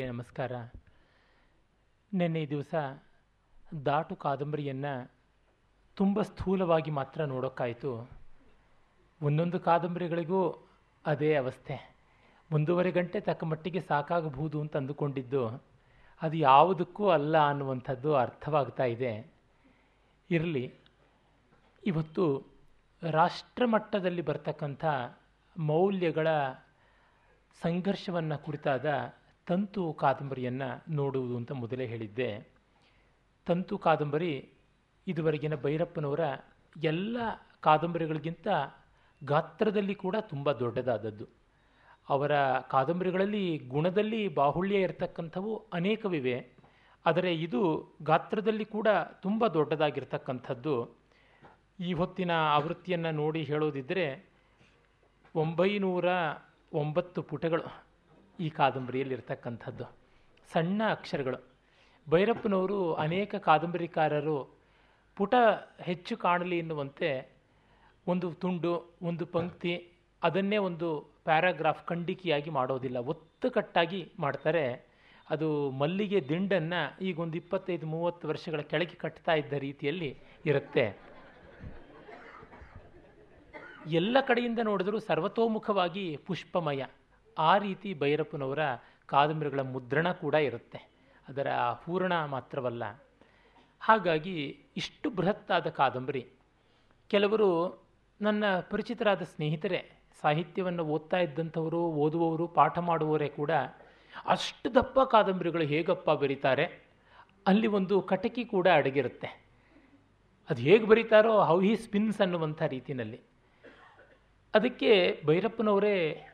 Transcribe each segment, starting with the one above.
ನಮಸ್ಕಾರ. ನಿನ್ನೆ ದಿವಸ ದಾಟು ಕಾದಂಬರಿಯನ್ನು ತುಂಬ ಸ್ಥೂಲವಾಗಿ ಮಾತ್ರ ನೋಡೋಕ್ಕಾಯಿತು. ಒಂದೊಂದು ಕಾದಂಬರಿಗಳಿಗೂ ಅದೇ ಅವಸ್ಥೆ. ಒಂದೂವರೆ ಗಂಟೆ ತಕ್ಕ ಮಟ್ಟಿಗೆ ಸಾಕಾಗಬಹುದು ಅಂತ ಅಂದುಕೊಂಡಿದ್ದು, ಅದು ಯಾವುದಕ್ಕೂ ಅಲ್ಲ ಅನ್ನುವಂಥದ್ದು ಅರ್ಥವಾಗ್ತಾ ಇದೆ. ಇರಲಿ, ಇವತ್ತು ರಾಷ್ಟ್ರಮಟ್ಟದಲ್ಲಿ ಬರ್ತಕ್ಕಂಥ ಮೌಲ್ಯಗಳ ಸಂಘರ್ಷವನ್ನು ಕುರಿತಾದ ತಂತು ಕಾದಂಬರಿಯನ್ನು ನೋಡುವುದು ಅಂತ ಮೊದಲೇ ಹೇಳಿದ್ದೆ. ತಂತು ಕಾದಂಬರಿ ಇದುವರೆಗಿನ ಭೈರಪ್ಪನವರ ಎಲ್ಲ ಕಾದಂಬರಿಗಳಿಗಿಂತ ಗಾತ್ರದಲ್ಲಿ ಕೂಡ ತುಂಬ ದೊಡ್ಡದಾದದ್ದು. ಅವರ ಕಾದಂಬರಿಗಳಲ್ಲಿ ಗುಣದಲ್ಲಿ ಬಾಹುಳ್ಯ ಇರತಕ್ಕಂಥವು ಅನೇಕವಿವೆ. ಆದರೆ ಇದು ಗಾತ್ರದಲ್ಲಿ ಕೂಡ ತುಂಬ ದೊಡ್ಡದಾಗಿರ್ತಕ್ಕಂಥದ್ದು. ಈ ಹೊತ್ತಿನ ಆವೃತ್ತಿಯನ್ನು ನೋಡಿ ಹೇಳೋದಿದ್ದರೆ ಒಂಬೈನೂರ ಒಂಬತ್ತು ಪುಟಗಳು ಈ ಕಾದಂಬರಿಯಲ್ಲಿರ್ತಕ್ಕಂಥದ್ದು ಸಣ್ಣ ಅಕ್ಷರಗಳು. ಭೈರಪ್ಪನವರು ಅನೇಕ ಕಾದಂಬರಿಕಾರರು ಪುಟ ಹೆಚ್ಚು ಕಾಣಲಿ ಎನ್ನುವಂತೆ ಒಂದು ತುಂಡು, ಒಂದು ಪಂಕ್ತಿ, ಅದನ್ನೇ ಒಂದು ಪ್ಯಾರಾಗ್ರಾಫ್ ಖಂಡಿಕೆಯಾಗಿ ಮಾಡೋದಿಲ್ಲ. ಒತ್ತುಕಟ್ಟಾಗಿ ಮಾಡ್ತಾರೆ. ಅದು ಮಲ್ಲಿಗೆ ದಿಂಡನ್ನು ಈಗ ಒಂದು ಇಪ್ಪತ್ತೈದು, ಮೂವತ್ತು ವರ್ಷಗಳ ಕೆಳಗೆ ಕಟ್ತಾ ಇದ್ದ ರೀತಿಯಲ್ಲಿ ಇರುತ್ತೆ. ಎಲ್ಲ ಕಡೆಯಿಂದ ನೋಡಿದರೂ ಸರ್ವತೋಮುಖವಾಗಿ ಪುಷ್ಪಮಯ. ಆ ರೀತಿ ಭೈರಪ್ಪನವರ ಕಾದಂಬರಿಗಳ ಮುದ್ರಣ ಕೂಡ ಇರುತ್ತೆ. ಅದರ ಪೂರ್ಣ ಮಾತ್ರವಲ್ಲ. ಹಾಗಾಗಿ ಇಷ್ಟು ಬೃಹತ್ತಾದ ಕಾದಂಬರಿ. ಕೆಲವರು ನನ್ನ ಪರಿಚಿತರಾದ ಸ್ನೇಹಿತರೆ, ಸಾಹಿತ್ಯವನ್ನು ಓದ್ತಾ ಇದ್ದಂಥವರು, ಓದುವವರು, ಪಾಠ ಮಾಡುವವರೇ ಕೂಡ ಅಷ್ಟು ದಪ್ಪ ಕಾದಂಬರಿಗಳು ಹೇಗಪ್ಪ ಬರೀತಾರೆ? ಅಲ್ಲಿ ಒಂದು ಕಟಕಿ ಕೂಡ ಅಡಗಿರುತ್ತೆ. ಅದು ಹೇಗೆ ಬರೀತಾರೋ, ಹೌ ಹಿ ಸ್ಪಿನ್ಸ್ ಅನ್ನುವಂಥ ರೀತಿಯಲ್ಲಿ. ಅದಕ್ಕೆ ಭೈರಪ್ಪನವರೇ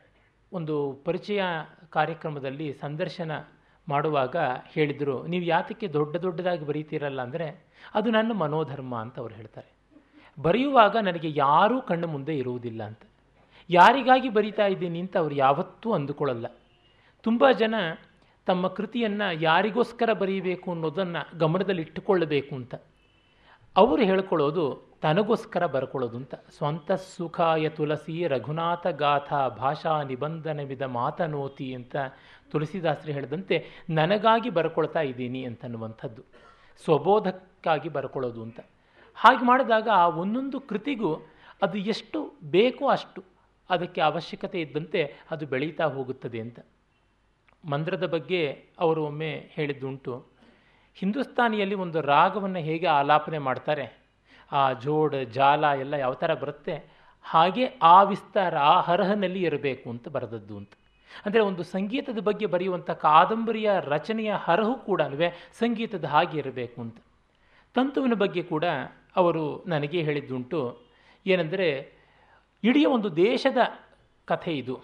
ಒಂದು ಪರಿಚಯ ಕಾರ್ಯಕ್ರಮದಲ್ಲಿ ಸಂದರ್ಶನ ಮಾಡುವಾಗ ಹೇಳಿದರು, ನೀವು ಯಾತಕ್ಕೆ ದೊಡ್ಡ ದೊಡ್ಡದಾಗಿ ಬರೀತೀರಲ್ಲ ಅಂದರೆ, ಅದು ನನ್ನ ಮನೋಧರ್ಮ ಅಂತ ಅವ್ರು ಹೇಳ್ತಾರೆ. ಬರೆಯುವಾಗ ನನಗೆ ಯಾರೂ ಕಣ್ಣು ಮುಂದೆ ಇರುವುದಿಲ್ಲ ಅಂತ. ಯಾರಿಗಾಗಿ ಬರಿತಾ ಇದ್ದೀನಿ ಅಂತ ಅವ್ರು ಯಾವತ್ತೂ ಅಂದುಕೊಳ್ಳಲ್ಲ. ತುಂಬ ಜನ ತಮ್ಮ ಕೃತಿಯನ್ನು ಯಾರಿಗೋಸ್ಕರ ಬರೀಬೇಕು ಅನ್ನೋದನ್ನು ಗಮನದಲ್ಲಿಟ್ಟುಕೊಳ್ಳಬೇಕು ಅಂತ. ಅವರು ಹೇಳ್ಕೊಳ್ಳೋದು ತನಗೋಸ್ಕರ ಬರ್ಕೊಳ್ಳೋದು ಅಂತ. ಸ್ವಂತ ಸುಖಾಯ ತುಳಸಿ ರಘುನಾಥ ಗಾಥಾ ಭಾಷಾ ನಿಬಂಧನವಿದ ಮಾತನೋತಿ ಅಂತ ತುಳಸಿದಾಸರು ಹೇಳಿದಂತೆ, ನನಗಾಗಿ ಬರ್ಕೊಳ್ತಾ ಇದ್ದೀನಿ ಅಂತನ್ನುವಂಥದ್ದು. ಸ್ವಬೋಧಕ್ಕಾಗಿ ಬರ್ಕೊಳ್ಳೋದು ಅಂತ. ಹಾಗೆ ಮಾಡಿದಾಗ ಆ ಒಂದೊಂದು ಕೃತಿಗೂ ಅದು ಎಷ್ಟು ಬೇಕೋ ಅಷ್ಟು ಅದಕ್ಕೆ ಅವಶ್ಯಕತೆ ಇದ್ದಂತೆ ಅದು ಬೆಳೀತಾ ಹೋಗುತ್ತದೆ ಅಂತ. ಮಂತ್ರದ ಬಗ್ಗೆ ಅವರು ಒಮ್ಮೆ ಹೇಳಿದ್ದುಂಟು. ಹಿಂದೂಸ್ತಾನಿಯಲ್ಲಿ ಒಂದು ರಾಗವನ್ನು ಹೇಗೆ ಆಲಾಪನೆ ಮಾಡ್ತಾರೆ? ಆ ಜೋಡ್, ಜಾಲ ಎಲ್ಲ ಯಾವ ಥರ ಬರುತ್ತೆ? ಹಾಗೆ ಆ ವಿಸ್ತಾರ ಆ ಹರಹನಲ್ಲಿ ಇರಬೇಕು ಅಂತ ಬರೆದದ್ದು ಅಂತ. ಅಂದರೆ ಒಂದು ಸಂಗೀತದ ಬಗ್ಗೆ ಬರೆಯುವಂಥ ಕಾದಂಬರಿಯ ರಚನೆಯ ಹರಹು ಕೂಡ ಸಂಗೀತದ ಹಾಗೆ ಇರಬೇಕು ಅಂತ. ತಂತುವಿನ ಬಗ್ಗೆ ಕೂಡ ಅವರು ನನಗೆ ಹೇಳಿದ್ದುಂಟು. ಏನೆಂದರೆ, ಇಡೀ ಒಂದು ದೇಶದ ಕಥೆ ಇದು.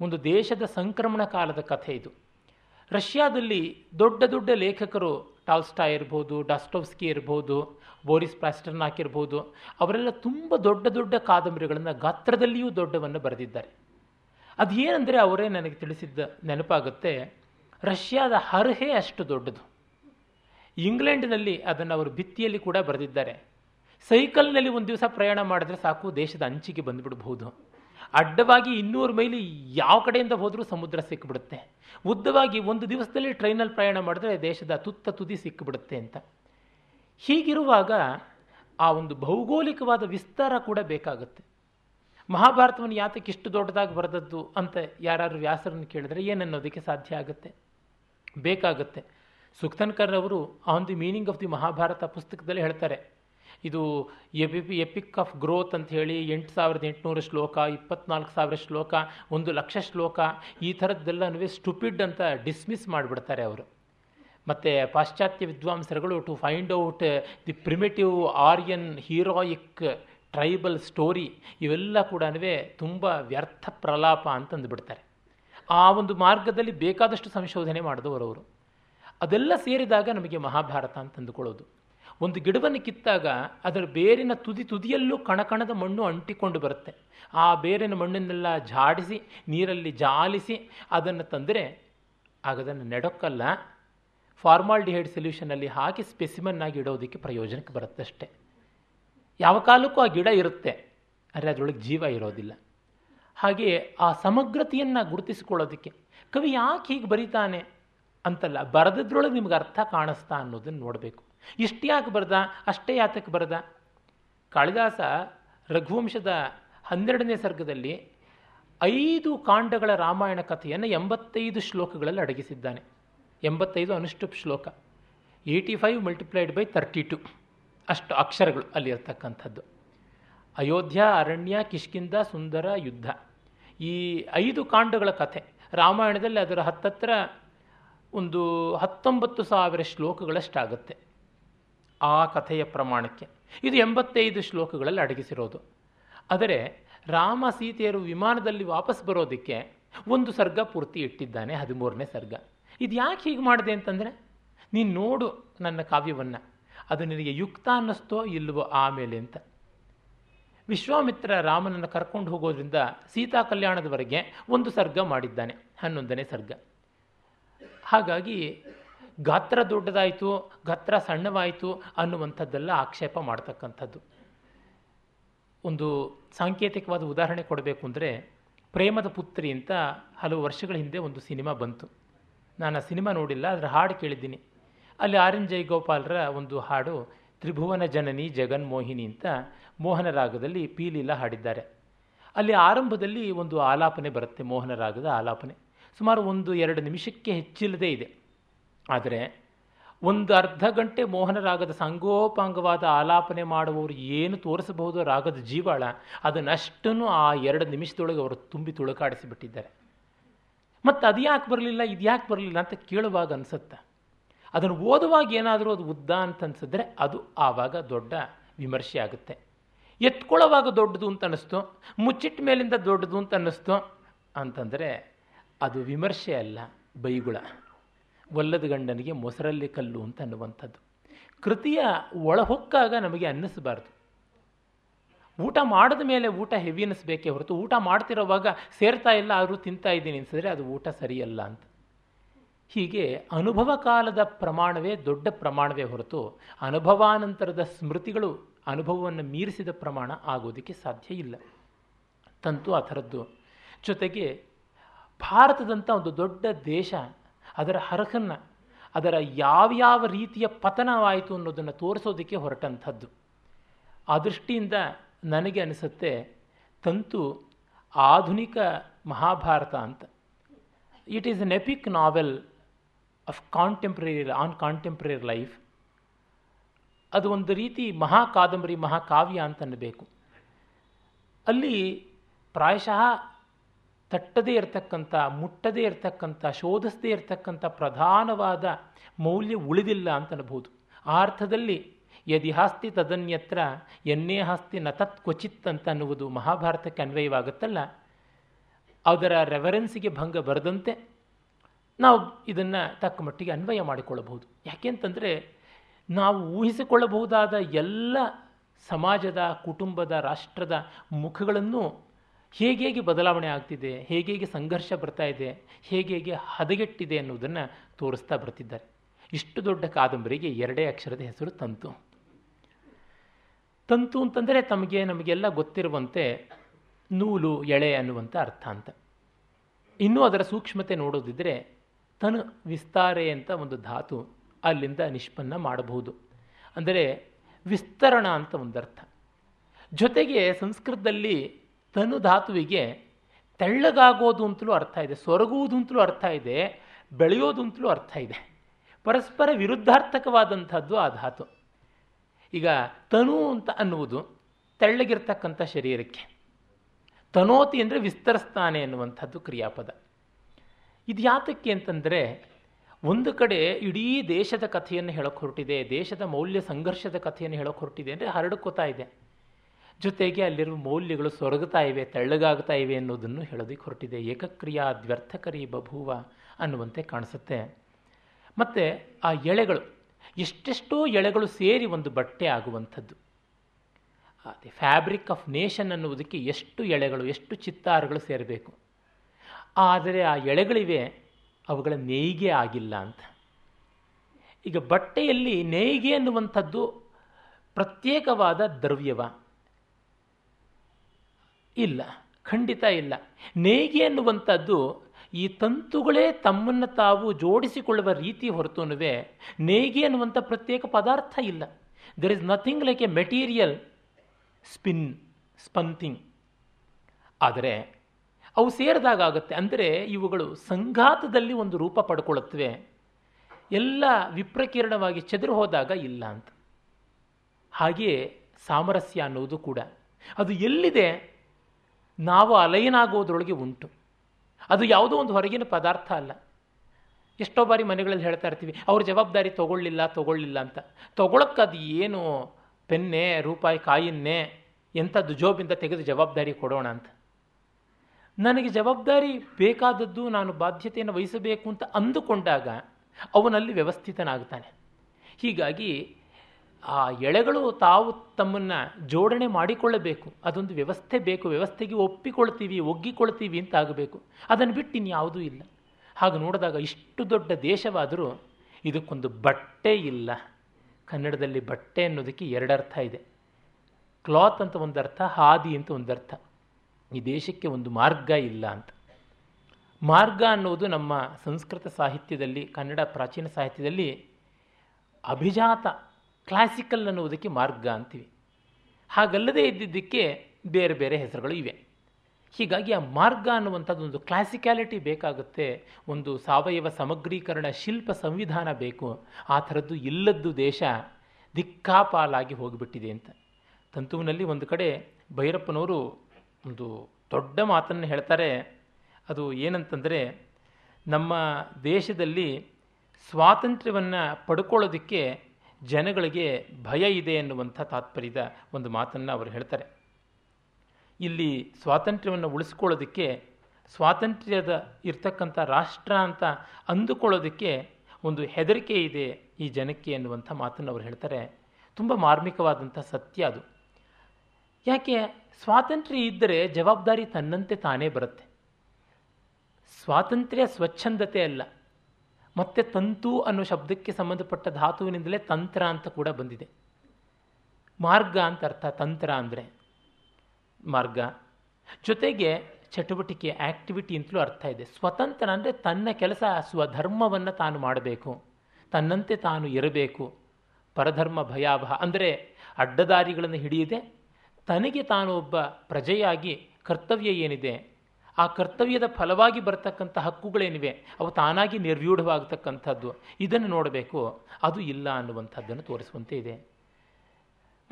ಒಂದು ದೇಶದ ಸಂಕ್ರಮಣ ಕಾಲದ ಕಥೆ ಇದು. ರಷ್ಯಾದಲ್ಲಿ ದೊಡ್ಡ ದೊಡ್ಡ ಲೇಖಕರು ಟಾಲ್ಸ್ಟಾ ಇರ್ಬೋದು, ಡಾಸ್ಟೋವ್ಸ್ಕಿ ಇರ್ಬೋದು, ಬೋರಿಸ್ ಪ್ಲಾಸ್ಟರ್ನಾಕ್ ಇರ್ಬೋದು, ಅವರೆಲ್ಲ ತುಂಬ ದೊಡ್ಡ ದೊಡ್ಡ ಕಾದಂಬರಿಗಳನ್ನು ಗಾತ್ರದಲ್ಲಿಯೂ ದೊಡ್ಡವನ್ನು ಬರೆದಿದ್ದಾರೆ. ಅದು ಏನಂದರೆ ಅವರೇ ನನಗೆ ತಿಳಿಸಿದ್ದ ನೆನಪಾಗುತ್ತೆ, ರಷ್ಯಾದ ಹರಹೆ ಅಷ್ಟು ದೊಡ್ಡದು. ಇಂಗ್ಲೆಂಡ್ನಲ್ಲಿ ಅದನ್ನು ಅವರು ಭಿತ್ತಿಯಲ್ಲಿ ಕೂಡ ಬರೆದಿದ್ದಾರೆ. ಸೈಕಲ್ನಲ್ಲಿ ಒಂದು ದಿವಸ ಪ್ರಯಾಣ ಮಾಡಿದ್ರೆ ಸಾಕು, ದೇಶದ ಅಂಚಿಗೆ ಬಂದುಬಿಡ್ಬೋದು ಅಡ್ಡವಾಗಿ ಇನ್ನೂರು ಮೈಲಿ ಯಾವ ಕಡೆಯಿಂದ ಹೋದರೂ ಸಮುದ್ರ ಸಿಕ್ಕಿಬಿಡುತ್ತೆ ಉದ್ದವಾಗಿ ಒಂದು ದಿವಸದಲ್ಲಿ ಟ್ರೈನಲ್ಲಿ ಪ್ರಯಾಣ ಮಾಡಿದ್ರೆ ದೇಶದ ತುತ್ತ ತುದಿ ಸಿಕ್ಕಿಬಿಡುತ್ತೆ ಅಂತ. ಹೀಗಿರುವಾಗ ಆ ಒಂದು ಭೌಗೋಳಿಕವಾದ ವಿಸ್ತಾರ ಕೂಡ ಬೇಕಾಗುತ್ತೆ. ಮಹಾಭಾರತವನ್ನು ಯಾತಕ್ಕೆ ಇಷ್ಟು ದೊಡ್ಡದಾಗಿ ಬರೆದದ್ದು ಅಂತ ಯಾರು ವ್ಯಾಸರನ್ನು ಕೇಳಿದ್ರೆ ಏನನ್ನೋದಕ್ಕೆ ಸಾಧ್ಯ ಆಗುತ್ತೆ? ಬೇಕಾಗುತ್ತೆ. ಸುಕ್ತನ್ಕರ್ ಅವರು on the meaning of the Mahabharata ಪುಸ್ತಕದಲ್ಲಿ ಹೇಳ್ತಾರೆ ಇದು ಎಪಿ ಎಪಿಕ್ ಆಫ್ ಗ್ರೋತ್ ಅಂತ ಹೇಳಿ ಎಂಟು ಸಾವಿರದ ಎಂಟುನೂರು ಶ್ಲೋಕ, ಇಪ್ಪತ್ನಾಲ್ಕು ಸಾವಿರ ಶ್ಲೋಕ, ಒಂದು ಲಕ್ಷ ಶ್ಲೋಕ, ಈ ಥರದ್ದೆಲ್ಲನೂ ಸ್ಟುಪಿಡ್ ಅಂತ ಡಿಸ್ಮಿಸ್ ಮಾಡಿಬಿಡ್ತಾರೆ ಅವರು. ಮತ್ತು ಪಾಶ್ಚಾತ್ಯ ವಿದ್ವಾಂಸರುಗಳು to find out the primitive Aryan heroic tribal story ಇವೆಲ್ಲ ಕೂಡ ತುಂಬ ವ್ಯರ್ಥ ಪ್ರಲಾಪ ಅಂತಂದುಬಿಡ್ತಾರೆ ಆ ಒಂದು ಮಾರ್ಗದಲ್ಲಿ ಬೇಕಾದಷ್ಟು ಸಂಶೋಧನೆ ಮಾಡಿದವರು ಅವರು. ಅದೆಲ್ಲ ಸೇರಿದಾಗ ನಮಗೆ ಮಹಾಭಾರತ ಅಂತ ಅಂದುಕೊಳ್ಳೋದು ಒಂದು ಗಿಡವನ್ನು ಕಿತ್ತಾಗ ಅದರ ಬೇರಿನ ತುದಿ ತುದಿಯಲ್ಲೂ ಕಣಕಣದ ಮಣ್ಣು ಅಂಟಿಕೊಂಡು ಬರುತ್ತೆ. ಆ ಬೇರಿನ ಮಣ್ಣನ್ನೆಲ್ಲ ಝಾಡಿಸಿ, ನೀರಲ್ಲಿ ಜಾಲಿಸಿ ಅದನ್ನು ತಂದರೆ ಆಗ ಅದನ್ನು ನೆಡೋಕ್ಕಲ್ಲ. ಫಾರ್ಮಾಲ್ಡಿಹೈಡ್ ಸೊಲ್ಯೂಷನಲ್ಲಿ ಹಾಕಿ ಸ್ಪೆಸಿಮನ್ ಆಗಿ ಇಡೋದಕ್ಕೆ ಪ್ರಯೋಜನಕ್ಕೆ ಬರುತ್ತೆ ಅಷ್ಟೇ ಯಾವ ಕಾಲಕ್ಕೂ ಆ ಗಿಡ ಇರುತ್ತೆ, ಆದರೆ ಅದರೊಳಗೆ ಜೀವ ಇರೋದಿಲ್ಲ. ಹಾಗೆ ಆ ಸಮಗ್ರತೆಯನ್ನು ಗುರುತಿಸಿಕೊಳ್ಳೋದಕ್ಕೆ ಕವಿ ಯಾಕೆ ಹೀಗೆ ಬರೀತಾನೆ ಅಂತಲ್ಲ, ಬರೆದದ್ರೊಳಗೆ ನಿಮ್ಗೆ ಅರ್ಥ ಕಾಣಿಸ್ತಾ ಅನ್ನೋದನ್ನು ನೋಡಬೇಕು. ಇಷ್ಟು ಯಾಕೆ ಬರೆದ, ಅಷ್ಟೇ ಯಾತಕ್ಕೆ ಬರೆದ? ಕಾಳಿದಾಸ ರಘುವಂಶದ ಹನ್ನೆರಡನೇ ಸರ್ಗದಲ್ಲಿ ಐದು ಕಾಂಡಗಳ ರಾಮಾಯಣ ಕಥೆಯನ್ನು ಎಂಬತ್ತೈದು ಶ್ಲೋಕಗಳಲ್ಲಿ ಅಡಗಿಸಿದ್ದಾನೆ. ಎಂಬತ್ತೈದು ಅನುಷ್ಠುಪ್ ಶ್ಲೋಕ. Eighty five multiplied by thirty two ಅಷ್ಟು ಅಕ್ಷರಗಳು ಅಲ್ಲಿರ್ತಕ್ಕಂಥದ್ದು. ಅಯೋಧ್ಯ, ಅರಣ್ಯ ಕಿಷ್ಕಿಂದ ಸುಂದರ, ಯುದ್ಧ. ಈ ಐದು ಕಾಂಡಗಳ ಕಥೆ ರಾಮಾಯಣದಲ್ಲಿ ಅದರ ಹತ್ತತ್ರ ಒಂದು ಹತ್ತೊಂಬತ್ತು ಸಾವಿರ ಶ್ಲೋಕಗಳಷ್ಟಾಗುತ್ತೆ. ಆ ಕಥೆಯ ಪ್ರಮಾಣಕ್ಕೆ. ಇದು ಎಂಬತ್ತೈದು ಶ್ಲೋಕಗಳಲ್ಲಿ ಅಡಗಿಸಿರೋದು. ಆದರೆ ರಾಮ ಸೀತೆಯರು ವಿಮಾನದಲ್ಲಿ ವಾಪಸ್ ಬರೋದಕ್ಕೆ ಒಂದು ಸರ್ಗ ಪೂರ್ತಿ ಇಟ್ಟಿದ್ದಾನೆ, ಹದಿಮೂರನೇ ಸರ್ಗ. ಇದು ಯಾಕೆ ಹೀಗೆ ಮಾಡಿದೆ ಅಂತಂದರೆ, ನೀನು ನೋಡು ನನ್ನ ಕಾವ್ಯವನ್ನು. ಅದು ನಿನಗೆ ಯುಕ್ತ ಅನ್ನಿಸ್ತೋ ಇಲ್ವೋ ಆಮೇಲೆ ಅಂತ. ವಿಶ್ವಾಮಿತ್ರ ರಾಮನನ್ನು ಕರ್ಕೊಂಡು ಹೋಗೋದ್ರಿಂದ ಸೀತಾ ಕಲ್ಯಾಣದವರೆಗೆ ಒಂದು ಸರ್ಗ ಮಾಡಿದ್ದಾನೆ, ಹನ್ನೊಂದನೇ ಸರ್ಗ. ಹಾಗಾಗಿ ಗಾತ್ರ ದೊಡ್ಡದಾಯಿತು, ಗಾತ್ರ ಸಣ್ಣವಾಯಿತು ಅನ್ನುವಂಥದ್ದೆಲ್ಲ ಆಕ್ಷೇಪ ಮಾಡ್ತಕ್ಕಂಥದ್ದು. ಒಂದು ಸಾಂಕೇತಿಕವಾದ ಉದಾಹರಣೆ ಕೊಡಬೇಕು ಅಂದರೆ ಪ್ರೇಮದ ಪುತ್ರಿ ಅಂತ ಹಲವು ವರ್ಷಗಳ ಹಿಂದೆ ಒಂದು ಸಿನಿಮಾ ಬಂತು. ನಾನು ಆ ಸಿನಿಮಾ ನೋಡಿಲ್ಲ, ಅದರ ಹಾಡು ಕೇಳಿದ್ದೀನಿ. ಅಲ್ಲಿ ಆರ್ ಎನ್ ಒಂದು ಹಾಡು, ತ್ರಿಭುವನ ಜನನಿ ಜಗನ್ ಮೋಹಿನಿ ಅಂತ ಮೋಹನ ರಾಗದಲ್ಲಿ ಪೀಲೀಲ ಹಾಡಿದ್ದಾರೆ. ಅಲ್ಲಿ ಆರಂಭದಲ್ಲಿ ಒಂದು ಆಲಾಪನೆ ಬರುತ್ತೆ ಮೋಹನ ರಾಗದ ಆಲಾಪನೆ. ಸುಮಾರು ಒಂದು ಎರಡು ನಿಮಿಷಕ್ಕೆ ಹೆಚ್ಚಿಲ್ಲದೇ ಇದೆ. ಆದರೆ ಒಂದು ಅರ್ಧ ಗಂಟೆ ಮೋಹನ ರಾಗದ ಸಂಗೋಪಾಂಗವಾದ ಆಲಾಪನೆ ಮಾಡುವವರು ಏನು ತೋರಿಸಬಹುದು ರಾಗದ ಜೀವಾಳ? ಅದನ್ನಷ್ಟನ್ನು ಆ ಎರಡು ನಿಮಿಷದೊಳಗೆ ಅವರು ತುಂಬಿ ತುಳುಕಾಡಿಸಿಬಿಟ್ಟಿದ್ದಾರೆ. ಮತ್ತು ಅದು ಯಾಕೆ ಬರಲಿಲ್ಲ, ಇದು ಯಾಕೆ ಬರಲಿಲ್ಲ ಅಂತ ಕೇಳುವಾಗ ಅನಿಸುತ್ತೆ. ಅದನ್ನು ಓದುವಾಗ ಏನಾದರೂ ಅದು ಉದ್ದ ಅಂತ ಅನ್ಸಿದ್ರೆ ಅದು ಆವಾಗ ದೊಡ್ಡ ವಿಮರ್ಶೆ ಆಗುತ್ತೆ. ಎತ್ಕೊಳ್ಳೋವಾಗ ದೊಡ್ಡದು ಅಂತ ಅನ್ನಿಸ್ತು, ಮುಚ್ಚಿಟ್ಟ ಮೇಲಿಂದ ದೊಡ್ಡದು ಅಂತ ಅನ್ನಿಸ್ತು ಅಂತಂದರೆ ಅದು ವಿಮರ್ಶೆ ಅಲ್ಲ, ಬೈಗುಳ. ಒಲ್ಲದ ಗಂಡನಿಗೆ ಮೊಸರಲ್ಲಿ ಕಲ್ಲು ಅಂತ ಅನ್ನುವಂಥದ್ದು. ಕೃತಿಯ ಒಳಹೊಕ್ಕಾಗ ನಮಗೆ ಅನ್ನಿಸಬಾರ್ದು. ಊಟ ಮಾಡಿದ ಮೇಲೆ ಊಟ ಹೆವಿ ಅನ್ನಿಸ್ಬೇಕೇ ಹೊರತು ಊಟ ಮಾಡ್ತಿರೋವಾಗ ಸೇರ್ತಾ ಇಲ್ಲ, ಆದರೂ ತಿಂತಾ ಇದ್ದೀನಿ ಅನಿಸಿದ್ರೆ ಅದು ಊಟ ಸರಿಯಲ್ಲ ಅಂತ. ಹೀಗೆ ಅನುಭವ ಕಾಲದ ಪ್ರಮಾಣವೇ ದೊಡ್ಡ ಪ್ರಮಾಣವೇ ಹೊರತು ಅನುಭವಾನಂತರದ ಸ್ಮೃತಿಗಳು ಅನುಭವವನ್ನು ಮೀರಿಸಿದ ಪ್ರಮಾಣ ಆಗೋದಕ್ಕೆ ಸಾಧ್ಯ ಇಲ್ಲ. ತಂತು ಆ ಥರದ್ದು. ಜೊತೆಗೆ ಭಾರತದಂಥ ಒಂದು ದೊಡ್ಡ ದೇಶ ಅದರ ಹರಕನ್ನು, ಅದರ ಯಾವ್ಯಾವ ರೀತಿಯ ಪತನವಾಯಿತು ಅನ್ನೋದನ್ನು ತೋರಿಸೋದಕ್ಕೆ ಹೊರಟಂಥದ್ದು. ಆ ದೃಷ್ಟಿಯಿಂದ ನನಗೆ ಅನಿಸುತ್ತೆ, ತಂತು ಆಧುನಿಕ ಮಹಾಭಾರತ ಅಂತ. It is an epic novel of contemporary on contemporary life ಅದು ಒಂದು ರೀತಿ ಮಹಾಕಾದಂಬರಿ ಮಹಾಕಾವ್ಯ ಅಂತ ಅನ್ನಬೇಕು ಅಲ್ಲಿ ಪ್ರಾಯಶಃ ತಟ್ಟದೇ ಇರತಕ್ಕಂಥ, ಮುಟ್ಟದೇ ಇರತಕ್ಕಂಥ, ಶೋಧಿಸದೇ ಇರತಕ್ಕಂಥ ಪ್ರಧಾನವಾದ ಮೌಲ್ಯ ಉಳಿದಿಲ್ಲ ಅಂತ ಅನ್ಬೋದು. ಆ ಅರ್ಥದಲ್ಲಿ ಯದಿ ಹಾಸ್ತಿ ತದನ್ಯತ್ರ, ಎನ್ನೇ ಹಾಸ್ತಿ ನ ತತ್ ಕ್ವಚಿತ್ ಅಂತ ಅನ್ನುವುದು ಮಹಾಭಾರತಕ್ಕೆ ಅನ್ವಯವಾಗುತ್ತಲ್ಲ, ಅದರ ರೆಫರೆನ್ಸಿಗೆ ಭಂಗ ಬರದಂತೆ ನಾವು ಇದನ್ನು ತಕ್ಕ ಮಟ್ಟಿಗೆ ಅನ್ವಯ ಮಾಡಿಕೊಳ್ಳಬಹುದು. ಯಾಕೆಂತಂದರೆ ನಾವು ಊಹಿಸಿಕೊಳ್ಳಬಹುದಾದ ಎಲ್ಲ ಸಮಾಜದ, ಕುಟುಂಬದ, ರಾಷ್ಟ್ರದ ಮುಖಗಳನ್ನು ಹೇಗೆ ಬದಲಾವಣೆ ಆಗ್ತಿದೆ, ಹೇಗೆ ಸಂಘರ್ಷ ಬರ್ತಾ ಇದೆ, ಹೇಗೆ ಹದಗೆಟ್ಟಿದೆ ಅನ್ನೋದನ್ನು ತೋರಿಸ್ತಾ ಬರ್ತಿದ್ದಾರೆ. ಇಷ್ಟು ದೊಡ್ಡ ಕಾದಂಬರಿಗೆ ಎರಡೇ ಅಕ್ಷರದ ಹೆಸರು ತಂತು. ತಂತು ಅಂತಂದರೆ ತಮಗೆ ನಮಗೆಲ್ಲ ಗೊತ್ತಿರುವಂತೆ ನೂಲು, ಎಳೆ ಅನ್ನುವಂಥ ಅರ್ಥ ಅಂತ. ಇನ್ನೂ ಅದರ ಸೂಕ್ಷ್ಮತೆ ನೋಡೋದಿದ್ದರೆ ತನು ವಿಸ್ತಾರೆ ಅಂತ ಒಂದು ಧಾತು ಅಲ್ಲಿಂದ ನಿಷ್ಪನ್ನ ಮಾಡಬಹುದು. ಅಂದರೆ ವಿಸ್ತರಣ ಅಂತ ಒಂದು ಅರ್ಥ ಜೊತೆಗೆ ಸಂಸ್ಕೃತದಲ್ಲಿ ತನು ಧಾತುವಿಗೆ ತೆಳ್ಳಗಾಗೋದು ಅಂತಲೂ ಅರ್ಥ ಇದೆ, ಸೊರಗುವುದು ಅಂತಲೂ ಅರ್ಥ ಇದೆ, ಬೆಳೆಯೋದು ಅಂತಲೂ ಅರ್ಥ ಇದೆ. ಪರಸ್ಪರ ವಿರುದ್ಧಾರ್ಥಕವಾದಂಥದ್ದು ಆ ಧಾತು. ಈಗ ತನು ಅಂತ ಅನ್ನುವುದು ತೆಳ್ಳಗಿರ್ತಕ್ಕಂಥ ಶರೀರಕ್ಕೆ. ತನೋತಿ ಅಂದರೆ ವಿಸ್ತರಿಸ್ತಾನೆ ಅನ್ನುವಂಥದ್ದು ಕ್ರಿಯಾಪದ. ಇದು ಯಾತಕ್ಕೆ ಅಂತಂದರೆ ಒಂದು ಕಡೆ ಇಡೀ ದೇಶದ ಕಥೆಯನ್ನು ಹೇಳಕ್ಕೆ ಹೊರಟಿದೆ, ದೇಶದ ಮೌಲ್ಯ ಸಂಘರ್ಷದ ಕಥೆಯನ್ನು ಹೇಳಕ್ಕೆ ಹೊರಟಿದೆ ಅಂದರೆ ಹರಡ್ಕೋತಾ ಇದೆ. ಜೊತೆಗೆ ಅಲ್ಲಿರುವ ಮೌಲ್ಯಗಳು ಸೊರಗುತ್ತಾ ಇವೆ ತೆಳ್ಳಗಾಗ್ತಾ ಇವೆ ಅನ್ನೋದನ್ನು ಹೇಳೋದಕ್ಕೆ ಹೊರಟಿದೆ. ಏಕಕ್ರಿಯಾ ದ್ವ್ಯರ್ಥಕರಿ ಬಭೂವ ಅನ್ನುವಂತೆ ಕಾಣಿಸುತ್ತೆ. ಮತ್ತು ಆ ಎಳೆಗಳು, ಎಷ್ಟೆಷ್ಟೋ ಎಳೆಗಳು ಸೇರಿ ಒಂದು ಬಟ್ಟೆ ಆಗುವಂಥದ್ದು. ಅದೇ ಫ್ಯಾಬ್ರಿಕ್ ಆಫ್ ನೇಷನ್ ಅನ್ನುವುದಕ್ಕೆ ಎಷ್ಟು ಎಳೆಗಳು, ಎಷ್ಟು ಚಿತ್ತಾರಗಳು ಸೇರಬೇಕು. ಆದರೆ ಆ ಎಳೆಗಳಿವೆ, ಅವುಗಳ ನೇಯ್ಗೆ ಆಗಿಲ್ಲ ಅಂತ. ಈಗ ಬಟ್ಟೆಯಲ್ಲಿ ನೇಯ್ಗೆ ಅನ್ನುವಂಥದ್ದು ಪ್ರತ್ಯೇಕವಾದ ದ್ರವ್ಯವ. ಇಲ್ಲ, ಖಂಡಿತ ಇಲ್ಲ. ನೇಯ್ಗೆ ಅನ್ನುವಂಥದ್ದು ಈ ತಂತುಗಳೇ ತಮ್ಮನ್ನು ತಾವು ಜೋಡಿಸಿಕೊಳ್ಳುವ ರೀತಿ ಹೊರತುನುವೆ ನೇಯ್ಗೆ ಅನ್ನುವಂಥ ಪ್ರತ್ಯೇಕ ಪದಾರ್ಥ ಇಲ್ಲ. There is nothing like a material spin something ಆದರೆ ಅವು ಸೇರಿದಾಗ ಆಗುತ್ತೆ. ಅಂದರೆ ಇವುಗಳು ಸಂಘಾತದಲ್ಲಿ ಒಂದು ರೂಪ ಪಡ್ಕೊಳ್ಳುತ್ತವೆ. ಎಲ್ಲ ವಿಪ್ರಕೀರ್ಣವಾಗಿ ಚದುರು ಹೋದಾಗ ಇಲ್ಲ ಅಂತ. ಹಾಗೆಯೇ ಸಾಮರಸ್ಯ ಅನ್ನುವುದು ಕೂಡ. ಅದು ಎಲ್ಲಿದೆ? ನಾವು ಅಲಯನಾಗೋದ್ರೊಳಗೆ ಉಂಟು. ಅದು ಯಾವುದೋ ಒಂದು ಹೊರಗಿನ ಪದಾರ್ಥ ಅಲ್ಲ. ಎಷ್ಟೋ ಬಾರಿ ಮನೆಗಳಲ್ಲಿ ಹೇಳ್ತಾ ಇರ್ತೀವಿ, ಅವ್ರ ಜವಾಬ್ದಾರಿ ತೊಗೊಳ್ಳಿಲ್ಲ ತೊಗೊಳ್ಳಿಲ್ಲ ಅಂತ. ತೊಗೊಳಕ್ಕೆ ಅದು ಏನು ಪೆನ್ನೆ, ರೂಪಾಯಿ, ಕಾಯಿನ್ನೇ, ಎಂಥದ್ದು ಜೋಬಿಂದ ತೆಗೆದು ಜವಾಬ್ದಾರಿ ಕೊಡೋಣ ಅಂತ. ನನಗೆ ಜವಾಬ್ದಾರಿ ಬೇಕಾದದ್ದು ನಾನು ಬಾಧ್ಯತೆಯನ್ನು ವಹಿಸಬೇಕು ಅಂತ ಅಂದುಕೊಂಡಾಗ ಅವನಲ್ಲಿ ವ್ಯವಸ್ಥಿತನಾಗ್ತಾನೆ. ಹೀಗಾಗಿ ಆ ಎಳೆಗಳು ತಾವು ತಮ್ಮನ್ನು ಜೋಡಣೆ ಮಾಡಿಕೊಳ್ಳಬೇಕು. ಅದೊಂದು ವ್ಯವಸ್ಥೆ ಬೇಕು. ವ್ಯವಸ್ಥೆಗೆ ಒಪ್ಪಿಕೊಳ್ತೀವಿ, ಒಗ್ಗಿಕೊಳ್ತೀವಿ ಅಂತ ಆಗಬೇಕು. ಅದನ್ನು ಬಿಟ್ಟು ಇನ್ಯಾವುದೂ ಇಲ್ಲ. ಹಾಗೆ ನೋಡಿದಾಗ ಇಷ್ಟು ದೊಡ್ಡ ದೇಶವಾದರೂ ಇದಕ್ಕೊಂದು ಬಟ್ಟೆ ಇಲ್ಲ. ಕನ್ನಡದಲ್ಲಿ ಬಟ್ಟೆ ಅನ್ನೋದಕ್ಕೆ ಎರಡರ್ಥ ಇದೆ. ಕ್ಲಾತ್ ಅಂತ ಒಂದು ಅರ್ಥ ಹಾದಿ ಅಂತ ಒಂದು ಅರ್ಥ ಈ ದೇಶಕ್ಕೆ ಒಂದು ಮಾರ್ಗ ಇಲ್ಲ ಅಂತ. ಮಾರ್ಗ ಅನ್ನೋದು ನಮ್ಮ ಸಂಸ್ಕೃತ ಸಾಹಿತ್ಯದಲ್ಲಿ, ಕನ್ನಡ ಪ್ರಾಚೀನ ಸಾಹಿತ್ಯದಲ್ಲಿ ಅಭಿಜಾತ ಕ್ಲಾಸಿಕಲ್ ಅನ್ನುವುದಕ್ಕೆ ಮಾರ್ಗ ಅಂತೀವಿ. ಹಾಗಲ್ಲದೆ ಇದ್ದಿದ್ದಕ್ಕೆ ಬೇರೆ ಬೇರೆ ಹೆಸರುಗಳು ಇವೆ. ಹೀಗಾಗಿ ಆ ಮಾರ್ಗ ಅನ್ನುವಂಥದ್ದು ಒಂದು ಕ್ಲಾಸಿಕ್ಯಾಲಿಟಿ ಬೇಕಾಗುತ್ತೆ, ಒಂದು ಸಾವಯವ ಸಮಗ್ರೀಕರಣ ಶಿಲ್ಪ ಸಂವಿಧಾನ ಬೇಕು, ಆ ಥರದ್ದು ಇಲ್ಲದ್ದು ದೇಶ ದಿಕ್ಕಾಪಾಲಾಗಿ ಹೋಗಿಬಿಟ್ಟಿದೆ ಅಂತ. ತಂತುವಿನಲ್ಲಿ ಒಂದು ಕಡೆ ಭೈರಪ್ಪನವರು ಒಂದು ದೊಡ್ಡ ಮಾತನ್ನು ಹೇಳ್ತಾರೆ, ಅದು ಏನಂತಂದರೆ, ನಮ್ಮ ದೇಶದಲ್ಲಿ ಸ್ವಾತಂತ್ರ್ಯವನ್ನು ಪಡ್ಕೊಳ್ಳೋದಕ್ಕೆ ಜನಗಳಿಗೆ ಭಯ ಇದೆ ಎನ್ನುವಂಥ ತಾತ್ಪರ್ಯದ ಒಂದು ಮಾತನ್ನು ಅವರು ಹೇಳ್ತಾರೆ. ಇಲ್ಲಿ ಸ್ವಾತಂತ್ರ್ಯವನ್ನು ಉಳಿಸ್ಕೊಳ್ಳೋದಕ್ಕೆ, ಸ್ವಾತಂತ್ರ್ಯದ ಇರ್ತಕ್ಕಂಥ ರಾಷ್ಟ್ರ ಅಂತ ಅಂದುಕೊಳ್ಳೋದಕ್ಕೆ ಒಂದು ಹೆದರಿಕೆ ಇದೆ ಈ ಜನಕ್ಕೆ ಎನ್ನುವಂಥ ಮಾತನ್ನು ಅವರು ಹೇಳ್ತಾರೆ. ತುಂಬ ಮಾರ್ಮಿಕವಾದಂಥ ಸತ್ಯ ಅದು. ಯಾಕೆ? ಸ್ವಾತಂತ್ರ್ಯ ಇದ್ದರೆ ಜವಾಬ್ದಾರಿ ತನ್ನಂತೆ ತಾನೇ ಬರುತ್ತೆ. ಸ್ವಾತಂತ್ರ್ಯ ಸ್ವಚ್ಛಂದತೆ ಅಲ್ಲ. ಮತ್ತೆ ತಂತು ಅನ್ನೋ ಶಬ್ದಕ್ಕೆ ಸಂಬಂಧಪಟ್ಟ ಧಾತುವಿನಿಂದಲೇ ತಂತ್ರ ಅಂತ ಕೂಡ ಬಂದಿದೆ. ಮಾರ್ಗ ಅಂತ ಅರ್ಥ, ತಂತ್ರ ಅಂದರೆ. ಮಾರ್ಗ. ಜೊತೆಗೆ ಚಟುವಟಿಕೆ ಆ್ಯಕ್ಟಿವಿಟಿ ಅಂತಲೂ ಅರ್ಥ ಇದೆ. ಸ್ವತಂತ್ರ ಅಂದರೆ ತನ್ನ ಕೆಲಸ ಸ್ವಧರ್ಮವನ್ನು ತಾನು ಮಾಡಬೇಕು. ತನ್ನಂತೆ ತಾನು ಇರಬೇಕು. ಪರಧರ್ಮ ಭಯಾವಹ ಅಂದರೆ ಅಡ್ಡದಾರಿಗಳನ್ನು ಹಿಡಿಯದೆ ತನಗೆ ತಾನು ಒಬ್ಬ ಪ್ರಜೆಯಾಗಿ ಕರ್ತವ್ಯ ಏನಿದೆ? ಆ ಕರ್ತವ್ಯದ ಫಲವಾಗಿ ಬರ್ತಕ್ಕಂಥ ಹಕ್ಕುಗಳೇನಿವೆ, ಅವು ತಾನಾಗಿ ನಿರ್ವ್ಯೂಢವಾಗತಕ್ಕಂಥದ್ದು. ಇದನ್ನು ನೋಡಬೇಕು. ಅದು ಇಲ್ಲ ಅನ್ನುವಂಥದ್ದನ್ನು ತೋರಿಸುವಂತೆ ಇದೆ.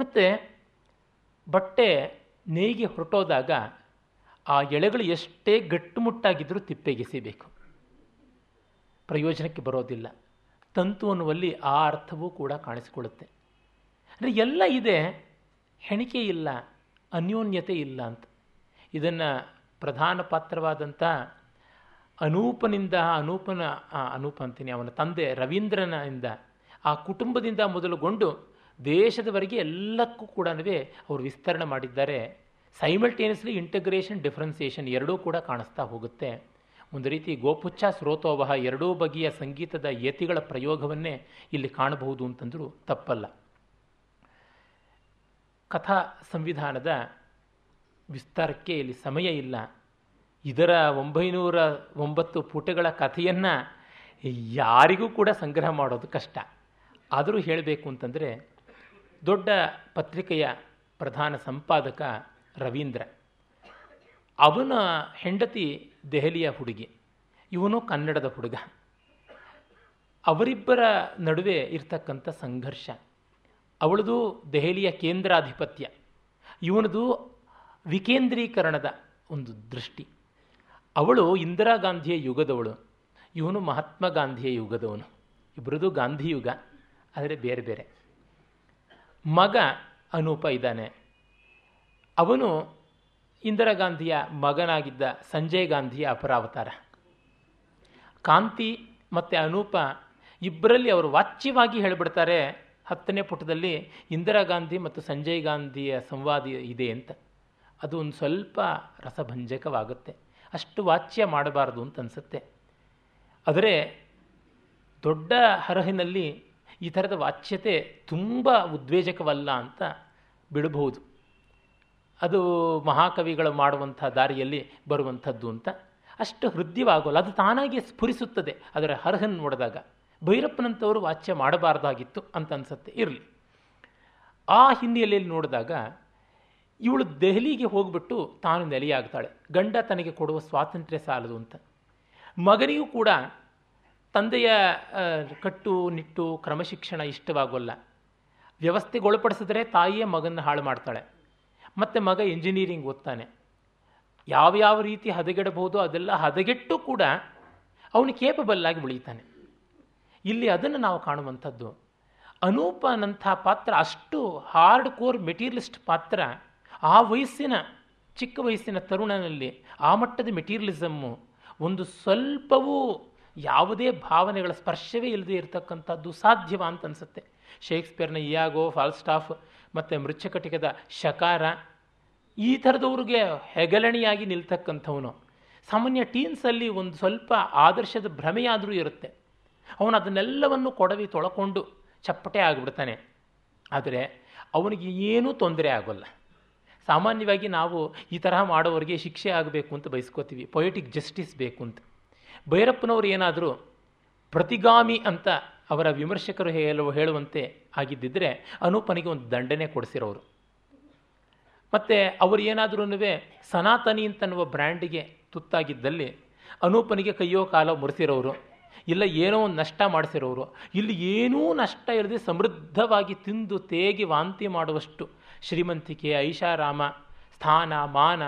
ಮತ್ತು, ಬಟ್ಟೆ ನೇಯ್ಗೆ ಹೊರಟೋದಾಗ ಆ ಎಳೆಗಳು ಎಷ್ಟೇ ಗಟ್ಟುಮುಟ್ಟಾಗಿದ್ದರೂ ತಿಪ್ಪೆಗೆಸಿಬೇಕು. ಪ್ರಯೋಜನಕ್ಕೆ ಬರೋದಿಲ್ಲ. ತಂತು ಅನ್ನುವಲ್ಲಿ ಆ ಅರ್ಥವೂ ಕೂಡ ಕಾಣಿಸಿಕೊಳ್ಳುತ್ತೆ. ಅಂದರೆ ಎಲ್ಲ ಇದೆ, ಹೆಣಿಕೆ ಇಲ್ಲ, ಅನ್ಯೋನ್ಯತೆ ಇಲ್ಲ ಅಂತ. ಇದನ್ನು ಪ್ರಧಾನ ಪಾತ್ರವಾದಂಥ ಅನೂಪನಿಂದ, ಅನೂಪನ ಅನೂಪ ಅಂತೀನಿ, ಅವನ ತಂದೆ ರವೀಂದ್ರನಿಂದ, ಆ ಕುಟುಂಬದಿಂದ ಮೊದಲುಗೊಂಡು ದೇಶದವರೆಗೆ ಎಲ್ಲಕ್ಕೂ ಕೂಡ ಅವರು ವಿಸ್ತರಣೆ ಮಾಡಿದ್ದಾರೆ. ಸೈಮಲ್ಟೇನಿಯಸ್ಲಿ ಇಂಟಗ್ರೇಷನ್ ಡಿಫ್ರೆನ್ಸಿಯೇಷನ್ ಎರಡೂ ಕೂಡ ಕಾಣಿಸ್ತಾ ಹೋಗುತ್ತೆ. ಒಂದು ರೀತಿ ಗೋಪುಚ್ಛ ಸ್ರೋತೋವಹ ಎರಡೂ ಬಗೆಯ ಸಂಗೀತದ ಯತಿಗಳ ಪ್ರಯೋಗವನ್ನೇ ಇಲ್ಲಿ ಕಾಣಬಹುದು ಅಂತಂದರೂ ತಪ್ಪಲ್ಲ. ಕಥಾ ಸಂವಿಧಾನದ ವಿಸ್ತಾರಕ್ಕೆ ಇಲ್ಲಿ ಸಮಯ ಇಲ್ಲ. ಇದರ ಒಂಬೈನೂರ ಒಂಬತ್ತು ಪುಟಗಳ ಕಥೆಯನ್ನು ಯಾರಿಗೂ ಕೂಡ ಸಂಗ್ರಹ ಮಾಡೋದು ಕಷ್ಟ. ಆದರೂ ಹೇಳಬೇಕು ಅಂತಂದರೆ, ದೊಡ್ಡ ಪತ್ರಿಕೆಯ ಪ್ರಧಾನ ಸಂಪಾದಕ ರವೀಂದ್ರ, ಅವನ ಹೆಂಡತಿ ದೆಹಲಿಯ ಹುಡುಗಿ, ಇವನು ಕನ್ನಡದ ಹುಡುಗ. ಅವರಿಬ್ಬರ ನಡುವೆ ಇರ್ತಕ್ಕಂಥ ಸಂಘರ್ಷ, ಅವಳದು ದೆಹಲಿಯ ಕೇಂದ್ರಾಧಿಪತ್ಯ, ಇವನದು ವಿಕೇಂದ್ರೀಕರಣದ ಒಂದು ದೃಷ್ಟಿ. ಅವಳು ಇಂದಿರಾ ಗಾಂಧಿಯ ಯುಗದವಳು, ಇವನು ಮಹಾತ್ಮ ಗಾಂಧಿಯ ಯುಗದವನು. ಇಬ್ಬರದು ಗಾಂಧಿ ಯುಗ, ಆದರೆ ಬೇರೆ ಬೇರೆ. ಮಗ ಅನೂಪ ಇದ್ದಾನೆ. ಅವನು ಇಂದಿರಾ ಗಾಂಧಿಯ ಮಗನಾಗಿದ್ದ ಸಂಜಯ್ ಗಾಂಧಿಯ ಅಪರಾವತಾರ. ಕಾಂತಿ ಮತ್ತು ಅನೂಪ ಇಬ್ಬರಲ್ಲಿ ಅವರು ವಾಚ್ಯವಾಗಿ ಹೇಳಿಬಿಡ್ತಾರೆ, ಹತ್ತನೇ ಪುಟದಲ್ಲಿ ಇಂದಿರಾ ಗಾಂಧಿ ಮತ್ತು ಸಂಜಯ್ ಗಾಂಧಿಯ ಸಂವಾದ ಇದೆ ಅಂತ. ಅದು ಒಂದು ಸ್ವಲ್ಪ ರಸಭಂಜಕವಾಗುತ್ತೆ. ಅಷ್ಟು ವಾಚ್ಯ ಮಾಡಬಾರದು ಅಂತ ಅನಿಸುತ್ತೆ. ಆದರೆ ದೊಡ್ಡ ಹರಹಿನಲ್ಲಿ ಈ ಥರದ ವಾಚ್ಯತೆ ತುಂಬ ಉದ್ವೇಜಕವಲ್ಲ ಅಂತ ಬಿಡಬಹುದು. ಅದು ಮಹಾಕವಿಗಳು ಮಾಡುವಂಥ ದಾರಿಯಲ್ಲಿ ಬರುವಂಥದ್ದು ಅಂತ. ಅಷ್ಟು ಹೃದಯವಾಗೋಲ್ಲ, ಅದು ತಾನಾಗಿ ಸ್ಫುರಿಸುತ್ತದೆ ಅದರ ಹರಹನ್ ನೋಡಿದಾಗ. ಭೈರಪ್ಪನಂಥವರು ವಾಚ್ಯ ಮಾಡಬಾರ್ದಾಗಿತ್ತು ಅಂತ ಅನಿಸುತ್ತೆ, ಇರಲಿ. ಆ ಹಿನ್ನೆಲೆಯಲ್ಲಿ ನೋಡಿದಾಗ ಇವಳು ದೆಹಲಿಗೆ ಹೋಗ್ಬಿಟ್ಟು ತಾನು ನೆಲೆಯಾಗ್ತಾಳೆ. ಗಂಡ ತನಗೆ ಕೊಡುವ ಸ್ವಾತಂತ್ರ್ಯ ಸಾಲದು ಅಂತ. ಮಗನಿಗೂ ಕೂಡ ತಂದೆಯ ಕಟ್ಟು, ನಿಟ್ಟು, ಕ್ರಮಶಿಕ್ಷಣ ಇಷ್ಟವಾಗೋಲ್ಲ. ವ್ಯವಸ್ಥೆಗೊಳಪಡಿಸಿದ್ರೆ ತಾಯಿಯೇ ಮಗನ ಹಾಳು ಮಾಡ್ತಾಳೆ. ಮತ್ತು ಮಗ ಇಂಜಿನಿಯರಿಂಗ್ ಓದ್ತಾನೆ. ಯಾವ ಯಾವ ರೀತಿ ಹದಗೆಡಬಹುದು ಅದೆಲ್ಲ ಹದಗೆಟ್ಟು ಕೂಡ ಅವನು ಕೇಪಬಲ್ ಆಗಿ ಉಳಿತಾನೆ ಇಲ್ಲಿ ಅದನ್ನು ನಾವು ಕಾಣುವಂಥದ್ದು. ಅನೂಪನಂಥ ಪಾತ್ರ ಅಷ್ಟು ಹಾರ್ಡ್ ಕೋರ್ ಮೆಟೀರಿಯಲಿಸ್ಟ್ ಪಾತ್ರ ಆ ವಯಸ್ಸಿನ, ಚಿಕ್ಕ ವಯಸ್ಸಿನ ತರುಣನಲ್ಲಿ ಆ ಮಟ್ಟದ ಮೆಟೀರಿಯಲಿಸಮ್ಮು ಒಂದು ಸ್ವಲ್ಪವೂ ಯಾವುದೇ ಭಾವನೆಗಳ ಸ್ಪರ್ಶವೇ ಇಲ್ಲದೆ ಇರತಕ್ಕಂಥದ್ದು ಸಾಧ್ಯವ ಅಂತ ಅನಿಸುತ್ತೆ. ಶೇಕ್ಸ್ಪಿಯರ್ನ ಇಯಾಗೋ, ಫಾಲ್ಸ್ಟಾಫ್ ಮತ್ತು ಮೃಚ್ಛಕಟಿಕದ ಶಕಾರ ಈ ಥರದವ್ರಿಗೆ ಹೆಗಲಣಿಯಾಗಿ ನಿಲ್ತಕ್ಕಂಥವನು. ಸಾಮಾನ್ಯ ಟೀನ್ಸಲ್ಲಿ ಒಂದು ಸ್ವಲ್ಪ ಆದರ್ಶದ ಭ್ರಮೆಯಾದರೂ ಇರುತ್ತೆ. ಅವನು ಅದನ್ನೆಲ್ಲವನ್ನು ಕೊಡವಿ ತೊಳಕೊಂಡು ಚಪ್ಪಟೆ ಆಗಿಬಿಡ್ತಾನೆ. ಆದರೆ ಅವನಿಗೆ ಏನೂ ತೊಂದರೆ ಆಗೋಲ್ಲ. ಸಾಮಾನ್ಯವಾಗಿ ನಾವು ಈ ತರಹ ಮಾಡೋವರಿಗೆ ಶಿಕ್ಷೆ ಆಗಬೇಕು ಅಂತ ಬಯಸ್ಕೋತೀವಿ. ಪೊಯಿಟಿಕ್ ಜಸ್ಟಿಸ್ ಬೇಕು ಅಂತ. ಭೈರಪ್ಪನವರು ಏನಾದರೂ ಪ್ರತಿಗಾಮಿ ಅಂತ ಅವರ ವಿಮರ್ಶಕರು ಹೇಳುವ, ಹೇಳುವಂತೆ ಆಗಿದ್ದಿದ್ದರೆ ಅನೂಪನಿಗೆ ಒಂದು ದಂಡನೆ ಕೊಡಿಸಿರೋರು. ಮತ್ತು ಅವರು ಏನಾದ್ರೂ ಸನಾತನಿ ಅಂತನ್ನುವ ಬ್ರ್ಯಾಂಡಿಗೆ ತುತ್ತಾಗಿದ್ದಲ್ಲಿ ಅನೂಪನಿಗೆ ಕೈಯೋ ಕಾಲ ಮುರಿಸಿರೋರು. ಇಲ್ಲ ಏನೋ ಒಂದು ನಷ್ಟ ಮಾಡಿಸಿರೋರು. ಇಲ್ಲಿ ಏನೂ ನಷ್ಟ ಇಲ್ಲದೆ ಸಮೃದ್ಧವಾಗಿ ತಿಂದು ತೇಗಿ ವಾಂತಿ ಮಾಡುವಷ್ಟು ಶ್ರೀಮಂತಿಕೆ, ಐಷಾರಾಮ, ಸ್ಥಾನ, ಮಾನ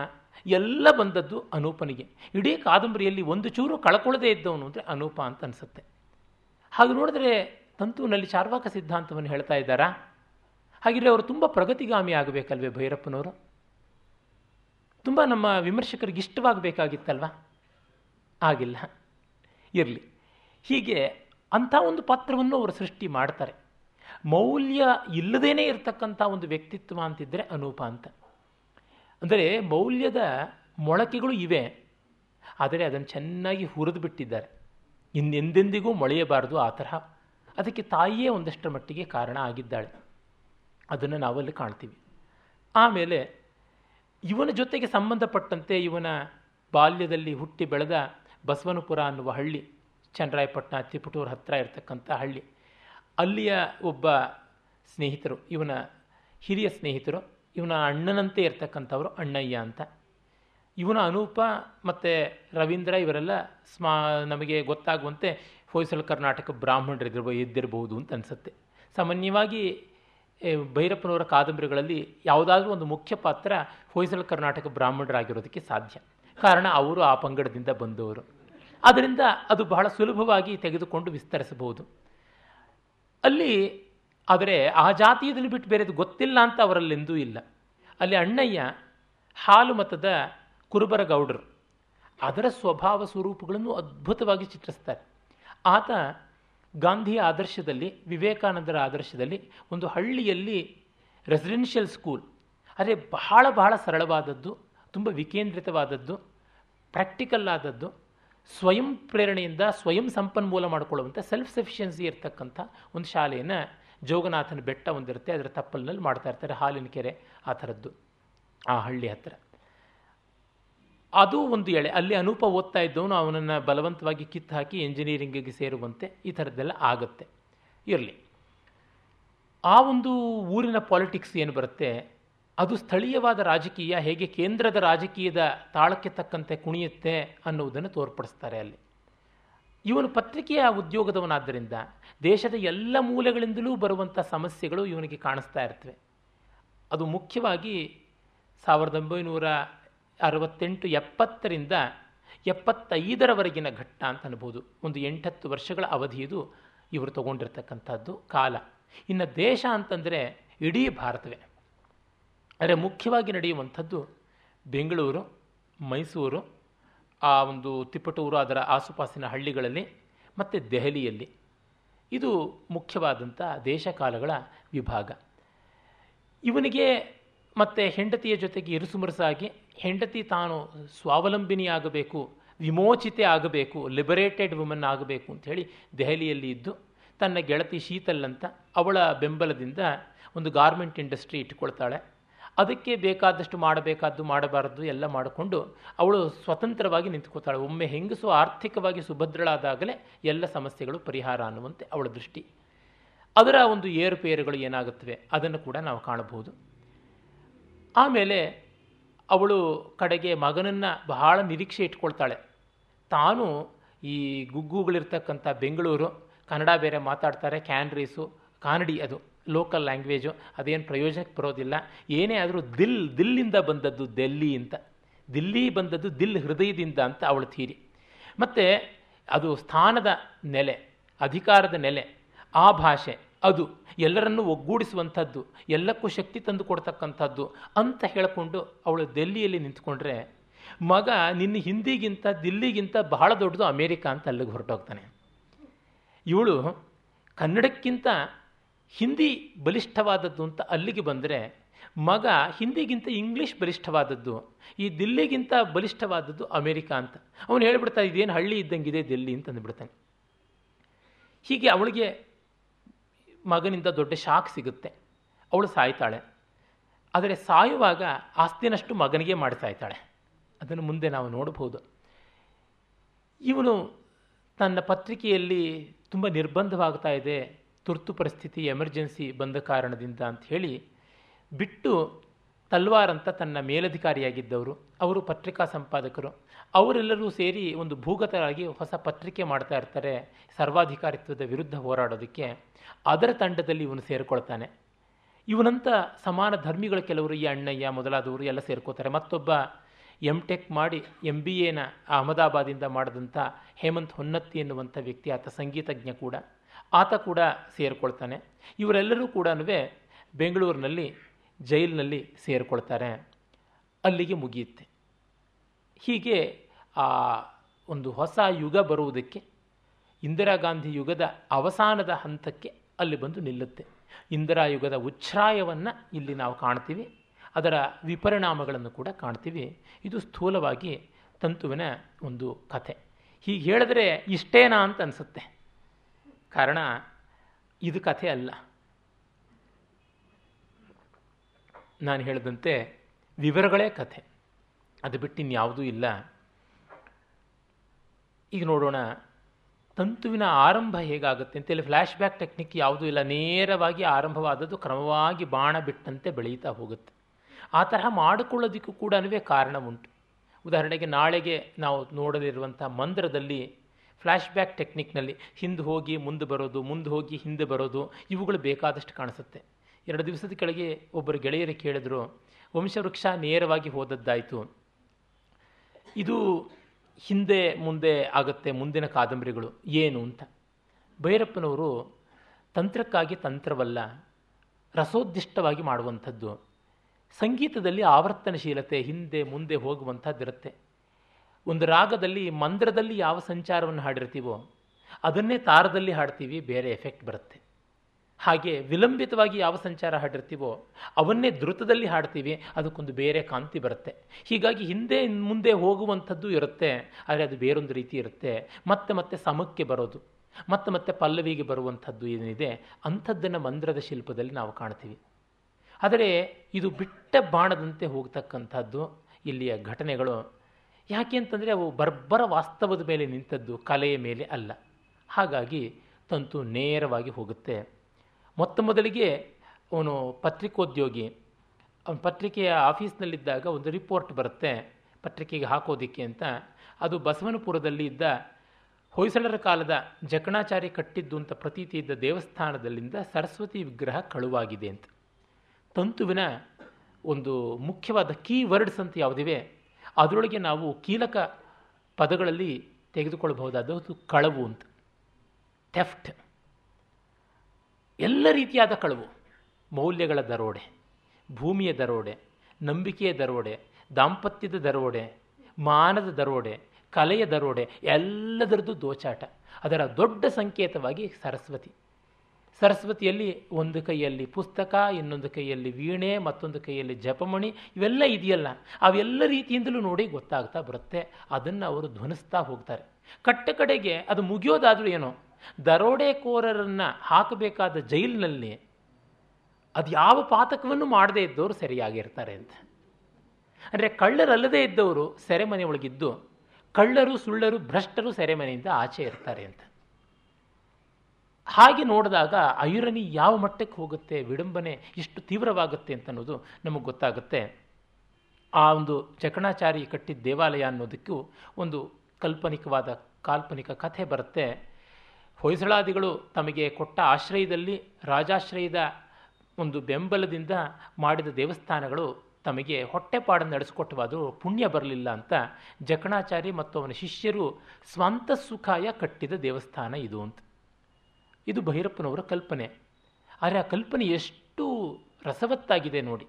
ಎಲ್ಲ ಬಂದದ್ದು ಅನೂಪನಿಗೆ. ಇಡೀ ಕಾದಂಬರಿಯಲ್ಲಿ ಒಂದು ಚೂರು ಕಳ್ಕೊಳ್ಳದೇ ಇದ್ದವನು ಅಂದರೆ ಅನೂಪ ಅಂತ ಅನಿಸುತ್ತೆ. ಹಾಗೆ ನೋಡಿದ್ರೆ ತಂತುವಿನಲ್ಲಿ ಚಾರ್ವಾಕ ಸಿದ್ಧಾಂತವನ್ನು ಹೇಳ್ತಾ ಇದ್ದಾರಾ? ಹಾಗಿದ್ರೆ ಅವರು ತುಂಬ ಪ್ರಗತಿಗಾಮಿ ಆಗಬೇಕಲ್ವೇ ಭೈರಪ್ಪನವರು? ತುಂಬ ನಮ್ಮ ವಿಮರ್ಶಕರಿಗೆ ಇಷ್ಟವಾಗಬೇಕಾಗಿತ್ತಲ್ವ? ಆಗಿಲ್ಲ. ಇರಲಿ. ಹೀಗೆ ಅಂಥ ಒಂದು ಪಾತ್ರವನ್ನು ಅವರು ಸೃಷ್ಟಿ ಮಾಡ್ತಾರೆ. ಮೌಲ್ಯ ಇಲ್ಲದೇನೆ ಇರತಕ್ಕಂಥ ಒಂದು ವ್ಯಕ್ತಿತ್ವ ಅಂತಿದ್ದರೆ ಅನೂಪ ಅಂತ. ಅಂದರೆ ಮೌಲ್ಯದ ಮೊಳಕೆಗಳು ಇವೆ, ಆದರೆ ಅದನ್ನು ಚೆನ್ನಾಗಿ ಹುರಿದು ಬಿಟ್ಟಿದ್ದಾರೆ. ಇನ್ನೆಂದೆಂದಿಗೂ ಮೊಳೆಯಬಾರದು ಆ ತರಹ. ಅದಕ್ಕೆ ತಾಯಿಯೇ ಒಂದಷ್ಟರ ಮಟ್ಟಿಗೆ ಕಾರಣ ಆಗಿದ್ದಾಳೆ. ಅದನ್ನು ನಾವಲ್ಲಿ ಕಾಣ್ತೀವಿ. ಆಮೇಲೆ ಇವನ ಜೊತೆಗೆ ಸಂಬಂಧಪಟ್ಟಂತೆ ಇವನ ಬಾಲ್ಯದಲ್ಲಿ ಹುಟ್ಟಿ ಬೆಳೆದ ಬಸವನಪುರ ಅನ್ನುವ ಹಳ್ಳಿ, ಚನ್ನರಾಯಪಟ್ಟಣ ತಿಪಟೂರು ಹತ್ತಿರ ಇರತಕ್ಕಂಥ ಹಳ್ಳಿ. ಅಲ್ಲಿಯ ಒಬ್ಬ ಸ್ನೇಹಿತರು, ಇವನ ಹಿರಿಯ ಸ್ನೇಹಿತರು, ಇವನ ಅಣ್ಣನಂತೆ ಇರ್ತಕ್ಕಂಥವರು ಅಣ್ಣಯ್ಯ ಅಂತ. ಇವನ ಅನೂಪ ಮತ್ತು ರವೀಂದ್ರ ಇವರೆಲ್ಲ ಸ್ಮಾ, ನಮಗೆ ಗೊತ್ತಾಗುವಂತೆ ಹೊಯ್ಸಳ ಕರ್ನಾಟಕ ಬ್ರಾಹ್ಮಣರಿದ್ದಿರ್ಬೋ ಇದ್ದಿರಬಹುದು ಅಂತ ಅನಿಸುತ್ತೆ. ಸಾಮಾನ್ಯವಾಗಿ ಭೈರಪ್ಪನವರ ಕಾದಂಬರಿಗಳಲ್ಲಿ ಯಾವುದಾದ್ರೂ ಒಂದು ಮುಖ್ಯ ಪಾತ್ರ ಹೊಯ್ಸಳ ಕರ್ನಾಟಕ ಬ್ರಾಹ್ಮಣರಾಗಿರೋದಕ್ಕೆ ಸಾಧ್ಯ. ಕಾರಣ ಅವರು ಆ ಪಂಗಡದಿಂದ ಬಂದವರು. ಅದರಿಂದ ಅದು ಬಹಳ ಸುಲಭವಾಗಿ ತೆಗೆದುಕೊಂಡು ವಿಸ್ತರಿಸಬಹುದು. ಅಲ್ಲಿ ಆದರೆ ಆ ಜಾತಿಯದಲ್ಲಿ ಬಿಟ್ಟು ಬೇರೆದು ಗೊತ್ತಿಲ್ಲ ಅಂತ ಅವರಲ್ಲೆಂದೂ ಇಲ್ಲ. ಅಲ್ಲಿ ಅಣ್ಣಯ್ಯ ಹಾಲು ಮತದ ಕುರುಬರ ಗೌಡರು. ಅದರ ಸ್ವಭಾವ ಸ್ವರೂಪಗಳನ್ನು ಅದ್ಭುತವಾಗಿ ಚಿತ್ರಿಸ್ತಾರೆ. ಆತ ಗಾಂಧಿಯ ಆದರ್ಶದಲ್ಲಿ, ವಿವೇಕಾನಂದರ ಆದರ್ಶದಲ್ಲಿ ಒಂದು ಹಳ್ಳಿಯಲ್ಲಿ ರೆಸಿಡೆನ್ಷಿಯಲ್ ಸ್ಕೂಲ್ ಆದರೆ ಬಹಳ ಬಹಳ ಸರಳವಾದದ್ದು, ತುಂಬ ವಿಕೇಂದ್ರಿತವಾದದ್ದು ಪ್ರಾಕ್ಟಿಕಲ್ ಆದದ್ದು. ಸ್ವಯಂ ಪ್ರೇರಣೆಯಿಂದ ಸ್ವಯಂ ಸಂಪನ್ಮೂಲ ಮಾಡಿಕೊಳ್ಳುವಂಥ ಸೆಲ್ಫ್ ಸಫಿಷಿಯನ್ಸಿ ಇರ್ತಕ್ಕಂಥ ಒಂದು ಶಾಲೆಯನ್ನು ಜೋಗನಾಥನ ಬೆಟ್ಟ ಒಂದಿರುತ್ತೆ, ಅದರ ತಪ್ಪಲಿನಲ್ಲಿ ಮಾಡ್ತಾ ಇರ್ತಾರೆ ಹಾಲಿನ ಕೆರೆ, ಆ ಥರದ್ದು, ಆ ಹಳ್ಳಿ ಹತ್ತಿರ ಅದು ಒಂದು ಎಳೆ, ಅಲ್ಲಿ ಅನೂಪ ಓದ್ತಾ ಇದ್ದವನು, ಅವನನ್ನು ಬಲವಂತವಾಗಿ ಕಿತ್ತು ಹಾಕಿ ಇಂಜಿನಿಯರಿಂಗಿಗೆ ಸೇರುವಂತೆ ಈ ಥರದ್ದೆಲ್ಲ ಆಗುತ್ತೆ. ಇರಲಿ. ಆ ಒಂದು ಊರಿನ ಪಾಲಿಟಿಕ್ಸ್ ಏನು ಬರುತ್ತೆ? ಅದು ಸ್ಥಳೀಯವಾದ ರಾಜಕೀಯ, ಹೇಗೆ ಕೇಂದ್ರದ ರಾಜಕೀಯದ ತಾಳಕ್ಕೆ ತಕ್ಕಂತೆ ಕುಣಿಯುತ್ತೆ ಅನ್ನುವುದನ್ನು ತೋರ್ಪಡಿಸ್ತಾರೆ ಅಲ್ಲಿ. ಇವನು ಪತ್ರಿಕೆಯ ಉದ್ಯೋಗದವನಾದ್ದರಿಂದ ದೇಶದ ಎಲ್ಲ ಮೂಲೆಗಳಿಂದಲೂ ಬರುವಂಥ ಸಮಸ್ಯೆಗಳು ಇವನಿಗೆ ಕಾಣಿಸ್ತಾ ಇರ್ತವೆ. ಅದು ಮುಖ್ಯವಾಗಿ ಸಾವಿರದ ಒಂಬೈನೂರ ಅರವತ್ತೆಂಟು ಎಪ್ಪತ್ತರಿಂದ ಎಪ್ಪತ್ತೈದರವರೆಗಿನ ಘಟ್ಟ ಅಂತ ಅನ್ಬೋದು. ಒಂದು ಎಂಟತ್ತು ವರ್ಷಗಳ ಅವಧಿಯದು ಇವರು ತಗೊಂಡಿರ್ತಕ್ಕಂಥದ್ದು ಕಾಲ. ಇನ್ನು ದೇಶ ಅಂತಂದರೆ ಇಡೀ ಭಾರತವೇ. ಆದರೆ ಮುಖ್ಯವಾಗಿ ನಡೆಯುವಂಥದ್ದು ಬೆಂಗಳೂರು, ಮೈಸೂರು, ಆ ಒಂದು ತಿಪ್ಪಟೂರು, ಅದರ ಆಸುಪಾಸಿನ ಹಳ್ಳಿಗಳಲ್ಲಿ ಮತ್ತು ದೆಹಲಿಯಲ್ಲಿ. ಇದು ಮುಖ್ಯವಾದಂಥ ದೇಶಕಾಲಗಳ ವಿಭಾಗ. ಇವನಿಗೆ ಮತ್ತು ಹೆಂಡತಿಯ ಜೊತೆಗೆ ಇರುಸುಮುರುಸಾಗಿ ಹೆಂಡತಿ ತಾನು ಸ್ವಾವಲಂಬಿನಿಯಾಗಬೇಕು, ವಿಮೋಚಿತೆ ಆಗಬೇಕು, ಲಿಬರೇಟೆಡ್ ವುಮನ್ ಆಗಬೇಕು ಅಂಥೇಳಿ ದೆಹಲಿಯಲ್ಲಿ ಇದ್ದು ತನ್ನ ಗೆಳತಿ ಶೀತಲ್ ಅಂತ ಅವಳ ಬೆಂಬಲದಿಂದ ಒಂದು ಗಾರ್ಮೆಂಟ್ ಇಂಡಸ್ಟ್ರಿ ಇಟ್ಕೊಳ್ತಾಳೆ ಅದಕ್ಕೆ ಬೇಕಾದಷ್ಟು ಮಾಡಬೇಕಾದ್ದು ಮಾಡಬಾರದು ಎಲ್ಲ ಮಾಡಿಕೊಂಡು ಅವಳು ಸ್ವತಂತ್ರವಾಗಿ ನಿಂತ್ಕೋತಾಳೆ ಒಮ್ಮೆ ಹೆಂಗಸು ಆರ್ಥಿಕವಾಗಿ ಸುಭದ್ರಳಾದಾಗಲೇ ಎಲ್ಲ ಸಮಸ್ಯೆಗಳು ಪರಿಹಾರ ಅನ್ನುವಂತೆ ಅವಳ ದೃಷ್ಟಿ. ಅದರ ಒಂದು ಏರುಪೇರುಗಳು ಏನಾಗುತ್ತವೆ ಅದನ್ನು ಕೂಡ ನಾವು ಕಾಣಬಹುದು. ಆಮೇಲೆ ಅವಳು ಕಡೆಗೆ ಮಗನನ್ನು ಬಹಳ ನಿರೀಕ್ಷೆ ಇಟ್ಕೊಳ್ತಾಳೆ. ತಾನು ಈ ಗುಗ್ಗುಗಳಿರ್ತಕ್ಕಂಥ ಬೆಂಗಳೂರು, ಕನ್ನಡ ಬೇರೆ ಮಾತಾಡ್ತಾರೆ ಕ್ಯಾನ್ರೀಸು ಕಾನಡಿ ಅದು. ಲೋಕಲ್ ಲ್ಯಾಂಗ್ವೇಜು ಅದೇನು ಪ್ರಯೋಜನಕ್ಕೆ ಬರೋದಿಲ್ಲ. ಏನೇ ಆದರೂ ದಿಲ್, ದಿಲ್ಲಿಂದ ಬಂದದ್ದು ದೆಲ್ಲಿ ಅಂತ. ದಿಲ್ಲಿ ಬಂದದ್ದು ದಿಲ್ ಹೃದಯದಿಂದ ಅಂತ ಅವಳು ಥೀರಿ. ಮತ್ತು ಅದು ಸ್ಥಾನದ ನೆಲೆ, ಅಧಿಕಾರದ ನೆಲೆ, ಆ ಭಾಷೆ, ಅದು ಎಲ್ಲರನ್ನೂ ಒಗ್ಗೂಡಿಸುವಂಥದ್ದು, ಎಲ್ಲಕ್ಕೂ ಶಕ್ತಿ ತಂದು ಕೊಡ್ತಕ್ಕಂಥದ್ದು ಅಂತ ಹೇಳಿಕೊಂಡು ಅವಳು ದೆಲ್ಲಿಯಲ್ಲಿ ನಿಂತ್ಕೊಂಡ್ರೆ ಮಗ ನಿನ್ನ ಹಿಂದಿಗಿಂತ, ದಿಲ್ಲಿಗಿಂತ ಬಹಳ ದೊಡ್ಡದು ಅಮೇರಿಕಾ ಅಂತ ಅಲ್ಲಿಗೆ ಹೊರಟೋಗ್ತಾನೆ. ಇವಳು ಕನ್ನಡಕ್ಕಿಂತ ಹಿಂದಿ ಬಲಿಷ್ಠವಾದದ್ದು ಅಂತ ಅಲ್ಲಿಗೆ ಬಂದರೆ ಮಗ ಹಿಂದಿಗಿಂತ ಇಂಗ್ಲೀಷ್ ಬಲಿಷ್ಠವಾದದ್ದು, ಈ ದಿಲ್ಲಿಗಿಂತ ಬಲಿಷ್ಠವಾದದ್ದು ಅಮೇರಿಕಾ ಅಂತ. ಅವನು ಹೇಳ್ಬಿಡ್ತಾ, ಇದೇನು ಹಳ್ಳಿ ಇದ್ದಂಗಿದೆ ದಿಲ್ಲಿ ಅಂತ ಅಂದ್ಬಿಡ್ತಾನೆ. ಹೀಗೆ ಅವಳಿಗೆ ಮಗನಿಂದ ದೊಡ್ಡ ಶಾಕ್ ಸಿಗುತ್ತೆ. ಅವಳು ಸಾಯ್ತಾಳೆ. ಆದರೆ ಸಾಯುವಾಗ ಆಸ್ತಿನಷ್ಟು ಮಗನಿಗೆ ಮಾಡಿ ಸಾಯ್ತಾಳೆ ಅದನ್ನು ಮುಂದೆ ನಾವು ನೋಡಬಹುದು. ಇವನು ತನ್ನ ಪತ್ರಿಕೆಯಲ್ಲಿ ತುಂಬ ನಿರ್ಬಂಧವಾಗ್ತಾ ಇದೆ. ತುರ್ತು ಪರಿಸ್ಥಿತಿ, ಎಮರ್ಜೆನ್ಸಿ ಬಂದ ಕಾರಣದಿಂದ ಅಂತ ಹೇಳಿ ಬಿಟ್ಟು ತಲ್ವಾರ್ ಅಂತ ತನ್ನ ಮೇಲಧಿಕಾರಿಯಾಗಿದ್ದವರು, ಅವರು ಪತ್ರಿಕಾ ಸಂಪಾದಕರು. ಅವರೆಲ್ಲರೂ ಸೇರಿ ಒಂದು ಭೂಗತರಾಗಿ ಹೊಸ ಪತ್ರಿಕೆ ಮಾಡ್ತಾ ಇರ್ತಾರೆ, ಸರ್ವಾಧಿಕಾರಿತ್ವದ ವಿರುದ್ಧ ಹೋರಾಡೋದಕ್ಕೆ. ಅದರ ತಂಡದಲ್ಲಿ ಇವನು ಸೇರಿಕೊಳ್ತಾನೆ. ಇವನಂತ ಸಮಾನ ಧರ್ಮಿಗಳ ಕೆಲವರು ಈ ಅಣ್ಣಯ್ಯ ಮೊದಲಾದವರು ಎಲ್ಲ ಸೇರ್ಕೋತಾರೆ. ಮತ್ತೊಬ್ಬ ಎಂ ಟೆಕ್ ಮಾಡಿ ಎಂ ಬಿ ಎನ ಅಹಮದಾಬಾದಿಂದ ಮಾಡಿದಂಥ ಹೇಮಂತ್ ಹೊನ್ನತ್ತಿ ಎನ್ನುವಂಥ ವ್ಯಕ್ತಿ, ಆತ ಸಂಗೀತಜ್ಞ ಕೂಡ. ಆತ ಕೂಡ ಸೇರಿಕೊಳ್ತಾನೆ. ಇವರೆಲ್ಲರೂ ಕೂಡ ಬೆಂಗಳೂರಿನಲ್ಲಿ, ಜೈಲಿನಲ್ಲಿ ಸೇರಿಕೊಳ್ತಾರೆ. ಅಲ್ಲಿಗೆ ಮುಗಿಯುತ್ತೆ. ಹೀಗೆ ಆ ಒಂದು ಹೊಸ ಯುಗ ಬರುವುದಕ್ಕೆ, ಇಂದಿರಾ ಗಾಂಧಿ ಯುಗದ ಅವಸಾನದ ಹಂತಕ್ಕೆ ಅಲ್ಲಿ ಬಂದು ನಿಲ್ಲುತ್ತೆ. ಇಂದಿರಾ ಯುಗದ ಉಚ್ಛ್ರಾಯವನ್ನು ಇಲ್ಲಿ ನಾವು ಕಾಣ್ತೀವಿ. ಅದರ ವಿಪರಿಣಾಮಗಳನ್ನು ಕೂಡ ಕಾಣ್ತೀವಿ. ಇದು ಸ್ಥೂಲವಾಗಿ ತಂತುವಿನ ಒಂದು ಕಥೆ. ಹೀಗೆ ಹೇಳಿದ್ರೆ ಇಷ್ಟೇನಾ ಅಂತ ಅನಿಸುತ್ತೆ. ಕಾರಣ ಇದು ಕಥೆ ಅಲ್ಲ. ನಾನು ಹೇಳಿದಂತೆ ವಿವರಗಳೇ ಕಥೆ. ಅದು ಬಿಟ್ಟು ಇನ್ಯಾವುದೂ ಇಲ್ಲ. ಈಗ ನೋಡೋಣ, ತಂತುವಿನ ಆರಂಭ ಹೇಗಾಗುತ್ತೆ ಅಂತೇಳಿ ಫ್ಲ್ಯಾಶ್ ಬ್ಯಾಕ್ ಟೆಕ್ನಿಕ್ ಯಾವುದೂ ಇಲ್ಲ. ನೇರವಾಗಿ ಆರಂಭವಾದದ್ದು ಕ್ರಮವಾಗಿ ಬಾಣ ಬಿಟ್ಟಂತೆ ಬೆಳೀತಾ ಹೋಗುತ್ತೆ. ಆ ತರಹ ಮಾಡಿಕೊಳ್ಳೋದಕ್ಕೂ ಕೂಡ ಕಾರಣ ಉಂಟು ಉದಾಹರಣೆಗೆ ನಾಳೆಗೆ ನಾವು ನೋಡಲಿರುವಂಥ ಮಂದಿರದಲ್ಲಿ ಫ್ಲ್ಯಾಶ್ ಬ್ಯಾಕ್ ಟೆಕ್ನಿಕ್ನಲ್ಲಿ ಹಿಂದೆ ಹೋಗಿ ಮುಂದೆ ಬರೋದು, ಮುಂದೆ ಹೋಗಿ ಹಿಂದೆ ಬರೋದು, ಇವುಗಳು ಬೇಕಾದಷ್ಟು ಕಾಣಿಸುತ್ತೆ. ಎರಡು ದಿವಸದ ಕೆಳಗೆ ಒಬ್ಬರು ಗೆಳೆಯರು ಕೇಳಿದ್ರು, ವಂಶವೃಕ್ಷ ನೇರವಾಗಿ ಹೋದದ್ದಾಯಿತು. ಇದು ಹಿಂದೆ ಮುಂದೆ ಆಗುತ್ತೆ, ಮುಂದಿನ ಕಾದಂಬರಿಗಳು. ಏನು ಅಂತ? ಭೈರಪ್ಪನವರು, ತಂತ್ರಕ್ಕಾಗಿ ತಂತ್ರವಲ್ಲ, ರಸೋದ್ದಿಷ್ಟವಾಗಿ ಮಾಡುವಂಥದ್ದು. ಸಂಗೀತದಲ್ಲಿ ಆವರ್ತನಶೀಲತೆ ಹಿಂದೆ ಮುಂದೆ ಹೋಗುವಂಥದ್ದಿರುತ್ತೆ. ಒಂದು ರಾಗದಲ್ಲಿ ಮಂದ್ರದಲ್ಲಿ ಯಾವ ಸಂಚಾರವನ್ನು ಹಾಡಿರ್ತೀವೋ ಅದನ್ನೇ ತಾರದಲ್ಲಿ ಹಾಡ್ತೀವಿ, ಬೇರೆ ಎಫೆಕ್ಟ್ ಬರುತ್ತೆ. ಹಾಗೆ ವಿಲಂಬಿತವಾಗಿ ಯಾವ ಸಂಚಾರ ಹಾಡಿರ್ತೀವೋ ಅವನ್ನೇ ದ್ರುತದಲ್ಲಿ ಹಾಡ್ತೀವಿ, ಅದಕ್ಕೊಂದು ಬೇರೆ ಕಾಂತಿ ಬರುತ್ತೆ. ಹೀಗಾಗಿ ಹಿಂದೆ ಮುಂದೆ ಹೋಗುವಂಥದ್ದು ಇರುತ್ತೆ, ಆದರೆ ಅದು ಬೇರೊಂದು ರೀತಿ ಇರುತ್ತೆ. ಮತ್ತೆ ಮತ್ತೆ ಸಮಕ್ಕೆ ಬರೋದು, ಮತ್ತೆ ಮತ್ತೆ ಪಲ್ಲವಿಗೆ ಬರುವಂಥದ್ದು ಏನಿದೆ, ಅಂಥದ್ದನ್ನು ಮಂದ್ರದ ಶಿಲ್ಪದಲ್ಲಿ ನಾವು ಕಾಣ್ತೀವಿ. ಆದರೆ ಇದು ಬಿಟ್ಟ ಬಾಣದಂತೆ ಹೋಗ್ತಕ್ಕಂಥದ್ದು ಇಲ್ಲಿಯ ಘಟನೆಗಳು ಯಾಕೆ ಅಂತಂದರೆ ಅವು ಬರ್ಬರ ವಾಸ್ತವದ ಮೇಲೆ ನಿಂತದ್ದು, ಕಲೆಯ ಮೇಲೆ ಅಲ್ಲ. ಹಾಗಾಗಿ ತಂತು ನೇರವಾಗಿ ಹೋಗುತ್ತೆ. ಮೊತ್ತ ಮೊದಲಿಗೆ ಅವನು ಪತ್ರಿಕೋದ್ಯೋಗಿ. ಅವನ ಪತ್ರಿಕೆಯ ಆಫೀಸ್ನಲ್ಲಿದ್ದಾಗ ಒಂದು ರಿಪೋರ್ಟ್ ಬರುತ್ತೆ, ಪತ್ರಿಕೆಗೆ ಹಾಕೋದಿಕ್ಕೆ ಅಂತ. ಅದು ಬಸವನಪುರದಲ್ಲಿ ಇದ್ದ ಹೊಯ್ಸಳರ ಕಾಲದ ಜಕಣಾಚಾರಿ ಕಟ್ಟಿದ್ದು ಅಂತ ಪ್ರತೀತಿ ಇದ್ದ ದೇವಸ್ಥಾನದಲ್ಲಿಂದ ಸರಸ್ವತಿ ವಿಗ್ರಹ ಕಳುವಾಗಿದೆ ಅಂತ. ತಂತುವಿನ ಒಂದು ಮುಖ್ಯವಾದ ಕೀ ವರ್ಡ್ಸ್ ಅಂತ ಯಾವುದಿವೆ? ಅದರೊಳಗೆ ನಾವು ಕೀಲಕ ಪದಗಳಲ್ಲಿ ತೆಗೆದುಕೊಳ್ಳಬಹುದಾದದ್ದು ಕಳವು ಅಂತ. ಥೆಫ್ಟ್. ಎಲ್ಲ ರೀತಿಯಾದ ಕಳವು. ಮೌಲ್ಯಗಳ ದರೋಡೆ, ಭೂಮಿಯ ದರೋಡೆ, ನಂಬಿಕೆಯ ದರೋಡೆ, ದಾಂಪತ್ಯದ ದರೋಡೆ, ಮಾನದ ದರೋಡೆ, ಕಲೆಯ ದರೋಡೆ, ಎಲ್ಲದರದ್ದು ದೋಚಾಟ. ಅದರ ದೊಡ್ಡ ಸಂಕೇತವಾಗಿ ಸರಸ್ವತಿ. ಸರಸ್ವತಿಯಲ್ಲಿ ಒಂದು ಕೈಯಲ್ಲಿ ಪುಸ್ತಕ, ಇನ್ನೊಂದು ಕೈಯಲ್ಲಿ ವೀಣೆ, ಮತ್ತೊಂದು ಕೈಯಲ್ಲಿ ಜಪಮಣಿ, ಇವೆಲ್ಲ ಇದೆಯಲ್ಲ, ಅವೆಲ್ಲ ರೀತಿಯಿಂದಲೂ ನೋಡಿ ಗೊತ್ತಾಗ್ತಾ ಬರುತ್ತೆ. ಅದನ್ನು ಅವರು ಧ್ವನಿಸ್ತಾ ಹೋಗ್ತಾರೆ. ಕಟ್ಟ ಕಡೆಗೆ ಅದು ಮುಗಿಯೋದಾದರೂ ಏನೋ, ದರೋಡೆಕೋರರನ್ನು ಹಾಕಬೇಕಾದ ಜೈಲಿನಲ್ಲಿ ಅದು ಯಾವ ಪಾತಕವನ್ನು ಮಾಡದೇ ಇದ್ದವರು ಸರಿಯಾಗಿರ್ತಾರೆ ಅಂತ. ಅಂದರೆ ಕಳ್ಳರಲ್ಲದೇ ಇದ್ದವರು ಸೆರೆಮನೆ ಒಳಗಿದ್ದು ಕಳ್ಳರು ಸುಳ್ಳರು ಭ್ರಷ್ಟರು ಸೆರೆಮನೆಯಿಂದ ಆಚೆ ಇರ್ತಾರೆ ಅಂತ. ಹಾಗೆ ನೋಡಿದಾಗ ಐರನಿ ಯಾವ ಮಟ್ಟಕ್ಕೆ ಹೋಗುತ್ತೆ, ವಿಡಂಬನೆ ಎಷ್ಟು ತೀವ್ರವಾಗುತ್ತೆ ಅಂತ ಅನ್ನೋದು ನಮಗೆ ಗೊತ್ತಾಗುತ್ತೆ. ಆ ಒಂದು ಚಕಣಾಚಾರಿ ಕಟ್ಟಿದ ದೇವಾಲಯ ಅನ್ನೋದಕ್ಕೂ ಒಂದು ಕಲ್ಪನಿಕವಾದ ಕಾಲ್ಪನಿಕ ಕಥೆ ಬರುತ್ತೆ. ಹೊಯ್ಸಳಾದಿಗಳು ತಮಗೆ ಕೊಟ್ಟ ಆಶ್ರಯದಲ್ಲಿ, ರಾಜಾಶ್ರಯದ ಒಂದು ಬೆಂಬಲದಿಂದ ಮಾಡಿದ ದೇವಸ್ಥಾನಗಳು ತಮಗೆ ಹೊಟ್ಟೆಪಾಡನ್ನು ನಡೆಸಿಕೊಟ್ಟವಾದರೂ ಪುಣ್ಯ ಬರಲಿಲ್ಲ ಅಂತ ಜಕಣಾಚಾರಿ ಮತ್ತು ಅವನ ಶಿಷ್ಯರು ಸ್ವಂತ ಸುಖಾಯ ಕಟ್ಟಿದ ದೇವಸ್ಥಾನ ಇದು ಅಂತ. ಇದು ಭೈರಪ್ಪನವರ ಕಲ್ಪನೆ. ಆದರೆ ಆ ಕಲ್ಪನೆ ಎಷ್ಟು ರಸವತ್ತಾಗಿದೆ ನೋಡಿ.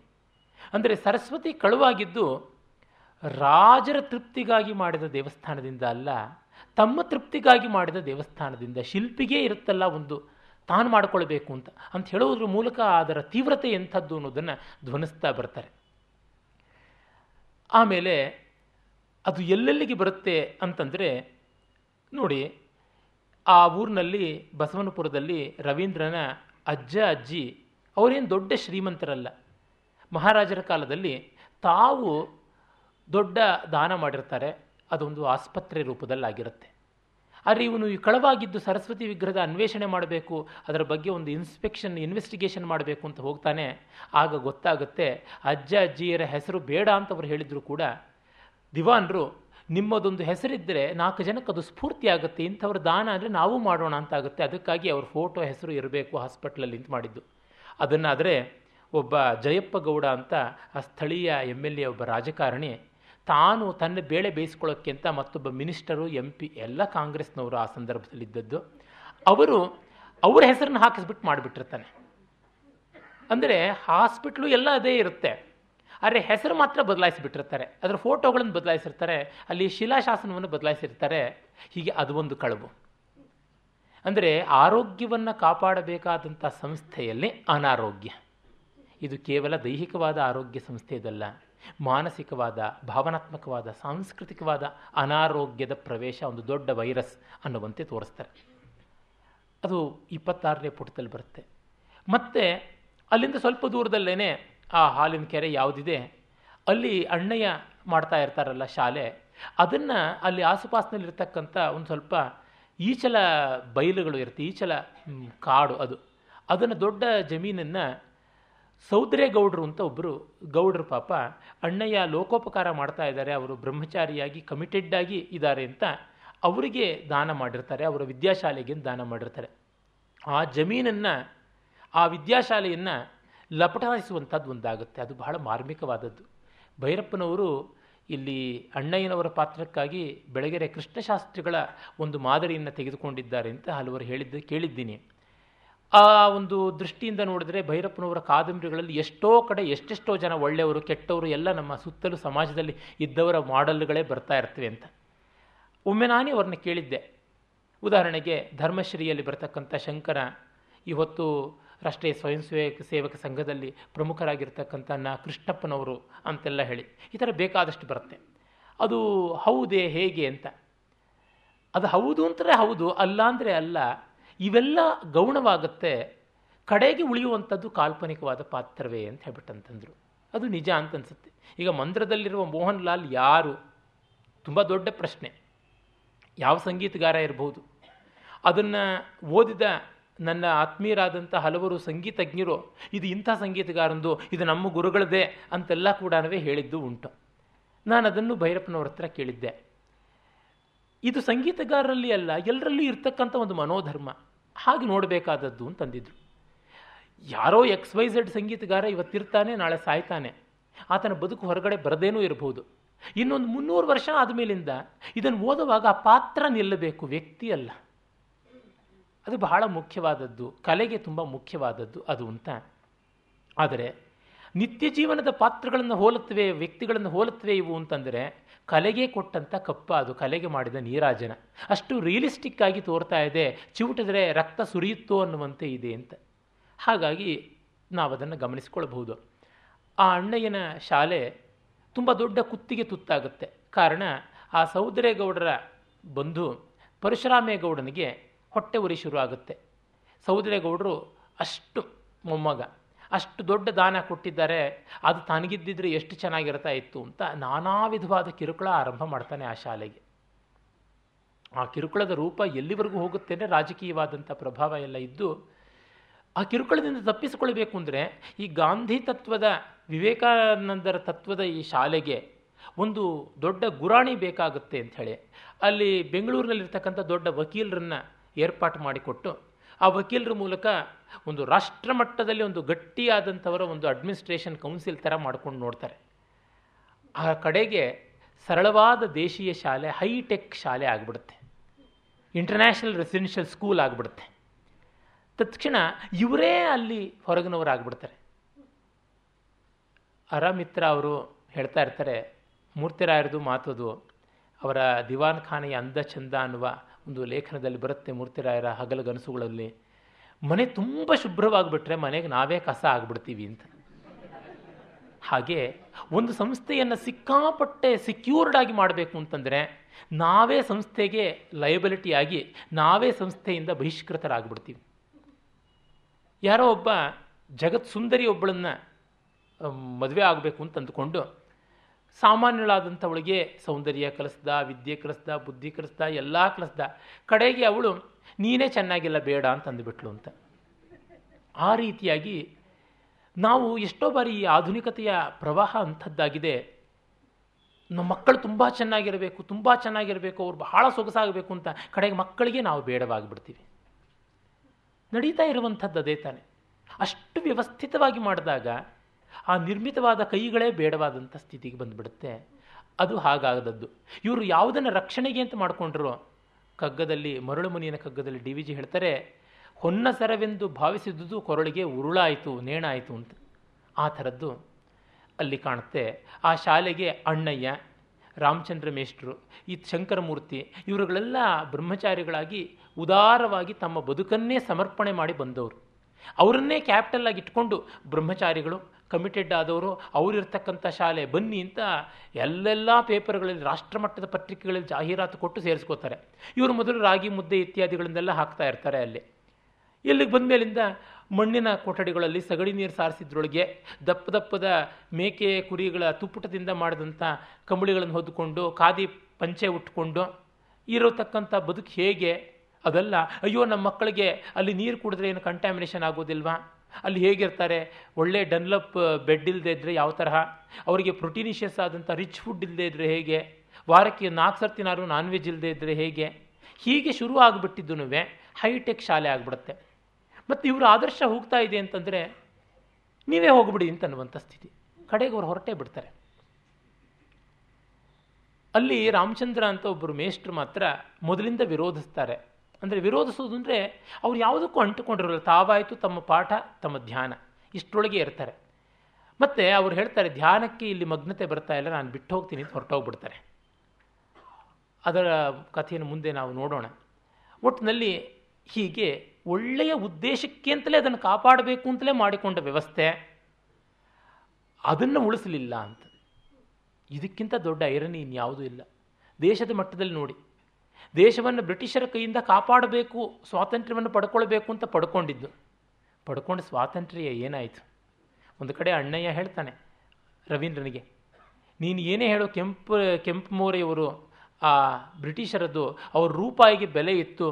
ಅಂದರೆ ಸರಸ್ವತಿ ಕಳುವಾಗಿದ್ದು ರಾಜರ ತೃಪ್ತಿಗಾಗಿ ಮಾಡಿದ ದೇವಸ್ಥಾನದಿಂದ ಅಲ್ಲ, ತಮ್ಮ ತೃಪ್ತಿಗಾಗಿ ಮಾಡಿದ ದೇವಸ್ಥಾನದಿಂದ ಶಿಲ್ಪಿಗೇ ಇರುತ್ತಲ್ಲ ಒಂದು, ತಾನು ಮಾಡಿಕೊಳ್ಬೇಕು ಅಂತ. ಅಂತ ಹೇಳೋದ್ರ ಮೂಲಕ ಅದರ ತೀವ್ರತೆ ಎಂಥದ್ದು ಅನ್ನೋದನ್ನು ಧ್ವನಿಸ್ತಾ ಬರ್ತಾರೆ. ಆಮೇಲೆ ಅದು ಎಲ್ಲೆಲ್ಲಿಗೆ ಬರುತ್ತೆ ಅಂತಂದರೆ, ನೋಡಿ ಆ ಊರಿನಲ್ಲಿ ಬಸವನಪುರದಲ್ಲಿ ರವೀಂದ್ರನ ಅಜ್ಜ, ಅಜ್ಜಿ ಅವರೇನು ದೊಡ್ಡ ಶ್ರೀಮಂತರಲ್ಲ. ಮಹಾರಾಜರ ಕಾಲದಲ್ಲಿ ತಾವು ದೊಡ್ಡ ದಾನ ಮಾಡಿರ್ತಾರೆ. ಅದೊಂದು ಆಸ್ಪತ್ರೆ ರೂಪದಲ್ಲಾಗಿರುತ್ತೆ. ಆದರೆ ಇವನು ಈ ಕಳವಾಗಿದ್ದು ಸರಸ್ವತಿ ವಿಗ್ರಹದ ಅನ್ವೇಷಣೆ ಮಾಡಬೇಕು, ಅದರ ಬಗ್ಗೆ ಒಂದು ಇನ್ಸ್ಪೆಕ್ಷನ್ ಇನ್ವೆಸ್ಟಿಗೇಷನ್ ಮಾಡಬೇಕು ಅಂತ ಹೋಗ್ತಾನೆ. ಆಗ ಗೊತ್ತಾಗುತ್ತೆ ಅಜ್ಜ, ಅಜ್ಜಿಯರ ಹೆಸರು ಬೇಡ ಅಂತ ಅವರು ಹೇಳಿದರೂ ಕೂಡ ದಿವಾನ್ರು ನಿಮ್ಮದೊಂದು ಹೆಸರಿದ್ದರೆ ನಾಲ್ಕು ಜನಕ್ಕೆ ಅದು ಸ್ಫೂರ್ತಿ ಆಗುತ್ತೆ. ಇಂಥವ್ರ ದಾನ ಅಂದರೆ ನಾವು ಮಾಡೋಣ ಅಂತ ಆಗುತ್ತೆ ಅದಕ್ಕಾಗಿ ಅವ್ರ ಫೋಟೋ ಹೆಸರು ಇರಬೇಕು, ಹಾಸ್ಪಿಟ್ಲಲ್ಲಿ ಅಂತ ಮಾಡಿದ್ದು. ಅದನ್ನಾದರೆ ಒಬ್ಬ ಜಯಪ್ಪ ಗೌಡ ಅಂತ ಆ ಸ್ಥಳೀಯ ಎಂ ಎಲ್ ಎ ಒಬ್ಬ ರಾಜಕಾರಣಿ, ತಾನು ತನ್ನ ಬೇಳೆ ಬೇಯಿಸ್ಕೊಳ್ಳೋಕ್ಕಿಂತ ಮತ್ತೊಬ್ಬ ಮಿನಿಸ್ಟರು, ಎಂ ಪಿ ಎಲ್ಲ ಕಾಂಗ್ರೆಸ್ನವರು ಆ ಸಂದರ್ಭದಲ್ಲಿದ್ದದ್ದು ಅವರು ಅವರ ಹೆಸರನ್ನು ಹಾಕಿಸ್ಬಿಟ್ಟು ಮಾಡಿಬಿಟ್ಟಿರ್ತಾನೆ. ಅಂದರೆ ಹಾಸ್ಪಿಟ್ಲು ಎಲ್ಲ ಅದೇ ಇರುತ್ತೆ. ಆದರೆ ಹೆಸರು ಮಾತ್ರ ಬದಲಾಯಿಸಿಬಿಟ್ಟಿರ್ತಾರೆ. ಅದರ ಫೋಟೋಗಳನ್ನು ಬದಲಾಯಿಸಿರ್ತಾರೆ, ಅಲ್ಲಿ ಶಿಲಾಶಾಸನವನ್ನು ಬದಲಾಯಿಸಿರ್ತಾರೆ. ಹೀಗೆ ಅದು ಒಂದು ಕಳವು. ಅಂದರೆ ಆರೋಗ್ಯವನ್ನು ಕಾಪಾಡಬೇಕಾದಂಥ ಸಂಸ್ಥೆಯಲ್ಲಿ ಅನಾರೋಗ್ಯ. ಇದು ಕೇವಲ ದೈಹಿಕವಾದ ಆರೋಗ್ಯ ಸಂಸ್ಥೆಯದಲ್ಲ ಮಾನಸಿಕವಾದ, ಭಾವನಾತ್ಮಕವಾದ, ಸಾಂಸ್ಕೃತಿಕವಾದ ಅನಾರೋಗ್ಯದ ಪ್ರವೇಶ, ಒಂದು ದೊಡ್ಡ ವೈರಸ್ ಅನ್ನುವಂತೆ ತೋರಿಸ್ತಾರೆ. ಅದು ಇಪ್ಪತ್ತಾರನೇ ಪುಟದಲ್ಲಿ ಬರುತ್ತೆ. ಮತ್ತು ಅಲ್ಲಿಂದ ಸ್ವಲ್ಪ ದೂರದಲ್ಲೇ ಆ ಹಾಲಿನ ಕೆರೆ ಯಾವುದಿದೆ, ಅಲ್ಲಿ ಅಣ್ಣಯ್ಯ ಮಾಡ್ತಾ ಇರ್ತಾರಲ್ಲ ಶಾಲೆ, ಅದನ್ನು ಅಲ್ಲಿ ಆಸುಪಾಸಿನಲ್ಲಿರ್ತಕ್ಕಂಥ ಒಂದು ಸ್ವಲ್ಪ ಈಚಲ ಬಯಲುಗಳು ಇರುತ್ತೆ, ಈಚಲ ಕಾಡು ಅದು. ಅದನ್ನು ದೊಡ್ಡ ಜಮೀನನ್ನು ಸೌದ್ರೇಗೌಡರು ಅಂತ ಒಬ್ಬರು ಗೌಡರು ಪಾಪ ಅಣ್ಣಯ್ಯ ಲೋಕೋಪಕಾರ ಮಾಡ್ತಾ ಇದ್ದಾರೆ, ಅವರು ಬ್ರಹ್ಮಚಾರಿಯಾಗಿ ಕಮಿಟೆಡ್ ಆಗಿ ಇದ್ದಾರೆ ಅಂತ ಅವರಿಗೆ ದಾನ ಮಾಡಿರ್ತಾರೆ, ಅವರ ವಿದ್ಯಾಶಾಲೆಗೆ ದಾನ ಮಾಡಿರ್ತಾರೆ. ಆ ಜಮೀನನ್ನು, ಆ ವಿದ್ಯಾಶಾಲೆಯನ್ನು ಲಪಟಾಯಿಸುವಂಥದ್ದು ಒಂದಾಗುತ್ತೆ. ಅದು ಬಹಳ ಮಾರ್ಮಿಕವಾದದ್ದು. ಭೈರಪ್ಪನವರು ಇಲ್ಲಿ ಅಣ್ಣಯ್ಯನವರ ಪಾತ್ರಕ್ಕಾಗಿ ಬೆಳಗೆರೆ ಕೃಷ್ಣಶಾಸ್ತ್ರಿಗಳ ಒಂದು ಮಾದರಿಯನ್ನು ತೆಗೆದುಕೊಂಡಿದ್ದಾರೆ ಅಂತ ಹಲವರು ಹೇಳಿದ್ದು, ಕೇಳಿದ್ದೀನಿ. ಆ ಒಂದು ದೃಷ್ಟಿಯಿಂದ ನೋಡಿದ್ರೆ ಭೈರಪ್ಪನವರ ಕಾದಂಬರಿಗಳಲ್ಲಿ ಎಷ್ಟೋ ಕಡೆ ಎಷ್ಟೆಷ್ಟೋ ಜನ ಒಳ್ಳೆಯವರು, ಕೆಟ್ಟವರು ಎಲ್ಲ ನಮ್ಮ ಸುತ್ತಲೂ ಸಮಾಜದಲ್ಲಿ ಇದ್ದವರ ಮಾಡೆಲ್ಗಳೇ ಬರ್ತಾ ಇರ್ತವೆ ಅಂತ. ಒಮ್ಮೆ ನಾನೇ ಅವ್ರನ್ನ ಕೇಳಿದ್ದೆ. ಉದಾಹರಣೆಗೆ ಧರ್ಮಶ್ರೀಯಲ್ಲಿ ಬರ್ತಕ್ಕಂಥ ಶಂಕರ, ಇವತ್ತು ರಾಷ್ಟ್ರೀಯ ಸ್ವಯಂ ಸೇವಕ ಸೇವಕ ಸಂಘದಲ್ಲಿ ಪ್ರಮುಖರಾಗಿರ್ತಕ್ಕಂಥ ನ ಕೃಷ್ಣಪ್ಪನವರು ಅಂತೆಲ್ಲ ಹೇಳಿ. ಈ ಥರ ಬೇಕಾದಷ್ಟು ಬರುತ್ತೆ. ಅದು ಹೌದೇ ಹೇಗೆ ಅಂತ. ಅದು ಹೌದು ಅಂತಾರೆ ಹೌದು, ಅಲ್ಲ ಅಂದರೆ ಅಲ್ಲ, ಇವೆಲ್ಲ ಗೌಣವಾಗುತ್ತೆ, ಕಡೆಗೆ ಉಳಿಯುವಂಥದ್ದು ಕಾಲ್ಪನಿಕವಾದ ಪಾತ್ರವೇ ಅಂತ ಹೇಳ್ಬಿಟ್ಟಂತಂದರು. ಅದು ನಿಜ ಅಂತ ಅನ್ಸುತ್ತೆ. ಈಗ ಮಂದಿರದಲ್ಲಿರುವ ಮೋಹನ್ ಲಾಲ್ ಯಾರು? ತುಂಬ ದೊಡ್ಡ ಪ್ರಶ್ನೆ. ಯಾವ ಸಂಗೀತಗಾರ ಇರಬಹುದು ಅದನ್ನು ಓದಿದ ನನ್ನ ಆತ್ಮೀಯರಾದಂಥ ಹಲವರು ಸಂಗೀತಜ್ಞರು, ಇದು ಇಂಥ ಸಂಗೀತಗಾರಂದು ಇದು ನಮ್ಮ ಗುರುಗಳದೇ ಅಂತೆಲ್ಲ ಕೂಡ ಹೇಳಿದ್ದು ಉಂಟು. ನಾನು ಅದನ್ನು ಭೈರಪ್ಪನವ್ರ ಹತ್ರ ಕೇಳಿದ್ದೆ. ಇದು ಸಂಗೀತಗಾರರಲ್ಲಿ ಅಲ್ಲ, ಎಲ್ಲರಲ್ಲೂ ಇರ್ತಕ್ಕಂಥ ಒಂದು ಮನೋಧರ್ಮ. ಹಾಗೆ ನೋಡಬೇಕಾದದ್ದು ಅಂತಂದಿದ್ರು ಯಾರೋ ಎಕ್ಸ್ ವೈ ಝೆಡ್ ಸಂಗೀತಗಾರ ಇವತ್ತಿರ್ತಾನೆ, ನಾಳೆ ಸಾಯ್ತಾನೆ. ಆತನ ಬದುಕು ಹೊರಗಡೆ ಬರದೇನೂ ಇರಬಹುದು ಇನ್ನೊಂದು ಮುನ್ನೂರು ವರ್ಷ ಆದಮೇಲಿಂದ ಇದನ್ನು ಓದುವಾಗ ಪಾತ್ರ ನಿಲ್ಲಬೇಕು, ವ್ಯಕ್ತಿ ಅಲ್ಲ. ಅದು ಬಹಳ ಮುಖ್ಯವಾದದ್ದು. ಕಲೆಗೆ ತುಂಬ ಮುಖ್ಯವಾದದ್ದು ಅದು ಅಂತ. ಆದರೆ ನಿತ್ಯ ಜೀವನದ ಪಾತ್ರಗಳನ್ನು ಹೋಲುತ್ತವೆ, ವ್ಯಕ್ತಿಗಳನ್ನು ಹೋಲುತ್ತವೆ ಇವು ಅಂತಂದರೆ ಕಲೆಗೆ ಕೊಟ್ಟಂಥ ಕಪ್ಪ ಅದು, ಕಲೆಗೆ ಮಾಡಿದ ನೀರಾಜನ. ಅಷ್ಟು ರಿಯಲಿಸ್ಟಿಕ್ ಆಗಿ ತೋರ್ತಾ ಇದೆ, ಚಿವುಟಿದ್ರೆ ರಕ್ತ ಸುರಿಯುತ್ತೋ ಅನ್ನುವಂತೆ ಇದೆ ಅಂತ. ಹಾಗಾಗಿ ನಾವು ಅದನ್ನು ಗಮನಿಸಿಕೊಳ್ಳಬಹುದು ಆ ಅಣ್ಣಯ್ಯನ ಶಾಲೆ ತುಂಬ ದೊಡ್ಡ ಕುತ್ತಿಗೆ ತುತ್ತಾಗುತ್ತೆ. ಕಾರಣ ಆ ಸೌದರೇಗೌಡರ ಬಂಧು ಪರಶುರಾಮೇಗೌಡನಿಗೆ ಹೊಟ್ಟೆ ಉರಿ ಶುರು ಆಗುತ್ತೆ ಸೌದರೇಗೌಡರು ಅಷ್ಟು ಮೊಮ್ಮಗ, ಅಷ್ಟು ದೊಡ್ಡ ದಾನ ಕೊಟ್ಟಿದ್ದಾರೆ, ಅದು ತನಗಿದ್ದಿದ್ರೆ ಎಷ್ಟು ಚೆನ್ನಾಗಿರ್ತಾ ಇತ್ತು ಅಂತ ನಾನಾ ವಿಧವಾದ ಕಿರುಕುಳ ಆರಂಭ ಮಾಡ್ತಾನೆ ಆ ಶಾಲೆಗೆ. ಆ ಕಿರುಕುಳದ ರೂಪ ಎಲ್ಲಿವರೆಗೂ ಹೋಗುತ್ತೇನೆ ರಾಜಕೀಯವಾದಂಥ ಪ್ರಭಾವ ಎಲ್ಲ ಇದ್ದು, ಆ ಕಿರುಕುಳದಿಂದ ತಪ್ಪಿಸಿಕೊಳ್ಬೇಕು ಅಂದರೆ ಈ ಗಾಂಧಿ ತತ್ವದ, ವಿವೇಕಾನಂದರ ತತ್ವದ ಈ ಶಾಲೆಗೆ ಒಂದು ದೊಡ್ಡ ಗುರಾಣಿ ಬೇಕಾಗುತ್ತೆ ಅಂಥೇಳಿ ಅಲ್ಲಿ ಬೆಂಗಳೂರಿನಲ್ಲಿರ್ತಕ್ಕಂಥ ದೊಡ್ಡ ವಕೀಲರನ್ನ ಏರ್ಪಾಟು ಮಾಡಿಕೊಟ್ಟು ಆ ವಕೀಲರ ಮೂಲಕ ಒಂದು ರಾಷ್ಟ್ರ ಮಟ್ಟದಲ್ಲಿ ಒಂದು ಗಟ್ಟಿಯಾದಂಥವರ ಒಂದು ಅಡ್ಮಿನಿಸ್ಟ್ರೇಷನ್ ಕೌನ್ಸಿಲ್ ಥರ ಮಾಡ್ಕೊಂಡು ನೋಡ್ತಾರೆ. ಆ ಕಡೆಗೆ ಸರಳವಾದ ದೇಶೀಯ ಶಾಲೆ, ಹೈಟೆಕ್ ಶಾಲೆ ಆಗಿಬಿಡುತ್ತೆ. ಇಂಟರ್ನ್ಯಾಷನಲ್ ರೆಸಿಡೆನ್ಷಿಯಲ್ ಸ್ಕೂಲ್ ಆಗಿಬಿಡುತ್ತೆ. ತತ್ಕ್ಷಣ ಇವರೇ ಅಲ್ಲಿ ಹೊರಗಿನವರಾಗ್ಬಿಡ್ತಾರೆ ಅರಮಿತ್ರ ಅವರು ಹೇಳ್ತಾ ಇರ್ತಾರೆ, ಮೂರ್ತಿರಾಯರದು ಮಾತದು, ಅವರ ದಿವಾನ್ ಖಾನೆಯ ಅಂದ ಚಂದ ಅನ್ನುವ ಒಂದು ಲೇಖನದಲ್ಲಿ ಬರುತ್ತೆ ಮೂರ್ತಿರಾಯರ ಹಗಲಗನಸುಗಳಲ್ಲಿ, ಮನೆ ತುಂಬ ಶುಭ್ರವಾಗಿಬಿಟ್ರೆ ಮನೆಗೆ ನಾವೇ ಕಸ ಆಗಿಬಿಡ್ತೀವಿ ಅಂತ. ಹಾಗೆ ಒಂದು ಸಂಸ್ಥೆಯನ್ನು ಸಿಕ್ಕಾಪಟ್ಟೆ ಸಿಕ್ಯೂರ್ಡ್ ಆಗಿ ಮಾಡಬೇಕು ಅಂತಂದರೆ, ನಾವೇ ಸಂಸ್ಥೆಗೆ ಲಯಬಿಲಿಟಿ ಆಗಿ ನಾವೇ ಸಂಸ್ಥೆಯಿಂದ ಬಹಿಷ್ಕೃತರಾಗ್ಬಿಡ್ತೀವಿ. ಯಾರೋ ಒಬ್ಬ ಜಗತ್ ಸುಂದರಿ ಒಬ್ಬಳನ್ನ ಮದುವೆ ಆಗಬೇಕು ಅಂತ ಅಂದುಕೊಂಡು ಸಾಮಾನ್ಯಳಾದಂಥವಳಿಗೆ ಸೌಂದರ್ಯ ಕಲಿಸ್ದ, ವಿದ್ಯೆ ಕಲಿಸ್ದ, ಬುದ್ಧಿ ಕಲಿಸ್ದ, ಎಲ್ಲ ಕಲಿಸ್ದ. ಕಡೆಗೆ ಅವಳು, ನೀನೇ ಚೆನ್ನಾಗಿಲ್ಲ ಬೇಡ ಅಂತ ಅಂದುಬಿಟ್ಲು ಅಂತ. ಆ ರೀತಿಯಾಗಿ ನಾವು ಎಷ್ಟೋ ಬಾರಿ ಈ ಆಧುನಿಕತೆಯ ಪ್ರವಾಹ ಅಂಥದ್ದಾಗಿದೆ. ನಮ್ಮ ಮಕ್ಕಳು ತುಂಬ ಚೆನ್ನಾಗಿರಬೇಕು ತುಂಬ ಚೆನ್ನಾಗಿರಬೇಕು, ಅವ್ರು ಬಹಳ ಸೊಗಸಾಗಬೇಕು ಅಂತ ಕಡೆಗೆ ಮಕ್ಕಳಿಗೆ ನಾವು ಬೇಡವಾಗಿಬಿಡ್ತೀವಿ. ನಡೀತಾ ಇರುವಂಥದ್ದು ಅದೇ ತಾನೆ. ಅಷ್ಟು ವ್ಯವಸ್ಥಿತವಾಗಿ ಮಾಡಿದಾಗ ಆ ನಿರ್ಮಿತವಾದ ಕೈಗಳೇ ಬೇಡವಾದಂಥ ಸ್ಥಿತಿಗೆ ಬಂದುಬಿಡುತ್ತೆ. ಅದು ಹಾಗಾಗದದ್ದು ಇವರು ಯಾವುದನ್ನು ರಕ್ಷಣೆಗೆ ಅಂತ ಮಾಡಿಕೊಂಡ್ರು? ಕಗ್ಗದಲ್ಲಿ, ಮರಳು ಮುನಿಯನ ಕಗ್ಗದಲ್ಲಿ ಡಿ ವಿ ಜಿ ಹೇಳ್ತಾರೆ, ಹೊನ್ನ ಸರವೆಂದು ಭಾವಿಸಿದುದು ಕೊರಳಿಗೆ ಉರುಳಾಯಿತು, ನೇಣಾಯಿತು ಅಂತ. ಆ ಥರದ್ದು ಅಲ್ಲಿ ಕಾಣುತ್ತೆ. ಆ ಶಾಲೆಗೆ ಅಣ್ಣಯ್ಯ, ರಾಮಚಂದ್ರ ಮೇಷ್ಟ್ರು, ಈ ಶಂಕರಮೂರ್ತಿ, ಇವರುಗಳೆಲ್ಲ ಬ್ರಹ್ಮಚಾರಿಗಳಾಗಿ ಉದಾರವಾಗಿ ತಮ್ಮ ಬದುಕನ್ನೇ ಸಮರ್ಪಣೆ ಮಾಡಿ ಬಂದವರು. ಅವರನ್ನೇ ಕ್ಯಾಪಿಟಲ್ ಆಗಿ ಇಟ್ಕೊಂಡು ಬ್ರಹ್ಮಚಾರಿಗಳು ಕಮಿಟೆಡ್ ಆದವರು ಅವರಿರ್ತಕ್ಕಂಥ ಶಾಲೆ, ಬನ್ನಿ ಅಂತ ಎಲ್ಲೆಲ್ಲ ಪೇಪರ್ಗಳಲ್ಲಿ ರಾಷ್ಟ್ರಮಟ್ಟದ ಪತ್ರಿಕೆಗಳಲ್ಲಿ ಜಾಹೀರಾತು ಕೊಟ್ಟು ಸೇರಿಸ್ಕೋತಾರೆ. ಇವರು ಮೊದಲು ರಾಗಿ ಮುದ್ದೆ ಇತ್ಯಾದಿಗಳನ್ನೆಲ್ಲ ಹಾಕ್ತಾ ಇರ್ತಾರೆ ಅಲ್ಲಿ. ಇಲ್ಲಿಗೆ ಬಂದ ಮೇಲಿಂದ ಮಣ್ಣಿನ ಕೊಠಡಿಗಳಲ್ಲಿ ಸಗಣಿ ನೀರು ಸಾರಿಸಿದ್ರೊಳಗೆ ದಪ್ಪ ದಪ್ಪದ ಮೇಕೆ ಕುರಿಗಳ ತುಪ್ಪುಟದಿಂದ ಮಾಡಿದಂಥ ಕಂಬಳಿಗಳನ್ನು ಹೊದ್ದುಕೊಂಡು ಖಾದಿ ಪಂಚೆ ಉಟ್ಕೊಂಡು ಇರತಕ್ಕಂಥ ಬದುಕು ಹೇಗೆ? ಅದಲ್ಲ, ಅಯ್ಯೋ ನಮ್ಮ ಮಕ್ಕಳಿಗೆ ಅಲ್ಲಿ ನೀರು ಕುಡಿದ್ರೆ ಏನು ಕಂಟ್ಯಾಮಿನೇಷನ್ ಆಗೋದಿಲ್ವಾ? ಅಲ್ಲಿ ಹೇಗಿರ್ತಾರೆ? ಒಳ್ಳೆ ಡನ್ಲಪ್ ಬೆಡ್ ಇಲ್ಲದೆ ಇದ್ದರೆ ಯಾವ ತರಹ? ಅವರಿಗೆ ಪ್ರೊಟೀನಿಷಿಯಸ್ ಆದಂಥ ರಿಚ್ ಫುಡ್ ಇಲ್ಲದೆ ಇದ್ದರೆ ಹೇಗೆ? ವಾರಕ್ಕೆ ನಾಲ್ಕು ಸರ್ತಿನಾರು ನಾನ್ ವೆಜ್ ಇಲ್ಲದೆ ಇದ್ದರೆ ಹೇಗೆ? ಹೀಗೆ ಶುರು ಆಗಿಬಿಟ್ಟಿದ್ದು ಹೈಟೆಕ್ ಶಾಲೆ ಆಗಿಬಿಡುತ್ತೆ. ಮತ್ತು ಇವರು ಆದರ್ಶ ಹೋಗ್ತಾ ಇದೆ ಅಂತಂದರೆ ನೀವೇ ಹೋಗ್ಬಿಡಿ ಅಂತ ಅನ್ನುವಂಥ ಸ್ಥಿತಿ. ಕಡೆಗೆ ಅವ್ರು ಹೊರಟೇ ಬಿಡ್ತಾರೆ. ಅಲ್ಲಿ ರಾಮಚಂದ್ರ ಅಂತ ಒಬ್ಬರು ಮೇಷ್ಟ್ರು ಮಾತ್ರ ಮೊದಲಿಂದ ವಿರೋಧಿಸ್ತಾರೆ. ಅಂದರೆ ವಿರೋಧಿಸೋದು ಅಂದರೆ ಅವ್ರು ಯಾವುದಕ್ಕೂ ಅಂಟುಕೊಂಡಿರಲ್ಲ. ತಾವಾಯಿತು ತಮ್ಮ ಪಾಠ, ತಮ್ಮ ಧ್ಯಾನ. ಇಷ್ಟರೊಳಗೆ ಇರ್ತಾರೆ. ಮತ್ತು ಅವ್ರು ಹೇಳ್ತಾರೆ, ಧ್ಯಾನಕ್ಕೆ ಇಲ್ಲಿ ಮಗ್ನತೆ ಬರ್ತಾ ಇಲ್ಲ, ನಾನು ಬಿಟ್ಟು ಹೋಗ್ತೀನಿ ಅಂತ ಹೊರಟೋಗ್ಬಿಡ್ತಾರೆ. ಅದರ ಕಥೆಯನ್ನು ಮುಂದೆ ನಾವು ನೋಡೋಣ. ಒಟ್ಟಿನಲ್ಲಿ ಹೀಗೆ ಒಳ್ಳೆಯ ಉದ್ದೇಶಕ್ಕೆ ಅಂತಲೇ ಅದನ್ನು ಕಾಪಾಡಬೇಕು ಅಂತಲೇ ಮಾಡಿಕೊಂಡ ವ್ಯವಸ್ಥೆ, ಅದನ್ನು ಉಳಿಸಲಿಲ್ಲ ಅಂತ. ಇದಕ್ಕಿಂತ ದೊಡ್ಡ ಐರನಿ ಇನ್ಯಾವುದೂ ಇಲ್ಲ. ದೇಶದ ಮಟ್ಟದಲ್ಲಿ ನೋಡಿ ದೇಶವನ್ನು ಬ್ರಿಟಿಷರ ಕೈಯಿಂದ ಕಾಪಾಡಬೇಕು, ಸ್ವಾತಂತ್ರ್ಯವನ್ನು ಪಡ್ಕೊಳ್ಬೇಕು ಅಂತ ಪಡ್ಕೊಂಡಿದ್ದು. ಪಡ್ಕೊಂಡು ಸ್ವಾತಂತ್ರ್ಯ ಏನಾಯಿತು? ಒಂದು ಕಡೆ ಅಣ್ಣಯ್ಯ ಹೇಳ್ತಾನೆ ರವೀಂದ್ರನಿಗೆ, ನೀನು ಏನೇ ಹೇಳೋ ಕೆಂಪು ಕೆಂಪು ಮೋರೆಯವರು, ಆ ಬ್ರಿಟಿಷರದ್ದು, ಅವ್ರ ರೂಪಾಯಿಗೆ ಬೆಲೆ ಇತ್ತು.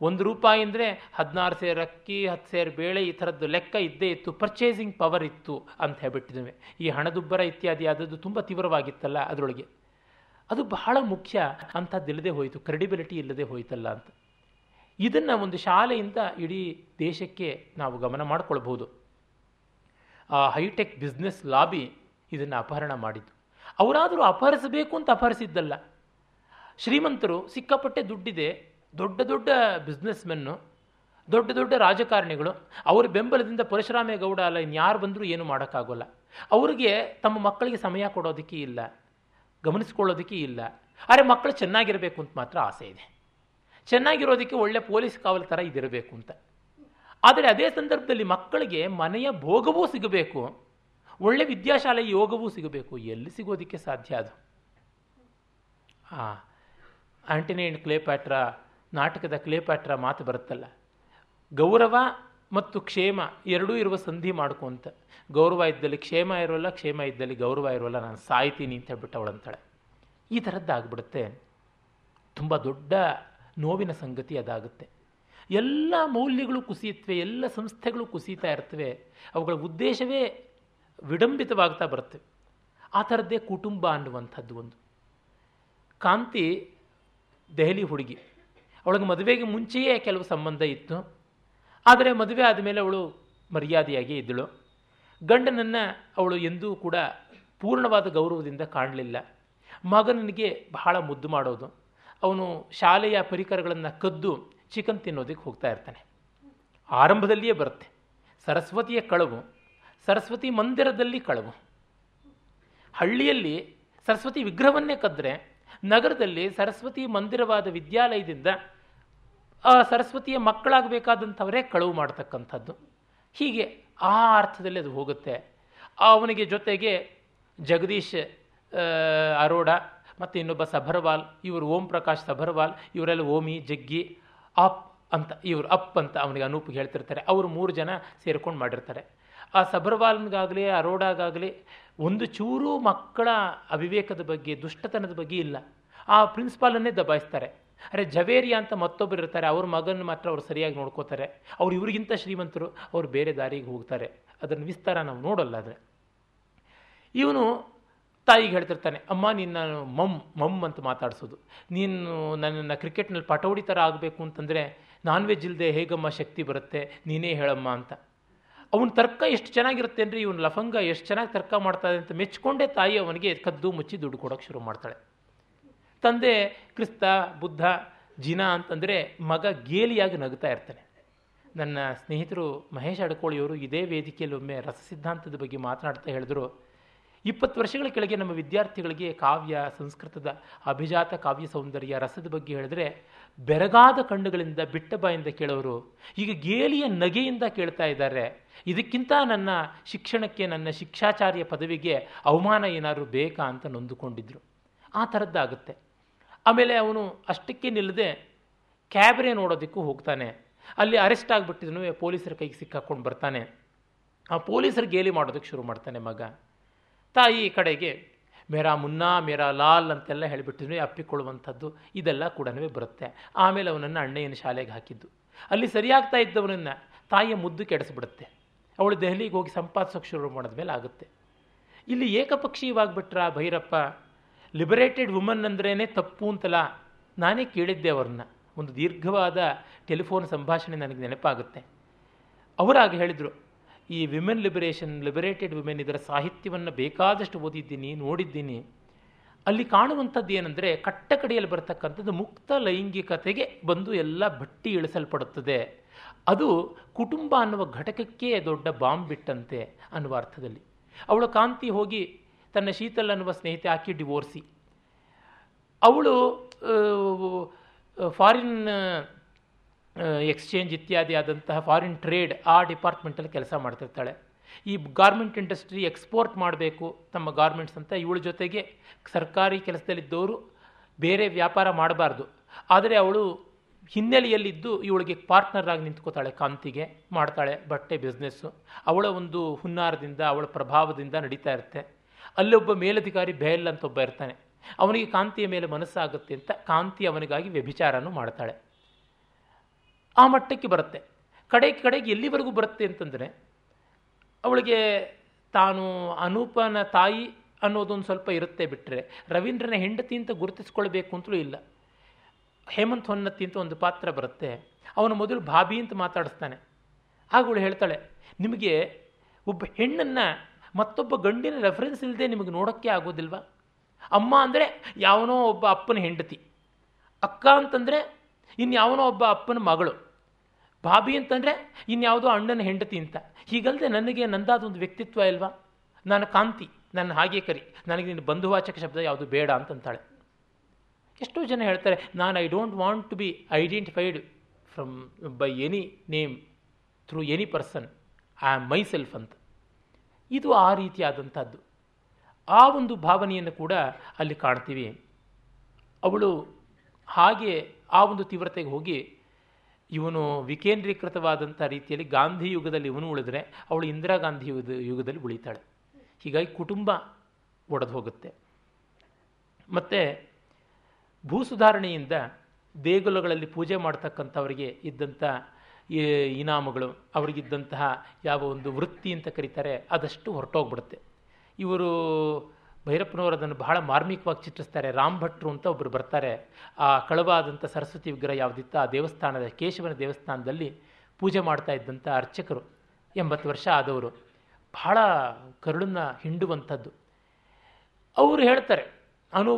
ಒಂದು ರೂಪಾಯಿ ಅಂದರೆ ಹದಿನಾರು ಸೇರು ಅಕ್ಕಿ, ಹತ್ತು ಸೇರು ಬೇಳೆ, ಈ ಥರದ್ದು ಲೆಕ್ಕ ಇದ್ದೇ ಇತ್ತು. ಪರ್ಚೇಸಿಂಗ್ ಪವರ್ ಇತ್ತು ಅಂತ ಹೇಳ್ಬಿಟ್ಟಿದ್ದೇವೆ. ಈ ಹಣದುಬ್ಬರ ಇತ್ಯಾದಿ ಆದದ್ದು ತುಂಬ ತೀವ್ರವಾಗಿತ್ತಲ್ಲ ಅದರೊಳಗೆ. ಅದು ಬಹಳ ಮುಖ್ಯ ಅಂಥದ್ದಿಲ್ಲದೆ ಹೋಯಿತು ಕ್ರೆಡಿಬಿಲಿಟಿ ಇಲ್ಲದೆ ಹೋಯ್ತಲ್ಲ ಅಂತ. ಇದನ್ನು ಒಂದು ಶಾಲೆಯಿಂದ ಇಡೀ ದೇಶಕ್ಕೆ ನಾವು ಗಮನ ಮಾಡಿಕೊಳ್ಬಹುದು. ಆ ಹೈಟೆಕ್ ಬಿಸ್ನೆಸ್ ಲಾಬಿ ಇದನ್ನು ಅಪಹರಣ ಮಾಡಿದ್ದು. ಅವರಾದರೂ ಅಪಹರಿಸಬೇಕು ಅಂತ ಅಪಹರಿಸಿದ್ದಲ್ಲ. ಶ್ರೀಮಂತರು ಸಿಕ್ಕಾಪಟ್ಟೆ ದುಡ್ಡಿದೆ, ದೊಡ್ಡ ದೊಡ್ಡ ಬಿಸ್ನೆಸ್ ಮೆನ್ನು ದೊಡ್ಡ ದೊಡ್ಡ ರಾಜಕಾರಣಿಗಳು, ಅವರ ಬೆಂಬಲದಿಂದ ಪರಶುರಾಮೇಗೌಡ ಅಲ್ಲ, ಇನ್ಯಾರು ಬಂದರೂ ಏನು ಮಾಡೋಕ್ಕಾಗೋಲ್ಲ. ಅವರಿಗೆ ತಮ್ಮ ಮಕ್ಕಳಿಗೆ ಸಮಯ ಕೊಡೋದಕ್ಕೆ ಇಲ್ಲ. ಗಮನಿಸ್ಕೊಳ್ಳೋದಕ್ಕೆ ಇಲ್ಲ. ಆದರೆ ಮಕ್ಕಳು ಚೆನ್ನಾಗಿರಬೇಕು ಅಂತ ಮಾತ್ರ ಆಸೆ ಇದೆ. ಚೆನ್ನಾಗಿರೋದಕ್ಕೆ ಒಳ್ಳೆ ಪೊಲೀಸ್ ಕಾವಲು ಥರ ಇದಿರಬೇಕು ಅಂತ. ಆದರೆ ಅದೇ ಸಂದರ್ಭದಲ್ಲಿ ಮಕ್ಕಳಿಗೆ ಮನೆಯ ಭೋಗವೂ ಸಿಗಬೇಕು. ಒಳ್ಳೆ ವಿದ್ಯಾಶಾಲೆ ಯೋಗವೂ ಸಿಗಬೇಕು. ಎಲ್ಲಿ ಸಿಗೋದಕ್ಕೆ ಸಾಧ್ಯ ಅದು? ಆ, ಆಂಟನಿ ಅಂಡ್ ಕ್ಲೇಪ್ಯಾಟ್ರ ನಾಟಕದ ಕ್ಲೇಪ್ಯಾಟ್ರ ಮಾತು ಬರುತ್ತಲ್ಲ. ಗೌರವ ಮತ್ತು ಕ್ಷೇಮ ಎರಡೂ ಇರುವ ಸಂಧಿ ಮಾಡ್ಕೊಂತ ಗೌರವ ಇದ್ದಲ್ಲಿ ಕ್ಷೇಮ ಇರೋಲ್ಲ, ಕ್ಷೇಮ ಇದ್ದಲ್ಲಿ ಗೌರವ ಇರೋಲ್ಲ, ನಾನು ಸಾಯ್ತೀನಿ ಅಂತ ಹೇಳ್ಬಿಟ್ಟು ಅವಳಂತಾಳೆ. ಈ ಥರದ್ದಾಗ್ಬಿಡುತ್ತೆ ತುಂಬ ದೊಡ್ಡ ನೋವಿನ ಸಂಗತಿ ಅದಾಗುತ್ತೆ. ಎಲ್ಲ ಮೌಲ್ಯಗಳು ಕುಸಿಯುತ್ತವೆ, ಎಲ್ಲ ಸಂಸ್ಥೆಗಳು ಕುಸಿತಾ ಇರ್ತವೆ. ಅವುಗಳ ಉದ್ದೇಶವೇ ವಿಡಂಬಿತವಾಗ್ತಾ ಬರುತ್ತೆ. ಆ ಥರದ್ದೇ ಕುಟುಂಬ ಅನ್ನುವಂಥದ್ದು ಒಂದು. ಕಾಂತಿ ದೆಹಲಿ ಹುಡುಗಿ. ಅವಳಿಗೆ ಮದುವೆಗೆ ಮುಂಚೆಯೇ ಕೆಲವು ಸಂಬಂಧ ಇತ್ತು. ಆದರೆ ಮದುವೆ ಆದಮೇಲೆ ಅವಳು ಮರ್ಯಾದೆಯಾಗಿ ಇದ್ದಳು. ಗಂಡನನ್ನು ಅವಳು ಎಂದೂ ಕೂಡ ಪೂರ್ಣವಾದ ಗೌರವದಿಂದ ಕಾಣಲಿಲ್ಲ. ಮಗನಿಗೆ ಬಹಳ ಮುದ್ದು ಮಾಡೋದು. ಅವನು ಶಾಲೆಯ ಪರಿಕರಗಳನ್ನು ಕದ್ದು ಚಿಕನ್ ತಿನ್ನೋದಕ್ಕೆ ಹೋಗ್ತಾ ಇರ್ತಾನೆ. ಆರಂಭದಲ್ಲಿಯೇ ಬರುತ್ತೆ. ಸರಸ್ವತಿಯ ಕಳವು, ಸರಸ್ವತಿ ಮಂದಿರದಲ್ಲಿ ಕಳವು. ಹಳ್ಳಿಯಲ್ಲಿ ಸರಸ್ವತಿ ವಿಗ್ರಹವನ್ನೇ ಕದ್ದರೆ ನಗರದಲ್ಲಿ ಸರಸ್ವತಿ ಮಂದಿರವಾದ ವಿದ್ಯಾಲಯದಿಂದ ಆ ಸರಸ್ವತಿಯ ಮಕ್ಕಳಾಗಬೇಕಾದಂಥವರೇ ಕಳವು ಮಾಡ್ತಕ್ಕಂಥದ್ದು. ಹೀಗೆ ಆ ಅರ್ಥದಲ್ಲಿ ಅದು ಹೋಗುತ್ತೆ. ಅವನಿಗೆ ಜೊತೆಗೆ ಜಗದೀಶ್ ಅರೋಡ ಮತ್ತು ಇನ್ನೊಬ್ಬ ಸಭರ್ವಾಲ್ ಇವರು ಓಂ ಪ್ರಕಾಶ್ ಸಭರ್ವಾಲ್ ಇವರೆಲ್ಲ ಓಮಿ, ಜಗ್ಗಿ, ಅಪ್ ಅಂತ, ಇವರು ಅಪ್ ಅಂತ ಅವನಿಗೆ ಅನೂಪ್ ಹೇಳ್ತಿರ್ತಾರೆ. ಅವರು ಮೂರು ಜನ ಸೇರ್ಕೊಂಡು ಮಾಡಿರ್ತಾರೆ. ಆ ಸಬರ್ವಾಲ್ಗಾಗಲಿ ಅರೋಡಾಗಾಗಲಿ ಒಂದು ಚೂರು ಮಕ್ಕಳ ಅವಿವೇಕದ ಬಗ್ಗೆ, ದುಷ್ಟತನದ ಬಗ್ಗೆ ಇಲ್ಲ. ಆ ಪ್ರಿನ್ಸಿಪಾಲನ್ನೇ ದಬಾಯಿಸ್ತಾರೆ. ಅರೆ ಜವೇರಿಯಾ ಅಂತ ಮತ್ತೊಬ್ಬರು ಇರ್ತಾರೆ, ಅವ್ರ ಮಗನ ಮಾತ್ರ ಅವ್ರು ಸರಿಯಾಗಿ ನೋಡ್ಕೋತಾರೆ. ಅವ್ರು ಇವ್ರಿಗಿಂತ ಶ್ರೀಮಂತರು, ಅವ್ರು ಬೇರೆ ದಾರಿಗೆ ಹೋಗ್ತಾರೆ. ಅದನ್ನು ವಿಸ್ತಾರ ನಾವು ನೋಡಲ್ಲ ಆದರೆ. ಇವನು ತಾಯಿಗೆ ಹೇಳ್ತಿರ್ತಾನೆ, ಅಮ್ಮ ನಿನ್ನ ಮಮ್ ಮಮ್ ಅಂತ ಮಾತಾಡಿಸೋದು. ನೀನು ನನ್ನನ್ನು ಕ್ರಿಕೆಟ್ನಲ್ಲಿ ಪಟೌಡಿ ಥರ ಆಗಬೇಕು ಅಂತಂದರೆ ನಾನ್ ವೆಜ್ ಇಲ್ಲದೆ ಹೇಗಮ್ಮ ಶಕ್ತಿ ಬರುತ್ತೆ, ನೀನೇ ಹೇಳಮ್ಮ ಅಂತ. ಅವನ ತರ್ಕ ಎಷ್ಟು ಚೆನ್ನಾಗಿರುತ್ತೆ ಅಂದರೆ, ಇವನು ಲಫಂಗ ಎಷ್ಟು ಚೆನ್ನಾಗಿ ತರ್ಕ ಮಾಡ್ತಾನೆ ಅಂತ ಮೆಚ್ಕೊಂಡೇ ತಾಯಿ ಅವನಿಗೆ ಕದ್ದು ಮುಚ್ಚಿ ದುಡ್ಡು ಕೊಡೋಕ್ಕೆ ಶುರು ಮಾಡ್ತಾಳೆ. ತಂದೆ ಕ್ರಿಸ್ತ, ಬುದ್ಧ, ಜಿನ ಅಂತಂದರೆ ಮಗ ಗೇಲಿಯಾಗಿ ನಗ್ತಾ ಇರ್ತಾನೆ. ನನ್ನ ಸ್ನೇಹಿತರು ಮಹೇಶ್ ಅಡ್ಕೋಳಿಯವರು ಇದೇ ವೇದಿಕೆಯಲ್ಲಿ ಒಮ್ಮೆ ರಸ ಸಿದ್ಧಾಂತದ ಬಗ್ಗೆ ಮಾತನಾಡ್ತಾ ಹೇಳಿದ್ರು, ಇಪ್ಪತ್ತು ವರ್ಷಗಳ ಕೆಳಗೆ ನಮ್ಮ ವಿದ್ಯಾರ್ಥಿಗಳಿಗೆ ಕಾವ್ಯ, ಸಂಸ್ಕೃತದ ಅಭಿಜಾತ ಕಾವ್ಯ ಸೌಂದರ್ಯ, ರಸದ ಬಗ್ಗೆ ಹೇಳಿದ್ರೆ ಬೆರಗಾದ ಕಣ್ಣುಗಳಿಂದ, ಬಿಟ್ಟ ಬಾಯಿಂದ ಕೇಳೋರು ಈಗ ಗೇಲಿಯ ನಗೆಯಿಂದ ಕೇಳ್ತಾ ಇದ್ದಾರೆ. ಇದಕ್ಕಿಂತ ನನ್ನ ಶಿಕ್ಷಣಕ್ಕೆ, ನನ್ನ ಶಿಕ್ಷಾಚಾರ್ಯ ಪದವಿಗೆ ಅವಮಾನ ಏನಾದರೂ ಬೇಕಾ ಅಂತ ನೊಂದುಕೊಂಡಿದ್ರು. ಆ ಥರದ್ದಾಗುತ್ತೆ ಆಮೇಲೆ ಅವನು ಅಷ್ಟಕ್ಕೆ ನಿಲ್ಲದೆ ಕ್ಯಾಬ್ರೆ ನೋಡೋದಕ್ಕೂ ಹೋಗ್ತಾನೆ. ಅಲ್ಲಿ ಅರೆಸ್ಟ್ ಆಗಿಬಿಟ್ಟಿದ್ನು ಪೊಲೀಸರ ಕೈಗೆ ಸಿಕ್ಕಾಕ್ಕೊಂಡು ಬರ್ತಾನೆ. ಆ ಪೊಲೀಸರು ಗೇಲಿ ಮಾಡೋದಕ್ಕೆ ಶುರು ಮಾಡ್ತಾನೆ ಮಗ. ತಾಯಿ ಕಡೆಗೆ, ಮೇರಾ ಮುನ್ನಾ, ಮೇರಾ ಲಾಲ್ ಅಂತೆಲ್ಲ ಹೇಳಿಬಿಟ್ಟಿದ್ನು ಅಪ್ಪಿಕೊಳ್ಳುವಂಥದ್ದು ಇದೆಲ್ಲ ಕೂಡ ಬರುತ್ತೆ. ಆಮೇಲೆ ಅವನನ್ನು ಅಣ್ಣೆಯನ್ನು ಶಾಲೆಗೆ ಹಾಕಿದ್ದು. ಅಲ್ಲಿ ಸರಿಯಾಗ್ತಾ ಇದ್ದವನನ್ನು ತಾಯಿಯ ಮುದ್ದು ಕೆಡಿಸ್ಬಿಡುತ್ತೆ. ಅವಳು ದೆಹಲಿಗೆ ಹೋಗಿ ಸಂಪಾದಿಸೋಕೆ ಶುರು ಮಾಡಿದ್ಮೇಲೆ ಆಗುತ್ತೆ. ಇಲ್ಲಿ ಏಕಪಕ್ಷೀಯವಾಗಿಬಿಟ್ರ ಭೈರಪ್ಪ? ಲಿಬರೇಟೆಡ್ ವುಮನ್ ಅಂದ್ರೇ ತಪ್ಪು ಅಂತಲ್ಲ. ನಾನೇ ಕೇಳಿದ್ದೆ ಅವ್ರನ್ನ. ಒಂದು ದೀರ್ಘವಾದ ಟೆಲಿಫೋನ್ ಸಂಭಾಷಣೆ ನನಗೆ ನೆನಪಾಗುತ್ತೆ. ಅವರಾಗ ಹೇಳಿದರು, ಈ ವಿಮೆನ್ ಲಿಬರೇಷನ್ ಲಿಬರೇಟೆಡ್ ವಿಮೆನ್ ಇದರ ಸಾಹಿತ್ಯವನ್ನು ಬೇಕಾದಷ್ಟು ಓದಿದ್ದೀನಿ, ನೋಡಿದ್ದೀನಿ. ಅಲ್ಲಿ ಕಾಣುವಂಥದ್ದು ಏನಂದರೆ ಕಟ್ಟ ಕಡೆಯಲ್ಲಿ ಬರತಕ್ಕಂಥದ್ದು ಮುಕ್ತ ಲೈಂಗಿಕತೆಗೆ ಬಂದು ಎಲ್ಲ ಬಟ್ಟಿ ಇಳಿಸಲ್ಪಡುತ್ತದೆ. ಅದು ಕುಟುಂಬ ಅನ್ನುವ ಘಟಕಕ್ಕೆ ದೊಡ್ಡ ಬಾಂಬ್ ಬಿಟ್ಟಂತೆ ಅನ್ನುವ ಅರ್ಥದಲ್ಲಿ. ಅವಳು ಕಾಂತಿ ಹೋಗಿ ತನ್ನ ಶೀತಲ್ ಅನ್ನುವ ಸ್ನೇಹಿತೆ ಹಾಕಿ ಡಿವೋರ್ಸಿ. ಅವಳು ಫಾರಿನ್ ಎಕ್ಸ್ಚೇಂಜ್ ಇತ್ಯಾದಿ ಆದಂತಹ ಫಾರಿನ್ ಟ್ರೇಡ್ ಆ ಡಿಪಾರ್ಟ್ಮೆಂಟಲ್ಲಿ ಕೆಲಸ ಮಾಡ್ತಿರ್ತಾಳೆ. ಈ ಗಾರ್ಮೆಂಟ್ ಇಂಡಸ್ಟ್ರಿ ಎಕ್ಸ್ಪೋರ್ಟ್ ಮಾಡಬೇಕು ತಮ್ಮ ಗಾರ್ಮೆಂಟ್ಸ್ ಅಂತ ಇವಳ ಜೊತೆಗೆ ಸರ್ಕಾರಿ ಕೆಲಸದಲ್ಲಿದ್ದವರು ಬೇರೆ ವ್ಯಾಪಾರ ಮಾಡಬಾರ್ದು. ಆದರೆ ಅವಳು ಹಿನ್ನೆಲೆಯಲ್ಲಿದ್ದು ಇವಳಿಗೆ ಪಾರ್ಟ್ನರ್ ಆಗಿ ನಿಂತ್ಕೋತಾಳೆ, ಕಾಂತಿಗೆ ಮಾಡ್ತಾಳೆ ಬಟ್ಟೆ ಬಿಸ್ನೆಸ್ಸು ಅವಳ ಒಂದು ಹುನ್ನಾರದಿಂದ, ಅವಳ ಪ್ರಭಾವದಿಂದ ನಡೀತಾ ಇರುತ್ತೆ. ಅಲ್ಲೊಬ್ಬ ಮೇಲಧಿಕಾರಿ ಬೇಲ್ ಅಂತ ಒಬ್ಬ ಇರ್ತಾನೆ. ಅವನಿಗೆ ಕಾಂತಿಯ ಮೇಲೆ ಮನಸ್ಸಾಗುತ್ತೆ ಅಂತ ಕಾಂತಿ ಅವನಿಗಾಗಿ ವ್ಯಭಿಚಾರನೂ ಮಾಡ್ತಾಳೆ. ಆ ಮಟ್ಟಕ್ಕೆ ಬರುತ್ತೆ. ಕಡೆ ಕಡೆಗೆ ಎಲ್ಲಿವರೆಗೂ ಬರುತ್ತೆ ಅಂತಂದರೆ, ಅವಳಿಗೆ ತಾನು ಅನೂಪನ ತಾಯಿ ಅನ್ನೋದೊಂದು ಸ್ವಲ್ಪ ಇರುತ್ತೆ ಬಿಟ್ಟರೆ ರವೀಂದ್ರನ ಹೆಂಡತಿ ಅಂತ ಗುರುತಿಸ್ಕೊಳ್ಬೇಕು ಅಂತಲೂ ಇಲ್ಲ. ಹೇಮಂತ್ ಹೊನ್ನತ್ತಿ ಅಂತ ಒಂದು ಪಾತ್ರ ಬರುತ್ತೆ. ಅವನು ಮೊದಲು ಭಾಬಿ ಅಂತ ಮಾತಾಡಿಸ್ತಾನೆ. ಆಗ ಅವಳು ಹೇಳ್ತಾಳೆ, ನಿಮಗೆ ಒಬ್ಬ ಹೆಣ್ಣನ್ನು ಮತ್ತೊಬ್ಬ ಗಂಡಿನ ರೆಫರೆನ್ಸ್ ಇಲ್ಲದೆ ನಿಮಗೆ ನೋಡೋಕ್ಕೆ ಆಗೋದಿಲ್ವಾ? ಅಮ್ಮ ಅಂದರೆ ಯಾವನೋ ಒಬ್ಬ ಅಪ್ಪನ ಹೆಂಡತಿ. ಅಕ್ಕ ಅಂತಂದರೆ ಇನ್ಯಾವನೋ ಒಬ್ಬ ಅಪ್ಪನ ಮಗಳು. ಭಾಬಿ ಅಂತಂದರೆ ಇನ್ಯಾವುದೋ ಅಣ್ಣನ ಹೆಂಡತಿ ಅಂತ. ಹೀಗಲ್ಲದೆ ನನಗೆ ನಂದಾದ ಒಂದು ವ್ಯಕ್ತಿತ್ವ ಇಲ್ವಾ? ನಾನು ಕಾಂತಿ, ನನ್ನ ಹಾಗೆ ಕರಿ. ನನಗೆ ನಿನ್ನ ಬಂಧುವಾಚಕ ಶಬ್ದ ಯಾವುದು ಬೇಡ ಅಂತಂತಾಳೆ. ಎಷ್ಟೋ ಜನ ಹೇಳ್ತಾರೆ, ನಾನು I don't want to be identified from by any name through any person I am myself ಅಂತ. ಇದು ಆ ರೀತಿಯಾದಂಥದ್ದು. ಆ ಒಂದು ಭಾವನೆಯನ್ನು ಕೂಡ ಅಲ್ಲಿ ಕಾಣ್ತೀವಿ. ಅವಳು ಹಾಗೆ ಆ ಒಂದು ತೀವ್ರತೆಗೆ ಹೋಗಿ ಇವನು ವಿಕೇಂದ್ರೀಕೃತವಾದಂಥ ರೀತಿಯಲ್ಲಿ ಗಾಂಧಿ ಯುಗದಲ್ಲಿ ಇವನು ಉಳಿದ್ರೆ ಅವಳು ಇಂದಿರಾ ಗಾಂಧಿ ಯುಗದ ಯುಗದಲ್ಲಿ ಉಳಿತಾಳೆ. ಹೀಗಾಗಿ ಕುಟುಂಬ ಒಡೆದು ಹೋಗುತ್ತೆ ಮತ್ತು ಭೂ ಸುಧಾರಣೆಯಿಂದ ದೇಗುಲಗಳಲ್ಲಿ ಪೂಜೆ ಮಾಡ್ತಕ್ಕಂಥವರಿಗೆ ಇದ್ದಂಥ ಇನಾಮಗಳು ಅವರಿಗಿದ್ದಂತಹ ಯಾವ ಒಂದು ವೃತ್ತಿ ಅಂತ ಕರೀತಾರೆ, ಅದಷ್ಟು ಹೊರಟೋಗ್ಬಿಡುತ್ತೆ. ಇವರು ಭೈರಪ್ಪನವರು ಅದನ್ನು ಬಹಳ ಮಾರ್ಮಿಕವಾಗಿ ಚಿತ್ರಿಸ್ತಾರೆ. ರಾಮ್ ಭಟ್ರು ಅಂತ ಒಬ್ಬರು ಬರ್ತಾರೆ. ಆ ಕಳವಾದಂಥ ಸರಸ್ವತಿ ವಿಗ್ರಹ ಯಾವುದಿತ್ತು ಆ ದೇವಸ್ಥಾನದ ಕೇಶವನ ದೇವಸ್ಥಾನದಲ್ಲಿ ಪೂಜೆ ಮಾಡ್ತಾ ಇದ್ದಂಥ ಅರ್ಚಕರು, ಎಂಬತ್ತು ವರ್ಷ ಆದವರು. ಬಹಳ ಕರುಳನ್ನು ಹಿಂಡುವಂಥದ್ದು. ಅವರು ಹೇಳ್ತಾರೆ ಅನು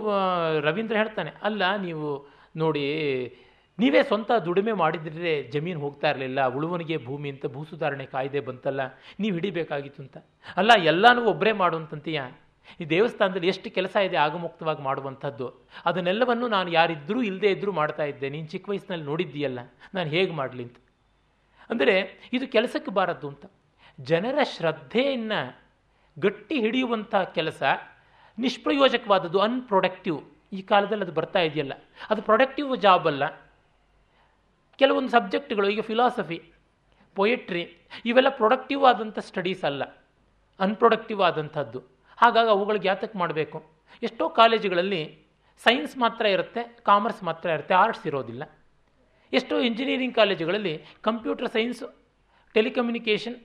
ರವೀಂದ್ರ ಹೇಳ್ತಾನೆ, ಅಲ್ಲ, ನೀವು ನೋಡಿ ನೀವೇ ಸ್ವಂತ ದುಡಿಮೆ ಮಾಡಿದ್ರೆ ಜಮೀನು ಹೋಗ್ತಾ ಇರಲಿಲ್ಲ, ಉಳುವನಿಗೆ ಭೂಮಿ ಅಂತ ಭೂ ಸುಧಾರಣೆ ಕಾಯ್ದೆ ಬಂತಲ್ಲ, ನೀವು ಹಿಡಿಬೇಕಾಗಿತ್ತು ಅಂತ. ಅಲ್ಲ, ಎಲ್ಲನೂ ಒಬ್ಬರೇ ಮಾಡುವಂತಂತೀಯ? ಈ ದೇವಸ್ಥಾನದಲ್ಲಿ ಎಷ್ಟು ಕೆಲಸ ಇದೆ ಆಗಮುಕ್ತವಾಗಿ ಮಾಡುವಂಥದ್ದು? ಅದನ್ನೆಲ್ಲವನ್ನು ನಾನು ಯಾರಿದ್ದರೂ ಇಲ್ಲದೆ ಇದ್ದರೂ ಮಾಡ್ತಾ ಇದ್ದೆ. ನೀನು ಚಿಕ್ಕ ವಯಸ್ಸಿನಲ್ಲಿ ನೋಡಿದ್ದೀಯಲ್ಲ, ನಾನು ಹೇಗೆ ಮಾಡಲಿ ಅಂತ. ಅಂದರೆ, ಇದು ಕೆಲಸಕ್ಕೆ ಬಾರದ್ದು ಅಂತ. ಜನರ ಶ್ರದ್ಧೆಯನ್ನು ಗಟ್ಟಿ ಹಿಡಿಯುವಂಥ ಕೆಲಸ ನಿಷ್ಪ್ರಯೋಜಕವಾದದ್ದು ಅನ್ಪ್ರೊಡಕ್ಟಿವ್ ಈ ಕಾಲದಲ್ಲಿ ಅದು ಬರ್ತಾ ಇದೆಯಲ್ಲ. ಅದು ಪ್ರೊಡಕ್ಟಿವ್ ಜಾಬ್ ಅಲ್ಲ. ಕೆಲವೊಂದು ಸಬ್ಜೆಕ್ಟ್ಗಳು, ಈಗ ಫಿಲಾಸಫಿ ಪೊಯೆಟ್ರಿ ಇವೆಲ್ಲ ಪ್ರೊಡಕ್ಟಿವ್ ಆದಂಥ ಸ್ಟಡೀಸ್ ಅಲ್ಲ. ಅನ್ಪ್ರೊಡಕ್ಟಿವ್ ಆದಂಥದ್ದು. ಹಾಗಾಗಿ ಅವುಗಳಿಗೆ ಯಾತಕ್ಕೆ ಮಾಡಬೇಕು. ಎಷ್ಟೋ ಕಾಲೇಜುಗಳಲ್ಲಿ ಸೈನ್ಸ್ ಮಾತ್ರ ಇರುತ್ತೆ ಕಾಮರ್ಸ್ ಮಾತ್ರ ಇರುತ್ತೆ ಆರ್ಟ್ಸ್ ಇರೋದಿಲ್ಲ. ಎಷ್ಟೋ ಇಂಜಿನಿಯರಿಂಗ್ ಕಾಲೇಜುಗಳಲ್ಲಿ ಕಂಪ್ಯೂಟರ್ ಸೈನ್ಸ್ ಟೆಲಿಕಮ್ಯುನಿಕೇಷನ್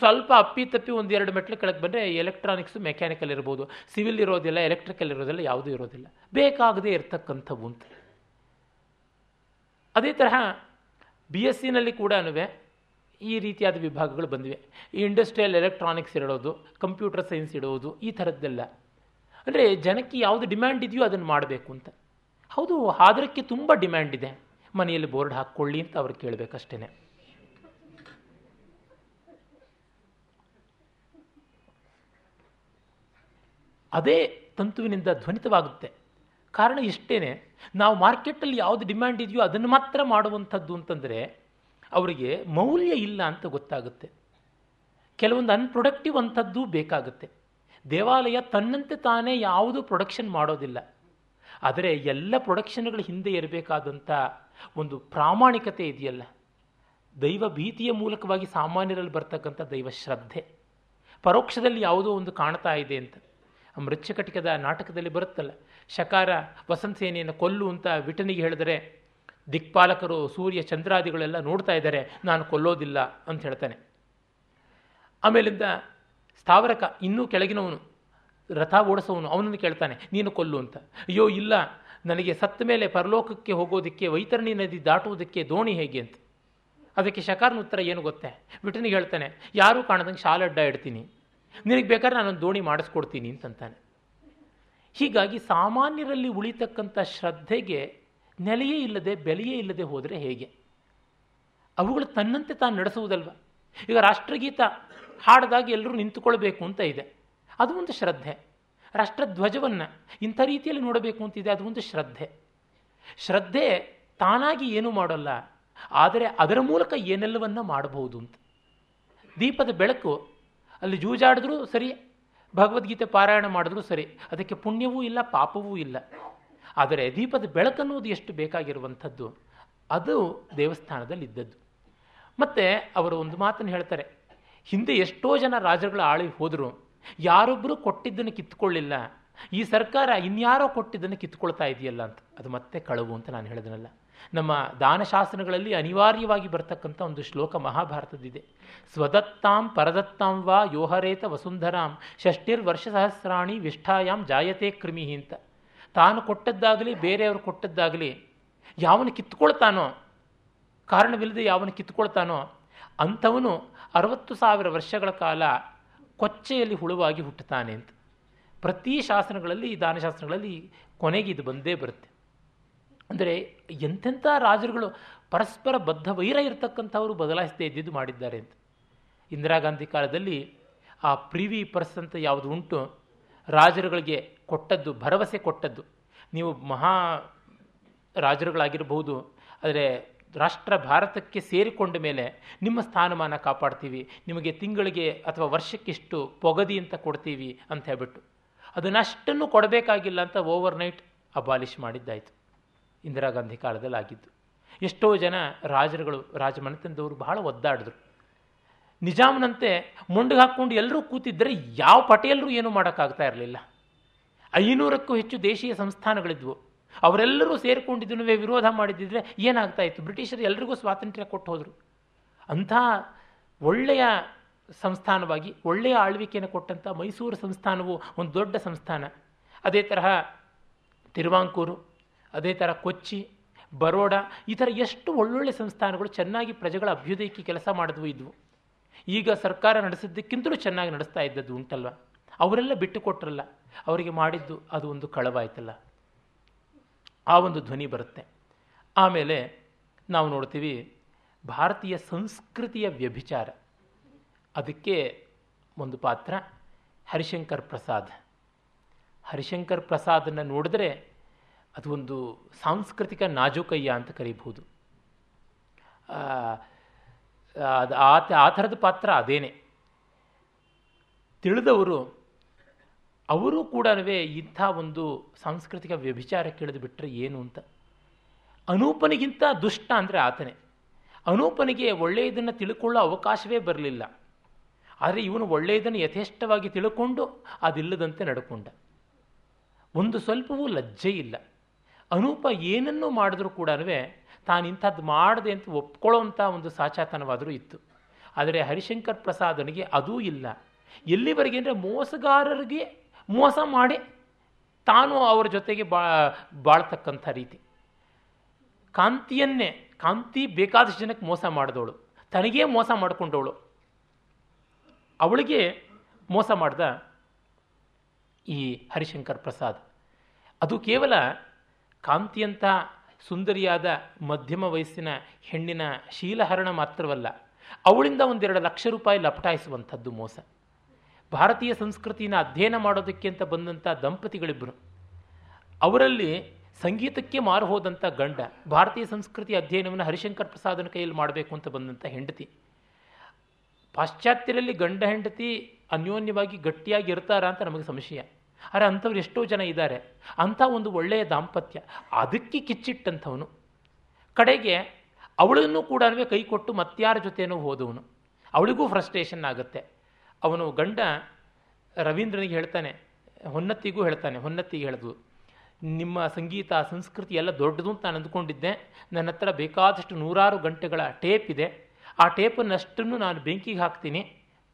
ಸ್ವಲ್ಪ ಅಪ್ಪಿ ತಪ್ಪಿ ಒಂದು ಎರಡು ಮೆಟ್ಲು ಕೆಳಗೆ ಬಂದರೆ ಎಲೆಕ್ಟ್ರಾನಿಕ್ಸು ಮೆಕ್ಯಾನಿಕಲ್ ಇರ್ಬೋದು. ಸಿವಿಲ್ ಇರೋದಿಲ್ಲ ಎಲೆಕ್ಟ್ರಿಕಲ್ ಇರೋದಿಲ್ಲ, ಯಾವುದೂ ಇರೋದಿಲ್ಲ. ಬೇಕಾಗದೇ ಇರತಕ್ಕಂಥವು ಅಂತ. ಅದೇ ತರಹ ಬಿ ಎಸ್ ಸಿನಲ್ಲಿ ಕೂಡ ಈ ರೀತಿಯಾದ ವಿಭಾಗಗಳು ಬಂದಿವೆ. ಈ ಇಂಡಸ್ಟ್ರಿಯಲ್ ಎಲೆಕ್ಟ್ರಾನಿಕ್ಸ್ ಇಡೋದು ಕಂಪ್ಯೂಟರ್ ಸೈನ್ಸ್ ಇಡೋದು ಈ ಥರದ್ದೆಲ್ಲ. ಅಂದರೆ ಜನಕ್ಕೆ ಯಾವುದು ಡಿಮ್ಯಾಂಡ್ ಇದೆಯೋ ಅದನ್ನು ಮಾಡಬೇಕು ಅಂತ. ಹೌದು ಆದರಕ್ಕೆ ತುಂಬ ಡಿಮ್ಯಾಂಡ್ ಇದೆ. ಮನೆಯಲ್ಲಿ ಬೋರ್ಡ್ ಹಾಕ್ಕೊಳ್ಳಿ ಅಂತ ಅವ್ರು ಕೇಳಬೇಕಷ್ಟೇ ಅದೇ ತಂತುವಿನಿಂದ ಧ್ವನಿತವಾಗುತ್ತೆ. ಕಾರಣ ಇಷ್ಟೇ ನಾವು ಮಾರ್ಕೆಟಲ್ಲಿ ಯಾವುದು ಡಿಮ್ಯಾಂಡ್ ಇದೆಯೋ ಅದನ್ನು ಮಾತ್ರ ಮಾಡುವಂಥದ್ದು ಅಂತಂದರೆ ಅವರಿಗೆ ಮೌಲ್ಯ ಇಲ್ಲ ಅಂತ ಗೊತ್ತಾಗುತ್ತೆ. ಕೆಲವೊಂದು ಅನ್ಪ್ರೊಡಕ್ಟಿವ್ ಅಂಥದ್ದು ಬೇಕಾಗುತ್ತೆ. ದೇವಾಲಯ ತನ್ನಂತೆ ತಾನೇ ಯಾವುದು ಪ್ರೊಡಕ್ಷನ್ ಮಾಡೋದಿಲ್ಲ. ಆದರೆ ಎಲ್ಲ ಪ್ರೊಡಕ್ಷನ್ಗಳ ಹಿಂದೆ ಇರಬೇಕಾದಂಥ ಒಂದು ಪ್ರಾಮಾಣಿಕತೆ ಇದೆಯಲ್ಲ. ದೈವ ಭೀತಿಯ ಮೂಲಕವಾಗಿ ಸಾಮಾನ್ಯರಲ್ಲಿ ಬರ್ತಕ್ಕಂಥ ದೈವ ಶ್ರದ್ಧೆ. ಪರೋಕ್ಷದಲ್ಲಿ ಯಾವುದೋ ಒಂದು ಕಾಣ್ತಾ ಇದೆ ಅಂತ. ಮೃಚ್ಛಕಟಿಕದ ನಾಟಕದಲ್ಲಿ ಬರುತ್ತಲ್ಲ ಶಕಾರ ವಸಂತ ಸೇನೆಯನ್ನು ಕೊಲ್ಲು ಅಂತ ವಿಟನಿಗೆ ಹೇಳಿದರೆ, ದಿಕ್ಪಾಲಕರು, ಸೂರ್ಯ ಚಂದ್ರಾದಿಗಳೆಲ್ಲ ನೋಡ್ತಾ ಇದ್ದಾರೆ, ನಾನು ಕೊಲ್ಲೋದಿಲ್ಲ ಅಂತ ಹೇಳ್ತಾನೆ. ಆಮೇಲಿಂದ ಸ್ಥಾವರಕ ಇನ್ನೂ ಕೆಳಗಿನವನು, ರಥ ಓಡಿಸೋನು ಅವನನ್ನು ಕೇಳ್ತಾನೆ, ನೀನು ಕೊಲ್ಲು ಅಂತ. ಅಯ್ಯೋ, ಇಲ್ಲ, ನನಗೆ ಸತ್ತ ಮೇಲೆ ಪರಲೋಕಕ್ಕೆ ಹೋಗೋದಕ್ಕೆ, ವೈತರಣಿ ನದಿ ದಾಟುವುದಕ್ಕೆ ದೋಣಿ ಹೇಗೆ ಅಂತ. ಅದಕ್ಕೆ ಶಕಾರನ ಉತ್ತರ ಏನು ಗೊತ್ತೆ? ವಿಟನಿಗೆ ಹೇಳ್ತಾನೆ, ಯಾರೂ ಕಾಣದಂಗೆ ಶಾಲಡ್ಡ ಇಡ್ತೀನಿ. ನಿನಗೆ ಬೇಕಾದ್ರೆ ನಾನೊಂದು ದೋಣಿ ಮಾಡಿಸ್ಕೊಡ್ತೀನಿ ಅಂತಂತಾನೆ. ಹೀಗಾಗಿ ಸಾಮಾನ್ಯರಲ್ಲಿ ಉಳಿತಕ್ಕಂಥ ಶ್ರದ್ಧೆಗೆ ನೆಲೆಯೇ ಇಲ್ಲದೆ ಬೆಲೆಯೇ ಇಲ್ಲದೆ ಹೋದರೆ ಹೇಗೆ? ಅವುಗಳು ತನ್ನಂತೆ ತಾನು ನಡೆಸುವುದಲ್ವ? ಈಗ ರಾಷ್ಟ್ರಗೀತ ಹಾಡಿದಾಗ ಎಲ್ಲರೂ ನಿಂತುಕೊಳ್ಬೇಕು ಅಂತ ಇದೆ. ಅದು ಒಂದು ಶ್ರದ್ಧೆ. ರಾಷ್ಟ್ರಧ್ವಜವನ್ನು ಇಂಥ ರೀತಿಯಲ್ಲಿ ನೋಡಬೇಕು ಅಂತಿದೆ, ಅದು ಒಂದು ಶ್ರದ್ಧೆ. ಶ್ರದ್ಧೆ ತಾನಾಗಿ ಏನೂ ಮಾಡೋಲ್ಲ, ಆದರೆ ಅದರ ಮೂಲಕ ಏನೆಲ್ಲವನ್ನ ಮಾಡಬಹುದು ಅಂತ. ದೀಪದ ಬೆಳಕು ಅಲ್ಲಿ ಜೂಜಾಡಿದ್ರೂ ಸರಿ ಭಗವದ್ಗೀತೆ ಪಾರಾಯಣ ಮಾಡಿದ್ರು ಸರಿ, ಅದಕ್ಕೆ ಪುಣ್ಯವೂ ಇಲ್ಲ, ಪಾಪವೂ ಇಲ್ಲ. ಆದರೆ ದೀಪದ ಬೆಳಕನ್ನುವುದು ಎಷ್ಟು ಬೇಕಾಗಿರುವಂಥದ್ದು, ಅದು ದೇವಸ್ಥಾನದಲ್ಲಿ ಇದ್ದದ್ದು ಮತ್ತು ಅವರು ಒಂದು ಮಾತನ್ನು ಹೇಳ್ತಾರೆ, ಹಿಂದೆ ಎಷ್ಟೋ ಜನ ರಾಜರುಗಳ ಆಳಿ ಹೋದರು ಯಾರೊಬ್ಬರು ಕೊಟ್ಟಿದ್ದನ್ನು ಕಿತ್ಕೊಳ್ಳಿಲ್ಲ, ಈ ಸರ್ಕಾರ ಇನ್ಯಾರೋ ಕೊಟ್ಟಿದ್ದನ್ನು ಕಿತ್ಕೊಳ್ತಾ ಇದೆಯಲ್ಲ ಅಂತ. ಅದು ಮತ್ತೆ ಕಳವು ಅಂತ ನಾನು ಹೇಳಿದನಲ್ಲ. ನಮ್ಮ ದಾನಶಾಸ್ತ್ರಗಳಲ್ಲಿ ಅನಿವಾರ್ಯವಾಗಿ ಬರ್ತಕ್ಕಂಥ ಒಂದು ಶ್ಲೋಕ ಮಹಾಭಾರತದಿದೆ ಸ್ವದತ್ತಾಂ ಪರದತ್ತಾಂ ವಾ ಯೋಹರೇತ ವಸುಂಧರಾಂ ಷಷ್ಠಿರ್ ವರ್ಷ ಸಹಸ್ರಾಣಿ ವಿಷ್ಠಾಯಾಮ್ ಜಾಯತೆ ಕ್ರಿಮಿ ಅಂತ. ತಾನು ಕೊಟ್ಟದ್ದಾಗಲಿ, ಬೇರೆಯವರು ಕೊಟ್ಟದ್ದಾಗಲಿ, ಯಾವನು ಕಿತ್ಕೊಳ್ತಾನೋ ಕಾರಣವಿಲ್ಲದೆ ಯಾವನು ಕಿತ್ಕೊಳ್ತಾನೋ ಅಂಥವನು ಅರವತ್ತು ಸಾವಿರ ವರ್ಷಗಳ ಕಾಲ ಕೊಚ್ಚೆಯಲ್ಲಿ ಹುಳುವಾಗಿ ಹುಟ್ಟುತ್ತಾನೆ ಅಂತ. ಪ್ರತಿ ಶಾಸನಗಳಲ್ಲಿ ಈ ದಾನಶಾಸ್ತ್ರಗಳಲ್ಲಿ ಕೊನೆಗೆ ಇದು ಬಂದೇ ಬರುತ್ತೆ. ಅಂದರೆ ಎಂಥೆಂಥ ರಾಜರುಗಳು ಪರಸ್ಪರ ಬದ್ಧ ವೈರ ಇರತಕ್ಕಂಥವರು ಬದಲಾಯಿಸದೇ ಇದ್ದಿದ್ದು ಮಾಡಿದ್ದಾರೆ ಅಂತ. ಇಂದಿರಾ ಗಾಂಧಿ ಕಾಲದಲ್ಲಿ ಆ ಪ್ರಿವಿ ಪರ್ಸ್ ಅಂತ ಯಾವುದು ಉಂಟು, ರಾಜರುಗಳಿಗೆ ಕೊಟ್ಟದ್ದು, ಭರವಸೆ ಕೊಟ್ಟದ್ದು. ನೀವು ಮಹಾ ರಾಜರುಗಳಾಗಿರಬಹುದು, ಆದರೆ ರಾಷ್ಟ್ರ ಭಾರತಕ್ಕೆ ಸೇರಿಕೊಂಡ ಮೇಲೆ ನಿಮ್ಮ ಸ್ಥಾನಮಾನ ಕಾಪಾಡ್ತೀವಿ, ನಿಮಗೆ ತಿಂಗಳಿಗೆ ಅಥವಾ ವರ್ಷಕ್ಕಿಷ್ಟು ಪೊಗದಿ ಅಂತ ಕೊಡ್ತೀವಿ ಅಂತ ಹೇಳ್ಬಿಟ್ಟು. ಅದನ್ನಷ್ಟನ್ನು ಕೊಡಬೇಕಾಗಿಲ್ಲ ಅಂತ ಓವರ್ ನೈಟ್ ಅಬಾಲಿಷ್ ಮಾಡಿದ್ದಾಯಿತು. ಇಂದಿರಾ ಗಾಂಧಿ ಕಾಲದಲ್ಲಿ ಆಗಿದ್ದು ಎಷ್ಟೋ ಜನ ರಾಜರುಗಳು, ರಾಜಮನೆತನದವರು ಬಹಳ ಒದ್ದಾಡಿದ್ರು. ನಿಜಾಮನಂತೆ ಮುಂಡು ಹಾಕ್ಕೊಂಡು ಎಲ್ಲರೂ ಕೂತಿದ್ದರೆ ಯಾವ ಪಟೇಲರು ಏನೂ ಮಾಡೋಕ್ಕಾಗ್ತಾ ಇರಲಿಲ್ಲ. ಐನೂರಕ್ಕೂ ಹೆಚ್ಚು ದೇಶೀಯ ಸಂಸ್ಥಾನಗಳಿದ್ವು. ಅವರೆಲ್ಲರೂ ಸೇರಿಕೊಂಡಿದ್ದನ್ನು ವಿರೋಧ ಮಾಡಿದ್ದಿದ್ರೆ ಏನಾಗ್ತಾ ಇತ್ತು? ಬ್ರಿಟಿಷರು ಎಲ್ರಿಗೂ ಸ್ವಾತಂತ್ರ್ಯ ಕೊಟ್ಟು ಹೋದರು. ಅಂಥ ಒಳ್ಳೆಯ ಸಂಸ್ಥಾನವಾಗಿ, ಒಳ್ಳೆಯ ಆಳ್ವಿಕೆಯನ್ನು ಕೊಟ್ಟಂಥ ಮೈಸೂರು ಸಂಸ್ಥಾನವು ಒಂದು ದೊಡ್ಡ ಸಂಸ್ಥಾನ. ಅದೇ ತರಹ ತಿರುವಾಂಕೂರು ಅದೇ ಥರ ಕೊಚ್ಚಿ, ಬರೋಡ, ಈ ಥರ ಎಷ್ಟು ಒಳ್ಳೊಳ್ಳೆ ಸಂಸ್ಥಾನಗಳು ಚೆನ್ನಾಗಿ ಪ್ರಜೆಗಳ ಅಭ್ಯುದಯಕ್ಕೆ ಕೆಲಸ ಮಾಡಿದ್ವು ಇದ್ವು. ಈಗ ಸರ್ಕಾರ ನಡೆಸಿದ್ದಕ್ಕಿಂತಲೂ ಚೆನ್ನಾಗಿ ನಡೆಸ್ತಾ ಇದ್ದದ್ದು ಉಂಟಲ್ವ? ಅವರೆಲ್ಲ ಬಿಟ್ಟು ಕೊಟ್ರಲ್ಲ, ಅವರಿಗೆ ಮಾಡಿದ್ದು ಅದು ಒಂದು ಕಳವಾಯ್ತಲ್ಲ. ಆ ಒಂದು ಧ್ವನಿ ಬರುತ್ತೆ. ಆಮೇಲೆ ನಾವು ನೋಡ್ತೀವಿ, ಭಾರತೀಯ ಸಂಸ್ಕೃತಿಯ ವ್ಯಭಿಚಾರ. ಅದಕ್ಕೆ ಒಂದು ಪಾತ್ರ, ಹರಿಶಂಕರ್ ಪ್ರಸಾದ್. ಹರಿಶಂಕರ್ ಪ್ರಸಾದನ್ನು ನೋಡಿದ್ರೆ ಅದು ಒಂದು ಸಾಂಸ್ಕೃತಿಕ ನಾಜೂಕಯ್ಯ ಅಂತ ಕರೀಬಹುದು. ಅದು ಆ ಆ ಥರದ ಪಾತ್ರ ಅದೇನೆ. ತಿಳಿದವರು, ಅವರೂ ಕೂಡ ಇಂಥ ಒಂದು ಸಾಂಸ್ಕೃತಿಕ ವ್ಯಭಿಚಾರಕ್ಕೆ ಕೇಳಿದು ಬಿಟ್ಟರೆ ಏನು ಅಂತ. ಅನೂಪನಿಗಿಂತ ದುಷ್ಟ ಅಂದರೆ ಆತನೇ. ಅನೂಪನಿಗೆ ಒಳ್ಳೆಯದನ್ನು ತಿಳ್ಕೊಳ್ಳೋ ಅವಕಾಶವೇ ಬರಲಿಲ್ಲ. ಆದರೆ ಇವನು ಒಳ್ಳೆಯದನ್ನು ಯಥೇಷ್ಟವಾಗಿ ತಿಳ್ಕೊಂಡು ಅದಿಲ್ಲದಂತೆ ನಡ್ಕೊಂಡ. ಒಂದು ಸ್ವಲ್ಪವೂ ಲಜ್ಜೆ ಇಲ್ಲ. ಅನೂಪ ಏನನ್ನೂ ಮಾಡಿದ್ರೂ ಕೂಡ ತಾನು ಇಂಥದ್ದು ಮಾಡಿದೆ ಅಂತ ಒಪ್ಕೊಳ್ಳೋಂಥ ಒಂದು ಸಾಚಾತನವಾದರೂ ಇತ್ತು. ಆದರೆ ಹರಿಶಂಕರ್ ಪ್ರಸಾದನಿಗೆ ಅದೂ ಇಲ್ಲ. ಎಲ್ಲಿವರೆಗೆ ಅಂದರೆ ಮೋಸಗಾರರಿಗೆ ಮೋಸ ಮಾಡಿ ತಾನು ಅವರ ಜೊತೆಗೆ ಬಾ, ಬಾಳ್ತಕ್ಕಂಥ ರೀತಿ. ಕಾಂತಿಯನ್ನೇ, ಕಾಂತಿ ಬೇಕಾದಷ್ಟು ಜನಕ್ಕೆ ಮೋಸ ಮಾಡಿದವಳು. ತನಗೇ ಮೋಸ ಮಾಡಿಕೊಂಡವಳು. ಅವಳಿಗೆ ಮೋಸ ಮಾಡ್ದ ಈ ಹರಿಶಂಕರ್ ಪ್ರಸಾದ್. ಅದು ಕೇವಲ ಕಾಂತಿಯಂಥ ಸುಂದರಿಯಾದ ಮಧ್ಯಮ ವಯಸ್ಸಿನ ಹೆಣ್ಣಿನ ಶೀಲಹರಣ ಮಾತ್ರವಲ್ಲ, ಅವಳಿಂದ ಒಂದೆರಡು ಲಕ್ಷ ರೂಪಾಯಿ ಲಪಟಾಯಿಸುವಂಥದ್ದು ಮೋಸ. ಭಾರತೀಯ ಸಂಸ್ಕೃತಿನ ಅಧ್ಯಯನ ಮಾಡೋದಕ್ಕೆ ಅಂತ ಬಂದಂಥ ದಂಪತಿಗಳಿಬ್ಬರು ಅವರಲ್ಲಿ ಸಂಗೀತಕ್ಕೆ ಮಾರು ಹೋದಂಥ ಗಂಡ ಭಾರತೀಯ ಸಂಸ್ಕೃತಿ ಅಧ್ಯಯನವನ್ನು ಹರಿಶಂಕರ್ ಪ್ರಸಾದನ ಕೈಯಲ್ಲಿ ಮಾಡಬೇಕು ಅಂತ ಬಂದಂಥ ಹೆಂಡತಿ. ಪಾಶ್ಚಾತ್ಯರಲ್ಲಿ ಗಂಡ ಹೆಂಡತಿ ಅನ್ಯೋನ್ಯವಾಗಿ ಗಟ್ಟಿಯಾಗಿ ಇರ್ತಾರ ಅಂತ ನಮಗೆ ಸಂಶಯ. ಆದರೆ ಅಂಥವ್ರು ಎಷ್ಟೋ ಜನ ಇದ್ದಾರೆ. ಅಂಥ ಒಂದು ಒಳ್ಳೆಯ ದಾಂಪತ್ಯ. ಅದಕ್ಕೆ ಕಿಚ್ಚಿಟ್ಟಂಥವನು. ಕಡೆಗೆ ಅವಳನ್ನು ಕೂಡ ಕೈ ಕೊಟ್ಟು ಮತ್ಯಾರ ಜೊತೆನೂ ಹೋದವನು. ಅವಳಿಗೂ ಫ್ರಸ್ಟ್ರೇಷನ್ ಆಗುತ್ತೆ. ಅವನು ಗಂಡ ರವೀಂದ್ರನಿಗೆ ಹೇಳ್ತಾನೆ, ಹೊನ್ನತ್ತಿಗೂ ಹೇಳ್ತಾನೆ, ಹೊನ್ನತ್ತಿಗೆ ಹೇಳಿದ್ವು ನಿಮ್ಮ ಸಂಗೀತ, ಸಂಸ್ಕೃತಿ ಎಲ್ಲ ದೊಡ್ಡದು ಅಂತ ನಾನು ಅಂದ್ಕೊಂಡಿದ್ದೆ. ನನ್ನ ಹತ್ರ ಬೇಕಾದಷ್ಟು ನೂರಾರು ಗಂಟೆಗಳ ಟೇಪ್ ಇದೆ. ಆ ಟೇಪನ್ನಷ್ಟನ್ನು ನಾನು ಬೆಂಕಿಗೆ ಹಾಕ್ತೀನಿ.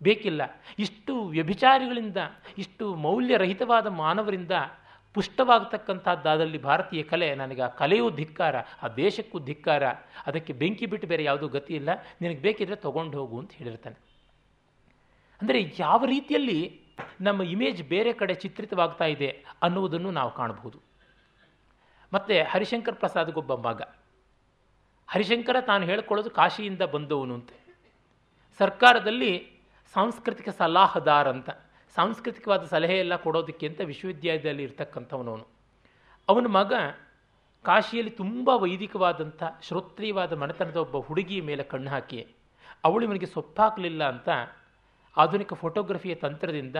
ಬೇಕಿಲ್ಲ. ಇಷ್ಟು ವ್ಯಭಿಚಾರಿಗಳಿಂದ, ಇಷ್ಟು ಮೌಲ್ಯರಹಿತವಾದ ಮಾನವರಿಂದ ಪುಷ್ಟವಾಗತಕ್ಕಂಥದ್ದಾದಲ್ಲಿ ಭಾರತೀಯ ಕಲೆ ನನಗೆ ಆ ಕಲೆಯೂ ಧಿಕ್ಕಾರ, ಆ ದೇಶಕ್ಕೂ ಧಿಕ್ಕಾರ. ಅದಕ್ಕೆ ಬೆಂಕಿ ಬಿಟ್ಟು ಬೇರೆ ಯಾವುದೂ ಗತಿ ಇಲ್ಲ. ನಿನಗೆ ಬೇಕಿದ್ರೆ ತೊಗೊಂಡು ಹೋಗು ಅಂತ ಹೇಳಿರ್ತಾನೆ. ಅಂದರೆ ಯಾವ ರೀತಿಯಲ್ಲಿ ನಮ್ಮ ಇಮೇಜ್ ಬೇರೆ ಕಡೆ ಚಿತ್ರಿತವಾಗ್ತಾ ಇದೆ ಅನ್ನುವುದನ್ನು ನಾವು ಕಾಣಬಹುದು. ಮತ್ತು ಹರಿಶಂಕರ್ ಪ್ರಸಾದ್ಗೊಬ್ಬ ಮಗ. ಹರಿಶಂಕರ ತಾನು ಹೇಳ್ಕೊಳ್ಳೋದು ಕಾಶಿಯಿಂದ ಬಂದವನು ಅಂತೆ. ಸರ್ಕಾರದಲ್ಲಿ ಸಾಂಸ್ಕೃತಿಕ ಸಲಹಾದಾರ್ ಅಂತ. ಸಾಂಸ್ಕೃತಿಕವಾದ ಸಲಹೆ ಎಲ್ಲ ಕೊಡೋದಕ್ಕೆ ಅಂತ ವಿಶ್ವವಿದ್ಯಾಲಯದಲ್ಲಿ ಇರ್ತಕ್ಕಂಥವನವನು ಅವನ ಮಗ ಕಾಶಿಯಲ್ಲಿ ತುಂಬ ವೈದಿಕವಾದಂಥ ಶ್ರೋತ್ರಿಯವಾದ ಮನೆತನದ ಒಬ್ಬ ಹುಡುಗಿಯ ಮೇಲೆ ಕಣ್ಣು ಹಾಕಿ, ಅವಳು ಇವನಿಗೆ ಸೊಪ್ಪಾಕಲಿಲ್ಲ ಅಂತ ಆಧುನಿಕ ಫೋಟೋಗ್ರಫಿಯ ತಂತ್ರದಿಂದ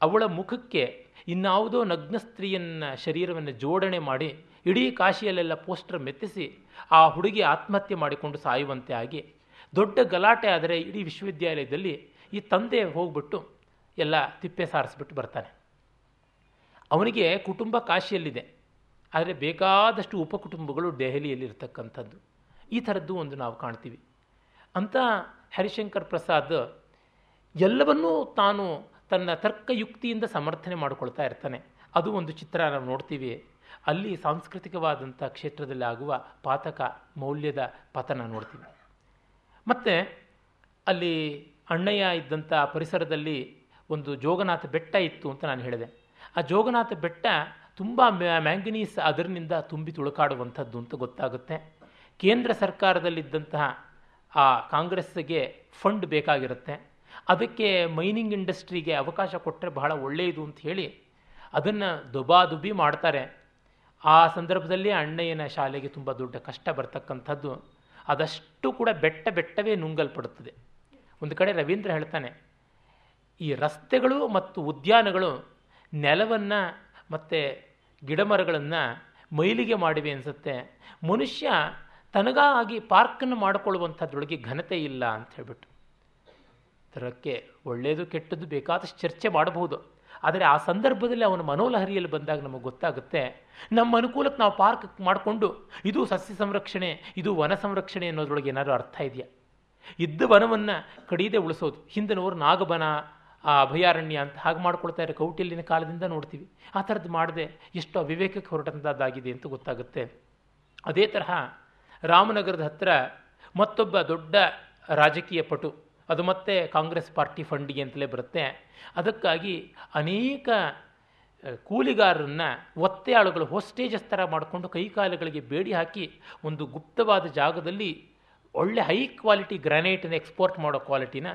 ಅವಳ ಮುಖಕ್ಕೆ ಇನ್ನಾವುದೋ ನಗ್ನ ಸ್ತ್ರೀಯನ್ನ ಶರೀರವನ್ನು ಜೋಡಣೆ ಮಾಡಿ, ಇಡೀ ಕಾಶಿಯಲ್ಲೆಲ್ಲ ಪೋಸ್ಟರ್ ಮೆತ್ತಿಸಿ ಆ ಹುಡುಗಿ ಆತ್ಮಹತ್ಯೆ ಮಾಡಿಕೊಂಡು ಸಾಯುವಂತೆ ಆಗಿ, ದೊಡ್ಡ ಗಲಾಟೆ ಆದರೆ ಇಡೀ ವಿಶ್ವವಿದ್ಯಾಲಯದಲ್ಲಿ ಈ ತಂದೆ ಹೋಗ್ಬಿಟ್ಟು ಎಲ್ಲ ತಿಪ್ಪೆ ಸಾರಿಸ್ಬಿಟ್ಟು ಬರ್ತಾನೆ. ಅವನಿಗೆ ಕುಟುಂಬ ಕಾಶಿಯಲ್ಲಿದೆ. ಆದರೆ ಬೇಕಾದಷ್ಟು ಉಪಕುಟುಂಬಗಳು ದೆಹಲಿಯಲ್ಲಿರ್ತಕ್ಕಂಥದ್ದು ಈ ಥರದ್ದು ಒಂದು ನಾವು ಕಾಣ್ತೀವಿ. ಅಂತ ಹರಿಶಂಕರ್ ಪ್ರಸಾದ್ ಎಲ್ಲವನ್ನೂ ತಾನು ತನ್ನ ತರ್ಕಯುಕ್ತಿಯಿಂದ ಸಮರ್ಥನೆ ಮಾಡಿಕೊಳ್ತಾ ಇರ್ತಾನೆ. ಅದು ಒಂದು ಚಿತ್ರ ನಾವು ನೋಡ್ತೀವಿ. ಅಲ್ಲಿ ಸಾಂಸ್ಕೃತಿಕವಾದಂಥ ಕ್ಷೇತ್ರದಲ್ಲಿ ಆಗುವ ಪಾತಕ ಮೌಲ್ಯದ ಪತನ ನೋಡ್ತೀವಿ. ಮತ್ತು ಅಲ್ಲಿ ಅಣ್ಣಯ್ಯ ಇದ್ದಂಥ ಪರಿಸರದಲ್ಲಿ ಒಂದು ಜೋಗನಾಥ ಬೆಟ್ಟ ಇತ್ತು ಅಂತ ನಾನು ಹೇಳಿದೆ. ಆ ಜೋಗನಾಥ ಬೆಟ್ಟ ತುಂಬ ಮ್ಯಾಂಗನೀಸ್ ಅದರಿನಿಂದ ತುಂಬಿ ತುಳುಕಾಡುವಂಥದ್ದು ಅಂತ ಗೊತ್ತಾಗುತ್ತೆ. ಕೇಂದ್ರ ಸರ್ಕಾರದಲ್ಲಿದ್ದಂತಹ ಆ ಕಾಂಗ್ರೆಸ್ಗೆ ಫಂಡ್ ಬೇಕಾಗಿರುತ್ತೆ. ಅದಕ್ಕೆ ಮೈನಿಂಗ್ ಇಂಡಸ್ಟ್ರಿಗೆ ಅವಕಾಶ ಕೊಟ್ಟರೆ ಬಹಳ ಒಳ್ಳೆಯದು ಅಂತ ಹೇಳಿ ಅದನ್ನು ದುಬಾದುಬಿ ಮಾಡ್ತಾರೆ. ಆ ಸಂದರ್ಭದಲ್ಲಿ ಅಣ್ಣಯ್ಯನ ಶಾಲೆಗೆ ತುಂಬ ದೊಡ್ಡ ಕಷ್ಟ ಬರ್ತಕ್ಕಂಥದ್ದು. ಅದಷ್ಟು ಕೂಡ ಬೆಟ್ಟ ಬೆಟ್ಟವೇ ನುಂಗಲ್ಪಡುತ್ತದೆ. ಒಂದು ಕಡೆ ರವೀಂದ್ರ ಹೇಳ್ತಾನೆ, ಈ ರಸ್ತೆಗಳು ಮತ್ತು ಉದ್ಯಾನಗಳು ನೆಲವನ್ನು ಮತ್ತು ಗಿಡಮರಗಳನ್ನು ಮೈಲಿಗೆ ಮಾಡಿವೆ ಅನಿಸುತ್ತೆ. ಮನುಷ್ಯ ತನಗಾಗಿ ಪಾರ್ಕನ್ನು ಮಾಡಿಕೊಳ್ಳುವಂಥದ್ರೊಳಗೆ ಘನತೆ ಇಲ್ಲ ಅಂತ ಹೇಳ್ಬಿಟ್ಟು. ಅದಕ್ಕೆ ಒಳ್ಳೆಯದು ಕೆಟ್ಟದ್ದು ಬೇಕಾದಷ್ಟು ಚರ್ಚೆ ಮಾಡಬಹುದು. ಆದರೆ ಆ ಸಂದರ್ಭದಲ್ಲಿ ಅವನ ಮನೋಲಹರಿಯಲ್ಲಿ ಬಂದಾಗ ನಮಗೆ ಗೊತ್ತಾಗುತ್ತೆ, ನಮ್ಮ ಅನುಕೂಲಕ್ಕೆ ನಾವು ಪಾರ್ಕ್ ಮಾಡಿಕೊಂಡು, ಇದು ಸಸ್ಯ ಸಂರಕ್ಷಣೆ, ಇದು ವನ ಸಂರಕ್ಷಣೆ ಅನ್ನೋದ್ರೊಳಗೆ ಏನಾದರೂ ಅರ್ಥ ಇದೆಯಾ? ಇದ್ದ ವನವನ್ನು ಕಡಿಯದೆ ಉಳಿಸೋದು. ಹಿಂದಿನವರು ನಾಗಬನ, ಆ ಅಭಯಾರಣ್ಯ ಅಂತ ಹಾಗೆ ಮಾಡ್ಕೊಳ್ತಾ ಇರೋ ಕೌಟಿಲ್ಯನ ಕಾಲದಿಂದ ನೋಡ್ತೀವಿ. ಆ ಥರದ್ದು ಮಾಡದೆ ಎಷ್ಟು ಅವಿವೇಕಕ್ಕೆ ಹೊರಟಂಥದ್ದಾಗಿದೆ ಅಂತ ಗೊತ್ತಾಗುತ್ತೆ. ಅದೇ ತರಹ ರಾಮನಗರದ ಹತ್ತಿರ ಮತ್ತೊಬ್ಬ ದೊಡ್ಡ ರಾಜಕೀಯ ಪಟು, ಅದು ಮತ್ತೆ ಕಾಂಗ್ರೆಸ್ ಪಾರ್ಟಿ ಫಂಡಿಗೆ ಅಂತಲೇ ಬರುತ್ತೆ. ಅದಕ್ಕಾಗಿ ಅನೇಕ ಕೂಲಿಗಾರರನ್ನು ಒತ್ತೆಯಾಳುಗಳು ಹೊಸ್ಟೇಜಸ್ ಥರ ಮಾಡಿಕೊಂಡು ಕೈಕಾಲುಗಳಿಗೆ ಬೇಡಿ ಹಾಕಿ ಒಂದು ಗುಪ್ತವಾದ ಜಾಗದಲ್ಲಿ ಒಳ್ಳೆ ಹೈ ಕ್ವಾಲಿಟಿ ಗ್ರಾನೈಟನ್ನು ಎಕ್ಸ್ಪೋರ್ಟ್ ಮಾಡೋ ಕ್ವಾಲಿಟಿನ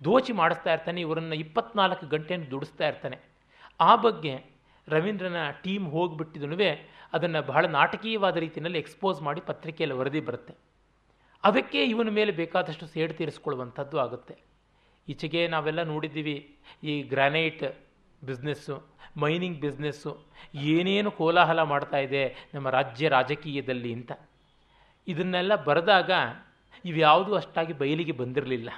ದೋಚಿ ಮಾಡಿಸ್ತಾ ಇರ್ತಾನೆ, ಇವರನ್ನು ಇಪ್ಪತ್ನಾಲ್ಕು ಗಂಟೆಯನ್ನು ದುಡಿಸ್ತಾ ಇರ್ತಾನೆ. ಆ ಬಗ್ಗೆ ರವೀಂದ್ರನ ಟೀಮ್ ಹೋಗಿಬಿಟ್ಟಿದನು ಅದನ್ನು ಬಹಳ ನಾಟಕೀಯವಾದ ರೀತಿಯಲ್ಲಿ ಎಕ್ಸ್ಪೋಸ್ ಮಾಡಿ ಪತ್ರಿಕೆಯಲ್ಲಿ ವರದಿ ಬರುತ್ತೆ. ಅದಕ್ಕೆ ಇವನ ಮೇಲೆ ಬೇಕಾದಷ್ಟು ಸೇಡು ತೀರಿಸ್ಕೊಳ್ಳುವಂಥದ್ದು ಆಗುತ್ತೆ. ಈಚೆಗೆ ನಾವೆಲ್ಲ ನೋಡಿದ್ದೀವಿ, ಈ ಗ್ರಾನೈಟ್ ಬಿಸ್ನೆಸ್ಸು, ಮೈನಿಂಗ್ ಬಿಸ್ನೆಸ್ಸು ಏನೇನು ಕೋಲಾಹಲ ಮಾಡ್ತಾ ಇದೆ ನಮ್ಮ ರಾಜ್ಯ ರಾಜಕೀಯದಲ್ಲಿ ಅಂತ. ಇದನ್ನೆಲ್ಲ ಬರೆದಾಗ ಇವ್ಯಾವುದೂ ಅಷ್ಟಾಗಿ ಬಯಲಿಗೆ ಬಂದಿರಲಿಲ್ಲ.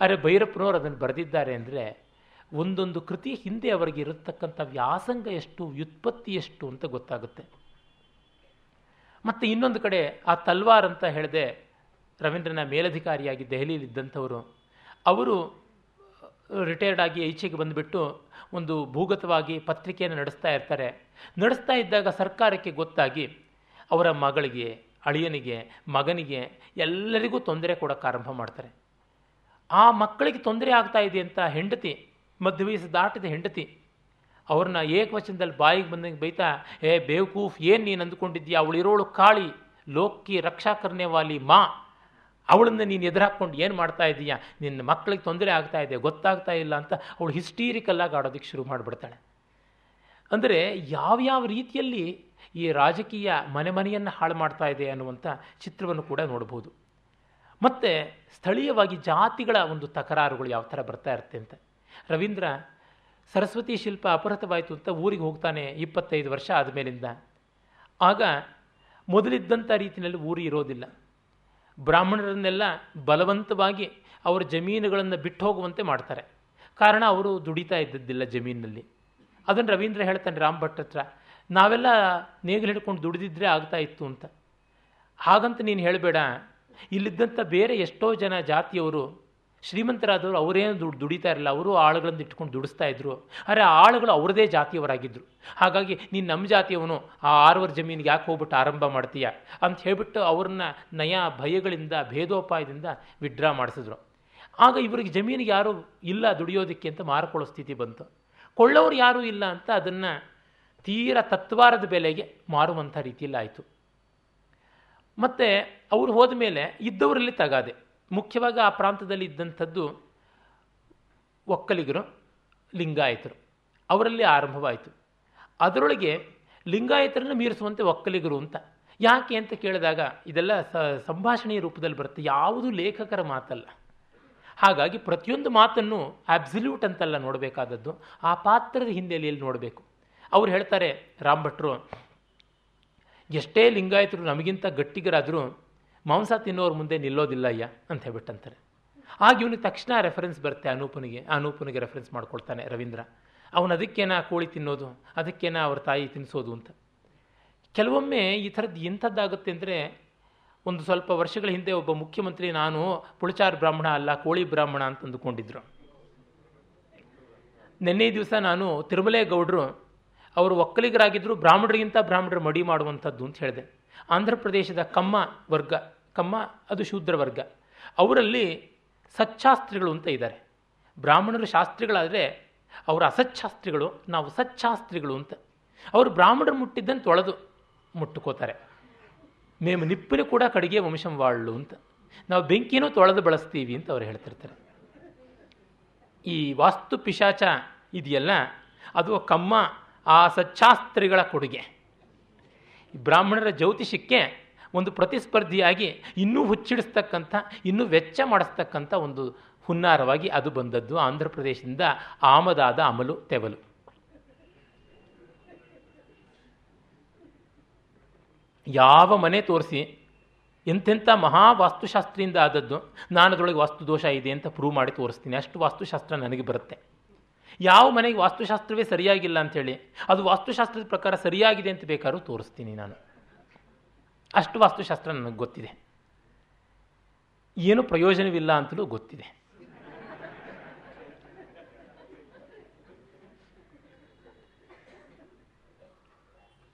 ಆದರೆ ಭೈರಪ್ಪನವರು ಅದನ್ನು ಬರೆದಿದ್ದಾರೆ ಅಂದರೆ, ಒಂದೊಂದು ಕೃತಿ ಹಿಂದೆ ಅವರಿಗೆ ಇರತಕ್ಕಂಥ ವ್ಯಾಸಂಗ ಎಷ್ಟು, ವ್ಯುತ್ಪತ್ತಿ ಎಷ್ಟು ಅಂತ ಗೊತ್ತಾಗುತ್ತೆ. ಮತ್ತು ಇನ್ನೊಂದು ಕಡೆ ಆ ತಲ್ವಾರ್ ಅಂತ ಹೇಳಿದೆ, ರವೀಂದ್ರನ ಮೇಲಧಿಕಾರಿಯಾಗಿ ದೆಹಲಿಯಲ್ಲಿದ್ದಂಥವರು ಅವರು ರಿಟೈರ್ಡ್ ಆಗಿ ಈಚೆಗೆ ಬಂದುಬಿಟ್ಟು ಒಂದು ಭೂಗತವಾಗಿ ಪತ್ರಿಕೆಯನ್ನು ನಡೆಸ್ತಾ ಇರ್ತಾರೆ. ನಡೆಸ್ತಾ ಇದ್ದಾಗ ಸರ್ಕಾರಕ್ಕೆ ಗೊತ್ತಾಗಿ ಅವರ ಮಗಳಿಗೆ ಅಳಿಯನಿಗೆ, ಮಗನಿಗೆ ಎಲ್ಲರಿಗೂ ತೊಂದರೆ ಕೊಡೋಕ್ಕೆ ಆರಂಭ ಮಾಡ್ತಾರೆ. ಆ ಮಕ್ಕಳಿಗೆ ತೊಂದರೆ ಆಗ್ತಾ ಇದೆ ಅಂತ ಹೆಂಡತಿ, ಮಧ್ಯವಯಸ್ಸು ದಾಟಿದ ಹೆಂಡತಿ, ಅವ್ರನ್ನ ಏಕವಚನದಲ್ಲಿ ಬಾಯಿಗೆ ಬಂದಂಗೆ ಬೈತಾ, ಏ ಬೇವಕೂಫ್, ಏನು ನೀನು ಅಂದ್ಕೊಂಡಿದ್ದೀಯ? ಅವಳಿರೋಳು ಕಾಳಿ, ಲೋಕಿ ರಕ್ಷಾ ಕರ್ನೆವಾಲಿ ಮಾ. ಅವಳನ್ನ ನೀನು ಎದುರಾಕೊಂಡು ಏನು ಮಾಡ್ತಾ ಇದ್ದೀಯಾ ನಿನ್ನ ಮಕ್ಕಳಿಗೆ ತೊಂದರೆ ಆಗ್ತಾ ಇದೆ, ಗೊತ್ತಾಗ್ತಾ ಇಲ್ಲ ಅಂತ ಅವಳು ಹಿಸ್ಟೀರಿಕಲ್ಲಾಗಿ ಆಡೋದಕ್ಕೆ ಶುರು ಮಾಡಿಬಿಡ್ತಾಳೆ. ಅಂದರೆ ಯಾವ್ಯಾವ ರೀತಿಯಲ್ಲಿ ಈ ರಾಜಕೀಯ ಮನೆ ಮನೆಯನ್ನು ಹಾಳು ಮಾಡ್ತಾ ಇದೆ ಅನ್ನುವಂಥ ಚಿತ್ರವನ್ನು ಕೂಡ ನೋಡ್ಬೋದು. ಮತ್ತು ಸ್ಥಳೀಯವಾಗಿ ಜಾತಿಗಳ ಒಂದು ತಕರಾರುಗಳು ಯಾವ ಥರ ಬರ್ತಾ ಇರುತ್ತೆ ಅಂತ. ರವೀಂದ್ರ, ಸರಸ್ವತಿ ಶಿಲ್ಪ ಅಪಹೃತವಾಯಿತು ಅಂತ ಊರಿಗೆ ಹೋಗ್ತಾನೆ ಇಪ್ಪತ್ತೈದು ವರ್ಷ ಆದಮೇಲಿಂದ. ಆಗ ಮೊದಲಿದ್ದಂಥ ರೀತಿಯಲ್ಲಿ ಊರು ಇರೋದಿಲ್ಲ. ಬ್ರಾಹ್ಮಣರನ್ನೆಲ್ಲ ಬಲವಂತವಾಗಿ ಅವರ ಜಮೀನುಗಳನ್ನು ಬಿಟ್ಟು ಹೋಗುವಂತೆ ಮಾಡ್ತಾರೆ. ಕಾರಣ ಅವರು ದುಡಿತಾ ಇದ್ದದ್ದಿಲ್ಲ ಜಮೀನಿನಲ್ಲಿ. ಅದನ್ನು ರವೀಂದ್ರ ಹೇಳ್ತಾನೆ, ರಾಮ್ ಭಟ್ ನಾವೆಲ್ಲ ನೇಗಿಲು ಹಿಡ್ಕೊಂಡು ದುಡಿದಿದ್ರೆ ಆಗ್ತಾ ಇತ್ತು ಅಂತ. ಹಾಗಂತ ನೀನು ಹೇಳಬೇಡ. ಇಲ್ಲಿದ್ದಂಥ ಬೇರೆ ಎಷ್ಟೋ ಜನ ಜಾತಿಯವರು, ಶ್ರೀಮಂತರಾದವರು ಅವರೇನು ದುಡ್ಡು ದುಡಿತಾ ಇರಲಿಲ್ಲ. ಅವರು ಆಳುಗಳನ್ನು ಇಟ್ಕೊಂಡು ದುಡಿಸ್ತಾ ಇದ್ರು. ಆದರೆ ಆಳುಗಳು ಅವರದೇ ಜಾತಿಯವರಾಗಿದ್ದರು ಹಾಗಾಗಿ ನೀನು ನಮ್ಮ ಜಾತಿಯವನು, ಆ ಆರವರ್ ಜಮೀನಿಗೆ ಯಾಕೆ ಹೋಗ್ಬಿಟ್ಟು ಆರಂಭ ಮಾಡ್ತೀಯ? ಅಂತ ಹೇಳಿಬಿಟ್ಟು ಅವ್ರನ್ನ ನಯ ಭಯಗಳಿಂದ, ಭೇದೋಪಾಯದಿಂದ ವಿಡ್ರಾ ಮಾಡಿಸಿದ್ರು. ಆಗ ಇವರಿಗೆ ಜಮೀನಿಗೆ ಯಾರೂ ಇಲ್ಲ ದುಡಿಯೋದಕ್ಕೆ ಅಂತ ಮಾರಿಕೊಳ್ಳೋ ಸ್ಥಿತಿ ಬಂತು. ಕೊಳ್ಳೋರು ಯಾರೂ ಇಲ್ಲ ಅಂತ ಅದನ್ನು ತೀರ ತತ್ವಾರದ ಬೆಲೆಗೆ ಮಾರುವಂಥ ರೀತಿಯಲ್ಲಿ ಆಯಿತು ಮತ್ತು ಅವರು ಹೋದ ಮೇಲೆ ಇದ್ದವರಲ್ಲಿ ತಗಾದೆ. ಮುಖ್ಯವಾಗಿ ಆ ಪ್ರಾಂತದಲ್ಲಿ ಇದ್ದಂಥದ್ದು ಒಕ್ಕಲಿಗರು, ಲಿಂಗಾಯತರು. ಅವರಲ್ಲಿ ಆರಂಭವಾಯಿತು. ಅದರೊಳಗೆ ಲಿಂಗಾಯತರನ್ನು ಮೀರಿಸುವಂತೆ ಒಕ್ಕಲಿಗರು ಅಂತ. ಯಾಕೆ ಅಂತ ಕೇಳಿದಾಗ ಇದೆಲ್ಲ ಸಂಭಾಷಣೆಯ ರೂಪದಲ್ಲಿ ಬರುತ್ತೆ. ಯಾವುದು ಲೇಖಕರ ಮಾತಲ್ಲ. ಹಾಗಾಗಿ ಪ್ರತಿಯೊಂದು ಮಾತನ್ನು ಅಬ್ಸಲ್ಯೂಟ್ ಅಂತಲ್ಲ ನೋಡಬೇಕಾದದ್ದು. ಆ ಪಾತ್ರದ ಹಿನ್ನೆಲೆಯಲ್ಲಿ ನೋಡಬೇಕು? ಅವ್ರು ಹೇಳ್ತಾರೆ, ರಾಮ್ ಭಟ್ರು, ಎಷ್ಟೇ ಲಿಂಗಾಯತರು ನಮಗಿಂತ ಗಟ್ಟಿಗರಾದರೂ ಮಾಂಸ ತಿನ್ನೋರ ಮುಂದೆ ನಿಲ್ಲೋದಿಲ್ಲ ಅಯ್ಯ, ಅಂತ ಹೇಳ್ಬಿಟ್ಟಂತಾರೆ. ಆಗ ಇವನಿಗೆ ತಕ್ಷಣ ರೆಫರೆನ್ಸ್ ಬರುತ್ತೆ ಅನೂಪನಿಗೆ ಅನೂಪನಿಗೆ ರೆಫರೆನ್ಸ್ ಮಾಡ್ಕೊಳ್ತಾನೆ ರವೀಂದ್ರ. ಅವನು ಅದಕ್ಕೇನ ಕೋಳಿ ತಿನ್ನೋದು, ಅದಕ್ಕೇನ ಅವ್ರ ತಾಯಿ ತಿನ್ನಿಸೋದು ಅಂತ. ಕೆಲವೊಮ್ಮೆ ಈ ಥರದ್ದು ಇಂಥದ್ದಾಗುತ್ತೆ ಅಂದರೆ ಒಂದು ಸ್ವಲ್ಪ ವರ್ಷಗಳ ಹಿಂದೆ ಒಬ್ಬ ಮುಖ್ಯಮಂತ್ರಿ, ನಾನು ಪುಳಚಾರ್ ಬ್ರಾಹ್ಮಣ ಅಲ್ಲ, ಕೋಳಿ ಬ್ರಾಹ್ಮಣ ಅಂತ ಅಂದುಕೊಂಡಿದ್ರು ನಿನ್ನೆ ದಿವಸ ನಾನು ತಿರುಮಲೇಗೌಡರು ಅವರು ಒಕ್ಕಲಿಗರಾಗಿದ್ದರು ಬ್ರಾಹ್ಮಣರಿಗಿಂತ ಬ್ರಾಹ್ಮಣರು ಮಡಿ ಮಾಡುವಂಥದ್ದು ಅಂತ ಹೇಳಿದೆ. ಆಂಧ್ರ ಪ್ರದೇಶದ ಕಮ್ಮ ವರ್ಗ, ಕಮ್ಮ ಅದು ಶೂದ್ರ ವರ್ಗ. ಅವರಲ್ಲಿ ಸಚ್ಛಾಸ್ತ್ರಿಗಳು ಅಂತ ಇದ್ದಾರೆ. ಬ್ರಾಹ್ಮಣರು ಶಾಸ್ತ್ರಿಗಳಾದರೆ ಅವರು ಅಸಚ್ಛಾಸ್ತ್ರಿಗಳು ನಾವು ಸಚ್ಛಾಸ್ತ್ರಿಗಳು ಅಂತ. ಅವರು ಬ್ರಾಹ್ಮಣರು ಮುಟ್ಟಿದ್ದಂತ ತೊಳೆದು ಮುಟ್ಟುಕೋತಾರೆ. ಮೇಮ ನಿಪ್ಪಲು ಕೂಡ ಕಡಿಗೆ ವಂಶಂ ವಾಳ್ಳು ಅಂತ. ನಾವು ಬೆಂಕಿನೂ ತೊಳೆದು ಬಳಸ್ತೀವಿ ಅಂತ ಅವ್ರು ಹೇಳ್ತಿರ್ತಾರೆ. ಈ ವಾಸ್ತು ಪಿಶಾಚ ಇದೆಯಲ್ಲ, ಅದು ಕಮ್ಮ ಆ ಸಚ್ಚಾಸ್ತ್ರಿಗಳ ಕೊಡುಗೆ ಬ್ರಾಹ್ಮಣರ ಜ್ಯೋತಿಷಕ್ಕೆ ಒಂದು ಪ್ರತಿಸ್ಪರ್ಧಿಯಾಗಿ ಇನ್ನೂ ಹುಚ್ಚಿಡಿಸ್ತಕ್ಕಂಥ, ಇನ್ನೂ ವೆಚ್ಚ ಮಾಡಿಸ್ತಕ್ಕಂಥ ಒಂದು ಹುನ್ನಾರವಾಗಿ ಅದು ಬಂದದ್ದು. ಆಂಧ್ರ ಪ್ರದೇಶದಿಂದ ಆಮದಾದ ಅಮಲು ತೆವಲು. ಯಾವ ಮನೆ ತೋರಿಸಿ ಎಂಥೆಂಥ ಮಹಾ ವಾಸ್ತುಶಾಸ್ತ್ರಿಯಿಂದ ಆದದ್ದು ನಾನು ಅದರೊಳಗೆ ವಾಸ್ತುದೋಷ ಇದೆ ಅಂತ ಪ್ರೂವ್ ಮಾಡಿ ತೋರಿಸ್ತೀನಿ. ಅಷ್ಟು ವಾಸ್ತುಶಾಸ್ತ್ರ ನನಗೆ ಬರುತ್ತೆ. ಯಾವ ಮನೆಗೆ ವಾಸ್ತುಶಾಸ್ತ್ರವೇ ಸರಿಯಾಗಿಲ್ಲ ಅಂಥೇಳಿ, ಅದು ವಾಸ್ತುಶಾಸ್ತ್ರದ ಪ್ರಕಾರ ಸರಿಯಾಗಿದೆ ಅಂತ ಬೇಕಾದ್ರೂ ತೋರಿಸ್ತೀನಿ ನಾನು. ಅಷ್ಟು ವಾಸ್ತುಶಾಸ್ತ್ರ ನನಗೆ ಗೊತ್ತಿದೆ. ಏನು ಪ್ರಯೋಜನವಿಲ್ಲ ಅಂತಲೂ ಗೊತ್ತಿದೆ.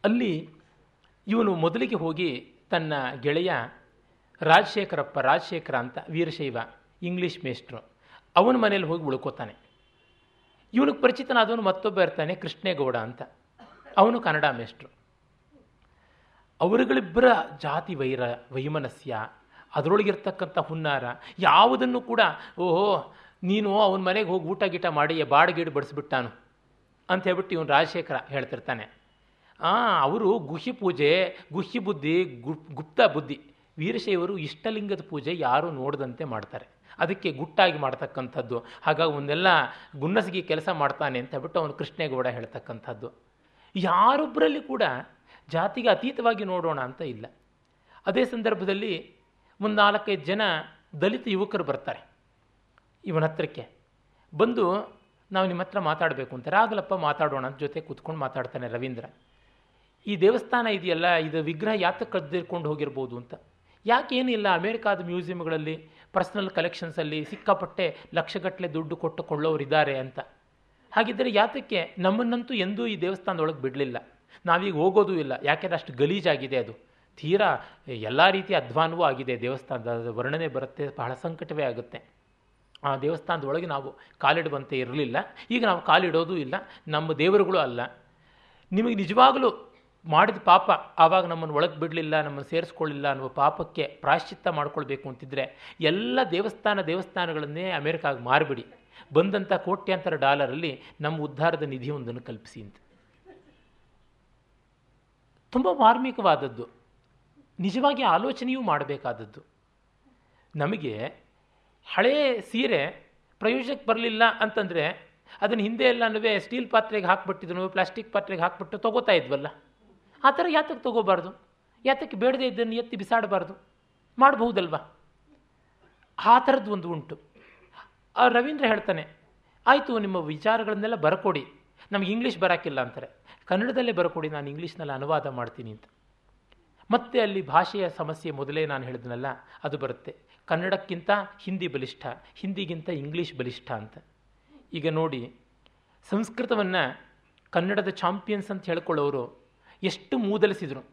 ಅಲ್ಲಿ ಇವನು ಮೊದಲಿಗೆ ಹೋಗಿ ತನ್ನ ಗೆಳೆಯ ರಾಜಶೇಖರಪ್ಪ, ರಾಜಶೇಖರ ಅಂತ ವೀರಶೈವ ಇಂಗ್ಲೀಷ್ ಮೇಸ್ಟ್ರು ಅವನ ಮನೇಲಿ ಹೋಗಿ ಉಳ್ಕೋತಾನೆ. ಇವನಿಗೆ ಪರಿಚಿತನಾದವನು ಮತ್ತೊಬ್ಬ ಇರ್ತಾನೆ ಕೃಷ್ಣೇಗೌಡ ಅಂತ. ಅವನು ಕನ್ನಡ ಮೇಸ್ಟ್ರು ಅವರುಗಳಿಬ್ಬರ ಜಾತಿ ವೈರ, ವೈಮನಸ್ಯ, ಅದರೊಳಗಿರ್ತಕ್ಕಂಥ ಹುನ್ನಾರ, ಯಾವುದನ್ನು ಕೂಡ, ಓಹೋ, ನೀನು ಅವನ ಮನೆಗೆ ಹೋಗಿ ಊಟ ಗೀಟ ಮಾಡಿ ಬಾಡಗೀಡು ಬಡಿಸ್ಬಿಟ್ಟಾನು ಅಂತ ಹೇಳ್ಬಿಟ್ಟು ಇವನು ರಾಜಶೇಖರ ಹೇಳ್ತಿರ್ತಾನೆ. ಅವರು ಗುಹಿ ಪೂಜೆ, ಗುಹಿ ಬುದ್ಧಿ ಗುಪ್ತ ಬುದ್ಧಿ, ವೀರಶೈವರು ಇಷ್ಟಲಿಂಗದ ಪೂಜೆ ಯಾರೂ ನೋಡದಂತೆ ಮಾಡ್ತಾರೆ. ಅದಕ್ಕೆ ಗುಟ್ಟಾಗಿ ಮಾಡ್ತಕ್ಕಂಥದ್ದು. ಹಾಗಾಗಿ ಒಂದೆಲ್ಲ ಗುನ್ನಸಿಗೆ ಕೆಲಸ ಮಾಡ್ತಾನೆ ಅಂತ ಹೇಳ್ಬಿಟ್ಟು ಅವನು ಕೃಷ್ಣೇಗೌಡ ಹೇಳ್ತಕ್ಕಂಥದ್ದು. ಯಾರೊಬ್ಬರಲ್ಲಿ ಕೂಡ ಜಾತಿಗೆ ಅತೀತವಾಗಿ ನೋಡೋಣ ಅಂತ ಇಲ್ಲ. ಅದೇ ಸಂದರ್ಭದಲ್ಲಿ ಒಂದು ನಾಲ್ಕೈದು ಜನ ದಲಿತ ಯುವಕರು ಬರ್ತಾರೆ ಇವನ ಹತ್ರಕ್ಕೆ. ಬಂದು ನಾವು ನಿಮ್ಮ ಹತ್ರ ಮಾತಾಡಬೇಕು ಅಂತಾರೆ ಆಗಲಪ್ಪ ಮಾತಾಡೋಣ ಅಂತ ಜೊತೆ ಕೂತ್ಕೊಂಡು ಮಾತಾಡ್ತಾನೆ ರವೀಂದ್ರ. ಈ ದೇವಸ್ಥಾನ ಇದೆಯಲ್ಲ, ಇದು ವಿಗ್ರಹ ಯಾತಕ್ಕೆ ಕದ್ದಿರ್ಕೊಂಡು ಹೋಗಿರ್ಬೋದು ಅಂತ. ಯಾಕೇನಿಲ್ಲ ಅಮೇರಿಕಾದ ಮ್ಯೂಸಿಯಂಗಳಲ್ಲಿ ಪರ್ಸ್ನಲ್ ಕಲೆಕ್ಷನ್ಸಲ್ಲಿ ಸಿಕ್ಕಾಪಟ್ಟೆ ಲಕ್ಷಗಟ್ಟಲೆ ದುಡ್ಡು ಕೊಟ್ಟು ಕೊಳ್ಳೋರಿದ್ದಾರೆ ಅಂತ. ಹಾಗಿದ್ದರೆ ಯಾತಕ್ಕೆ ನಮ್ಮನ್ನಂತೂ ಎಂದೂ ಈ ದೇವಸ್ಥಾನದೊಳಗೆ ಬಿಡಲಿಲ್ಲ. ನಾವೀಗ ಹೋಗೋದೂ ಇಲ್ಲ. ಯಾಕೆಂದರೆ ಅಷ್ಟು ಗಲೀಜಾಗಿದೆ ಅದು. ತೀರಾ ಎಲ್ಲ ರೀತಿಯ ಅಧ್ವಾನವೂ ಆಗಿದೆ. ದೇವಸ್ಥಾನದ ವರ್ಣನೆ ಬರುತ್ತೆ, ಬಹಳ ಸಂಕಟವೇ ಆಗುತ್ತೆ. ಆ ದೇವಸ್ಥಾನದೊಳಗೆ ನಾವು ಕಾಲಿಡುವಂತೆ ಇರಲಿಲ್ಲ. ಈಗ ನಾವು ಕಾಲಿಡೋದೂ ಇಲ್ಲ. ನಮ್ಮ ದೇವರುಗಳು ಅಲ್ಲ. ನಿಮಗೆ ನಿಜವಾಗಲೂ ಮಾಡಿದ ಪಾಪ ಆವಾಗ ನಮ್ಮನ್ನು ಒಳಗೆ ಬಿಡಲಿಲ್ಲ, ನಮ್ಮನ್ನು ಸೇರಿಸ್ಕೊಳ್ಳಿಲ್ಲ ಅನ್ನುವ ಪಾಪಕ್ಕೆ ಪ್ರಾಶ್ಚಿತ್ತ ಮಾಡ್ಕೊಳ್ಬೇಕು ಅಂತಿದ್ರೆ ಎಲ್ಲ ದೇವಸ್ಥಾನ ದೇವಸ್ಥಾನಗಳನ್ನೇ ಅಮೆರಿಕಾಗೆ ಮಾರಿಬಿಡಿ. ಬಂದಂಥ ಕೋಟ್ಯಾಂತರ ಡಾಲರಲ್ಲಿ ನಮ್ಮ ಉದ್ಧಾರದ ನಿಧಿಯೊಂದನ್ನು ಕಲ್ಪಿಸಿ ಅಂತ. ತುಂಬ ಮಾರ್ಮಿಕವಾದದ್ದು. ನಿಜವಾಗಿ ಆಲೋಚನೆಯೂ ಮಾಡಬೇಕಾದದ್ದು. ನಮಗೆ ಹಳೇ ಸೀರೆ ಪ್ರಯೋಜನಕ್ಕೆ ಬರಲಿಲ್ಲ ಅಂತಂದರೆ ಅದನ್ನು ಹಿಂದೆ ಎಲ್ಲನೂ ಸ್ಟೀಲ್ ಪಾತ್ರೆಗೆ ಹಾಕ್ಬಿಟ್ಟಿದ್ನು ಪ್ಲಾಸ್ಟಿಕ್ ಪಾತ್ರೆಗೆ ಹಾಕ್ಬಿಟ್ಟು ತೊಗೋತಾ ಇದ್ವಲ್ಲ? ಆ ಥರ ಯಾತಕ್ಕೆ ತಗೋಬಾರ್ದು? ಯಾತಕ್ಕೆ ಬೇಡದೆ ಇದ್ದನ್ನು ಎತ್ತಿ ಬಿಸಾಡಬಾರ್ದು? ಮಾಡಬಹುದಲ್ವಾ? ಆ ಥರದ್ದು ಒಂದು ಉಂಟು. ರವೀಂದ್ರ ಹೇಳ್ತಾನೆ, ಆಯಿತು, ನಿಮ್ಮ ವಿಚಾರಗಳನ್ನೆಲ್ಲ ಬರಕೊಡಿ. ನಮಗೆ ಇಂಗ್ಲೀಷ್ ಬರೋಕ್ಕಿಲ್ಲ ಅಂತಾರೆ. ಕನ್ನಡದಲ್ಲೇ ಬರಕೊಡಿ, ನಾನು ಇಂಗ್ಲೀಷ್ನಲ್ಲಿ ಅನುವಾದ ಮಾಡ್ತೀನಿ ಅಂತ. ಮತ್ತೆ ಅಲ್ಲಿ ಭಾಷೆಯ ಸಮಸ್ಯೆ ಮೊದಲೇ ನಾನು ಹೇಳಿದ್ನಲ್ಲ, ಅದು ಬರುತ್ತೆ. ಕನ್ನಡಕ್ಕಿಂತ ಹಿಂದಿ ಬಲಿಷ್ಠ, ಹಿಂದಿಗಿಂತ ಇಂಗ್ಲೀಷ್ ಬಲಿಷ್ಠ ಅಂತ. ಈಗ ನೋಡಿ, ಸಂಸ್ಕೃತವನ್ನು ಕನ್ನಡದ ಚಾಂಪಿಯನ್ಸ್ ಅಂತ ಹೇಳ್ಕೊಳ್ಳೋರು ಎಷ್ಟು ಮೂದಲಿಸಿದರು.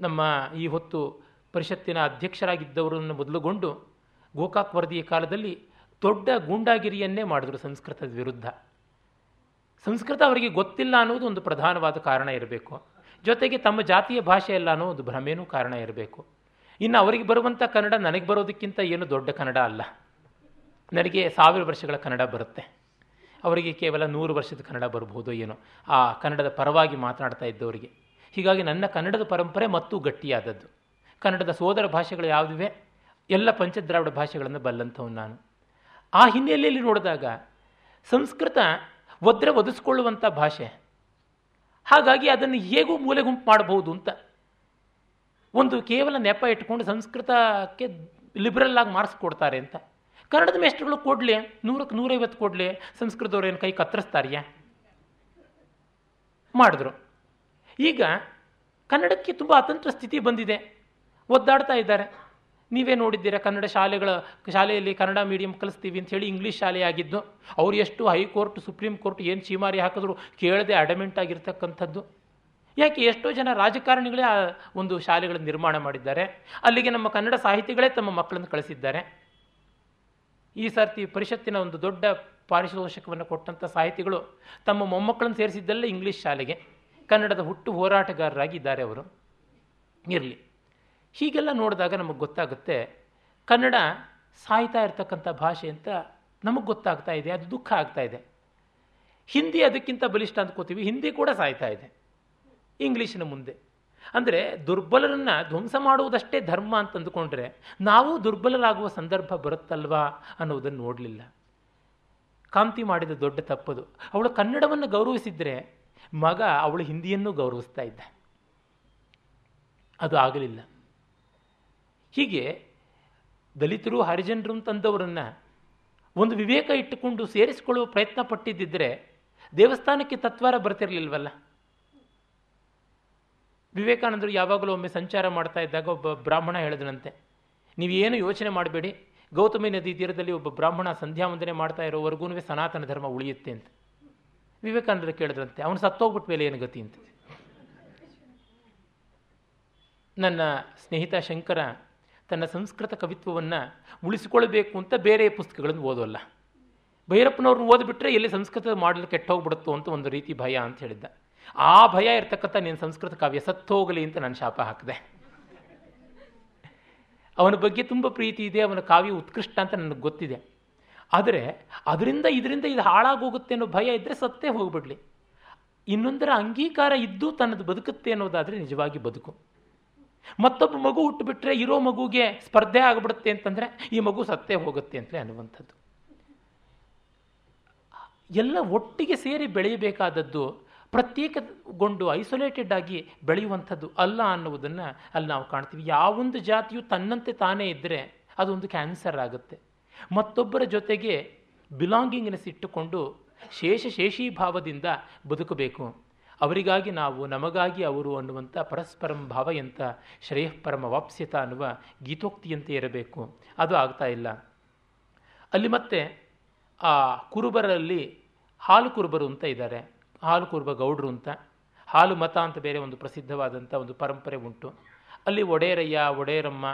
ನಮ್ಮ ಈ ಹೊತ್ತು ಪರಿಷತ್ತಿನ ಅಧ್ಯಕ್ಷರಾಗಿದ್ದವರನ್ನು ಮೊದಲುಗೊಂಡು ಗೋಕಾಕ್ ವರದಿಯ ಕಾಲದಲ್ಲಿ ದೊಡ್ಡ ಗೂಂಡಾಗಿರಿಯನ್ನೇ ಮಾಡಿದ್ರು ಸಂಸ್ಕೃತದ ವಿರುದ್ಧ. ಸಂಸ್ಕೃತ ಅವರಿಗೆ ಗೊತ್ತಿಲ್ಲ ಅನ್ನೋದು ಒಂದು ಪ್ರಧಾನವಾದ ಕಾರಣ ಇರಬೇಕು. ಜೊತೆಗೆ ತಮ್ಮ ಜಾತಿಯ ಭಾಷೆ ಎಲ್ಲ ಅನ್ನೋ ಒಂದು ಭ್ರಮೇನೂ ಕಾರಣ ಇರಬೇಕು. ಇನ್ನು ಅವರಿಗೆ ಬರುವಂಥ ಕನ್ನಡ ನನಗೆ ಬರೋದಕ್ಕಿಂತ ಏನು ದೊಡ್ಡ ಕನ್ನಡ ಅಲ್ಲ. ನನಗೆ ಸಾವಿರ ವರ್ಷಗಳ ಕನ್ನಡ ಬರುತ್ತೆ. ಅವರಿಗೆ ಕೇವಲ ನೂರು ವರ್ಷದ ಕನ್ನಡ ಬರ್ಬೋದು ಏನೋ. ಆ ಕನ್ನಡದ ಪರವಾಗಿ ಮಾತನಾಡ್ತಾ ಇದ್ದವರಿಗೆ. ಹೀಗಾಗಿ ನನ್ನ ಕನ್ನಡದ ಪರಂಪರೆ ಮತ್ತೂ ಗಟ್ಟಿಯಾದದ್ದು. ಕನ್ನಡದ ಸೋದರ ಭಾಷೆಗಳು ಯಾವುದಿವೆ? ಎಲ್ಲ ಪಂಚದ್ರಾವಿಡ ಭಾಷೆಗಳನ್ನು ಬಲ್ಲಂಥವು ನಾನು. ಆ ಹಿನ್ನೆಲೆಯಲ್ಲಿ ನೋಡಿದಾಗ ಸಂಸ್ಕೃತ ಒದ್ರೆ ಒದಿಸ್ಕೊಳ್ಳುವಂಥ ಭಾಷೆ. ಹಾಗಾಗಿ ಅದನ್ನು ಹೇಗೂ ಮೂಲೆ ಗುಂಪು ಮಾಡಬಹುದು ಅಂತ. ಒಂದು ಕೇವಲ ನೆಪ ಇಟ್ಕೊಂಡು ಸಂಸ್ಕೃತಕ್ಕೆ ಲಿಬ್ರಲ್ ಆಗಿ ಮಾರ್ಕ್ಸ್ ಕೊಡ್ತಾರೆ ಅಂತ. ಕನ್ನಡದ ಮೇಸ್ಟ್ರುಗಳು ಕೊಡಲಿ ನೂರಕ್ಕೆ ನೂರೈವತ್ತು ಕೊಡಲಿ ಸಂಸ್ಕೃತದವ್ರು ಏನು ಕೈ ಕತ್ತರಿಸ್ತಾರಿಯಾ? ಮಾಡಿದ್ರು. ಈಗ ಕನ್ನಡಕ್ಕೆ ತುಂಬ ಅತಂತ್ರ ಸ್ಥಿತಿ ಬಂದಿದೆ. ಒದ್ದಾಡ್ತಾ ಇದ್ದಾರೆ. ನೀವೇ ನೋಡಿದ್ದೀರಾ, ಕನ್ನಡ ಶಾಲೆಗಳ, ಶಾಲೆಯಲ್ಲಿ ಕನ್ನಡ ಮೀಡಿಯಂ ಕಲಿಸ್ತೀವಿ ಅಂತ ಹೇಳಿ ಇಂಗ್ಲೀಷ್ ಶಾಲೆ ಆಗಿದ್ದು, ಅವ್ರು ಎಷ್ಟು ಹೈಕೋರ್ಟ್ ಸುಪ್ರೀಂ ಕೋರ್ಟ್ ಏನು ಚೀಮಾರಿ ಹಾಕಿದ್ರು ಕೇಳದೆ ಅಡಮೆಂಟ್ ಆಗಿರ್ತಕ್ಕಂಥದ್ದು. ಯಾಕೆ ಎಷ್ಟೋ ಜನ ರಾಜಕಾರಣಿಗಳೇ ಆ ಒಂದು ಶಾಲೆಗಳನ್ನು ನಿರ್ಮಾಣ ಮಾಡಿದ್ದಾರೆ. ಅಲ್ಲಿಗೆ ನಮ್ಮ ಕನ್ನಡ ಸಾಹಿತಿಗಳೇ ತಮ್ಮ ಮಕ್ಕಳನ್ನು ಕಳಿಸಿದ್ದಾರೆ. ಈ ಸರ್ತಿ ಪರಿಷತ್ತಿನ ಒಂದು ದೊಡ್ಡ ಪಾರಿತೋಷಕವನ್ನು ಕೊಟ್ಟಂಥ ಸಾಹಿತಿಗಳು ತಮ್ಮ ಮೊಮ್ಮಕ್ಕಳನ್ನು ಸೇರಿಸಿದ್ದಲ್ಲೇ ಇಂಗ್ಲೀಷ್ ಶಾಲೆಗೆ. ಕನ್ನಡದ ಹುಟ್ಟು ಹೋರಾಟಗಾರರಾಗಿದ್ದಾರೆ ಅವರು. ಇರಲಿ. ಹೀಗೆಲ್ಲ ನೋಡಿದಾಗ ನಮಗೆ ಗೊತ್ತಾಗುತ್ತೆ, ಕನ್ನಡ ಸಾಯ್ತಾ ಇರ್ತಕ್ಕಂಥ ಭಾಷೆ ಅಂತ ನಮಗೆ ಗೊತ್ತಾಗ್ತಾ ಇದೆ, ಅದು ದುಃಖ ಆಗ್ತಾ ಇದೆ. ಹಿಂದಿ ಅದಕ್ಕಿಂತ ಬಲಿಷ್ಠ ಅಂದ್ಕೋತೀವಿ ಹಿಂದಿ ಕೂಡ ಸಾಯ್ತಾ ಇದೆ. ಇಂಗ್ಲೀಷಿನ ಮುಂದೆ. ಅಂದರೆ ದುರ್ಬಲರನ್ನು ಧ್ವಂಸ ಮಾಡುವುದಷ್ಟೇ ಧರ್ಮ ಅಂತ ಅಂದುಕೊಂಡ್ರೆ ನಾವು ದುರ್ಬಲರಾಗುವ ಸಂದರ್ಭ ಬರುತ್ತಲ್ವಾ ಅನ್ನೋದನ್ನು ನೋಡಲಿಲ್ಲ. ಕಾಂತಿ ಮಾಡಿದ ದೊಡ್ಡ ತಪ್ಪದು. ಅವಳು ಕನ್ನಡವನ್ನು ಗೌರವಿಸಿದ್ರೆ ಮಗ ಅವಳು ಹಿಂದಿಯನ್ನು ಗೌರವಿಸ್ತಾ ಇದ್ದ. ಅದು ಆಗಲಿಲ್ಲ. ಹೀಗೆ ದಲಿತರು, ಹರಿಜನರು ತಂದವರನ್ನು ಒಂದು ವಿವೇಕ ಇಟ್ಟುಕೊಂಡು ಸೇರಿಸಿಕೊಳ್ಳುವ ಪ್ರಯತ್ನ ಪಟ್ಟಿದ್ದಿದ್ರೆ ದೇವಸ್ಥಾನಕ್ಕೆ ತತ್ವಾರ ಬರ್ತಿರ್ಲಿಲ್ವಲ್ಲ? ವಿವೇಕಾನಂದರು ಯಾವಾಗಲೂ ಒಮ್ಮೆ ಸಂಚಾರ ಮಾಡ್ತಾ ಇದ್ದಾಗ ಒಬ್ಬ ಬ್ರಾಹ್ಮಣ ಹೇಳಿದನಂತೆ ನೀವೇನು ಯೋಚನೆ ಮಾಡಬೇಡಿ, ಗೌತಮಿ ನದಿ ತೀರದಲ್ಲಿ ಒಬ್ಬ ಬ್ರಾಹ್ಮಣ ಸಂಧ್ಯಾ ವಂದನೆ ಮಾಡ್ತಾ ಇರೋವರೆಗೂ ಸನಾತನ ಧರ್ಮ ಉಳಿಯುತ್ತೆ ಅಂತ. ವಿವೇಕಾನಂದರು ಕೇಳಿದ್ರಂತೆ, ಅವನು ಸತ್ತೋಗ್ಬಿಟ್ಟ ಮೇಲೆ ಏನು ಗತಿ? ಅಂತ. ನನ್ನ ಸ್ನೇಹಿತ ಶಂಕರ ತನ್ನ ಸಂಸ್ಕೃತ ಕವಿತ್ವವನ್ನು ಉಳಿಸಿಕೊಳ್ಬೇಕು ಅಂತ ಬೇರೆ ಪುಸ್ತಕಗಳನ್ನು ಓದೋಲ್ಲ. ಭೈರಪ್ಪನವ್ರನ್ನ ಓದಿಬಿಟ್ರೆ ಎಲ್ಲಿ ಸಂಸ್ಕೃತ ಮಾಡಲು ಕೆಟ್ಟೋಗ್ಬಿಡುತ್ತೋ ಅಂತ ಒಂದು ರೀತಿ ಭಯ ಅಂತ ಹೇಳಿದ್ದ. ಆ ಭಯ ಇರ್ತಕ್ಕಂಥ ನೀನು ಸಂಸ್ಕೃತ ಕಾವ್ಯ ಸತ್ತೋಗಲಿ ಅಂತ ನಾನು ಶಾಪ ಹಾಕಿದೆ. ಅವನ ಬಗ್ಗೆ ತುಂಬ ಪ್ರೀತಿ ಇದೆ, ಅವನ ಕಾವ್ಯ ಉತ್ಕೃಷ್ಟ ಅಂತ ನನಗೆ ಗೊತ್ತಿದೆ. ಆದರೆ ಅದರಿಂದ ಇದರಿಂದ ಇದು ಹಾಳಾಗೋಗುತ್ತೆ ಅನ್ನೋ ಭಯ ಇದ್ದರೆ ಸತ್ತೇ ಹೋಗ್ಬಿಡ್ಲಿ. ಇನ್ನೊಂದರ ಅಂಗೀಕಾರ ಇದ್ದು ತನ್ನದು ಬದುಕುತ್ತೆ ಅನ್ನೋದಾದರೆ ನಿಜವಾಗಿ ಬದುಕು. ಮತ್ತೊಬ್ಬ ಮಗು ಹುಟ್ಟುಬಿಟ್ರೆ ಇರೋ ಮಗುಗೆ ಸ್ಪರ್ಧೆ ಆಗಿಬಿಡುತ್ತೆ ಅಂತಂದರೆ ಈ ಮಗು ಸತ್ತೇ ಹೋಗುತ್ತೆ ಅಂತಲೇ ಅನ್ನುವಂಥದ್ದು. ಎಲ್ಲ ಒಟ್ಟಿಗೆ ಸೇರಿ ಬೆಳೆಯಬೇಕಾದದ್ದು ಪ್ರತ್ಯೇಕಗೊಂಡು ಐಸೋಲೇಟೆಡ್ ಆಗಿ ಬೆಳೆಯುವಂಥದ್ದು ಅಲ್ಲ ಅನ್ನುವುದನ್ನು ಅಲ್ಲಿ ನಾವು ಕಾಣ್ತೀವಿ. ಯಾವೊಂದು ಜಾತಿಯು ತನ್ನಂತೆ ತಾನೇ ಇದ್ದರೆ ಅದೊಂದು ಕ್ಯಾನ್ಸರ್ ಆಗುತ್ತೆ. ಮತ್ತೊಬ್ಬರ ಜೊತೆಗೆ ಬಿಲಾಂಗಿಂಗ್ನೆಸ್ ಇಟ್ಟುಕೊಂಡು ಶೇಷ ಶೇಷೀಭಾವದಿಂದ ಬದುಕಬೇಕು. ಅವರಿಗಾಗಿ ನಾವು, ನಮಗಾಗಿ ಅವರು ಅನ್ನುವಂಥ ಪರಸ್ಪರಂ ಭಾವಯಂತ ಶ್ರೇಯಃಪರಮ ವಾಪ್ಸ್ಯತ ಅನ್ನುವ ಗೀತೋಕ್ತಿಯಂತೆ ಇರಬೇಕು. ಅದು ಆಗ್ತಾ ಇಲ್ಲ. ಅಲ್ಲಿ ಮತ್ತೆ ಆ ಕುರುಬರಲ್ಲಿ ಹಾಲು ಕುರುಬರು ಅಂತ ಇದ್ದಾರೆ. ಹಾಲು ಕೂರ್ಬ ಗೌಡ್ರು ಅಂತ, ಹಾಲು ಮತ ಅಂತ ಬೇರೆ ಒಂದು ಪ್ರಸಿದ್ಧವಾದಂಥ ಒಂದು ಪರಂಪರೆ ಉಂಟು. ಅಲ್ಲಿ ಒಡೆಯರಯ್ಯ, ಒಡೆಯರಮ್ಮ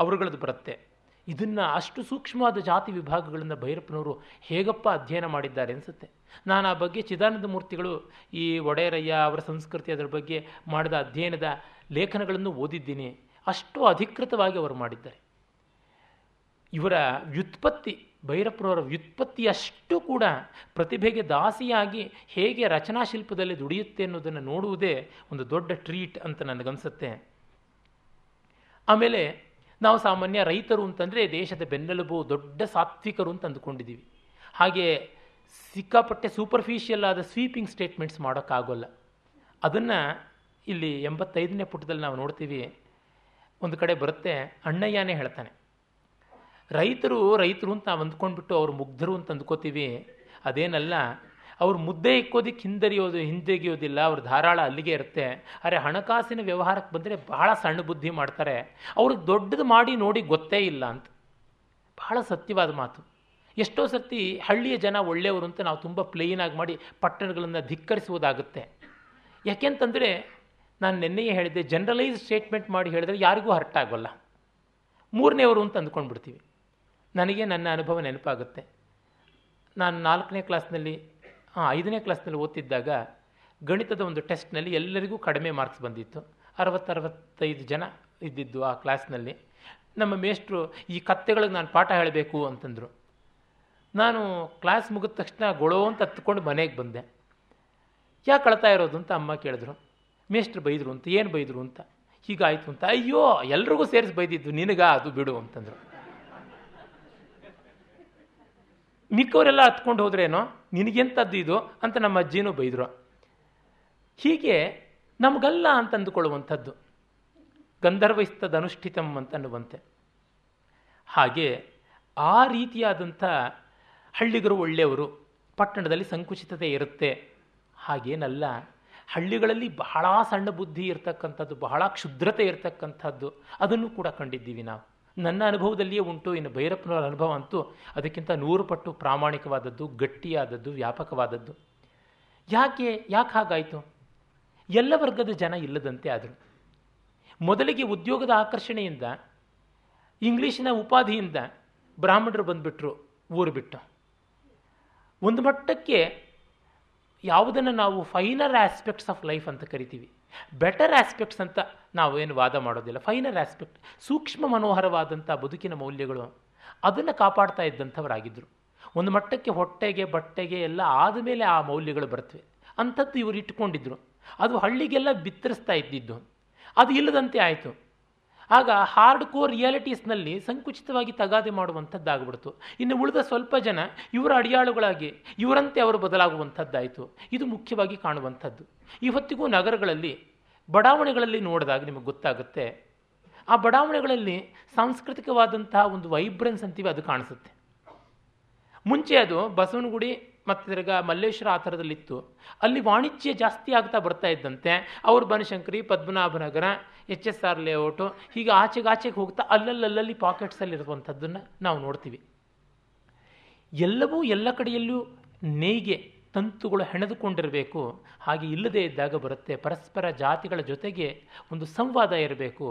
ಅವರುಗಳದ್ದು ಬರುತ್ತೆ. ಇದನ್ನು ಅಷ್ಟು ಸೂಕ್ಷ್ಮವಾದ ಜಾತಿ ವಿಭಾಗಗಳನ್ನು ಭೈರಪ್ಪನವರು ಹೇಗಪ್ಪ ಅಧ್ಯಯನ ಮಾಡಿದ್ದಾರೆ ಅನಿಸುತ್ತೆ. ನಾನು ಆ ಬಗ್ಗೆ ಚಿದಾನಂದ ಮೂರ್ತಿಗಳು ಈ ಒಡೆಯರಯ್ಯ ಅವರ ಸಂಸ್ಕೃತಿ ಅದರ ಬಗ್ಗೆ ಮಾಡಿದ ಅಧ್ಯಯನದ ಲೇಖನಗಳನ್ನು ಓದಿದ್ದೀನಿ. ಅಷ್ಟು ಅಧಿಕೃತವಾಗಿ ಅವರು ಮಾಡಿದ್ದಾರೆ. ಇವರ ವ್ಯುತ್ಪತ್ತಿ ಭೈರಪ್ಪನವರ ವ್ಯುತ್ಪತ್ತಿಯಷ್ಟು ಕೂಡ ಪ್ರತಿಭೆಗೆ ದಾಸಿಯಾಗಿ ಹೇಗೆ ರಚನಾಶಿಲ್ಪದಲ್ಲಿ ದುಡಿಯುತ್ತೆ ಅನ್ನೋದನ್ನು ನೋಡುವುದೇ ಒಂದು ದೊಡ್ಡ ಟ್ರೀಟ್ ಅಂತ ನನಗನ್ಸುತ್ತೆ. ಆಮೇಲೆ ನಾವು ಸಾಮಾನ್ಯ ರೈತರು ಅಂತಂದರೆ ದೇಶದ ಬೆನ್ನೆಲುಬು ದೊಡ್ಡ ಸಾತ್ವಿಕರು ಅಂತ ಅಂದುಕೊಂಡಿದ್ದೀವಿ. ಹಾಗೆ ಸಿಕ್ಕಾಪಟ್ಟೆ ಸೂಪರ್ಫಿಷಿಯಲ್ ಆದ ಸ್ವೀಪಿಂಗ್ ಸ್ಟೇಟ್ಮೆಂಟ್ಸ್ ಮಾಡೋಕ್ಕಾಗೋಲ್ಲ. ಅದನ್ನು ಇಲ್ಲಿ ಎಂಬತ್ತೈದನೇ ಪುಟದಲ್ಲಿ ನಾವು ನೋಡ್ತೀವಿ. ಒಂದು ಕಡೆ ಬರುತ್ತೆ, ಅಣ್ಣಯ್ಯನೇ ಹೇಳ್ತಾನೆ ರೈತರು ರೈತರು ಅಂತ ನಾವು ಅಂದ್ಕೊಂಡ್ಬಿಟ್ಟು ಅವ್ರು ಮುಗ್ಧರು ಅಂತ ಅಂದ್ಕೋತೀವಿ. ಅದೇನಲ್ಲ, ಅವ್ರು ಮುದ್ದೆ ಇಕ್ಕೋದಕ್ಕೆ ಹಿಂದರಿಯೋದು, ಹಿಂದೆಗೆಯೋದಿಲ್ಲ. ಅವ್ರ ಧಾರಾಳ ಅಲ್ಲಿಗೆ ಇರುತ್ತೆ. ಆದರೆ ಹಣಕಾಸಿನ ವ್ಯವಹಾರಕ್ಕೆ ಬಂದರೆ ಬಹಳ ಸಣ್ಣ ಬುದ್ಧಿ ಮಾಡ್ತಾರೆ. ಅವ್ರಿಗೆ ದೊಡ್ಡದು ಮಾಡಿ ನೋಡಿ ಗೊತ್ತೇ ಇಲ್ಲ ಅಂತ. ಬಹಳ ಸತ್ಯವಾದ ಮಾತು. ಎಷ್ಟೋ ಸರ್ತಿ ಹಳ್ಳಿಯ ಜನ ಒಳ್ಳೆಯವರು ಅಂತ ನಾವು ತುಂಬ ಪ್ಲೇನಾಗಿ ಮಾಡಿ ಪಟ್ಟಣಗಳನ್ನು ಧಿಕ್ಕರಿಸುವುದಾಗುತ್ತೆ. ಯಾಕೆಂತಂದರೆ, ನಾನು ನಿನ್ನೆಯೇ ಹೇಳಿದ್ದೆ ಜನರಲೈಸ್ ಸ್ಟೇಟ್ಮೆಂಟ್ ಮಾಡಿ ಹೇಳಿದ್ರೆ ಯಾರಿಗೂ ಹರ್ಟ್ ಆಗೋಲ್ಲ. ಮೂರನೇವರು ಅಂತ ಅಂದ್ಕೊಂಡ್ಬಿಡ್ತೀವಿ. ನನಗೆ ನನ್ನ ಅನುಭವ ನೆನಪಾಗುತ್ತೆ. ನಾನು ನಾಲ್ಕನೇ ಕ್ಲಾಸ್ನಲ್ಲಿ ಹಾಂ ಐದನೇ ಕ್ಲಾಸ್ನಲ್ಲಿ ಓದ್ತಿದ್ದಾಗ ಗಣಿತದ ಒಂದು ಟೆಸ್ಟ್ನಲ್ಲಿ ಎಲ್ಲರಿಗೂ ಕಡಿಮೆ ಮಾರ್ಕ್ಸ್ ಬಂದಿತ್ತು. ಅರವತ್ತರವತ್ತೈದು ಜನ ಇದ್ದಿದ್ದು ಆ ಕ್ಲಾಸ್ನಲ್ಲಿ. ನಮ್ಮ ಮೇಷ್ಟ್ರು, ಈ ಕತ್ತೆಗಳಿಗೆ ನಾನು ಪಾಠ ಹೇಳಬೇಕು ಅಂತಂದರು. ನಾನು ಕ್ಲಾಸ್ ಮುಗಿದ ತಕ್ಷಣ ಗೊಳೋ ಅಂತ ಹತ್ಕೊಂಡು ಮನೆಗೆ ಬಂದೆ. ಯಾಕೆ ಕಳ್ತಾ ಇರೋದು? ಅಂತ ಅಮ್ಮ ಕೇಳಿದ್ರು. ಮೇಷ್ಟ್ರು ಬೈದರು ಅಂತ, ಏನು ಬೈದರು? ಅಂತ. ಹೀಗಾಯಿತು ಅಂತ. ಅಯ್ಯೋ, ಎಲ್ರಿಗೂ ಸೇರಿಸಿ ಬೈದಿದ್ದು ನಿನಗ? ಅದು ಬಿಡು ಅಂತಂದರು. ಮಿಕ್ಕವರೆಲ್ಲ ಹತ್ಕೊಂಡು ಹೋದ್ರೇನೋ? ನಿನಗೆಂಥದ್ದು ಇದು? ಅಂತ ನಮ್ಮ ಅಜ್ಜಿನೂ ಬೈದರು. ಹೀಗೆ ನಮಗಲ್ಲ ಅಂತ ಅನುಷ್ಠಿತಮ್ ಅಂತ ಅನ್ನುವಂತೆ ಹಾಗೆ ಆ ರೀತಿಯಾದಂಥ ಹಳ್ಳಿಗರು ಒಳ್ಳೆಯವರು, ಪಟ್ಟಣದಲ್ಲಿ ಸಂಕುಚಿತತೆ ಇರುತ್ತೆ. ಹಾಗೇನಲ್ಲ, ಹಳ್ಳಿಗಳಲ್ಲಿ ಬಹಳ ಸಣ್ಣ ಬುದ್ಧಿ ಇರತಕ್ಕಂಥದ್ದು, ಬಹಳ ಕ್ಷುದ್ರತೆ ಇರತಕ್ಕಂಥದ್ದು, ಅದನ್ನು ಕೂಡ ಕಂಡಿದ್ದೀವಿ ನಾವು. ನನ್ನ ಅನುಭವದಲ್ಲಿಯೇ ಉಂಟು. ಇನ್ನು ಭೈರಪ್ಪನವರ ಅನುಭವ ಅಂತೂ ಅದಕ್ಕಿಂತ ನೂರು ಪಟ್ಟು ಪ್ರಾಮಾಣಿಕವಾದದ್ದು, ಗಟ್ಟಿಯಾದದ್ದು, ವ್ಯಾಪಕವಾದದ್ದು. ಯಾಕೆ ಯಾಕೆ ಹಾಗಾಯಿತು? ಎಲ್ಲ ವರ್ಗದ ಜನ ಇಲ್ಲದಂತೆ ಆದರು. ಮೊದಲಿಗೆ ಉದ್ಯೋಗದ ಆಕರ್ಷಣೆಯಿಂದ ಇಂಗ್ಲೀಷಿನ ಉಪಾಧಿಯಿಂದ ಬ್ರಾಹ್ಮಣರು ಬಂದುಬಿಟ್ರು, ಊರು ಬಿಟ್ಟು. ಒಂದು ಮಟ್ಟಕ್ಕೆ ಯಾವುದನ್ನು ನಾವು ಫೈನರ್ ಆಸ್ಪೆಕ್ಟ್ಸ್ ಆಫ್ ಲೈಫ್ ಅಂತ ಕರಿತೀವಿ. ಬೆಟರ್ ಆಸ್ಪೆಕ್ಟ್ಸ್ ಅಂತ ನಾವು ಏನು ವಾದ ಮಾಡೋದಿಲ್ಲ. ಫೈನರ್ ಆಸ್ಪೆಕ್ಟ್ ಸೂಕ್ಷ್ಮ ಮನೋಹರವಾದಂಥ ಬದುಕಿನ ಮೌಲ್ಯಗಳು ಅದನ್ನು ಕಾಪಾಡ್ತಾ ಇದ್ದಂಥವರಾಗಿದ್ದರು ಒಂದು ಮಟ್ಟಕ್ಕೆ ಹೊಟ್ಟೆಗೆ, ಬಟ್ಟೆಗೆ ಎಲ್ಲ ಆದಮೇಲೆ ಆ ಮೌಲ್ಯಗಳು ಬರ್ತವೆ. ಅಂಥದ್ದು ಇವರು ಇಟ್ಕೊಂಡಿದ್ರು ಅದು ಹಳ್ಳಿಗೆಲ್ಲ ಬಿತ್ತರಿಸ್ತಾ ಇದ್ದಿದ್ದು. ಅದು ಇಲ್ಲದಂತೆ ಆಯಿತು. ಆಗ ಹಾರ್ಡ್ ಕೋರ್ ರಿಯಾಲಿಟೀಸ್ನಲ್ಲಿ ಸಂಕುಚಿತವಾಗಿ ತಗಾದೆ ಮಾಡುವಂಥದ್ದಾಗ್ಬಿಡ್ತು. ಇನ್ನು ಉಳಿದ ಸ್ವಲ್ಪ ಜನ ಇವರ ಅಡಿಯಾಳುಗಳಾಗಿ, ಇವರಂತೆ ಅವರು ಬದಲಾಗುವಂಥದ್ದಾಯಿತು. ಇದು ಮುಖ್ಯವಾಗಿ ಕಾಣುವಂಥದ್ದು. ಇವತ್ತಿಗೂ ನಗರಗಳಲ್ಲಿ ಬಡಾವಣೆಗಳಲ್ಲಿ ನೋಡಿದಾಗ ನಿಮಗೆ ಗೊತ್ತಾಗುತ್ತೆ, ಆ ಬಡಾವಣೆಗಳಲ್ಲಿ ಸಾಂಸ್ಕೃತಿಕವಾದಂತಹ ಒಂದು ವೈಬ್ರೆನ್ಸ್ ಅಂತೀವಿ ಅದು ಕಾಣಿಸುತ್ತೆ. ಮುಂಚೆ ಅದು ಬಸವನಗುಡಿ ಮತ್ತು ತಿರ್ಗ ಮಲ್ಲೇಶ್ವರ ಆ ಥರದಲ್ಲಿತ್ತು. ಅಲ್ಲಿ ವಾಣಿಜ್ಯ ಜಾಸ್ತಿ ಆಗ್ತಾ ಬರ್ತಾ ಇದ್ದಂತೆ. ಅವರು Banashankari, Padmanabhanagar, H S R layout ಹೀಗೆ ಆಚೆಗೆ ಆಚೆಗೆ ಹೋಗ್ತಾ ಅಲ್ಲಲ್ಲಲ್ಲಿ ಪಾಕೆಟ್ಸಲ್ಲಿರುವಂಥದ್ದನ್ನು ನಾವು ನೋಡ್ತೀವಿ. ಎಲ್ಲವೂ ಎಲ್ಲ ಕಡೆಯಲ್ಲೂ ನೇಯ್ಗೆ ತಂತುಗಳು ಹೆಣೆದುಕೊಂಡಿರಬೇಕು, ಹಾಗೆ ಇಲ್ಲದೇ ಇದ್ದಾಗ ಬರುತ್ತೆ. ಪರಸ್ಪರ ಜಾತಿಗಳ ಜೊತೆಗೆ ಒಂದು ಸಂವಾದ ಇರಬೇಕು,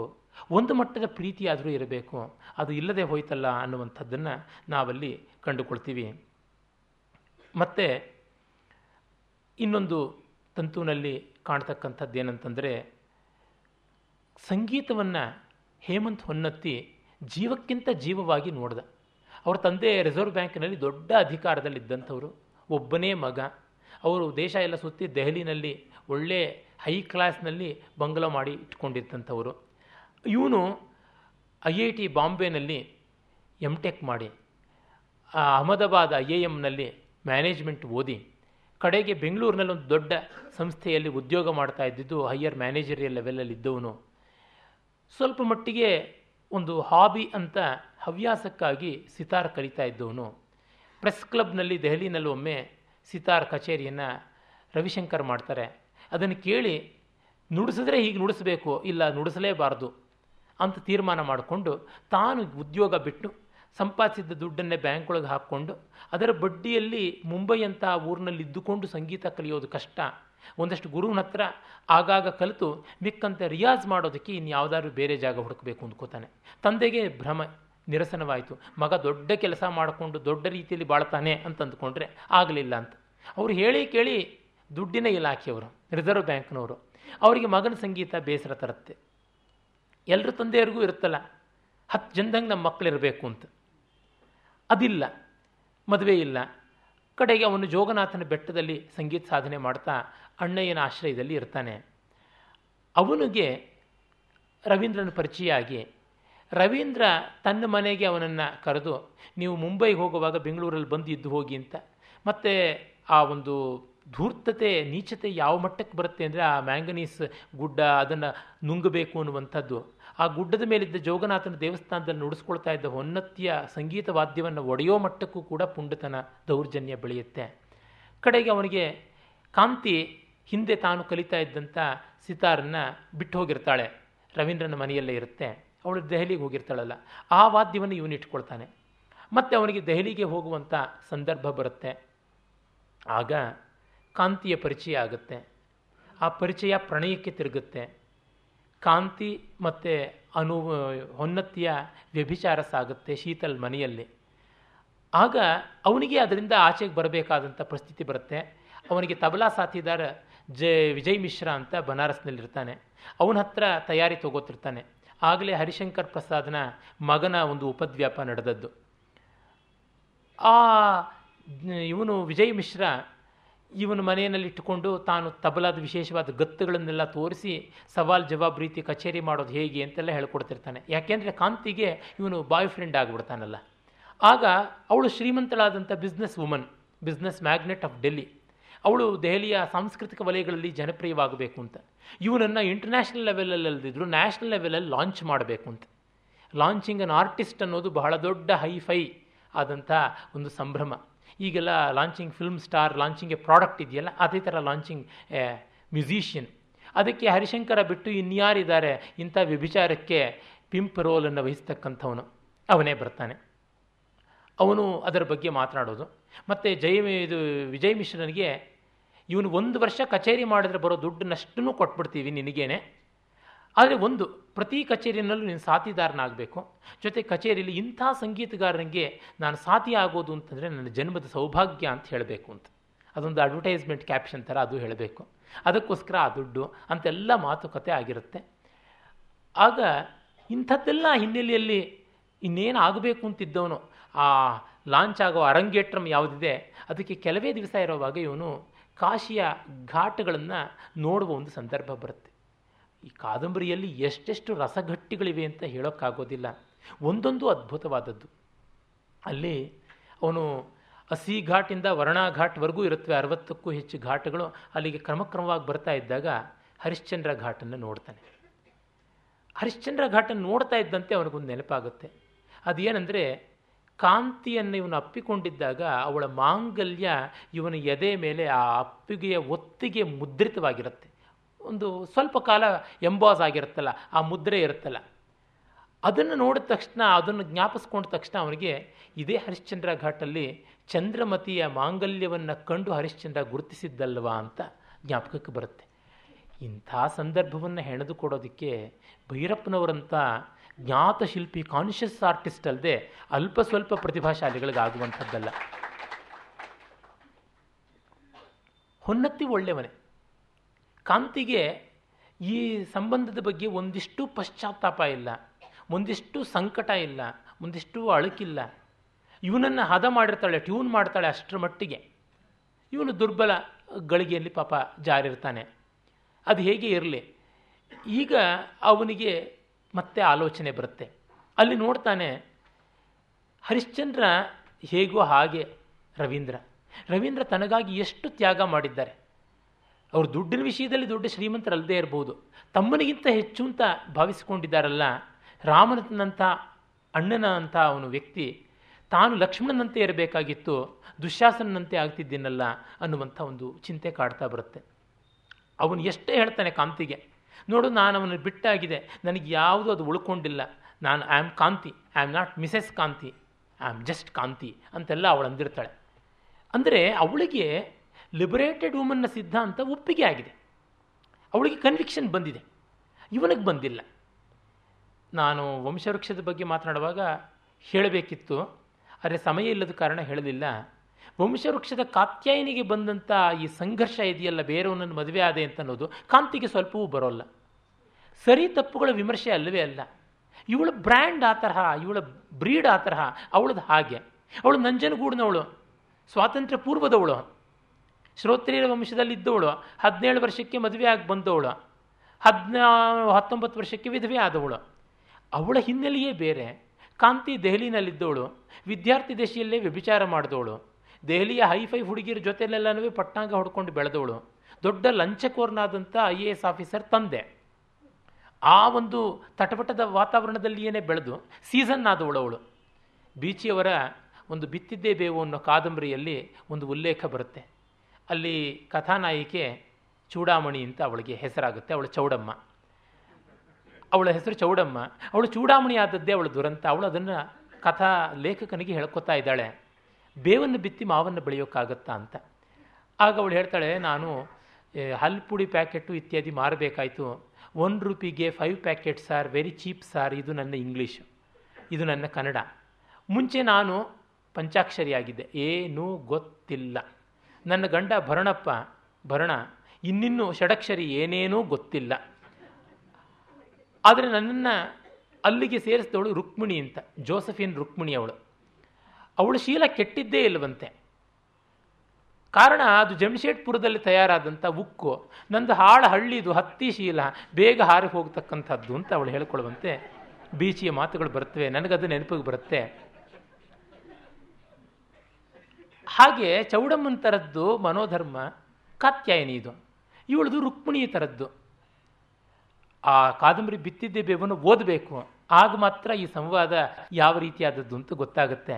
ಒಂದು ಮಟ್ಟದ ಪ್ರೀತಿಯಾದರೂ ಇರಬೇಕು. ಅದು ಇಲ್ಲದೆ ಹೋಯ್ತಲ್ಲ ಅನ್ನುವಂಥದ್ದನ್ನು ನಾವಲ್ಲಿ ಕಂಡುಕೊಳ್ತೀವಿ. ಮತ್ತು ಇನ್ನೊಂದು ತಂತುವಿನಲ್ಲಿ ಕಾಣ್ತಕ್ಕಂಥದ್ದು ಏನಂತಂದರೆ ಸಂಗೀತವನ್ನು ಹೇಮಂತ್ ಹೊನ್ನತ್ತಿ ಜೀವಕ್ಕಿಂತ ಜೀವವಾಗಿ ನೋಡ್ದ. ಅವ್ರ ತಂದೆ ರಿಸರ್ವ್ ಬ್ಯಾಂಕ್ನಲ್ಲಿ ದೊಡ್ಡ ಅಧಿಕಾರದಲ್ಲಿದ್ದಂಥವರು. ಒಬ್ಬನೇ ಮಗ. ಅವರು ದೇಶ ಎಲ್ಲ ಸುತ್ತಿ ದೆಹಲಿನಲ್ಲಿ ಒಳ್ಳೆ ಹೈ ಕ್ಲಾಸ್ನಲ್ಲಿ ಬಂಗಲ ಮಾಡಿ ಇಟ್ಕೊಂಡಿದ್ದಂಥವರು. ಇವನು ಐ ಐ ಟಿ ಬಾಂಬೆನಲ್ಲಿ ಎಂ ಟೆಕ್ ಮಾಡಿ ಅಹಮದಾಬಾದ್ ಐ ಐ ಎಮ್ನಲ್ಲಿ ಮ್ಯಾನೇಜ್ಮೆಂಟ್ ಓದಿ, ಕಡೆಗೆ ಬೆಂಗಳೂರಿನಲ್ಲಿ ಒಂದು ದೊಡ್ಡ ಸಂಸ್ಥೆಯಲ್ಲಿ ಉದ್ಯೋಗ ಮಾಡ್ತಾ ಇದ್ದಿದ್ದು ಹೈಯರ್ ಮ್ಯಾನೇಜರಿಯಲ್ ಲೆವೆಲಲ್ಲಿ ಇದ್ದವನು. ಸ್ವಲ್ಪ ಮಟ್ಟಿಗೆ ಒಂದು ಹಾಬಿ ಅಂತ ಹವ್ಯಾಸಕ್ಕಾಗಿ ಸಿತಾರ್ ಕಲಿತಾ ಇದ್ದವನು. ಪ್ರೆಸ್ ಕ್ಲಬ್ನಲ್ಲಿ ದೆಹಲಿನಲ್ಲಿ ಒಮ್ಮೆ ಸಿತಾರ್ ಕಚೇರಿಯನ್ನು ರವಿಶಂಕರ್ ಮಾಡ್ತಾರೆ. ಅದನ್ನು ಕೇಳಿ ನುಡಿಸಿದ್ರೆ ಹೀಗೆ ನುಡಿಸಬೇಕು, ಇಲ್ಲ ನುಡಿಸಲೇಬಾರ್ದು ಅಂತ ತೀರ್ಮಾನ ಮಾಡಿಕೊಂಡು ತಾನು ಉದ್ಯೋಗ ಬಿಟ್ಟು ಸಂಪಾದಿಸಿದ್ದ ದುಡ್ಡನ್ನೇ ಬ್ಯಾಂಕ್ ಒಳಗೆ ಹಾಕ್ಕೊಂಡು ಅದರ ಬಡ್ಡಿಯಲ್ಲಿ ಮುಂಬೈ ಅಂತ ಊರಿನಲ್ಲಿ ಇದ್ದುಕೊಂಡು ಸಂಗೀತ ಕಲಿಯೋದು ಕಷ್ಟ. ಒಂದಷ್ಟು ಗುರುವಿನ ಹತ್ರ ಆಗಾಗ ಕಲಿತು ಮಿಕ್ಕಂತೆ ರಿಯಾಜ್ ಮಾಡೋದಕ್ಕೆ ಇನ್ನು ಯಾವುದಾದ್ರೂ ಬೇರೆ ಜಾಗ ಹುಡುಕಬೇಕು ಅಂದ್ಕೋತಾನೆ. ತಂದೆಗೆ ಭ್ರಮ. ನಿರಸನವಾಯಿತು. ಮಗ ದೊಡ್ಡ ಕೆಲಸ ಮಾಡಿಕೊಂಡು ದೊಡ್ಡ ರೀತಿಯಲ್ಲಿ ಬಾಳ್ತಾನೆ ಅಂತ ಅಂದ್ಕೊಂಡ್ರೆ ಆಗಲಿಲ್ಲ ಅಂತ. ಅವರು ಹೇಳಿ ಕೇಳಿ ದುಡ್ಡಿನ ಇಲಾಖೆಯವರು ರಿಸರ್ವ್ ಬ್ಯಾಂಕ್ನವರು, ಅವರಿಗೆ ಮಗನ ಸಂಗೀತ ಬೇಸರ ತರುತ್ತೆ. ಎಲ್ಲರ ತಂದೆಯರಿಗೂ ಇರುತ್ತಲ್ಲ ಹತ್ತು ಜನದಂಗೆ ನಮ್ಮ ಮಕ್ಕಳಿರಬೇಕು ಅಂತ. ಅದಿಲ್ಲ, ಮದುವೆ ಇಲ್ಲ. ಕಡೆಗೆ ಅವನು ಜೋಗನಾಥನ ಬೆಟ್ಟದಲ್ಲಿ ಸಂಗೀತ ಸಾಧನೆ ಮಾಡ್ತಾ ಅಣ್ಣಯ್ಯನ ಆಶ್ರಯದಲ್ಲಿ ಇರ್ತಾನೆ. ಅವನಿಗೆ ರವೀಂದ್ರನ ಪರಿಚಯ ಆಗಿ ರವೀಂದ್ರ ತನ್ನ ಮನೆಗೆ ಅವನನ್ನು ಕರೆದು, ನೀವು ಮುಂಬೈಗೆ ಹೋಗುವಾಗ ಬೆಂಗಳೂರಲ್ಲಿ ಬಂದು ಇದ್ದು ಹೋಗಿ ಅಂತ. ಮತ್ತು ಆ ಒಂದು ಧೂರ್ತತೆ, ನೀಚತೆ ಯಾವ ಮಟ್ಟಕ್ಕೆ ಬರುತ್ತೆ ಅಂದರೆ ಆ ಮ್ಯಾಂಗನೀಸ್ ಗುಡ್ಡ ಅದನ್ನು ನುಂಗಬೇಕು ಅನ್ನುವಂಥದ್ದು. ಆ ಗುಡ್ಡದ ಮೇಲಿದ್ದ ಜೋಗನಾಥನ ದೇವಸ್ಥಾನದಲ್ಲಿ ನುಡಿಸ್ಕೊಳ್ತಾ ಇದ್ದ ಹೊನ್ನತಿಯ ಸಂಗೀತ ವಾದ್ಯವನ್ನು ಒಡೆಯೋ ಮಟ್ಟಕ್ಕೂ ಕೂಡ ಪುಂಡತನ ದೌರ್ಜನ್ಯ ಬೆಳೆಯುತ್ತೆ. ಕಡೆಗೆ ಅವನಿಗೆ ಕಾಂತಿ ಹಿಂದೆ ತಾನು ಕಲಿತಾ ಇದ್ದಂಥ ಸಿತಾರನ್ನು ಬಿಟ್ಟು ಹೋಗಿರ್ತಾಳೆ. ರವೀಂದ್ರನ ಮನೆಯಲ್ಲೇ ಇರುತ್ತೆ. ಅವಳು ದೆಹಲಿಗೆ ಹೋಗಿರ್ತಾಳಲ್ಲ. ಆ ವಾದ್ಯವನ್ನು ಇವನು ಇಟ್ಕೊಳ್ತಾನೆ. ಮತ್ತು ಅವನಿಗೆ ದೆಹಲಿಗೆ ಹೋಗುವಂಥ ಸಂದರ್ಭ ಬರುತ್ತೆ. ಆಗ ಕಾಂತಿಯ ಪರಿಚಯ ಆಗುತ್ತೆ. ಆ ಪರಿಚಯ ಪ್ರಣಯಕ್ಕೆ ತಿರುಗುತ್ತೆ. ಕಾಂತಿ ಮತ್ತು ಅನು ಹೊನ್ನತಿಯ ವ್ಯಭಿಚಾರ ಸಾಗುತ್ತೆ ಶೀತಲ್ ಮನೆಯಲ್ಲಿ. ಆಗ ಅವನಿಗೆ ಅದರಿಂದ ಆಚೆಗೆ ಬರಬೇಕಾದಂಥ ಪರಿಸ್ಥಿತಿ ಬರುತ್ತೆ. ಅವನಿಗೆ ತಬಲಾ ಸಾಥಿದಾರ ಜ, ವಿಜಯ್ ಮಿಶ್ರಾ ಅಂತ ಬನಾರಸ್ನಲ್ಲಿರ್ತಾನೆ. ಅವನ ಹತ್ರ ತಯಾರಿ ತಗೋತಿರ್ತಾನೆ. ಆಗಲೇ ಹರಿಶಂಕರ್ ಪ್ರಸಾದ್ನ ಮಗನ ಒಂದು ಉಪದ್ವ್ಯಾಪ ನಡೆದದ್ದು. ಆ, ಇವನು ವಿಜಯ್ ಮಿಶ್ರ ಇವನು ಮನೆಯಲ್ಲಿ ಇಟ್ಟುಕೊಂಡು ತಾನು ತಬಲಾದ ವಿಶೇಷವಾದ ಗತ್ತುಗಳನ್ನೆಲ್ಲ ತೋರಿಸಿ ಸವಾಲ್ ಜವಾಬ್ ರೀತಿ ಕಚೇರಿ ಮಾಡೋದು ಹೇಗೆ ಅಂತೆಲ್ಲ ಹೇಳ್ಕೊಡ್ತಿರ್ತಾನೆ. ಯಾಕೆಂದರೆ ಕಾಂತಿಗೆ ಇವನು ಬಾಯ್ ಫ್ರೆಂಡ್ ಆಗಿಬಿಡ್ತಾನಲ್ಲ. ಆಗ ಅವಳು ಶ್ರೀಮಂತಳಾದಂಥ business woman business magnate of Delhi ಅವಳು ದೆಹಲಿಯ ಸಾಂಸ್ಕೃತಿಕ ವಲಯಗಳಲ್ಲಿ ಜನಪ್ರಿಯವಾಗಬೇಕು ಅಂತ. ಇವನನ್ನು ಇಂಟರ್ನ್ಯಾಷನಲ್ ಲೆವೆಲಲ್ಲಿ ಅಲ್ಲದಿದ್ದರೂ ನ್ಯಾಷನಲ್ ಲೆವೆಲಲ್ಲಿ ಲಾಂಚ್ ಮಾಡಬೇಕು ಅಂತ. ಲಾಂಚಿಂಗ್ ಅನ್ ಆರ್ಟಿಸ್ಟ್ ಅನ್ನೋದು ಬಹಳ ದೊಡ್ಡ ಹೈಫೈ ಆದಂಥ ಒಂದು ಸಂಭ್ರಮ. ಈಗೆಲ್ಲ launching film star launching a product ಇದೆಯಲ್ಲ, ಅದೇ ಥರ ಲಾಂಚಿಂಗ್ ಎ ಮ್ಯೂಸಿಷಿಯನ್ ಅದಕ್ಕೆ ಹರಿಶಂಕರ ಬಿಟ್ಟು ಇನ್ಯಾರಿದ್ದಾರೆ, ಇಂಥ ವ್ಯಭಿಚಾರಕ್ಕೆ ಪಿಂಪ್ ರೋಲನ್ನು ವಹಿಸ್ತಕ್ಕಂಥವನು. ಅವನೇ ಬರ್ತಾನೆ. ಅವನು ಅದರ ಬಗ್ಗೆ ಮಾತನಾಡೋದು. ಮತ್ತು ಜಯ ಇದು ವಿಜಯ್ ಮಿಶ್ರನಿಗೆ ಇವನು ಒಂದು ವರ್ಷ ಕಚೇರಿ ಮಾಡಿದ್ರೆ ಬರೋ ದುಡ್ಡನ್ನಷ್ಟನ್ನು ಕೊಟ್ಬಿಡ್ತೀವಿ ನಿನಗೇನೆ. ಆದರೆ ಒಂದು, ಪ್ರತಿ ಕಚೇರಿಯಲ್ಲೂ ನೀನು ಸಾಥಿದಾರನಾಗಬೇಕು. ಜೊತೆ ಕಚೇರಿಯಲ್ಲಿ ಇಂಥ ಸಂಗೀತಗಾರನಿಗೆ ನಾನು ಸಾಥಿ ಆಗೋದು ಅಂತಂದರೆ ನನ್ನ ಜನ್ಮದ ಸೌಭಾಗ್ಯ ಅಂತ ಹೇಳಬೇಕು ಅಂತ. ಅದೊಂದು ಅಡ್ವರ್ಟೈಸ್ಮೆಂಟ್ ಕ್ಯಾಪ್ಷನ್ ಥರ ಅದು ಹೇಳಬೇಕು. ಅದಕ್ಕೋಸ್ಕರ ಆ ದುಡ್ಡು ಅಂತೆಲ್ಲ ಮಾತುಕತೆ ಆಗಿರುತ್ತೆ. ಆಗ ಇಂಥದ್ದೆಲ್ಲ ಹಿನ್ನೆಲೆಯಲ್ಲಿ ಇನ್ನೇನು ಆಗಬೇಕು ಅಂತಿದ್ದವನು, ಆ ಲಾಂಚ್ ಆಗೋ ಅರಂಗೇಟ್ರಮ್ ಯಾವುದಿದೆ, ಅದಕ್ಕೆ ಕೆಲವೇ ದಿವಸ ಇರೋವಾಗ ಇವನು ಕಾಶಿಯ ಘಾಟ್ಗಳನ್ನು ನೋಡುವ ಒಂದು ಸಂದರ್ಭ ಬರುತ್ತೆ. ಈ ಕಾದಂಬರಿಯಲ್ಲಿ ಎಷ್ಟೆಷ್ಟು ರಸಘಟ್ಟಿಗಳಿವೆ ಅಂತ ಹೇಳೋಕ್ಕಾಗೋದಿಲ್ಲ. ಒಂದೊಂದು ಅದ್ಭುತವಾದದ್ದು. ಅಲ್ಲಿ ಅವನು ಹಸಿ ಘಾಟಿಂದ ವರ್ಣಾ ಘಾಟ್ವರೆಗೂ ಇರುತ್ತವೆ, ಅರವತ್ತಕ್ಕೂ ಹೆಚ್ಚು ಘಾಟ್ಗಳು, ಅಲ್ಲಿಗೆ ಕ್ರಮಕ್ರಮವಾಗಿ ಬರ್ತಾ ಇದ್ದಾಗ ಹರಿಶ್ಚಂದ್ರ ಘಾಟನ್ನು ನೋಡ್ತಾನೆ. ಹರಿಶ್ಚಂದ್ರ ಘಾಟನ್ನು ನೋಡ್ತಾ ಇದ್ದಂತೆ ಅವನಿಗೊಂದು ನೆನಪಾಗುತ್ತೆ. ಅದೇನೆಂದರೆ ಕಾಂತಿಯನ್ನು ಇವನು ಅಪ್ಪಿಕೊಂಡಿದ್ದಾಗ ಅವಳ ಮಾಂಗಲ್ಯ ಇವನ ಎದೆ ಮೇಲೆ ಆ ಅಪ್ಪಿಗೆಯ ಒತ್ತಿಗೆ ಮುದ್ರಿತವಾಗಿರುತ್ತೆ. ಒಂದು ಸ್ವಲ್ಪ ಕಾಲ ಎಂಬಾಸ್ ಆಗಿರುತ್ತಲ್ಲ, ಆ ಮುದ್ರೆ ಇರುತ್ತಲ್ಲ. ಅದನ್ನು ನೋಡಿದ ತಕ್ಷಣ, ಅದನ್ನು ಜ್ಞಾಪಿಸ್ಕೊಂಡ ತಕ್ಷಣ ಅವನಿಗೆ ಇದೇ ಹರಿಶ್ಚಂದ್ರ ಘಾಟಲ್ಲಿ ಚಂದ್ರಮತಿಯ ಮಾಂಗಲ್ಯವನ್ನು ಕಂಡು ಹರಿಶ್ಚಂದ್ರ ಗುರುತಿಸಿದ್ದಲ್ವಾ ಅಂತ ಜ್ಞಾಪಕಕ್ಕೆ ಬರುತ್ತೆ. ಇಂಥ ಸಂದರ್ಭವನ್ನು ಹೆಣೆದುಕೊಡೋದಕ್ಕೆ ಭೈರಪ್ಪನವರಂಥ ಜ್ಞಾತ ಶಿಲ್ಪಿ ಕಾನ್ಷಿಯಸ್ ಆರ್ಟಿಸ್ಟ್ ಅಲ್ಲದೆ ಅಲ್ಪ ಸ್ವಲ್ಪ ಪ್ರತಿಭಾಶಾಲಿಗಳಿಗಾಗುವಂಥದ್ದಲ್ಲ. ಹೊನ್ನತ್ತಿ ಒಳ್ಳೆಯವನೇ. ಕಾಂತಿಗೆ ಈ ಸಂಬಂಧದ ಬಗ್ಗೆ ಒಂದಿಷ್ಟು ಪಶ್ಚಾತ್ತಾಪ ಇಲ್ಲ, ಒಂದಿಷ್ಟು ಸಂಕಟ ಇಲ್ಲ, ಒಂದಿಷ್ಟು ಅಳುಕಿಲ್ಲ. ಇವನನ್ನು ಹದ ಮಾಡಿರ್ತಾಳೆ ಟ್ಯೂನ್ ಮಾಡ್ತಾಳೆ ಅಷ್ಟರ ಮಟ್ಟಿಗೆ. ಇವನು ದುರ್ಬಲ ಗಳಿಗೆಯಲ್ಲಿ ಪಾಪ ಜಾರಿರ್ತಾನೆ. ಅದು ಹೇಗೆ ಇರಲಿ? ಈಗ ಅವನಿಗೆ ಮತ್ತೆ ಆಲೋಚನೆ ಬರುತ್ತೆ. ಅಲ್ಲಿ ನೋಡ್ತಾನೆ ಹರಿಶ್ಚಂದ್ರ ಹೇಗೋ ಹಾಗೆ ರವೀಂದ್ರ. ರವೀಂದ್ರ ತನಗಾಗಿ ಎಷ್ಟು ತ್ಯಾಗ ಮಾಡಿದ್ದಾರೆ. ಅವರು ದುಡ್ಡಿನ ವಿಷಯದಲ್ಲಿ ದೊಡ್ಡ ಶ್ರೀಮಂತರಲ್ಲದೇ ಇರ್ಬೋದು. ತಮ್ಮನಿಗಿಂತ ಹೆಚ್ಚು ಅಂತ ಭಾವಿಸಿಕೊಂಡಿದ್ದಾರಲ್ಲ ರಾಮನಂಥ ಅಣ್ಣನ ಅಂತ ಅವನು ವ್ಯಕ್ತಿ. ತಾನು ಲಕ್ಷ್ಮಣನಂತೆ ಇರಬೇಕಾಗಿತ್ತು ದುಶ್ಯಾಸನಂತೆ ಆಗ್ತಿದ್ದೀನಲ್ಲ ಅನ್ನುವಂಥ ಒಂದು ಚಿಂತೆ ಕಾಡ್ತಾ ಬರುತ್ತೆ. ಅವನು ಎಷ್ಟೇ ಹೇಳ್ತಾನೆ ಕಾಂತಿಗೆ ನೋಡು, ನಾನು ಅವನ ಬಿಟ್ಟಾಗಿದೆ. ನನಗೆ ಯಾವುದು ಅದು ಉಳ್ಕೊಂಡಿಲ್ಲ. ನಾನು I am Kanti. I am not Mrs Kanti. I am just Kanti ಅಂತೆಲ್ಲ ಅವಳು ಅಂದಿರ್ತಾಳೆ. ಅಂದರೆ ಅವಳಿಗೆ ಲಿಬರೇಟೆಡ್ ವುಮನ್ನ ಸಿದ್ಧಾಂತ ಒಪ್ಪಿಗೆ ಆಗಿದೆ. ಅವಳಿಗೆ ಕನ್ವಿಕ್ಷನ್ ಬಂದಿದೆ. ಇವನಿಗೆ ಬಂದಿಲ್ಲ. ನಾನು ವಂಶವೃಕ್ಷದ ಬಗ್ಗೆ ಮಾತನಾಡುವಾಗ ಹೇಳಬೇಕಿತ್ತು. ಆದರೆ ಸಮಯ ಇಲ್ಲದ ಕಾರಣ ಹೇಳಲಿಲ್ಲ. ವಂಶವೃಕ್ಷದ ಕಾತ್ಯಾಯನಿಗೆ ಬಂದಂಥ ಈ ಸಂಘರ್ಷ ಇದೆಯಲ್ಲ ಬೇರೆಯವನನ್ನು ಮದುವೆ ಆದೆ ಅಂತ ಅನ್ನೋದು ಕಾಂತಿಗೆ ಸ್ವಲ್ಪವೂ ಬರೋಲ್ಲ. ಸರಿ ತಪ್ಪುಗಳ ವಿಮರ್ಶೆ ಅಲ್ಲವೇ ಅಲ್ಲ. ಇವಳ ಬ್ರ್ಯಾಂಡ್ ಆ ತರಹ, ಇವಳ ಬ್ರೀಡ್ ಆ ತರಹ, ಅವಳದು ಹಾಗೆ. ಅವಳು ನಂಜನಗೂಡಿನವಳು ಸ್ವಾತಂತ್ರ್ಯ ಪೂರ್ವದವಳು ಶ್ರೋತ್ರಿಯರ ವಂಶದಲ್ಲಿದ್ದವಳು, ಹದಿನೇಳು ವರ್ಷಕ್ಕೆ ಮದುವೆ ಆಗಿ ಬಂದವಳು, ಹದಿನಾ, ಹತ್ತೊಂಬತ್ತು ವರ್ಷಕ್ಕೆ ವಿಧವೆ ಆದವಳು. ಅವಳ ಹಿನ್ನೆಲೆಯೇ ಬೇರೆ. ಕಾಂತಿ ದೆಹಲಿನಲ್ಲಿದ್ದವಳು, ವಿದ್ಯಾರ್ಥಿ ದಶೆಯಲ್ಲೇ ವ್ಯಭಿಚಾರ ಮಾಡಿದವಳು. ದೆಹಲಿಯ ಹೈಫೈ ಹುಡುಗಿರ ಜೊತೆಲೆಲ್ಲನೂ ಪಟ್ಟಾಂಗ ಹೊಡ್ಕೊಂಡು ಬೆಳೆದವಳು. ದೊಡ್ಡ ಲಂಚಕೋರ್ನಾದಂಥ ಐ ಎ ಎಸ್ ಆಫೀಸರ್ ತಂದೆ. ಆ ಒಂದು ತಟಪಟದ ವಾತಾವರಣದಲ್ಲಿಯೇ ಬೆಳೆದು ಸೀಸನ್ ಆದವಳು ಅವಳು. ಬೀಚಿಯವರ ಒಂದು ಬಿತ್ತಿದ್ದೇ ಬೇವು ಅನ್ನೋ ಕಾದಂಬರಿಯಲ್ಲಿ ಒಂದು ಉಲ್ಲೇಖ ಬರುತ್ತೆ. ಅಲ್ಲಿ ಕಥಾನಾಯಿಕೆ ಚೂಡಾಮಣಿ ಅಂತ ಅವಳಿಗೆ ಹೆಸರಾಗುತ್ತೆ, ಅವಳು ಚೌಡಮ್ಮ. ಅವಳ ಹೆಸರು ಚೌಡಮ್ಮ. ಅವಳು ಚೂಡಾಮಣಿ ಆದದ್ದೇ ಅವಳು ದುರಂತ. ಅವಳು ಅದನ್ನು ಕಥಾ ಲೇಖಕನಿಗೆ ಹೇಳ್ಕೊತಾ ಇದ್ದಾಳೆ. ಬೇವನ್ನು ಬಿತ್ತಿ ಮಾವನ್ನು ಬೆಳೆಯೋಕ್ಕಾಗತ್ತಾ ಅಂತ. ಆಗ ಅವಳು ಹೇಳ್ತಾಳೆ, ನಾನು ಹಲ್ಪುಡಿ ಪ್ಯಾಕೆಟು ಇತ್ಯಾದಿ ಮಾರಬೇಕಾಯಿತು. One ರುಪಿಗೆ five packet sir very cheap sir, ಇದು ನನ್ನ ಇಂಗ್ಲೀಷ್ ಇದು ನನ್ನ ಕನ್ನಡ. ಮುಂಚೆ ನಾನು ಪಂಚಾಕ್ಷರಿಯಾಗಿದ್ದೆ. ಏನೂ ಗೊತ್ತಿಲ್ಲ. ನನ್ನ ಗಂಡ ಭರಣಪ್ಪ, ಭರಣ, ಇನ್ನಿನ್ನೂ ಷಡಕ್ಷರಿ ಏನೇನೂ ಗೊತ್ತಿಲ್ಲ. ಆದರೆ ನನ್ನನ್ನು ಅಲ್ಲಿಗೆ ಸೇರಿಸಿದವಳು ರುಕ್ಮಿಣಿ ಅಂತ, ಜೋಸಫಿನ್ ರುಕ್ಮಿಣಿ ಅವಳು. ಅವಳು ಶೀಲ ಕೆಟ್ಟಿದ್ದೇ ಇಲ್ಲವಂತೆ. ಕಾರಣ ಅದು ಜಮ್ಶೇಡ್ಪುರದಲ್ಲಿ ತಯಾರಾದಂಥ ಉಕ್ಕು, ನಂದು ಹಾಳ ಹಳ್ಳಿದು ಹತ್ತಿ ಶೀಲ, ಬೇಗ ಹಾರಿ ಹೋಗ್ತಕ್ಕಂಥದ್ದು ಅಂತ ಅವಳು ಹೇಳ್ಕೊಳ್ಳುವಂತೆ ಬೀಚಿಯ ಮಾತುಗಳು ಬರ್ತವೆ ನನಗದು ನೆನಪಿಗೆ ಬರುತ್ತೆ. ಹಾಗೆ ಚೌಡಮ್ಮನ ಥರದ್ದು ಮನೋಧರ್ಮ, ಕಾತ್ಯಾಯನಿ ಇದು. ಇವಳದು ರುಕ್ಮಿಣಿಯ ಥರದ್ದು ಆ ಕಾದಂಬರಿ ಬಿತ್ತಿದ್ದೆ ಬೇವನ್ನು ಓದಬೇಕು, ಆಗ ಮಾತ್ರ ಈ ಸಂವಾದ ಯಾವ ರೀತಿಯಾದದ್ದು ಅಂತ ಗೊತ್ತಾಗುತ್ತೆ.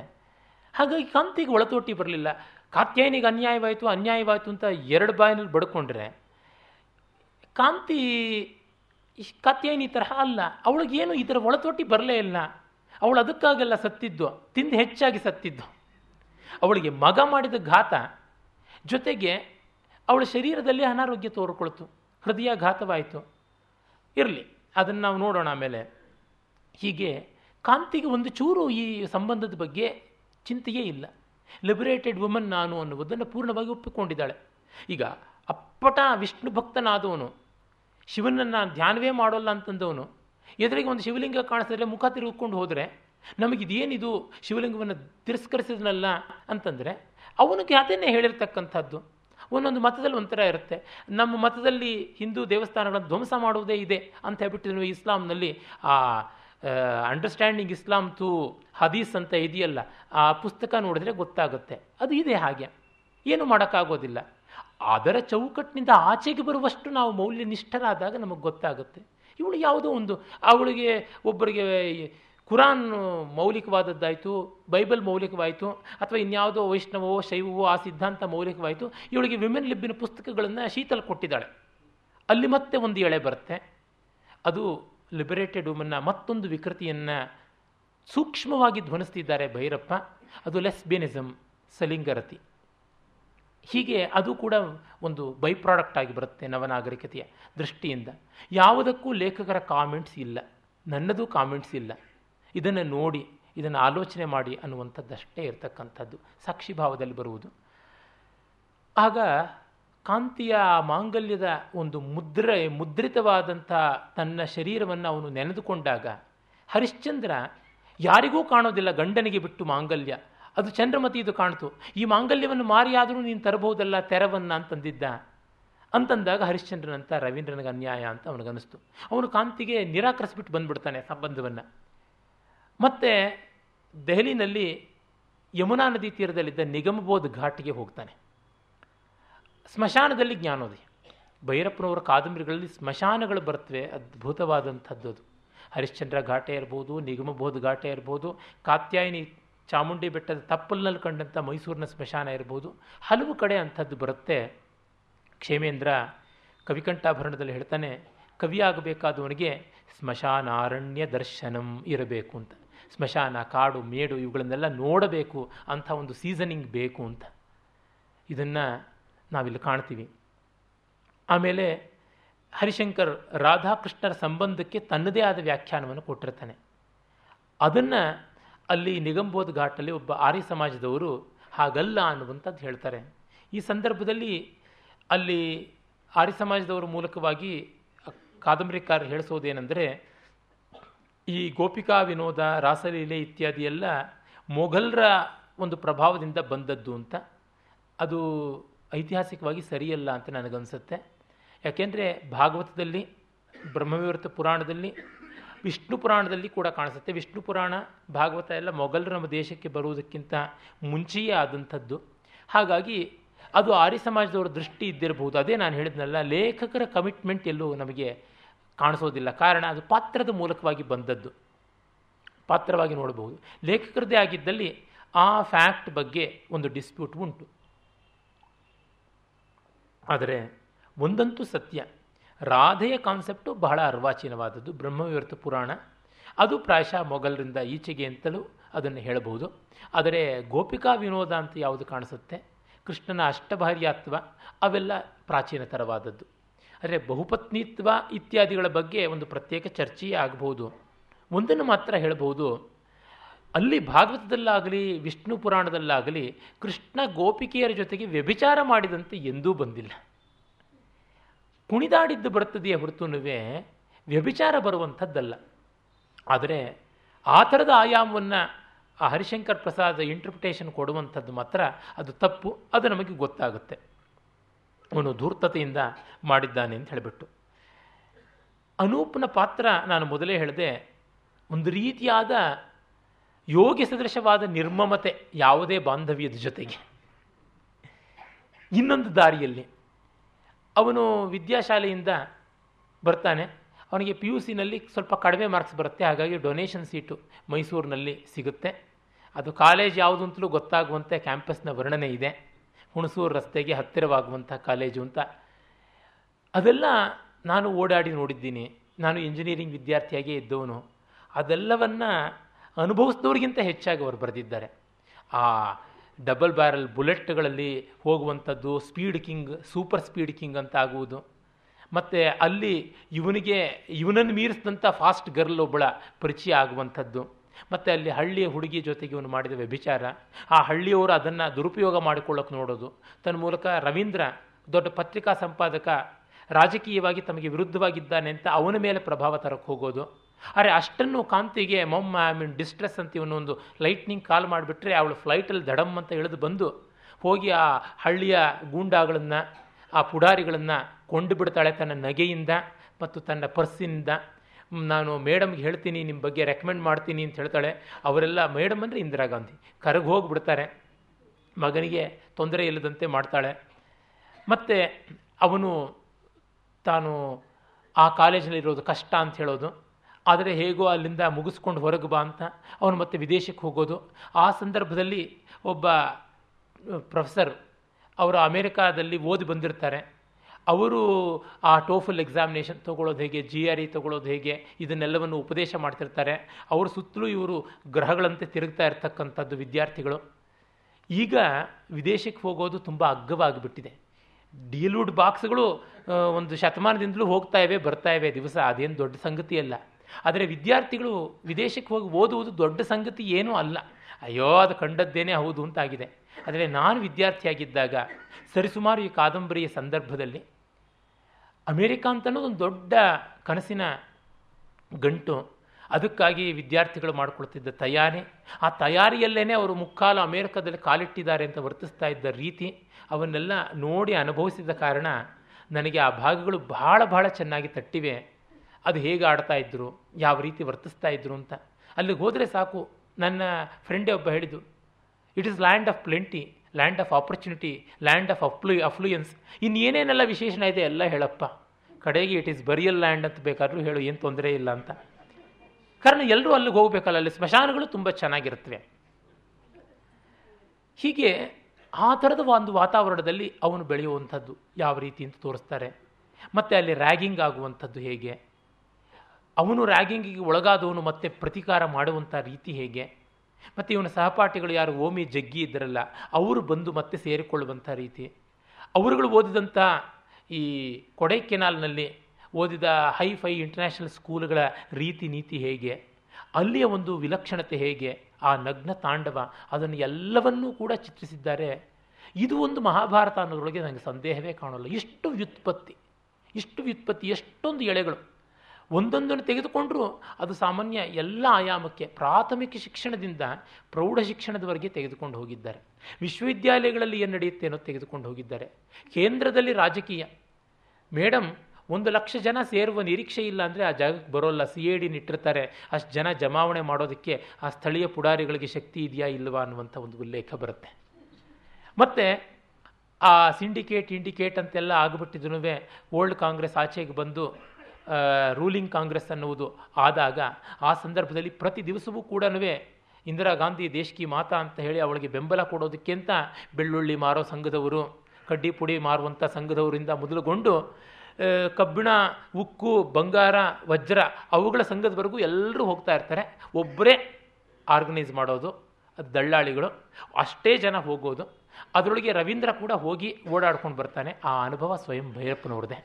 ಹಾಗಾಗಿ ಕಾಂತಿಗೆ ಒಳತೋಟಿ ಬರಲಿಲ್ಲ. ಕಾತ್ಯಾಯನಿಗೆ ಅನ್ಯಾಯವಾಯಿತು ಅನ್ಯಾಯವಾಯಿತು ಅಂತ ಎರಡು ಬಾಯಿನಲ್ಲಿ ಬಡ್ಕೊಂಡ್ರೆ, ಕಾಂತಿ ಕಾತ್ಯಾಯಿನಿ ತರಹ ಅಲ್ಲ. ಅವಳಿಗೇನು ಇದರ ಒಳತೋಟಿ ಬರಲೇ ಇಲ್ಲ. ಅವಳು ಅದಕ್ಕಾಗೆಲ್ಲ ಸತ್ತಿದ್ದು, ತಿಂದು ಹೆಚ್ಚಾಗಿ ಸತ್ತಿದ್ದು. ಅವಳಿಗೆ ಮಗ ಮಾಡಿದ ಘಾತ, ಜೊತೆಗೆ ಅವಳ ಶರೀರದಲ್ಲಿ ಅನಾರೋಗ್ಯ ತೋರ್ಕೊಳ್ತು. ಹೃದಯ ಘಾತವಾಯಿತು ಇರಲಿ, ಅದನ್ನು ನಾವು ನೋಡೋಣ ಆಮೇಲೆ. ಹೀಗೆ ಕಾಂತಿಗೆ ಒಂದು ಚೂರು ಈ ಸಂಬಂಧದ ಬಗ್ಗೆ ಚಿಂತೆಯೇ ಇಲ್ಲ. ಲಿಬರೇಟೆಡ್ ವುಮನ್ ನಾನು ಅನ್ನುವುದನ್ನು ಪೂರ್ಣವಾಗಿ ಒಪ್ಪಿಕೊಂಡಿದ್ದಾಳೆ. ಈಗ ಅಪ್ಪಟ ವಿಷ್ಣು ಭಕ್ತನಾದವನು, ಶಿವನನ್ನು ಧ್ಯಾನವೇ ಮಾಡೋಲ್ಲ ಅಂತಂದವನು, ಎದುರಿಗೆ ಒಂದು ಶಿವಲಿಂಗ ಕಾಣಿಸಿದ್ರೆ ಮುಖ ತಿರುಗಿಕೊಂಡು ಹೋದರೆ ನಮಗಿದೇನಿದು ಶಿವಲಿಂಗವನ್ನು ತಿರಸ್ಕರಿಸಿದ್ನಲ್ಲ ಅಂತಂದರೆ ಅವನಿಗೆ ಅದನ್ನೇ ಹೇಳಿರ್ತಕ್ಕಂಥದ್ದು. ಒಂದೊಂದು ಮತದಲ್ಲಿ ಒಂಥರ ಇರುತ್ತೆ. ನಮ್ಮ ಮತದಲ್ಲಿ ಹಿಂದೂ ದೇವಸ್ಥಾನಗಳನ್ನು ಧ್ವಂಸ ಮಾಡುವುದೇ ಇದೆ ಅಂತ ಹೇಳ್ಬಿಟ್ಟು ಇಸ್ಲಾಂನಲ್ಲಿ ಆ ಅಂಡರ್ಸ್ಟ್ಯಾಂಡಿಂಗ್ ಇಸ್ಲಾಂ ತು ಹದೀಸ್ ಅಂತ ಇದೆಯಲ್ಲ, ಆ ಪುಸ್ತಕ ನೋಡಿದ್ರೆ ಗೊತ್ತಾಗುತ್ತೆ. ಅದು ಇದೆ ಹಾಗೆ. ಏನು ಮಾಡೋಕ್ಕಾಗೋದಿಲ್ಲ. ಅದರ ಚೌಕಟ್ಟಿನಿಂದ ಆಚೆಗೆ ಬರುವಷ್ಟು ನಾವು ಮೌಲ್ಯನಿಷ್ಠರಾದಾಗ ನಮಗೆ ಗೊತ್ತಾಗುತ್ತೆ. ಇವಳು ಯಾವುದೋ ಒಂದು, ಅವಳಿಗೆ ಒಬ್ಬರಿಗೆ ಕುರಾನ್ ಮೌಲಿಕವಾದದ್ದಾಯಿತು ಬೈಬಲ್ ಮೌಲಿಕವಾಯಿತು, ಅಥವಾ ಇನ್ಯಾವುದೋ ವೈಷ್ಣವೋ, ಶೈವವೋ ಆ ಸಿದ್ಧಾಂತ ಮೌಲಿಕವಾಯಿತು, ಇವಳಿಗೆ ವಿಮೆನ್ ಲಿಬ್ಬಿನ ಪುಸ್ತಕಗಳನ್ನು ಶೀತಲ್ ಕೊಟ್ಟಿದ್ದಾಳೆ. ಅಲ್ಲಿ ಮತ್ತೆ ಒಂದು ಎಳೆ ಬರುತ್ತೆ. ಅದು ಲಿಬರೇಟೆಡ್ ವುಮನ್ನ ಮತ್ತೊಂದು ವಿಕೃತಿಯನ್ನು ಸೂಕ್ಷ್ಮವಾಗಿ ಧ್ವನಿಸ್ತಿದ್ದಾರೆ ಭೈರಪ್ಪ. ಅದು ಲೆಸ್ಬಿಯನಿಸಮ್ ಸಲಿಂಗರತಿ. ಹೀಗೆ ಅದು ಕೂಡ ಒಂದು ಬೈ ಪ್ರಾಡಕ್ಟ್ ಆಗಿ ಬರುತ್ತೆ ನವನಾಗರಿಕತೆಯ ದೃಷ್ಟಿಯಿಂದ. ಯಾವುದಕ್ಕೂ ಲೇಖಕರ ಕಾಮೆಂಟ್ಸ್ ಇಲ್ಲ. ನನ್ನದು ಕಾಮೆಂಟ್ಸ್ ಇಲ್ಲ. ಇದನ್ನು ನೋಡಿ, ಇದನ್ನು ಆಲೋಚನೆ ಮಾಡಿ ಅನ್ನುವಂಥದ್ದಷ್ಟೇ ಇರತಕ್ಕಂಥದ್ದು. ಸಾಕ್ಷಿಭಾವದಲ್ಲಿ ಬರುವುದು. ಆಗ ಕಾಂತಿಯ ಮಾಂಗಲ್ಯದ ಒಂದು ಮುದ್ರೆ, ಮುದ್ರಿತವಾದಂಥ ತನ್ನ ಶರೀರವನ್ನು ಅವನು ನೆನೆದುಕೊಂಡಾಗ ಹರಿಶ್ಚಂದ್ರ ಯಾರಿಗೂ ಕಾಣೋದಿಲ್ಲ ಗಂಡನಿಗೆ ಬಿಟ್ಟು ಮಾಂಗಲ್ಯ. ಅದು ಚಂದ್ರಮತಿ ಇದು ಕಾಣ್ತು. ಈ ಮಾಂಗಲ್ಯವನ್ನು ಮಾರಿಯಾದರೂ ನೀನು ತರಬಹುದಲ್ಲ ತೆರವನ್ನ ಅಂತಂದಿದ್ದ. ಅಂತಂದಾಗ ಹರಿಶ್ಚಂದ್ರನಂತ ರವೀಂದ್ರನಿಗೆ ಅನ್ಯಾಯ ಅಂತ ಅವನಿಗನ್ನಿಸ್ತು. ಅವನು ಕಾಂತಿಗೆ ನಿರಾಕರಿಸ್ಬಿಟ್ಟು ಬಂದ್ಬಿಡ್ತಾನೆ ಸಂಬಂಧವನ್ನು. ಮತ್ತೆ ದೆಹಲಿನಲ್ಲಿ ಯಮುನಾ ನದಿ ತೀರದಲ್ಲಿದ್ದ ನಿಗಮಬೋಧ್ ಘಾಟ್ಗೆ ಹೋಗ್ತಾನೆ. ಸ್ಮಶಾನದಲ್ಲಿ ಜ್ಞಾನೋದಯ ಭೈರಪ್ಪನವರ ಕಾದಂಬರಿಗಳಲ್ಲಿ ಸ್ಮಶಾನಗಳು ಬರ್ತವೆ ಅದ್ಭುತವಾದಂಥದ್ದು ಅದು. ಹರಿಶ್ಚಂದ್ರ ಘಾಟೆ ಇರ್ಬೋದು ನಿಗಮಬೋಧ ಘಾಟೆ ಇರ್ಬೋದು, ಕಾತ್ಯಾಯಿನಿ ಚಾಮುಂಡಿ ಬೆಟ್ಟದ ತಪ್ಪಲಿನಲ್ಲಿ ಕಂಡಂಥ ಮೈಸೂರಿನ ಸ್ಮಶಾನ ಇರ್ಬೋದು. ಹಲವು ಕಡೆ ಅಂಥದ್ದು ಬರುತ್ತೆ. ಕ್ಷೇಮೇಂದ್ರ ಕವಿಕಂಠಾಭರಣದಲ್ಲಿ ಹೇಳ್ತಾನೆ, ಕವಿಯಾಗಬೇಕಾದವನಿಗೆ ಸ್ಮಶಾನಾರಣ್ಯ ದರ್ಶನಂ ಇರಬೇಕು ಅಂತ. ಸ್ಮಶಾನ, ಕಾಡು, ಮೇಡು ಇವುಗಳನ್ನೆಲ್ಲ ನೋಡಬೇಕು. ಅಂಥ ಒಂದು ಸೀಸನಿಂಗ್ ಬೇಕು ಅಂತ. ಇದನ್ನು ನಾವಿಲ್ಲಿ ಕಾಣ್ತೀವಿ. ಆಮೇಲೆ ಹರಿಶಂಕರ್ ರಾಧಾಕೃಷ್ಣರ ಸಂಬಂಧಕ್ಕೆ ತನ್ನದೇ ಆದ ವ್ಯಾಖ್ಯಾನವನ್ನು ಕೊಟ್ಟಿರ್ತಾನೆ. ಅದನ್ನು ಅಲ್ಲಿ ನಿಗಂಬೋಧ ಘಾಟಲ್ಲಿ ಒಬ್ಬ ಆರ್ಯ ಸಮಾಜದವರು ಹಾಗಲ್ಲ ಅನ್ನುವಂಥದ್ದು ಹೇಳ್ತಾರೆ. ಈ ಸಂದರ್ಭದಲ್ಲಿ ಅಲ್ಲಿ ಆರ್ಯ ಸಮಾಜದವರ ಮೂಲಕವಾಗಿ ಕಾದಂಬರಿಕಾರ ಹೇಳಿಸೋದೇನೆಂದರೆ, ಈ ಗೋಪಿಕಾ ವಿನೋದ, ರಾಸಲೀಲೆ ಇತ್ಯಾದಿ ಎಲ್ಲ ಮೊಘಲರ ಒಂದು ಪ್ರಭಾವದಿಂದ ಬಂದದ್ದು ಅಂತ. ಅದು ಐತಿಹಾಸಿಕವಾಗಿ ಸರಿಯಲ್ಲ ಅಂತ ನನಗನ್ಸುತ್ತೆ. ಯಾಕೆಂದರೆ ಭಾಗವತದಲ್ಲಿ ಬ್ರಹ್ಮವಿವೃತ ಪುರಾಣದಲ್ಲಿ, ವಿಷ್ಣು ಪುರಾಣದಲ್ಲಿ ಕೂಡ ಕಾಣಿಸುತ್ತೆ. ವಿಷ್ಣು ಪುರಾಣ, ಭಾಗವತ ಎಲ್ಲ ಮೊಘಲರು ನಮ್ಮ ದೇಶಕ್ಕೆ ಬರುವುದಕ್ಕಿಂತ ಮುಂಚೆಯೇ ಆದಂಥದ್ದು. ಹಾಗಾಗಿ ಅದು ಆರ್ಯ ಸಮಾಜದವರ ದೃಷ್ಟಿ ಇದ್ದಿರಬಹುದು. ಅದೇ ನಾನು ಹೇಳಿದ್ನಲ್ಲ, ಲೇಖಕರ ಕಮಿಟ್ಮೆಂಟ್ ಎಲ್ಲೂ ನಮಗೆ ಕಾಣಿಸೋದಿಲ್ಲ. ಕಾರಣ ಅದು ಪಾತ್ರದ ಮೂಲಕವಾಗಿ ಬಂದದ್ದು. ಪಾತ್ರವಾಗಿ ನೋಡಬಹುದು. ಲೇಖಕರದೇ ಆಗಿದ್ದಲ್ಲಿ ಆ ಫ್ಯಾಕ್ಟ್ ಬಗ್ಗೆ ಒಂದು ಡಿಸ್ಪ್ಯೂಟ್ ಉಂಟು. ಆದರೆ ಒಂದಂತೂ ಸತ್ಯ. ರಾಧೆಯ ಕಾನ್ಸೆಪ್ಟು ಬಹಳ ಅರ್ವಾಚೀನವಾದದ್ದು. ಬ್ರಹ್ಮವಿವರ್ತ ಪುರಾಣ. ಅದು ಪ್ರಾಯಶಃ ಮೊಘಲರಿಂದ ಈಚೆಗೆ ಅಂತಲೂ ಅದನ್ನು ಹೇಳಬಹುದು. ಆದರೆ ಗೋಪಿಕಾ ವಿನೋದ ಅಂತ ಯಾವುದು ಕಾಣಿಸುತ್ತೆ? ಕೃಷ್ಣನ ಅಷ್ಟಭಾರ್ಯಾತ್ವ ಅವೆಲ್ಲ ಪ್ರಾಚೀನತರವಾದದ್ದು. ಆದರೆ ಬಹುಪತ್ನಿತ್ವ ಇತ್ಯಾದಿಗಳ ಬಗ್ಗೆ ಒಂದು ಪ್ರತ್ಯೇಕ ಚರ್ಚೆಯೇ ಆಗಬಹುದು. ಒಂದನ್ನು ಮಾತ್ರ ಹೇಳಬಹುದು. ಅಲ್ಲಿ ಭಾಗವತದಲ್ಲಾಗಲಿ, ವಿಷ್ಣು ಪುರಾಣದಲ್ಲಾಗಲಿ, ಕೃಷ್ಣ ಗೋಪಿಕೆಯರ ಜೊತೆಗೆ ವ್ಯಭಿಚಾರ ಮಾಡಿದಂತೆ ಎಂದೂ ಬಂದಿಲ್ಲ. ಕುಣಿದಾಡಿದ್ದು ಬರ್ತದೆಯೇ ಹೊರತುನುವೆ ವ್ಯಭಿಚಾರ ಬರುವಂಥದ್ದಲ್ಲ. ಆದರೆ ಆ ಥರದ ಆಯಾಮವನ್ನು ಆ ಹರಿಶಂಕರ್ ಪ್ರಸಾದ್ ಇಂಟರ್ಪ್ರಿಟೇಷನ್ ಕೊಡುವಂಥದ್ದು ಮಾತ್ರ ಅದು ತಪ್ಪು, ಅದು ನಮಗೆ ಗೊತ್ತಾಗುತ್ತೆ. ಅವನು ಧೂರ್ತತೆಯಿಂದ ಮಾಡಿದ್ದಾನೆ ಅಂತ ಹೇಳಿಬಿಟ್ಟು. ಅನೂಪ್ನ ಪಾತ್ರ ನಾನು ಮೊದಲೇ ಹೇಳಿದೆ, ಒಂದು ರೀತಿಯಾದ ಯೋಗ್ಯ ಸದೃಶವಾದ ನಿರ್ಮಮತೆ ಯಾವುದೇ ಬಾಂಧವ್ಯದ ಜೊತೆಗೆ. ಇನ್ನೊಂದು ದಾರಿಯಲ್ಲಿ. ಅವನು ವಿದ್ಯಾಶಾಲೆಯಿಂದ ಬರ್ತಾನೆ. ಅವನಿಗೆ ಪಿ ಯು ಸಿನಲ್ಲಿ ಸ್ವಲ್ಪ ಕಡಿಮೆ ಮಾರ್ಕ್ಸ್ ಬರುತ್ತೆ. ಹಾಗಾಗಿ ಡೊನೇಷನ್ ಸೀಟು ಮೈಸೂರಿನಲ್ಲಿ ಸಿಗುತ್ತೆ. ಅದು ಕಾಲೇಜ್ ಯಾವುದು ಅಂತಲೂ ಗೊತ್ತಾಗುವಂತೆ ಕ್ಯಾಂಪಸ್ನ ವರ್ಣನೆ ಇದೆ. ಹುಣಸೂರು ರಸ್ತೆಗೆ ಹತ್ತಿರವಾಗುವಂಥ ಕಾಲೇಜು ಅಂತ. ಅದೆಲ್ಲ ನಾನು ಓಡಾಡಿ ನೋಡಿದ್ದೀನಿ. ನಾನು ಇಂಜಿನಿಯರಿಂಗ್ ವಿದ್ಯಾರ್ಥಿಯಾಗೇ ಇದ್ದವನು. ಅದೆಲ್ಲವನ್ನು ಅನುಭವಿಸಿದವ್ರಿಗಿಂತ ಹೆಚ್ಚಾಗಿ ಅವರು ಬರೆದಿದ್ದಾರೆ. ಆ ಡಬಲ್ ಬ್ಯಾರಲ್ ಬುಲೆಟ್ಗಳಲ್ಲಿ ಹೋಗುವಂಥದ್ದು speed king, super speed king ಅಂತ ಆಗುವುದು. ಮತ್ತು ಅಲ್ಲಿ ಇವನಿಗೆ, ಇವನನ್ನು ಮೀರಿಸಿದಂಥ ಫಾಸ್ಟ್ ಗರ್ಲ್ ಒಬ್ಬಳ ಪರಿಚಯ ಆಗುವಂಥದ್ದು. ಮತ್ತು ಅಲ್ಲಿ ಹಳ್ಳಿಯ ಹುಡುಗಿ ಜೊತೆಗೆ ಇವನು ಮಾಡಿದ ವ್ಯಭಿಚಾರ. ಆ ಹಳ್ಳಿಯವರು ಅದನ್ನು ದುರುಪಯೋಗ ಮಾಡಿಕೊಳ್ಳೋಕೆ ನೋಡೋದು. ತನ್ನ ಮೂಲಕ ರವೀಂದ್ರ, ದೊಡ್ಡ ಪತ್ರಿಕಾ ಸಂಪಾದಕ, ರಾಜಕೀಯವಾಗಿ ತಮಗೆ ವಿರುದ್ಧವಾಗಿದ್ದಾನೆ ಅಂತ ಅವನ ಮೇಲೆ ಪ್ರಭಾವ ತರಕ್ಕೆ ಹೋಗೋದು. ಅರೆ ಅಷ್ಟನ್ನು ಕಾಂತಿಗೆ ಮೊಮ್ಮ ಐ ಮೀನ್ ಡಿಸ್ಟ್ರೆಸ್ ಅಂತ ಇವನೊಂದು ಲೈಟ್ನಿಂಗ್ ಕಾಲ್ ಮಾಡಿಬಿಟ್ರೆ ಅವಳು ಫ್ಲೈಟಲ್ಲಿ ದಡಮ್ ಅಂತ ಇಳಿದು ಬಂದು ಹೋಗಿ ಆ ಹಳ್ಳಿಯ ಗೂಂಡಾಗಳನ್ನು, ಆ ಪುಡಾರಿಗಳನ್ನು ಕೊಂಡು ಬಿಡ್ತಾಳೆ ತನ್ನ ನಗೆಯಿಂದ ಮತ್ತು ತನ್ನ ಪರ್ಸಿನಿಂದ. ನಾನು ಮೇಡಮ್ಗೆ ಹೇಳ್ತೀನಿ ನಿಮ್ಮ ಬಗ್ಗೆ ರೆಕಮೆಂಡ್ ಮಾಡ್ತೀನಿ ಅಂತ ಹೇಳ್ತಾಳೆ. ಅವರೆಲ್ಲ, ಮೇಡಮ್ ಅಂದರೆ ಇಂದಿರಾ ಗಾಂಧಿ, ಕರಗಿ ಹೋಗಿಬಿಡ್ತಾರೆ. ಮಗನಿಗೆ ತೊಂದರೆ ಇಲ್ಲದಂತೆ ಮಾಡ್ತಾಳೆ. ಮತ್ತು ಅವನು ತಾನು ಆ ಕಾಲೇಜಲ್ಲಿರೋದು ಕಷ್ಟ ಅಂತ ಹೇಳೋದು. ಆದರೆ ಹೇಗೋ ಅಲ್ಲಿಂದ ಮುಗಿಸ್ಕೊಂಡು ಹೊರಗೆ ಬಾ ಅಂತ ಅವನು ಮತ್ತೆ ವಿದೇಶಕ್ಕೆ ಹೋಗೋದು. ಆ ಸಂದರ್ಭದಲ್ಲಿ ಒಬ್ಬ ಪ್ರೊಫೆಸರ್ ಅವರು ಅಮೇರಿಕಾದಲ್ಲಿ ಓದಿ ಬಂದಿರ್ತಾರೆ. ಅವರು ಆ ಟೋಫಲ್ ಎಕ್ಸಾಮಿನೇಷನ್ ತೊಗೊಳ್ಳೋದು ಹೇಗೆ ಜಿ ಆರ್ ಇ ತೊಗೊಳ್ಳೋದು ಹೇಗೆ, ಇದನ್ನೆಲ್ಲವನ್ನು ಉಪದೇಶ ಮಾಡ್ತಿರ್ತಾರೆ. ಅವ್ರ ಸುತ್ತಲೂ ಇವರು ಗ್ರಹಗಳಂತೆ ತಿರುಗ್ತಾ ಇರ್ತಕ್ಕಂಥದ್ದು ವಿದ್ಯಾರ್ಥಿಗಳು. ಈಗ ವಿದೇಶಕ್ಕೆ ಹೋಗೋದು ತುಂಬ ಅಗ್ಗವಾಗಿಬಿಟ್ಟಿದೆ. ಡೀಲುಡ್ ಬಾಕ್ಸ್ಗಳು ಒಂದು ಶತಮಾನದಿಂದಲೂ ಹೋಗ್ತಾ ಇವೆ, ಬರ್ತಾ ಇವೆ, ದಿವಸ, ಅದೇನು ದೊಡ್ಡ ಸಂಗತಿ ಅಲ್ಲ ಆದರೆ ವಿದ್ಯಾರ್ಥಿಗಳು ವಿದೇಶಕ್ಕೆ ಹೋಗಿ ಓದುವುದು ದೊಡ್ಡ ಸಂಗತಿ ಏನೂ ಅಲ್ಲ. ಅಯ್ಯೋ, ಅದು ಕಂಡದ್ದೇನೆ ಹೌದು ಅಂತಾಗಿದೆ. ಆದರೆ ನಾನು ವಿದ್ಯಾರ್ಥಿಯಾಗಿದ್ದಾಗ, ಸರಿಸುಮಾರು ಈ ಕಾದಂಬರಿಯ ಸಂದರ್ಭದಲ್ಲಿ ಅಮೇರಿಕಾ ಅಂತ ಅನ್ನೋದು ಒಂದು ದೊಡ್ಡ ಕನಸಿನ ಗಂಟು. ಅದಕ್ಕಾಗಿ ವಿದ್ಯಾರ್ಥಿಗಳು ಮಾಡಿಕೊಳ್ತಿದ್ದ ತಯಾರಿ. ಆ ತಯಾರಿಯಲ್ಲೇ ಅವರು ಮುಕ್ಕಾಲು ಅಮೇರಿಕದಲ್ಲಿ ಕಾಲಿಟ್ಟಿದ್ದಾರೆ ಅಂತ ವರ್ತಿಸ್ತಾ ಇದ್ದ ರೀತಿ ಅವನ್ನೆಲ್ಲ ನೋಡಿ ಅನುಭವಿಸಿದ ಕಾರಣ ನನಗೆ ಆ ಭಾಗಗಳು ಬಹಳ ಬಹಳ ಚೆನ್ನಾಗಿ ತಟ್ಟಿವೆ. ಅದು ಹೇಗೆ ಆಡ್ತಾ ಇದ್ರು, ಯಾವ ರೀತಿ ವರ್ತಿಸ್ತಾ ಇದ್ರು ಅಂತ. ಅಲ್ಲಿಗೆ ಹೋದರೆ ಸಾಕು, ನನ್ನ ಫ್ರೆಂಡೇ ಒಬ್ಬ ಹೇಳಿದ್ದು it is land of plenty land of opportunity land of ಅಫ್ಲು affluence ಇನ್ನೇನೇನೆಲ್ಲ ವಿಶೇಷಣ ಇದೆ ಎಲ್ಲ ಹೇಳಪ್ಪ. ಕಡೆಗೆ ಇಟ್ ಈಸ್ ಬರಿಯಲ್ ಲ್ಯಾಂಡ್ ಅಂತ ಬೇಕಾದರೂ ಹೇಳು, ಏನು ತೊಂದರೆ ಇಲ್ಲ ಅಂತ. ಕಾರಣ ಎಲ್ಲರೂ ಅಲ್ಲಿಗೆ ಹೋಗಬೇಕಲ್ಲ, ಅಲ್ಲಿ ಸ್ಮಶಾನಗಳು ತುಂಬ ಚೆನ್ನಾಗಿರುತ್ತವೆ. ಹೀಗೆ ಆ ಥರದ ಒಂದು ವಾತಾವರಣದಲ್ಲಿ ಅವನು ಬೆಳೆಯುವಂಥದ್ದು ಯಾವ ರೀತಿ ಅಂತ ತೋರಿಸ್ತಾರೆ. ಮತ್ತು ಅಲ್ಲಿ ರ್ಯಾಗಿಂಗ್ ಆಗುವಂಥದ್ದು ಹೇಗೆ? ಅವನು ರ್ಯಾಗಿಂಗಿಗೆ ಒಳಗಾದವನು ಮತ್ತೆ ಪ್ರತಿಕಾರ ಮಾಡುವಂಥ ರೀತಿ ಹೇಗೆ? ಮತ್ತು ಇವನ ಸಹಪಾಠಿಗಳು ಯಾರು? ಓಮಿ, ಜಗ್ಗಿ ಇದ್ದರಲ್ಲ, ಅವರು ಬಂದು ಮತ್ತೆ ಸೇರಿಕೊಳ್ಳುವಂಥ ರೀತಿ. ಅವರುಗಳು ಓದಿದಂಥ ಈ ಕೊಡೈಕೆನಾಲ್ನಲ್ಲಿ ಓದಿದ ಹೈ ಫೈ ಇಂಟರ್ನ್ಯಾಷನಲ್ ಸ್ಕೂಲ್ಗಳ ರೀತಿ ನೀತಿ ಹೇಗೆ? ಅಲ್ಲಿಯ ಒಂದು ವಿಲಕ್ಷಣತೆ ಹೇಗೆ? ಆ ನಗ್ನ ತಾಂಡವ, ಅದನ್ನು ಎಲ್ಲವನ್ನೂ ಕೂಡ ಚಿತ್ರಿಸಿದ್ದಾರೆ. ಇದು ಒಂದು ಮಹಾಭಾರತ ಅನ್ನೋದ್ರೊಳಗೆ ನನಗೆ ಸಂದೇಹವೇ ಕಾಣೋಲ್ಲ. ಇಷ್ಟು ವ್ಯುತ್ಪತ್ತಿ ಇಷ್ಟು ವ್ಯುತ್ಪತ್ತಿ, ಎಷ್ಟೊಂದು ಎಳೆಗಳು. ಒಂದೊಂದನ್ನು ತೆಗೆದುಕೊಂಡರೂ. ಅದು ಸಾಮಾನ್ಯ ಎಲ್ಲ ಆಯಾಮಕ್ಕೆ, ಪ್ರಾಥಮಿಕ ಶಿಕ್ಷಣದಿಂದ ಪ್ರೌಢ ಶಿಕ್ಷಣದವರೆಗೆ ತೆಗೆದುಕೊಂಡು ಹೋಗಿದ್ದಾರೆ. ವಿಶ್ವವಿದ್ಯಾಲಯಗಳಲ್ಲಿ ಏನು ನಡೆಯುತ್ತೆ ಅನ್ನೋದು ತೆಗೆದುಕೊಂಡು ಹೋಗಿದ್ದಾರೆ. ಕೇಂದ್ರದಲ್ಲಿ ರಾಜಕೀಯ. ಮೇಡಮ್ ಒಂದು ಲಕ್ಷ ಜನ ಸೇರುವ ನಿರೀಕ್ಷೆ ಇಲ್ಲ ಅಂದರೆ ಆ ಜಾಗಕ್ಕೆ ಬರೋಲ್ಲ. ಸಿ ಎ ಡಿ ನಿಟ್ಟಿರ್ತಾರೆ. ಅಷ್ಟು ಜನ ಜಮಾವಣೆ ಮಾಡೋದಕ್ಕೆ ಆ ಸ್ಥಳೀಯ ಪುಡಾರಿಗಳಿಗೆ ಶಕ್ತಿ ಇದೆಯಾ ಇಲ್ವಾ ಅನ್ನುವಂಥ ಒಂದು ಉಲ್ಲೇಖ ಬರುತ್ತೆ. ಮತ್ತು ಆ ಸಿಂಡಿಕೇಟ್, ಇಂಡಿಕೇಟ್ ಅಂತೆಲ್ಲ ಆಗಿಬಿಟ್ಟಿದ್ರು ಓಲ್ಡ್ ಕಾಂಗ್ರೆಸ್ ಆಚೆಗೆ ಬಂದು ರೂಲಿಂಗ್ ಕಾಂಗ್ರೆಸ್ ಅನ್ನುವುದು ಆದಾಗ ಆ ಸಂದರ್ಭದಲ್ಲಿ ಪ್ರತಿ ದಿವಸವೂ ಕೂಡ ಇಂದಿರಾ ಗಾಂಧಿ ದೇಶಕಿ ಮಾತಾ ಅಂತ ಹೇಳಿ ಅವಳಿಗೆ ಬೆಂಬಲ ಕೊಡೋದಕ್ಕಿಂತ ಬೆಳ್ಳುಳ್ಳಿ ಮಾರೋ ಸಂಘದವರು, ಕಡ್ಡಿ ಪುಡಿ ಮಾರುವಂಥ ಸಂಘದವರಿಂದ ಮೊದಲುಗೊಂಡು ಕಬ್ಬಿಣ, ಉಕ್ಕು, ಬಂಗಾರ, ವಜ್ರ ಅವುಗಳ ಸಂಘದವರೆಗೂ ಎಲ್ಲರೂ ಹೋಗ್ತಾ ಇರ್ತಾರೆ. ಒಬ್ಬರೇ ಆರ್ಗನೈಸ್ ಮಾಡೋದು, ಅದು ದಳ್ಳಾಳಿಗಳು, ಅಷ್ಟೇ ಜನ ಹೋಗೋದು. ಅದರೊಳಗೆ ರವೀಂದ್ರ ಕೂಡ ಹೋಗಿ ಓಡಾಡ್ಕೊಂಡು ಬರ್ತಾನೆ. ಆ ಅನುಭವ ಸ್ವಯಂ ಭೈರಪ್ಪನವ್ರದೇ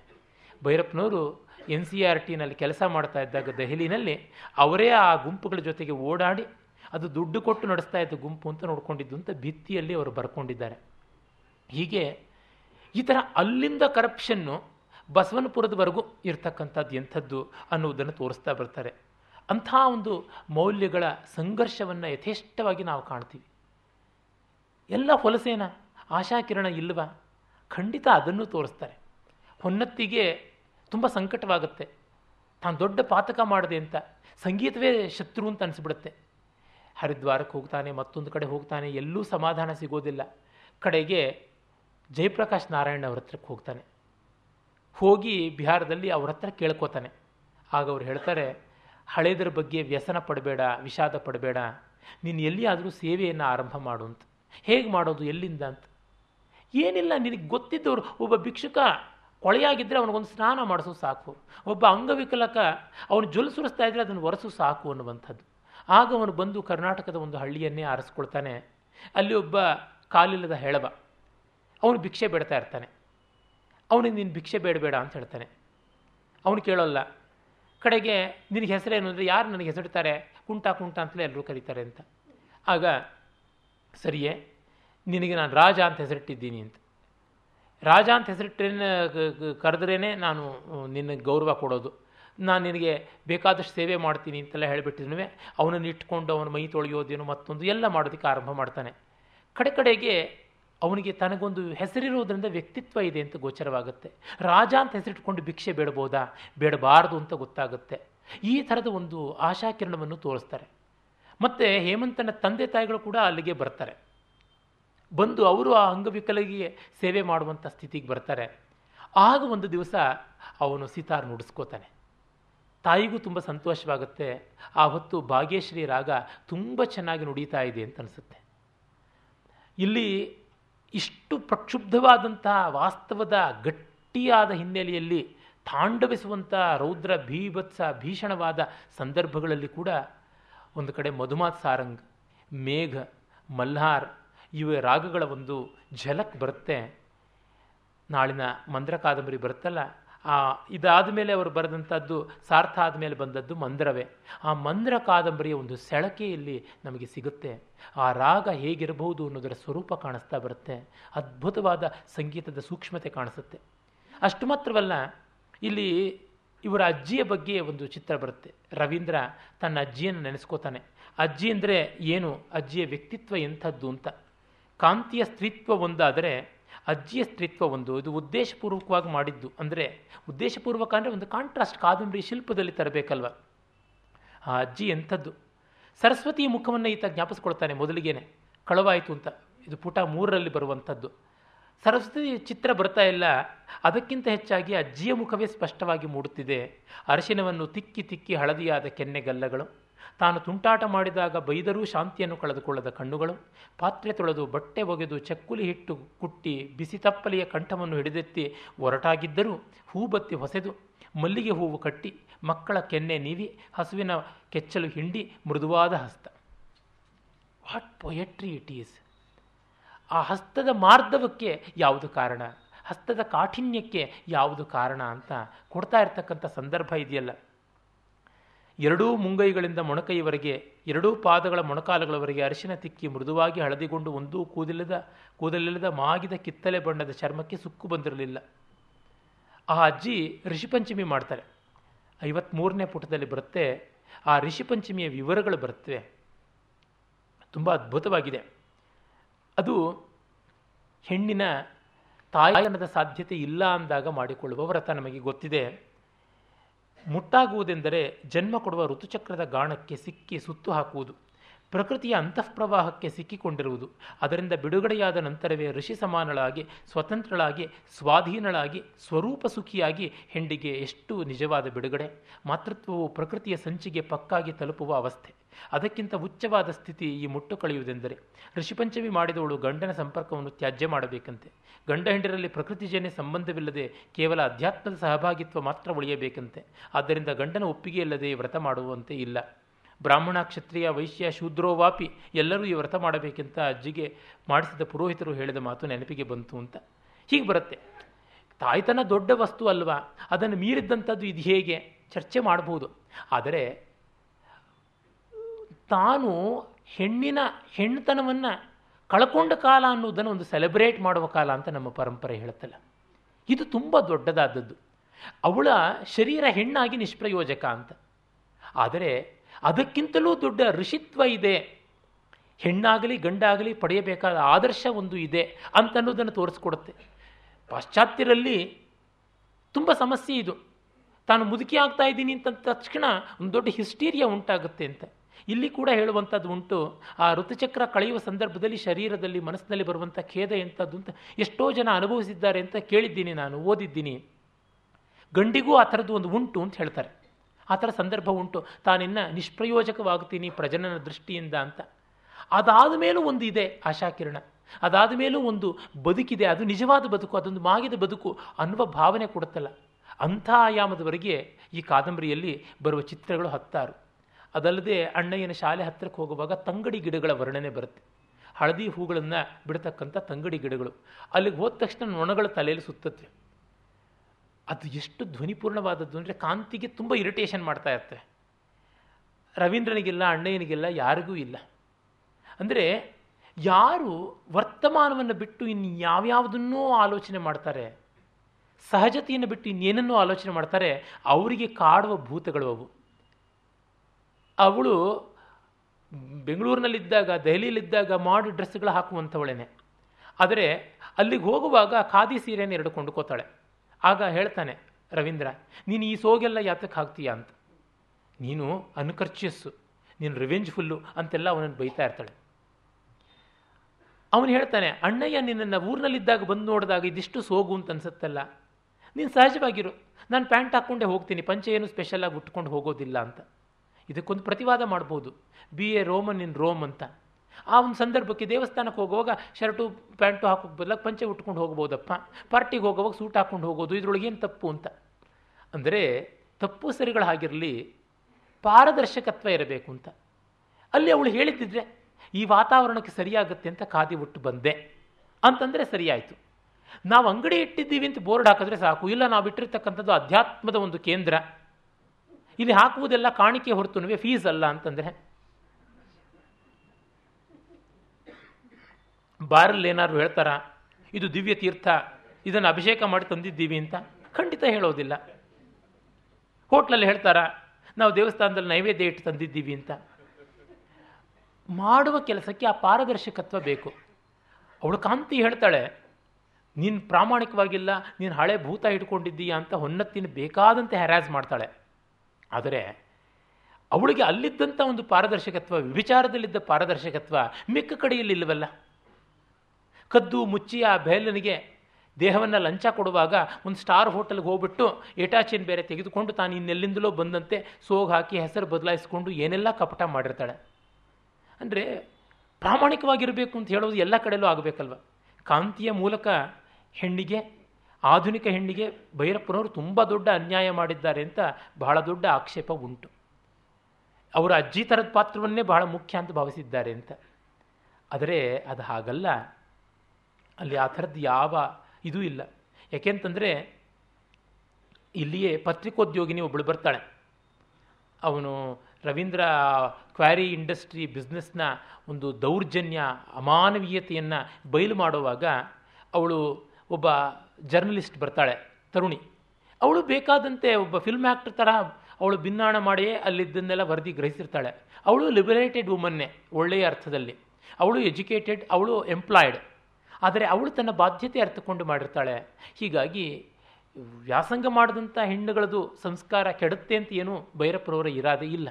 ಭೈರಪ್ಪನವರು ಎನ್ ಸಿ ಆರ್ ಟಿನಲ್ಲಿ ಕೆಲಸ ಮಾಡ್ತಾ ಇದ್ದಾಗ ದೆಹಲಿನಲ್ಲಿ ಅವರೇ ಆ ಗುಂಪುಗಳ ಜೊತೆಗೆ ಓಡಾಡಿ ಅದು ದುಡ್ಡು ಕೊಟ್ಟು ನಡೆಸ್ತಾ ಇದ್ದ ಗುಂಪು ಅಂತ ನೋಡ್ಕೊಂಡಿದ್ದು ಅಂತ ಭಿತ್ತಿಯಲ್ಲಿ ಅವರು ಬರ್ಕೊಂಡಿದ್ದಾರೆ. ಹೀಗೆ ಈ ಥರ ಅಲ್ಲಿಂದ ಕರಪ್ಷನ್ನು ಬಸವನಪುರದವರೆಗೂ ಇರ್ತಕ್ಕಂಥದ್ದು ಎಂಥದ್ದು ಅನ್ನುವುದನ್ನು ತೋರಿಸ್ತಾ ಬರ್ತಾರೆ. ಅಂಥ ಒಂದು ಮೌಲ್ಯಗಳ ಸಂಘರ್ಷವನ್ನು ಯಥೇಷ್ಟವಾಗಿ ನಾವು ಕಾಣ್ತೀವಿ. ಎಲ್ಲ ಹೊಲಸೇನ? ಆಶಾಕಿರಣ ಇಲ್ವಾ? ಖಂಡಿತ ಅದನ್ನು ತೋರಿಸ್ತಾರೆ. ಹೊನ್ನತ್ತಿಗೆ ತುಂಬ ಸಂಕಟವಾಗುತ್ತೆ. ತಾನು ದೊಡ್ಡ ಪಾತಕ ಮಾಡಿದೆ ಅಂತ. ಸಂಗೀತವೇ ಶತ್ರು ಅಂತ ಅನಿಸ್ಬಿಡುತ್ತೆ. ಹರಿದ್ವಾರಕ್ಕೆ ಹೋಗ್ತಾನೆ, ಮತ್ತೊಂದು ಕಡೆ ಹೋಗ್ತಾನೆ, ಎಲ್ಲೂ ಸಮಾಧಾನ ಸಿಗೋದಿಲ್ಲ. ಕಡೆಗೆ ಜಯಪ್ರಕಾಶ್ ನಾರಾಯಣ ಅವ್ರ ಹತ್ರಕ್ಕೆ ಹೋಗ್ತಾನೆ. ಹೋಗಿ ಬಿಹಾರದಲ್ಲಿ ಅವ್ರ ಹತ್ರ ಕೇಳ್ಕೋತಾನೆ. ಆಗ ಅವ್ರು ಹೇಳ್ತಾರೆ, ಹಳೇದರ ಬಗ್ಗೆ ವ್ಯಸನ ಪಡಬೇಡ, ವಿಷಾದ ಪಡಬೇಡ. ನೀನು ಎಲ್ಲಿಯಾದರೂ ಸೇವೆಯನ್ನು ಆರಂಭ ಮಾಡು ಅಂತ. ಹೇಗೆ ಮಾಡೋದು, ಎಲ್ಲಿಂದ ಅಂತ? ಏನಿಲ್ಲ, ನಿನಗೆ ಗೊತ್ತಿದ್ದವರು, ಒಬ್ಬ ಭಿಕ್ಷುಕ. ಕೊಳೆಯಾಗಿದ್ದರೆ ಅವನಿಗೊಂದು ಸ್ನಾನ ಮಾಡಿಸೋ ಸಾಕು. ಒಬ್ಬ ಅಂಗವಿಕಲಕ ಅವನು ಜೊಲ್ ಸುರಿಸ್ತಾ ಇದ್ದರೆ ಅದನ್ನು ಒರೆಸು ಸಾಕು ಅನ್ನುವಂಥದ್ದು. ಆಗ ಅವನು ಬಂದು ಕರ್ನಾಟಕದ ಒಂದು ಹಳ್ಳಿಯನ್ನೇ ಆರಿಸ್ಕೊಳ್ತಾನೆ. ಅಲ್ಲಿ ಒಬ್ಬ ಕಾಲಿಲ್ಲದ ಹೆಳವ. ಅವನು ಭಿಕ್ಷೆ ಬೇಡ್ತಾ ಇರ್ತಾನೆ. ಅವನಿಗೆ ನೀನು ಭಿಕ್ಷೆ ಬೇಡಬೇಡ ಅಂತ ಹೇಳ್ತಾನೆ. ಅವನು ಕೇಳೋಲ್ಲ. ಕಡೆಗೆ ನಿನಗೆ ಹೆಸರೇನು ಅಂದರೆ ಯಾರು ನನಗೆ ಹೆಸರಿಡ್ತಾರೆ? ಕುಂಟ ಕುಂಟ ಅಂತಲೇ ಎಲ್ಲರೂ ಕರೀತಾರೆ ಅಂತ. ಆಗ ಸರಿಯೇ, ನಿನಗೆ ನಾನು ರಾಜ ಅಂತ ಹೆಸರಿಟ್ಟಿದ್ದೀನಿ ಅಂತ. ರಾಜ ಅಂತ ಹೆಸರಿಟ್ಟರೆ ಕರೆದ್ರೇ ನಾನು ನಿನಗೆ ಗೌರವ ಕೊಡೋದು. ನಾನು ನಿನಗೆ ಬೇಕಾದಷ್ಟು ಸೇವೆ ಮಾಡ್ತೀನಿ ಅಂತೆಲ್ಲ ಹೇಳಿಬಿಟ್ಟಿದ್ನು ಅವನನ್ನು ಇಟ್ಕೊಂಡು ಅವನ ಮೈ ತೊಳೆಯೋದೇನು ಮತ್ತೊಂದು ಎಲ್ಲ ಮಾಡೋದಕ್ಕೆ ಆರಂಭ ಮಾಡ್ತಾನೆ. ಕಡೆ ಕಡೆಗೆ ಅವನಿಗೆ ತನಗೊಂದು ಹೆಸರಿರುವುದರಿಂದ ವ್ಯಕ್ತಿತ್ವ ಇದೆ ಅಂತ ಗೋಚರವಾಗುತ್ತೆ. ರಾಜ ಅಂತ ಹೆಸರಿಟ್ಕೊಂಡು ಭಿಕ್ಷೆ ಬೇಡಬೋದಾ? ಬೇಡಬಾರ್ದು ಅಂತ ಗೊತ್ತಾಗುತ್ತೆ. ಈ ಥರದ ಒಂದು ಆಶಾಕಿರಣವನ್ನು ತೋರಿಸ್ತಾರೆ. ಮತ್ತು ಹೇಮಂತನ ತಂದೆ ತಾಯಿಗಳು ಕೂಡ ಅಲ್ಲಿಗೆ ಬರ್ತಾರೆ. ಬಂದು ಅವರು ಆ ಅಂಗವಿಕಲಿಗೆ ಸೇವೆ ಮಾಡುವಂಥ ಸ್ಥಿತಿಗೆ ಬರ್ತಾರೆ. ಆಗ ಒಂದು ದಿವಸ ಅವನು ಸಿತಾರ್ ನುಡಿಸ್ಕೋತಾನೆ. ತಾಯಿಗೂ ತುಂಬ ಸಂತೋಷವಾಗುತ್ತೆ. ಆ ಹೊತ್ತು ಭಾಗ್ಯಶ್ರೀ ರಾಗ ತುಂಬ ಚೆನ್ನಾಗಿ ನುಡಿತಾ ಇದೆ ಅಂತ ಅನಿಸುತ್ತೆ. ಇಲ್ಲಿ ಇಷ್ಟು ಪ್ರಕ್ಷುಬ್ಧವಾದಂತಹ ವಾಸ್ತವದ ಗಟ್ಟಿಯಾದ ಹಿನ್ನೆಲೆಯಲ್ಲಿ ತಾಂಡವಿಸುವಂಥ ರೌದ್ರ ಭೀಭತ್ಸ ಭೀಷಣವಾದ ಸಂದರ್ಭಗಳಲ್ಲಿ ಕೂಡ ಒಂದು ಕಡೆ ಮಧುಮಾತ್ ಸಾರಂಗ್, ಮೇಘ, ಮಲ್ಹಾರ್ ಇವ ರಾಗಗಳ ಒಂದು ಝಲಕ್ ಬರುತ್ತೆ. ನಾಳಿನ ಮಂದ್ರ ಕಾದಂಬರಿ ಬರುತ್ತಲ್ಲ, ಆ ಇದಾದ ಮೇಲೆ ಅವರು ಬರೆದಂಥದ್ದು, ಸಾರ್ಥ ಆದಮೇಲೆ ಬಂದದ್ದು ಮಂದ್ರವೇ. ಆ ಮಂದ್ರ ಕಾದಂಬರಿಯ ಒಂದು ಸೆಳಕೆಯಲ್ಲಿ ನಮಗೆ ಸಿಗುತ್ತೆ. ಆ ರಾಗ ಹೇಗಿರಬಹುದು ಅನ್ನೋದರ ಸ್ವರೂಪ ಕಾಣಿಸ್ತಾ ಬರುತ್ತೆ. ಅದ್ಭುತವಾದ ಸಂಗೀತದ ಸೂಕ್ಷ್ಮತೆ ಕಾಣಿಸುತ್ತೆ. ಅಷ್ಟು ಮಾತ್ರವಲ್ಲ, ಇಲ್ಲಿ ಇವರ ಅಜ್ಜಿಯ ಬಗ್ಗೆ ಒಂದು ಚಿತ್ರ ಬರುತ್ತೆ. ರವೀಂದ್ರ ತನ್ನ ಅಜ್ಜಿಯನ್ನು ನೆನೆಸ್ಕೋತಾನೆ. ಅಜ್ಜಿ ಅಂದರೆ ಏನು? ಅಜ್ಜಿಯ ವ್ಯಕ್ತಿತ್ವ ಎಂಥದ್ದು ಅಂತ. ಕಾಂತಿಯ ಸ್ತ್ರೀತ್ವ ಒಂದಾದರೆ ಅಜ್ಜಿಯ ಸ್ತ್ರೀತ್ವ ಒಂದು. ಇದು ಉದ್ದೇಶಪೂರ್ವಕವಾಗಿ ಮಾಡಿದ್ದು. ಅಂದರೆ ಉದ್ದೇಶಪೂರ್ವಕ ಅಂದರೆ ಒಂದು ಕಾಂಟ್ರಾಸ್ಟ್ ಕಾದಂಬರಿ ಶಿಲ್ಪದಲ್ಲಿ ತರಬೇಕಲ್ವ? ಆ ಅಜ್ಜಿ ಎಂಥದ್ದು? ಸರಸ್ವತಿಯ ಮುಖವನ್ನು ಈತ ಜ್ಞಾಪಿಸ್ಕೊಳ್ತಾನೆ ಮೊದಲಿಗೇನೆ. ಕಳವಾಯಿತು ಅಂತ. ಇದು ಪುಟ ಮೂರರಲ್ಲಿ ಬರುವಂಥದ್ದು. ಸರಸ್ವತಿ ಚಿತ್ರ ಬರ್ತಾ ಇಲ್ಲ. ಅದಕ್ಕಿಂತ ಹೆಚ್ಚಾಗಿ ಅಜ್ಜಿಯ ಮುಖವೇ ಸ್ಪಷ್ಟವಾಗಿ ಮೂಡುತ್ತಿದೆ. ಅರಶಿನವನ್ನು ತಿಕ್ಕಿ ತಿಕ್ಕಿ ಹಳದಿಯಾದ ಕೆನ್ನೆಗಲ್ಲಗಳು. ತಾನು ತುಂಟಾಟ ಮಾಡಿದಾಗ ಬೈದರೂ ಶಾಂತಿಯನ್ನು ಕಳೆದುಕೊಳ್ಳದ ಕಣ್ಣುಗಳು, ಪಾತ್ರೆ ತೊಳೆದು ಬಟ್ಟೆ ಒಗೆದು ಚಕ್ಕುಲಿ ಹಿಟ್ಟು ಕುಟ್ಟಿ ಬಿಸಿ ತಪ್ಪಲಿಯ ಕಂಠವನ್ನು ಹಿಡಿದೆತ್ತಿ ಒರಟಾಗಿದ್ದರೂ ಹೂಬತ್ತಿ ಹೊಸೆದು, ಮಲ್ಲಿಗೆ ಹೂವು ಕಟ್ಟಿ, ಮಕ್ಕಳ ಕೆನ್ನೆ ನೀವಿ, ಹಸುವಿನ ಕೆಚ್ಚಲು ಹಿಂಡಿ, ಮೃದುವಾದ ಹಸ್ತ. ವಾಟ್ ಪೊಯೆಟ್ರಿ ಇಟ್ ಈಸ್ ಆ ಹಸ್ತದ ಮಾರ್ಧವಕ್ಕೆ ಯಾವುದು ಕಾರಣ? ಹಸ್ತದ ಕಾಠಿಣ್ಯಕ್ಕೆ ಯಾವುದು ಕಾರಣ ಅಂತ ಕೊಡ್ತಾ ಇರ್ತಕ್ಕಂಥ ಸಂದರ್ಭ ಇದೆಯಲ್ಲ. ಎರಡೂ ಮುಂಗೈಗಳಿಂದ ಮೊಣಕೈವರೆಗೆ ಎರಡೂ ಪಾದಗಳ ಮೊಣಕಾಲುಗಳವರೆಗೆ ಅರಿಶಿನ ತಿಕ್ಕಿ ಮೃದುವಾಗಿ ಹಳದಿಗೊಂಡು ಒಂದೂ ಕೂದಲಿಲ್ಲದ ಕೂದಲಿಲ್ಲದ ಮಾಗಿದ ಕಿತ್ತಲೆ ಬಣ್ಣದ ಚರ್ಮಕ್ಕೆ ಸುಕ್ಕು ಬಂದಿರಲಿಲ್ಲ. ಆ ಅಜ್ಜಿ ಋಷಿಪಂಚಮಿ ಮಾಡ್ತಾರೆ. ಐವತ್ಮೂರನೇ ಪುಟದಲ್ಲಿ ಬರುತ್ತೆ, ಆ ಋಷಿಪಂಚಮಿಯ ವಿವರಗಳು ಬರುತ್ತವೆ ತುಂಬ ಅದ್ಭುತವಾಗಿದೆ. ಅದು ಹೆಣ್ಣಿನ ತಾಯನದ ಸಾಧ್ಯತೆ ಇಲ್ಲ ಅಂದಾಗ ಮಾಡಿಕೊಳ್ಳುವ ವ್ರತ ನಮಗೆ ಗೊತ್ತಿದೆ. ಮುಟ್ಟಾಗುವುದೆಂದರೆ ಜನ್ಮ ಕೊಡುವ ಋತುಚಕ್ರದ ಗಾಣಕ್ಕೆ ಸಿಕ್ಕಿ ಸುತ್ತು ಹಾಕುವುದು. ಪ್ರಕೃತಿಯ ಅಂತಃಪ್ರವಾಹಕ್ಕೆ ಸಿಕ್ಕಿಕೊಂಡಿರುವುದು. ಅದರಿಂದ ಬಿಡುಗಡೆಯಾದ ನಂತರವೇ ಋಷಿ ಸಮಾನಳಾಗಿ, ಸ್ವತಂತ್ರಳಾಗಿ, ಸ್ವಾಧೀನಳಾಗಿ, ಸ್ವರೂಪ ಸುಖಿಯಾಗಿ ಹೆಂಡಿಗೆ ಎಷ್ಟು ನಿಜವಾದ ಬಿಡುಗಡೆ. ಮಾತೃತ್ವವು ಪ್ರಕೃತಿಯ ಸಂಚಿಗೆ ಪಕ್ಕಾಗಿ ತಲುಪುವ ಅವಸ್ಥೆ. ಅದಕ್ಕಿಂತ ಉಚ್ಚವಾದ ಸ್ಥಿತಿ ಈ ಮುಟ್ಟು ಕಳೆಯುವುದೆಂದರೆ ಋಷಿಪಂಚಮಿ ಮಾಡಿದವಳು ಗಂಡನ ಸಂಪರ್ಕವನ್ನು ತ್ಯಾಜ್ಯ ಮಾಡಬೇಕಂತೆ. ಗಂಡ ಹೆಂಡರಲ್ಲಿ ಪ್ರಕೃತಿಜೇನೆ ಸಂಬಂಧವಿಲ್ಲದೆ ಕೇವಲ ಅಧ್ಯಾತ್ಮದ ಸಹಭಾಗಿತ್ವ ಮಾತ್ರ ಉಳಿಯಬೇಕಂತೆ. ಆದ್ದರಿಂದ ಗಂಡನ ಒಪ್ಪಿಗೆಯಿಲ್ಲದೆ ವ್ರತ ಮಾಡುವಂತೆ ಇಲ್ಲ. ಬ್ರಾಹ್ಮಣ ಕ್ಷತ್ರಿಯ ವೈಶ್ಯ ಶೂದ್ರೋವಾಪಿ ಎಲ್ಲರೂ ಈ ವ್ರತ ಮಾಡಬೇಕೆಂತ ಅಜ್ಜಿಗೆ ಮಾಡಿಸಿದ ಪುರೋಹಿತರು ಹೇಳಿದ ಮಾತು ನೆನಪಿಗೆ ಬಂತು ಅಂತ. ಹೀಗೆ ಬರುತ್ತೆ. ತಾಯ್ತನ ದೊಡ್ಡ ವಸ್ತು ಅಲ್ವಾ? ಅದನ್ನು ಮೀರಿದ್ದಂಥದ್ದು ಇದು ಹೇಗೆ? ಚರ್ಚೆ ಮಾಡಬಹುದು ಆದರೆ ತಾನು ಹೆಣ್ಣಿನ ಹೆಣ್ಣುತನವನ್ನು ಕಳ್ಕೊಂಡ ಕಾಲ ಅನ್ನೋದನ್ನು ಒಂದು ಸೆಲೆಬ್ರೇಟ್ ಮಾಡುವ ಕಾಲ ಅಂತ ನಮ್ಮ ಪರಂಪರೆ ಹೇಳುತ್ತಲ್ಲ. ಇದು ತುಂಬ ದೊಡ್ಡದಾದದ್ದು. ಅವಳ ಶರೀರ ಹೆಣ್ಣಾಗಿ ನಿಷ್ಪ್ರಯೋಜಕ ಅಂತ. ಆದರೆ ಅದಕ್ಕಿಂತಲೂ ದೊಡ್ಡ ಋಷಿತ್ವ ಇದೆ. ಹೆಣ್ಣಾಗಲಿ ಗಂಡಾಗಲಿ ಪಡೆಯಬೇಕಾದ ಆದರ್ಶ ಒಂದು ಇದೆ ಅಂತ ಅನ್ನೋದನ್ನು ತೋರಿಸ್ಕೊಡುತ್ತೆ. ಪಾಶ್ಚಾತ್ಯರಲ್ಲಿ ತುಂಬ ಸಮಸ್ಯೆ ಇದು. ತಾನು ಮುದುಕಿ ಆಗ್ತಾ ಇದ್ದೀನಿ ಅಂತ ತಕ್ಷಣ ಒಂದು ದೊಡ್ಡ ಹಿಸ್ಟೀರಿಯಾ ಉಂಟಾಗುತ್ತೆ ಅಂತ. ಇಲ್ಲಿ ಕೂಡ ಹೇಳುವಂಥದ್ದು ಉಂಟು, ಆ ಋತುಚಕ್ರ ಕಳೆಯುವ ಸಂದರ್ಭದಲ್ಲಿ ಶರೀರದಲ್ಲಿ ಮನಸ್ಸಿನಲ್ಲಿ ಬರುವಂಥ ಖೇದ ಎಂಥದ್ದು ಅಂತ ಎಷ್ಟೋ ಜನ ಅನುಭವಿಸಿದ್ದಾರೆ ಅಂತ ಕೇಳಿದ್ದೀನಿ ನಾನು, ಓದಿದ್ದೀನಿ. ಗಂಡಿಗೂ ಆ ಥರದ್ದು ಒಂದು ಉಂಟು ಅಂತ ಹೇಳ್ತಾರೆ. ಆ ಥರ ಸಂದರ್ಭ ಉಂಟು. ತಾನಿನ್ನ ನಿಷ್ಪ್ರಯೋಜಕವಾಗ್ತೀನಿ ಪ್ರಜನನ ದೃಷ್ಟಿಯಿಂದ ಅಂತ. ಅದಾದ ಮೇಲೂ ಒಂದು ಇದೆ ಆಶಾಕಿರಣ. ಅದಾದ ಮೇಲೂ ಒಂದು ಬದುಕಿದೆ. ಅದು ನಿಜವಾದ ಬದುಕು, ಅದೊಂದು ಮಾಗಿದ ಬದುಕು ಅನ್ನುವ ಭಾವನೆ ಕೊಡುತ್ತಲ್ಲ. ಅಂಥ ಆಯಾಮದವರೆಗೆ ಈ ಕಾದಂಬರಿಯಲ್ಲಿ ಬರುವ ಚಿತ್ರಗಳು ಹತ್ತಾರು. ಅದಲ್ಲದೆ ಅಣ್ಣಯ್ಯನ ಶಾಲೆ ಹತ್ತಿರಕ್ಕೆ ಹೋಗುವಾಗ ತಂಗಡಿ ಗಿಡಗಳ ವರ್ಣನೆ ಬರುತ್ತೆ. ಹಳದಿ ಹೂಗಳನ್ನು ಬಿಡ್ತಕ್ಕಂಥ ತಂಗಡಿ ಗಿಡಗಳು. ಅಲ್ಲಿಗೆ ಹೋದ ತಕ್ಷಣ ನೊಣಗಳ ತಲೆಯಲ್ಲಿ ಸುತ್ತತ್ವೆ ಅದು ಎಷ್ಟು ಧ್ವನಿಪೂರ್ಣವಾದದ್ದು ಅಂದರೆ ಕಾಂತಿಗೆ ತುಂಬ ಇರಿಟೇಷನ್ ಮಾಡ್ತಾ ಇರುತ್ತೆ. ರವೀಂದ್ರನಿಗಿಲ್ಲ, ಅಣ್ಣಯ್ಯನಿಗಿಲ್ಲ, ಯಾರಿಗೂ ಇಲ್ಲ. ಅಂದರೆ ಯಾರು ವರ್ತಮಾನವನ್ನು ಬಿಟ್ಟು ಇನ್ನು ಯಾವ್ಯಾವುದನ್ನೂ ಆಲೋಚನೆ ಮಾಡ್ತಾರೆ, ಸಹಜತೆಯನ್ನು ಬಿಟ್ಟು ಇನ್ನೇನನ್ನೂ ಆಲೋಚನೆ ಮಾಡ್ತಾರೆ, ಅವರಿಗೆ ಕಾಡುವ ಭೂತಗಳು ಅವು. ಅವಳು ಬೆಂಗಳೂರಿನಲ್ಲಿದ್ದಾಗ, ದೆಹಲಿಯಲ್ಲಿದ್ದಾಗ ಮಾಡಿ ಡ್ರೆಸ್ಗಳು ಹಾಕುವಂಥವಳೇನೆ ಆದರೆ ಅಲ್ಲಿಗೆ ಹೋಗುವಾಗ ಖಾದಿ ಸೀರೆಯನ್ನು ಎರಡು ಕೊಂಡುಕೋತಾಳೆ ಆಗ ಹೇಳ್ತಾನೆ, ರವೀಂದ್ರ, ನೀನು ಈ ಸೋಗೆಲ್ಲ ಯಾತಕ್ಕೆ ಹಾಕ್ತೀಯ ಅಂತ? ನೀನು ಅನ್ಕರ್ಚಿಯಸ್ಸು, ನೀನು ರಿವೆಂಜ್ಫುಲ್ಲು ಅಂತೆಲ್ಲ ಅವನನ್ನು ಬೈತಾ ಇರ್ತಾಳೆ. ಅವನು ಹೇಳ್ತಾನೆ, ಅಣ್ಣಯ್ಯ ನಿನ್ನನ್ನು ಊರಿನಲ್ಲಿದ್ದಾಗ ಬಂದು ನೋಡಿದಾಗ ಇದಿಷ್ಟು ಸೋಗು ಅಂತ ಅನ್ಸುತ್ತಲ್ಲ. ನೀನು ಸಹಜವಾಗಿರು, ನಾನು ಪ್ಯಾಂಟ್ ಹಾಕ್ಕೊಂಡೇ ಹೋಗ್ತೀನಿ, ಪಂಚೆ ಏನು ಸ್ಪೆಷಲಾಗಿ ಉಟ್ಕೊಂಡು ಹೋಗೋದಿಲ್ಲ ಅಂತ. ಇದಕ್ಕೊಂದು ಪ್ರತಿವಾದ ಮಾಡ್ಬೋದು. Be a Roman in Rome ಅಂತ. ಆ ಒಂದು ಸಂದರ್ಭಕ್ಕೆ ದೇವಸ್ಥಾನಕ್ಕೆ ಹೋಗುವಾಗ ಶರ್ಟು, ಪ್ಯಾಂಟು ಹಾಕೋಕೆ ಬದಲಾಗಿ ಪಂಚೆ ಉಟ್ಕೊಂಡು ಹೋಗ್ಬೋದಪ್ಪ. ಪಾರ್ಟಿಗೆ ಹೋಗುವಾಗ ಸೂಟ್ ಹಾಕ್ಕೊಂಡು ಹೋಗೋದು, ಇದ್ರೊಳಗೆ ಏನು ತಪ್ಪು ಅಂತ? ಅಂದರೆ ತಪ್ಪು ಸರಿಗಳಾಗಿರಲಿ ಪಾರದರ್ಶಕತ್ವ ಇರಬೇಕು ಅಂತ. ಅಲ್ಲಿ ಅವಳು ಹೇಳಿದ್ದಿದ್ರೆ, ಈ ವಾತಾವರಣಕ್ಕೆ ಸರಿಯಾಗುತ್ತೆ ಅಂತ ಖಾದಿ ಉಟ್ಟು ಬಂದೆ. ಅಂತಂದರೆ ಸರಿಯಾಯಿತು. ನಾವು ಅಂಗಡಿ ಇಟ್ಟಿದ್ದೀವಿ ಅಂತ ಬೋರ್ಡ್ ಹಾಕಿದ್ರೆ ಸಾಕು. ಇಲ್ಲ, ನಾವು ಇಟ್ಟಿರ್ತಕ್ಕಂಥದ್ದು ಅಧ್ಯಾತ್ಮದ ಒಂದು ಕೇಂದ್ರ. ಇಲ್ಲಿ ಹಾಕುವುದೆಲ್ಲ ಕಾಣಿಕೆ ಹೊರತು ಫೀಸ್ ಅಲ್ಲ ಅಂತಂದರೆ ಬಾರಲ್ಲಿ ಏನಾದ್ರು ಹೇಳ್ತಾರ? ಇದು ದಿವ್ಯ ತೀರ್ಥ, ಇದನ್ನು ಅಭಿಷೇಕ ಮಾಡಿ ತಂದಿದ್ದೀವಿ ಅಂತ ಖಂಡಿತ ಹೇಳೋದಿಲ್ಲ. ಹೋಟ್ಲಲ್ಲಿ ಹೇಳ್ತಾರ, ನಾವು ದೇವಸ್ಥಾನದಲ್ಲಿ ನೈವೇದ್ಯ ಇಟ್ಟು ತಂದಿದ್ದೀವಿ ಅಂತ. ಮಾಡುವ ಕೆಲಸಕ್ಕೆ ಆ ಪಾರದರ್ಶಕತ್ವ ಬೇಕು. ಅವಳು ಕಾಂತಿ ಹೇಳ್ತಾಳೆ, ನೀನು ಪ್ರಾಮಾಣಿಕವಾಗಿಲ್ಲ, ನೀನು ಹಳೆ ಭೂತ ಇಟ್ಕೊಂಡಿದ್ದೀಯಾ ಅಂತ ಹೊನ್ನತ್ತಿನ ಬೇಕಾದಂತೆ ಹ್ಯಾರಾಸ್ ಮಾಡ್ತಾಳೆ. ಆದರೆ ಅವಳಿಗೆ ಅಲ್ಲಿದ್ದಂಥ ಒಂದು ಪಾರದರ್ಶಕತ್ವ ವಿಚಾರದಲ್ಲಿದ್ದ ಪಾರದರ್ಶಕತ್ವ ಮಿಕ್ಕ ಕಡೆಯಲ್ಲಿ ಇಲ್ಲವಲ್ಲ? ಕದ್ದು ಮುಚ್ಚಿ ಆ ಬೇಲನಿಗೆ ದೇಹವನ್ನು ಲಂಚ ಕೊಡುವಾಗ ಒಂದು ಸ್ಟಾರ್ ಹೋಟೆಲ್ಗೆ ಹೋಗ್ಬಿಟ್ಟು ಏಟಾಚಿನ್ ಬೇರೆ ತೆಗೆದುಕೊಂಡು ತಾನು ಇನ್ನೆಲ್ಲಿಂದಲೋ ಬಂದಂತೆ ಸೋಗ್ ಹಾಕಿ ಹೆಸರು ಬದಲಾಯಿಸಿಕೊಂಡು ಏನೆಲ್ಲ ಕಪಟ ಮಾಡಿರ್ತಾಳೆ. ಅಂದರೆ ಪ್ರಾಮಾಣಿಕವಾಗಿರಬೇಕು ಅಂತ ಹೇಳೋದು ಎಲ್ಲ ಕಡೆಯಲ್ಲೂ ಆಗಬೇಕಲ್ವ? ಕಾಂತಿಯ ಮೂಲಕ ಹೆಣ್ಣಿಗೆ, ಆಧುನಿಕ ಹೆಣ್ಣಿಗೆ ಭೈರಪ್ಪನವರು ತುಂಬ ದೊಡ್ಡ ಅನ್ಯಾಯ ಮಾಡಿದ್ದಾರೆ ಅಂತ ಬಹಳ ದೊಡ್ಡ ಆಕ್ಷೇಪ ಉಂಟು. ಅವರ ಅಜ್ಜಿ ಥರದ ಪಾತ್ರವನ್ನೇ ಬಹಳ ಮುಖ್ಯ ಅಂತ ಭಾವಿಸಿದ್ದಾರೆ ಅಂತ. ಆದರೆ ಅದು ಹಾಗಲ್ಲ. ಅಲ್ಲಿ ಆ ಥರದ್ದು ಯಾವ ಇದೂ ಇಲ್ಲ. ಯಾಕೆಂತಂದರೆ ಇಲ್ಲಿಯೇ ಪತ್ರಿಕೋದ್ಯೋಗಿನಿ ಒಬ್ಬಳು ಬರ್ತಾಳೆ. ಅವನು ರವೀಂದ್ರ ಕ್ವಾರಿ ಇಂಡಸ್ಟ್ರಿ ಬಿಸ್ನೆಸ್ನ ಒಂದು ದೌರ್ಜನ್ಯ, ಅಮಾನವೀಯತೆಯನ್ನು ಬಯಲು ಮಾಡುವಾಗ ಅವಳು ಒಬ್ಬ ಜರ್ನಲಿಸ್ಟ್ ಬರ್ತಾಳೆ, ತರುಣಿ. ಅವಳು ಬೇಕಾದಂತೆ ಒಬ್ಬ ಫಿಲ್ಮ್ ಆ್ಯಕ್ಟರ್ ಥರ ಅವಳು ಭಿನ್ನಾಣ ಮಾಡಿಯೇ ಅಲ್ಲಿದ್ದನ್ನೆಲ್ಲ ವರದಿ ಗ್ರಹಿಸಿರ್ತಾಳೆ. ಅವಳು ಲಿಬರೇಟೆಡ್ ವುಮನ್ನೇ ಒಳ್ಳೆಯ ಅರ್ಥದಲ್ಲಿ. ಅವಳು ಎಜುಕೇಟೆಡ್ ಅವಳು ಎಂಪ್ಲಾಯ್ಡ್ ಆದರೆ ಅವಳು ತನ್ನ ಬಾಧ್ಯತೆ ಅರ್ಥಕೊಂಡು ಮಾಡಿರ್ತಾಳೆ. ಹೀಗಾಗಿ ವ್ಯಾಸಂಗ ಮಾಡಿದಂಥ ಹೆಣ್ಣುಗಳದು ಸಂಸ್ಕಾರ ಕೆಡುತ್ತೆ ಅಂತ ಏನು ಭೈರಪ್ಪರವರ ಇರಾದೆ ಇಲ್ಲ.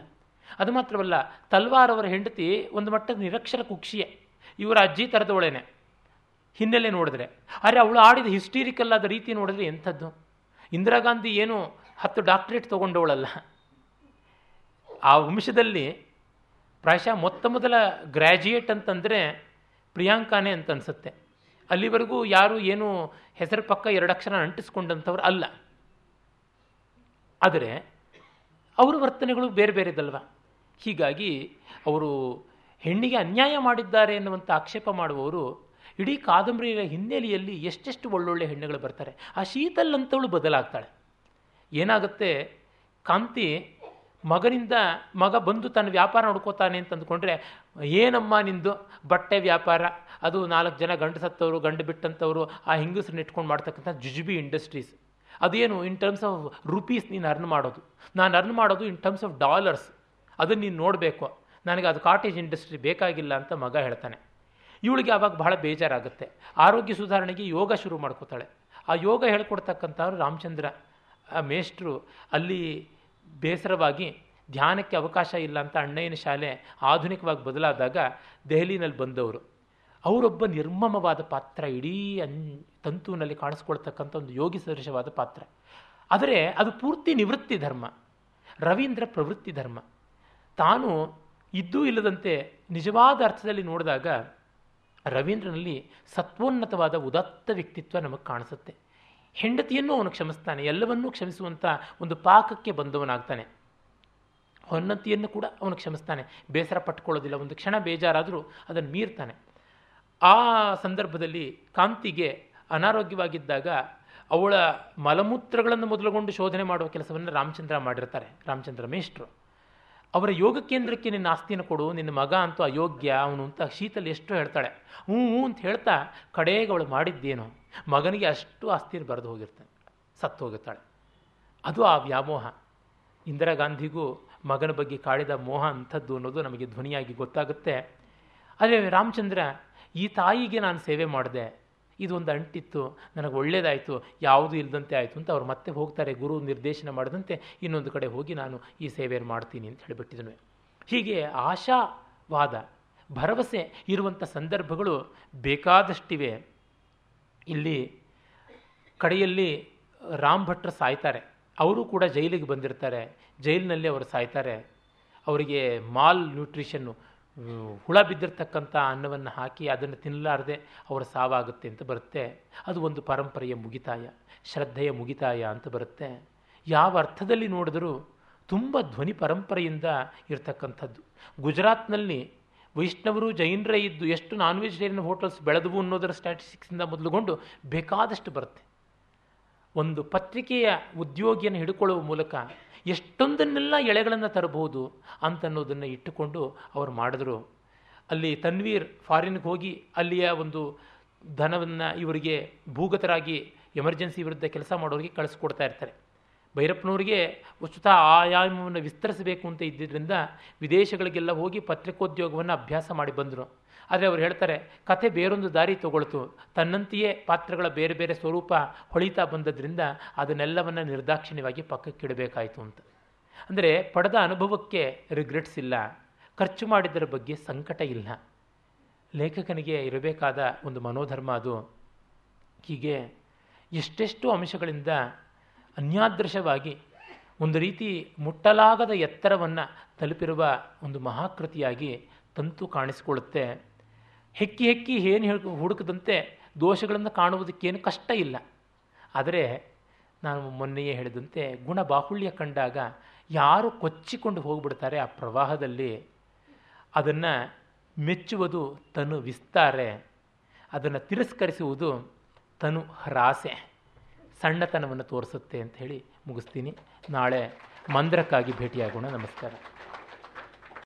ಅದು ಮಾತ್ರವಲ್ಲ ತಲ್ವಾರ್ ಅವರ ಹೆಂಡತಿ ಒಂದು ಮಟ್ಟದ ನಿರಕ್ಷರ ಕುಕ್ಷಿಯೇ. ಇವರ ಅಜ್ಜಿ ಥರದವಳೇನೆ ಹಿನ್ನೆಲೆ ನೋಡಿದ್ರೆ. ಆದರೆ ಅವಳು ಆಡಿದ ಹಿಸ್ಟೀರಿಕಲ್ ಆದ ರೀತಿ ನೋಡಿದ್ರೆ ಎಂಥದ್ದು? ಇಂದಿರಾ ಗಾಂಧಿ ಏನು ಹತ್ತು ಡಾಕ್ಟ್ರೇಟ್ ತೊಗೊಂಡವಳಲ್ಲ. ಆ ವಂಶದಲ್ಲಿ ಪ್ರಾಯಶಃ ಮೊತ್ತ ಮೊದಲ ಗ್ರ್ಯಾಜುಯೇಟ್ ಅಂತಂದರೆ ಪ್ರಿಯಾಂಕಾನೇ ಅಂತ ಅನಿಸುತ್ತೆ. ಅಲ್ಲಿವರೆಗೂ ಯಾರು ಏನು ಹೆಸರು ಪಕ್ಕ ಎರಡು ಅಕ್ಷರ ಅಂಟಿಸ್ಕೊಂಡಂಥವ್ರು ಅಲ್ಲ. ಆದರೆ ಅವರ ವರ್ತನೆಗಳು ಬೇರೆ ಬೇರೆದಲ್ವ ಹೀಗಾಗಿ ಅವರು ಹೆಣ್ಣಿಗೆ ಅನ್ಯಾಯ ಮಾಡಿದ್ದಾರೆ ಎನ್ನುವಂಥ ಆಕ್ಷೇಪ ಮಾಡುವವರು ಇಡೀ ಕಾದಂಬರಿಯ ಹಿನ್ನೆಲೆಯಲ್ಲಿ ಎಷ್ಟೆಷ್ಟು ಒಳ್ಳೊಳ್ಳೆ ಹೆಣ್ಣುಗಳು ಬರ್ತಾರೆ. ಆ ಶೀತಲ್ ಅಂತವಳು ಬದಲಾಗ್ತಾಳೆ. ಏನಾಗುತ್ತೆ? ಕಾಂತಿ ಮಗನಿಂದ ಮಗ ಬಂದು ತನ್ನ ವ್ಯಾಪಾರ ನೋಡ್ಕೋತಾನೆ ಅಂತ ಅಂದ್ಕೊಂಡ್ರೆ ಏನಮ್ಮ ನಿಂದು ಬಟ್ಟೆ ವ್ಯಾಪಾರ? ಅದು ನಾಲ್ಕು ಜನ ಗಂಡು ಸತ್ತವರು, ಗಂಡು ಬಿಟ್ಟಂಥವರು ಆ ಹಿಂಗಸರನ್ನ ಇಟ್ಕೊಂಡು ಮಾಡ್ತಕ್ಕಂಥ ಜುಜುಬಿ ಇಂಡಸ್ಟ್ರೀಸ್. ಅದೇನು ಇನ್ ಟರ್ಮ್ಸ್ ಆಫ್ ರುಪೀಸ್ ನೀನು ಅರ್ನ್ ಮಾಡೋದು. ನಾನು ಅರ್ನ್ ಮಾಡೋದು ಇನ್ ಟರ್ಮ್ಸ್ ಆಫ್ ಡಾಲರ್ಸ್ ಅದನ್ನು ನೀನು ನೋಡಬೇಕು. ನನಗೆ ಅದು ಕಾಟೇಜ್ ಇಂಡಸ್ಟ್ರಿ ಬೇಕಾಗಿಲ್ಲ ಅಂತ ಮಗ ಹೇಳ್ತಾನೆ. ಇವಳಿಗೆ ಆವಾಗ ಬಹಳ ಬೇಜಾರಾಗುತ್ತೆ. ಆರೋಗ್ಯ ಸುಧಾರಣೆಗೆ ಯೋಗ ಶುರು ಮಾಡ್ಕೋತಾಳೆ. ಆ ಯೋಗ ಹೇಳ್ಕೊಡ್ತಕ್ಕಂಥವ್ರು ರಾಮಚಂದ್ರ ಮೇಷ್ಟ್ರು. ಅಲ್ಲಿ ಬೇಸರವಾಗಿ ಧ್ಯಾನಕ್ಕೆ ಅವಕಾಶ ಇಲ್ಲ ಅಂತ ಅಣ್ಣಯ್ಯನ ಶಾಲೆ ಆಧುನಿಕವಾಗಿ ಬದಲಾದಾಗ ದೆಹಲಿನಲ್ಲಿ ಬಂದವರು. ಅವರೊಬ್ಬ ನಿರ್ಮಮವಾದ ಪಾತ್ರ, ಇಡೀ ಅನ್, ತಂತುವಿನಲ್ಲಿ ಕಾಣಿಸ್ಕೊಳ್ತಕ್ಕಂಥ ಒಂದು ಯೋಗಿ ಸದೃಶವಾದ ಪಾತ್ರ. ಆದರೆ ಅದು ಪೂರ್ತಿ ನಿವೃತ್ತಿ ಧರ್ಮ, ರವೀಂದ್ರ ಪ್ರವೃತ್ತಿ ಧರ್ಮ. ತಾನು ಇದ್ದೂ ಇಲ್ಲದಂತೆ ನಿಜವಾದ ಅರ್ಥದಲ್ಲಿ ನೋಡಿದಾಗ ರವೀಂದ್ರನಲ್ಲಿ ಸತ್ವೋನ್ನತವಾದ ಉದತ್ತ ವ್ಯಕ್ತಿತ್ವ ನಮಗೆ ಕಾಣಿಸುತ್ತೆ. ಹೆಂಡತಿಯನ್ನು ಅವನು ಕ್ಷಮಿಸ್ತಾನೆ, ಎಲ್ಲವನ್ನೂ ಕ್ಷಮಿಸುವಂಥ ಒಂದು ಪಾಕಕ್ಕೆ ಬಂದವನಾಗ್ತಾನೆ. ಹೊನ್ನತಿಯನ್ನು ಕೂಡ ಅವನು ಕ್ಷಮಿಸ್ತಾನೆ. ಬೇಸರ ಪಟ್ಕೊಳ್ಳೋದಿಲ್ಲ, ಒಂದು ಕ್ಷಣ ಬೇಜಾರಾದರೂ ಅದನ್ನು ಮೀರ್ತಾನೆ. ಆ ಸಂದರ್ಭದಲ್ಲಿ ಕಾಂತಿಗೆ ಅನಾರೋಗ್ಯವಾಗಿದ್ದಾಗ ಅವಳ ಮಲಮೂತ್ರಗಳನ್ನು ಮೊದಲುಗೊಂಡು ಶೋಧನೆ ಮಾಡುವ ಕೆಲಸವನ್ನು ರಾಮಚಂದ್ರ ಮಾಡಿರ್ತಾರೆ. ರಾಮಚಂದ್ರ ಮೇಷ್ಟ್ರು. ಅವರ ಯೋಗ ಕೇಂದ್ರಕ್ಕೆ ನಿನ್ನ ಆಸ್ತಿನ ಕೊಡು, ನಿನ್ನ ಮಗ ಅಂತೂ ಅಯೋಗ್ಯ, ಅವನು ಅಂತ ಶೀತಲ್ ಎಷ್ಟು ಹೇಳ್ತಾಳೆ. ಹ್ಞೂ ಹ್ಞೂ ಅಂತ ಹೇಳ್ತಾ ಕಡೆಗೆ ಅವಳು ಮಾಡಿದ್ದೇನು? ಮಗನಿಗೆ ಅಷ್ಟು ಆಸ್ತಿನ ಬರೆದು ಹೋಗಿರ್ತಾನೆ, ಸತ್ತು ಹೋಗುತ್ತಾಳೆ ಅದು ಆ ವ್ಯಾಮೋಹ. ಇಂದಿರಾ ಗಾಂಧಿಗೂ ಮಗನ ಬಗ್ಗೆ ಕಾಡಿದ ಮೋಹ ಅಂಥದ್ದು ಅನ್ನೋದು ನಮಗೆ ಧ್ವನಿಯಾಗಿ ಗೊತ್ತಾಗುತ್ತೆ. ಆದರೆ ರಾಮಚಂದ್ರ ಈ ತಾಯಿಗೆ ನಾನು ಸೇವೆ ಮಾಡಿದೆ. ಇದೊಂದು ಅಂಟಿತ್ತು, ನನಗೆ ಒಳ್ಳೇದಾಯಿತು, ಯಾವುದು ಇಲ್ಲದಂತೆ ಆಯಿತು ಅಂತ ಅವ್ರು ಮತ್ತೆ ಹೋಗ್ತಾರೆ, ಗುರು ನಿರ್ದೇಶನ ಮಾಡಿದಂತೆ ಇನ್ನೊಂದು ಕಡೆ ಹೋಗಿ ನಾನು ಈ ಸೇವೆಯನ್ನು ಮಾಡ್ತೀನಿ ಅಂತ ಹೇಳಿಬಿಟ್ಟಿದನು. ಹೀಗೆ ಆಶಾವಾದ, ಭರವಸೆ ಇರುವಂಥ ಸಂದರ್ಭಗಳು ಬೇಕಾದಷ್ಟಿವೆ. ಇಲ್ಲಿ ಕಡೆಯಲ್ಲಿ ರಾಮ್ ಭಟ್ರು ಸಾಯ್ತಾರೆ. ಅವರು ಕೂಡ ಜೈಲಿಗೆ ಬಂದಿರ್ತಾರೆ. ಜೈಲಿನಲ್ಲಿ ಅವರು ಸಾಯ್ತಾರೆ. ಅವರಿಗೆ ಮಾಲ್ ನ್ಯೂಟ್ರಿಷನ್ನು ಹುಳ ಬಿದ್ದಿರ್ತಕ್ಕಂಥ ಅನ್ನವನ್ನು ಹಾಕಿ ಅದನ್ನು ತಿನ್ನಲಾರದೆ ಅವರ ಸಾವಾಗುತ್ತೆ ಅಂತ ಬರುತ್ತೆ. ಅದು ಒಂದು ಪರಂಪರೆಯ ಮುಗಿತಾಯ, ಶ್ರದ್ಧೆಯ ಮುಗಿತಾಯ ಅಂತ ಬರುತ್ತೆ. ಯಾವ ಅರ್ಥದಲ್ಲಿ ನೋಡಿದರೂ ತುಂಬ ಧ್ವನಿ ಪರಂಪರೆಯಿಂದ ಇರತಕ್ಕಂಥದ್ದು. ಗುಜರಾತ್ನಲ್ಲಿ ವೈಷ್ಣವರು ಜೈನರೇ ಇದ್ದು ಎಷ್ಟು ನಾನ್ ವೆಜಿಟೇರಿಯನ್ ಹೋಟೆಲ್ಸ್ ಬೆಳೆದವು ಅನ್ನೋದರ ಸ್ಟ್ಯಾಟಿಸ್ಟಿಕ್ಸಿಂದ ಮೊದಲುಗೊಂಡು ಬೇಕಾದಷ್ಟು ಬರುತ್ತೆ. ಒಂದು ಪತ್ರಿಕೆಯ ಉದ್ಯೋಗಿಯನ್ನು ಹಿಡ್ಕೊಳ್ಳುವ ಮೂಲಕ ಎಷ್ಟೊಂದನ್ನೆಲ್ಲ ಎಳೆಗಳನ್ನು ತರಬಹುದು ಅಂತನ್ನೋದನ್ನು ಇಟ್ಟುಕೊಂಡು ಅವರು ಮಾಡಿದ್ರು. ಅಲ್ಲಿ ತನ್ವೀರ್ ಫಾರಿನ್ಗೆ ಹೋಗಿ ಅಲ್ಲಿಯ ಒಂದು ಧನವನ್ನು ಇವರಿಗೆ ಭೂಗತರಾಗಿ ಎಮರ್ಜೆನ್ಸಿ ವಿರುದ್ಧ ಕೆಲಸ ಮಾಡೋರಿಗೆ ಕಳಿಸ್ಕೊಡ್ತಾ ಇರ್ತಾರೆ. ಭೈರಪ್ಪನವರಿಗೆ ವಸ್ತುತ ಆಯಾಮವನ್ನು ವಿಸ್ತರಿಸಬೇಕು ಅಂತ ಇದ್ದಿದ್ದರಿಂದ ವಿದೇಶಗಳಿಗೆಲ್ಲ ಹೋಗಿ ಪತ್ರಿಕೋದ್ಯೋಗವನ್ನು ಅಭ್ಯಾಸ ಮಾಡಿ ಬಂದರು. ಆದರೆ ಅವರು ಹೇಳ್ತಾರೆ ಕತೆ ಬೇರೊಂದು ದಾರಿ ತಗೊಳ್ತು. ತನ್ನಂತೆಯೇ ಪಾತ್ರಗಳ ಬೇರೆ ಬೇರೆ ಸ್ವರೂಪ ಹೊಳಿತಾ ಬಂದದ್ರಿಂದ ಅದನ್ನೆಲ್ಲವನ್ನು ನಿರ್ದಾಕ್ಷಿಣ್ಯವಾಗಿ ಪಕ್ಕಕ್ಕಿಡಬೇಕಾಯಿತು ಅಂತ. ಅಂದರೆ ಪಡೆದ ಅನುಭವಕ್ಕೆ ರಿಗ್ರೆಟ್ಸ್ ಇಲ್ಲ. ಖರ್ಚು ಮಾಡಿದ್ದರ ಬಗ್ಗೆ ಸಂಕಟ ಇಲ್ಲ. ಲೇಖಕನಿಗೆ ಇರಬೇಕಾದ ಒಂದು ಮನೋಧರ್ಮ ಅದು. ಹೀಗೆ ಎಷ್ಟೆಷ್ಟು ಅಂಶಗಳಿಂದ ಅನ್ಯಾದೃಶವಾಗಿ ಒಂದು ರೀತಿ ಮುಟ್ಟಲಾಗದ ಎತ್ತರವನ್ನು ತಲುಪಿರುವ ಒಂದು ಮಹಾಕೃತಿಯಾಗಿ ತಂತು ಕಾಣಿಸಿಕೊಳ್ಳುತ್ತೆ. ಹೆಕ್ಕಿ ಹೆಕ್ಕಿ ಏನು ಹೇಳಿ ಹುಡುಕದಂತೆ ದೋಷಗಳನ್ನು ಕಾಣುವುದಕ್ಕೇನು ಕಷ್ಟ ಇಲ್ಲ. ಆದರೆ ನಾನು ಮೊನ್ನೆಯೇ ಹೇಳಿದಂತೆ ಗುಣ ಬಾಹುಳ್ಯ ಕಂಡಾಗ ಯಾರು ಕೊಚ್ಚಿಕೊಂಡು ಹೋಗ್ಬಿಡ್ತಾರೆ ಆ ಪ್ರವಾಹದಲ್ಲಿ, ಅದನ್ನು ಮೆಚ್ಚುವುದು ತನು ವಿಸ್ತಾರೆ, ಅದನ್ನು ತಿರಸ್ಕರಿಸುವುದು ತನು ಹ್ರಾಸೆ. ಸಣ್ಣತನವನ್ನು ತೋರಿಸುತ್ತೆ ಅಂತ ಹೇಳಿ ಮುಗಿಸ್ತೀನಿ. ನಾಳೆ ಮಂದ್ರಕ್ಕಾಗಿ ಭೇಟಿಯಾಗೋಣ. ನಮಸ್ಕಾರ.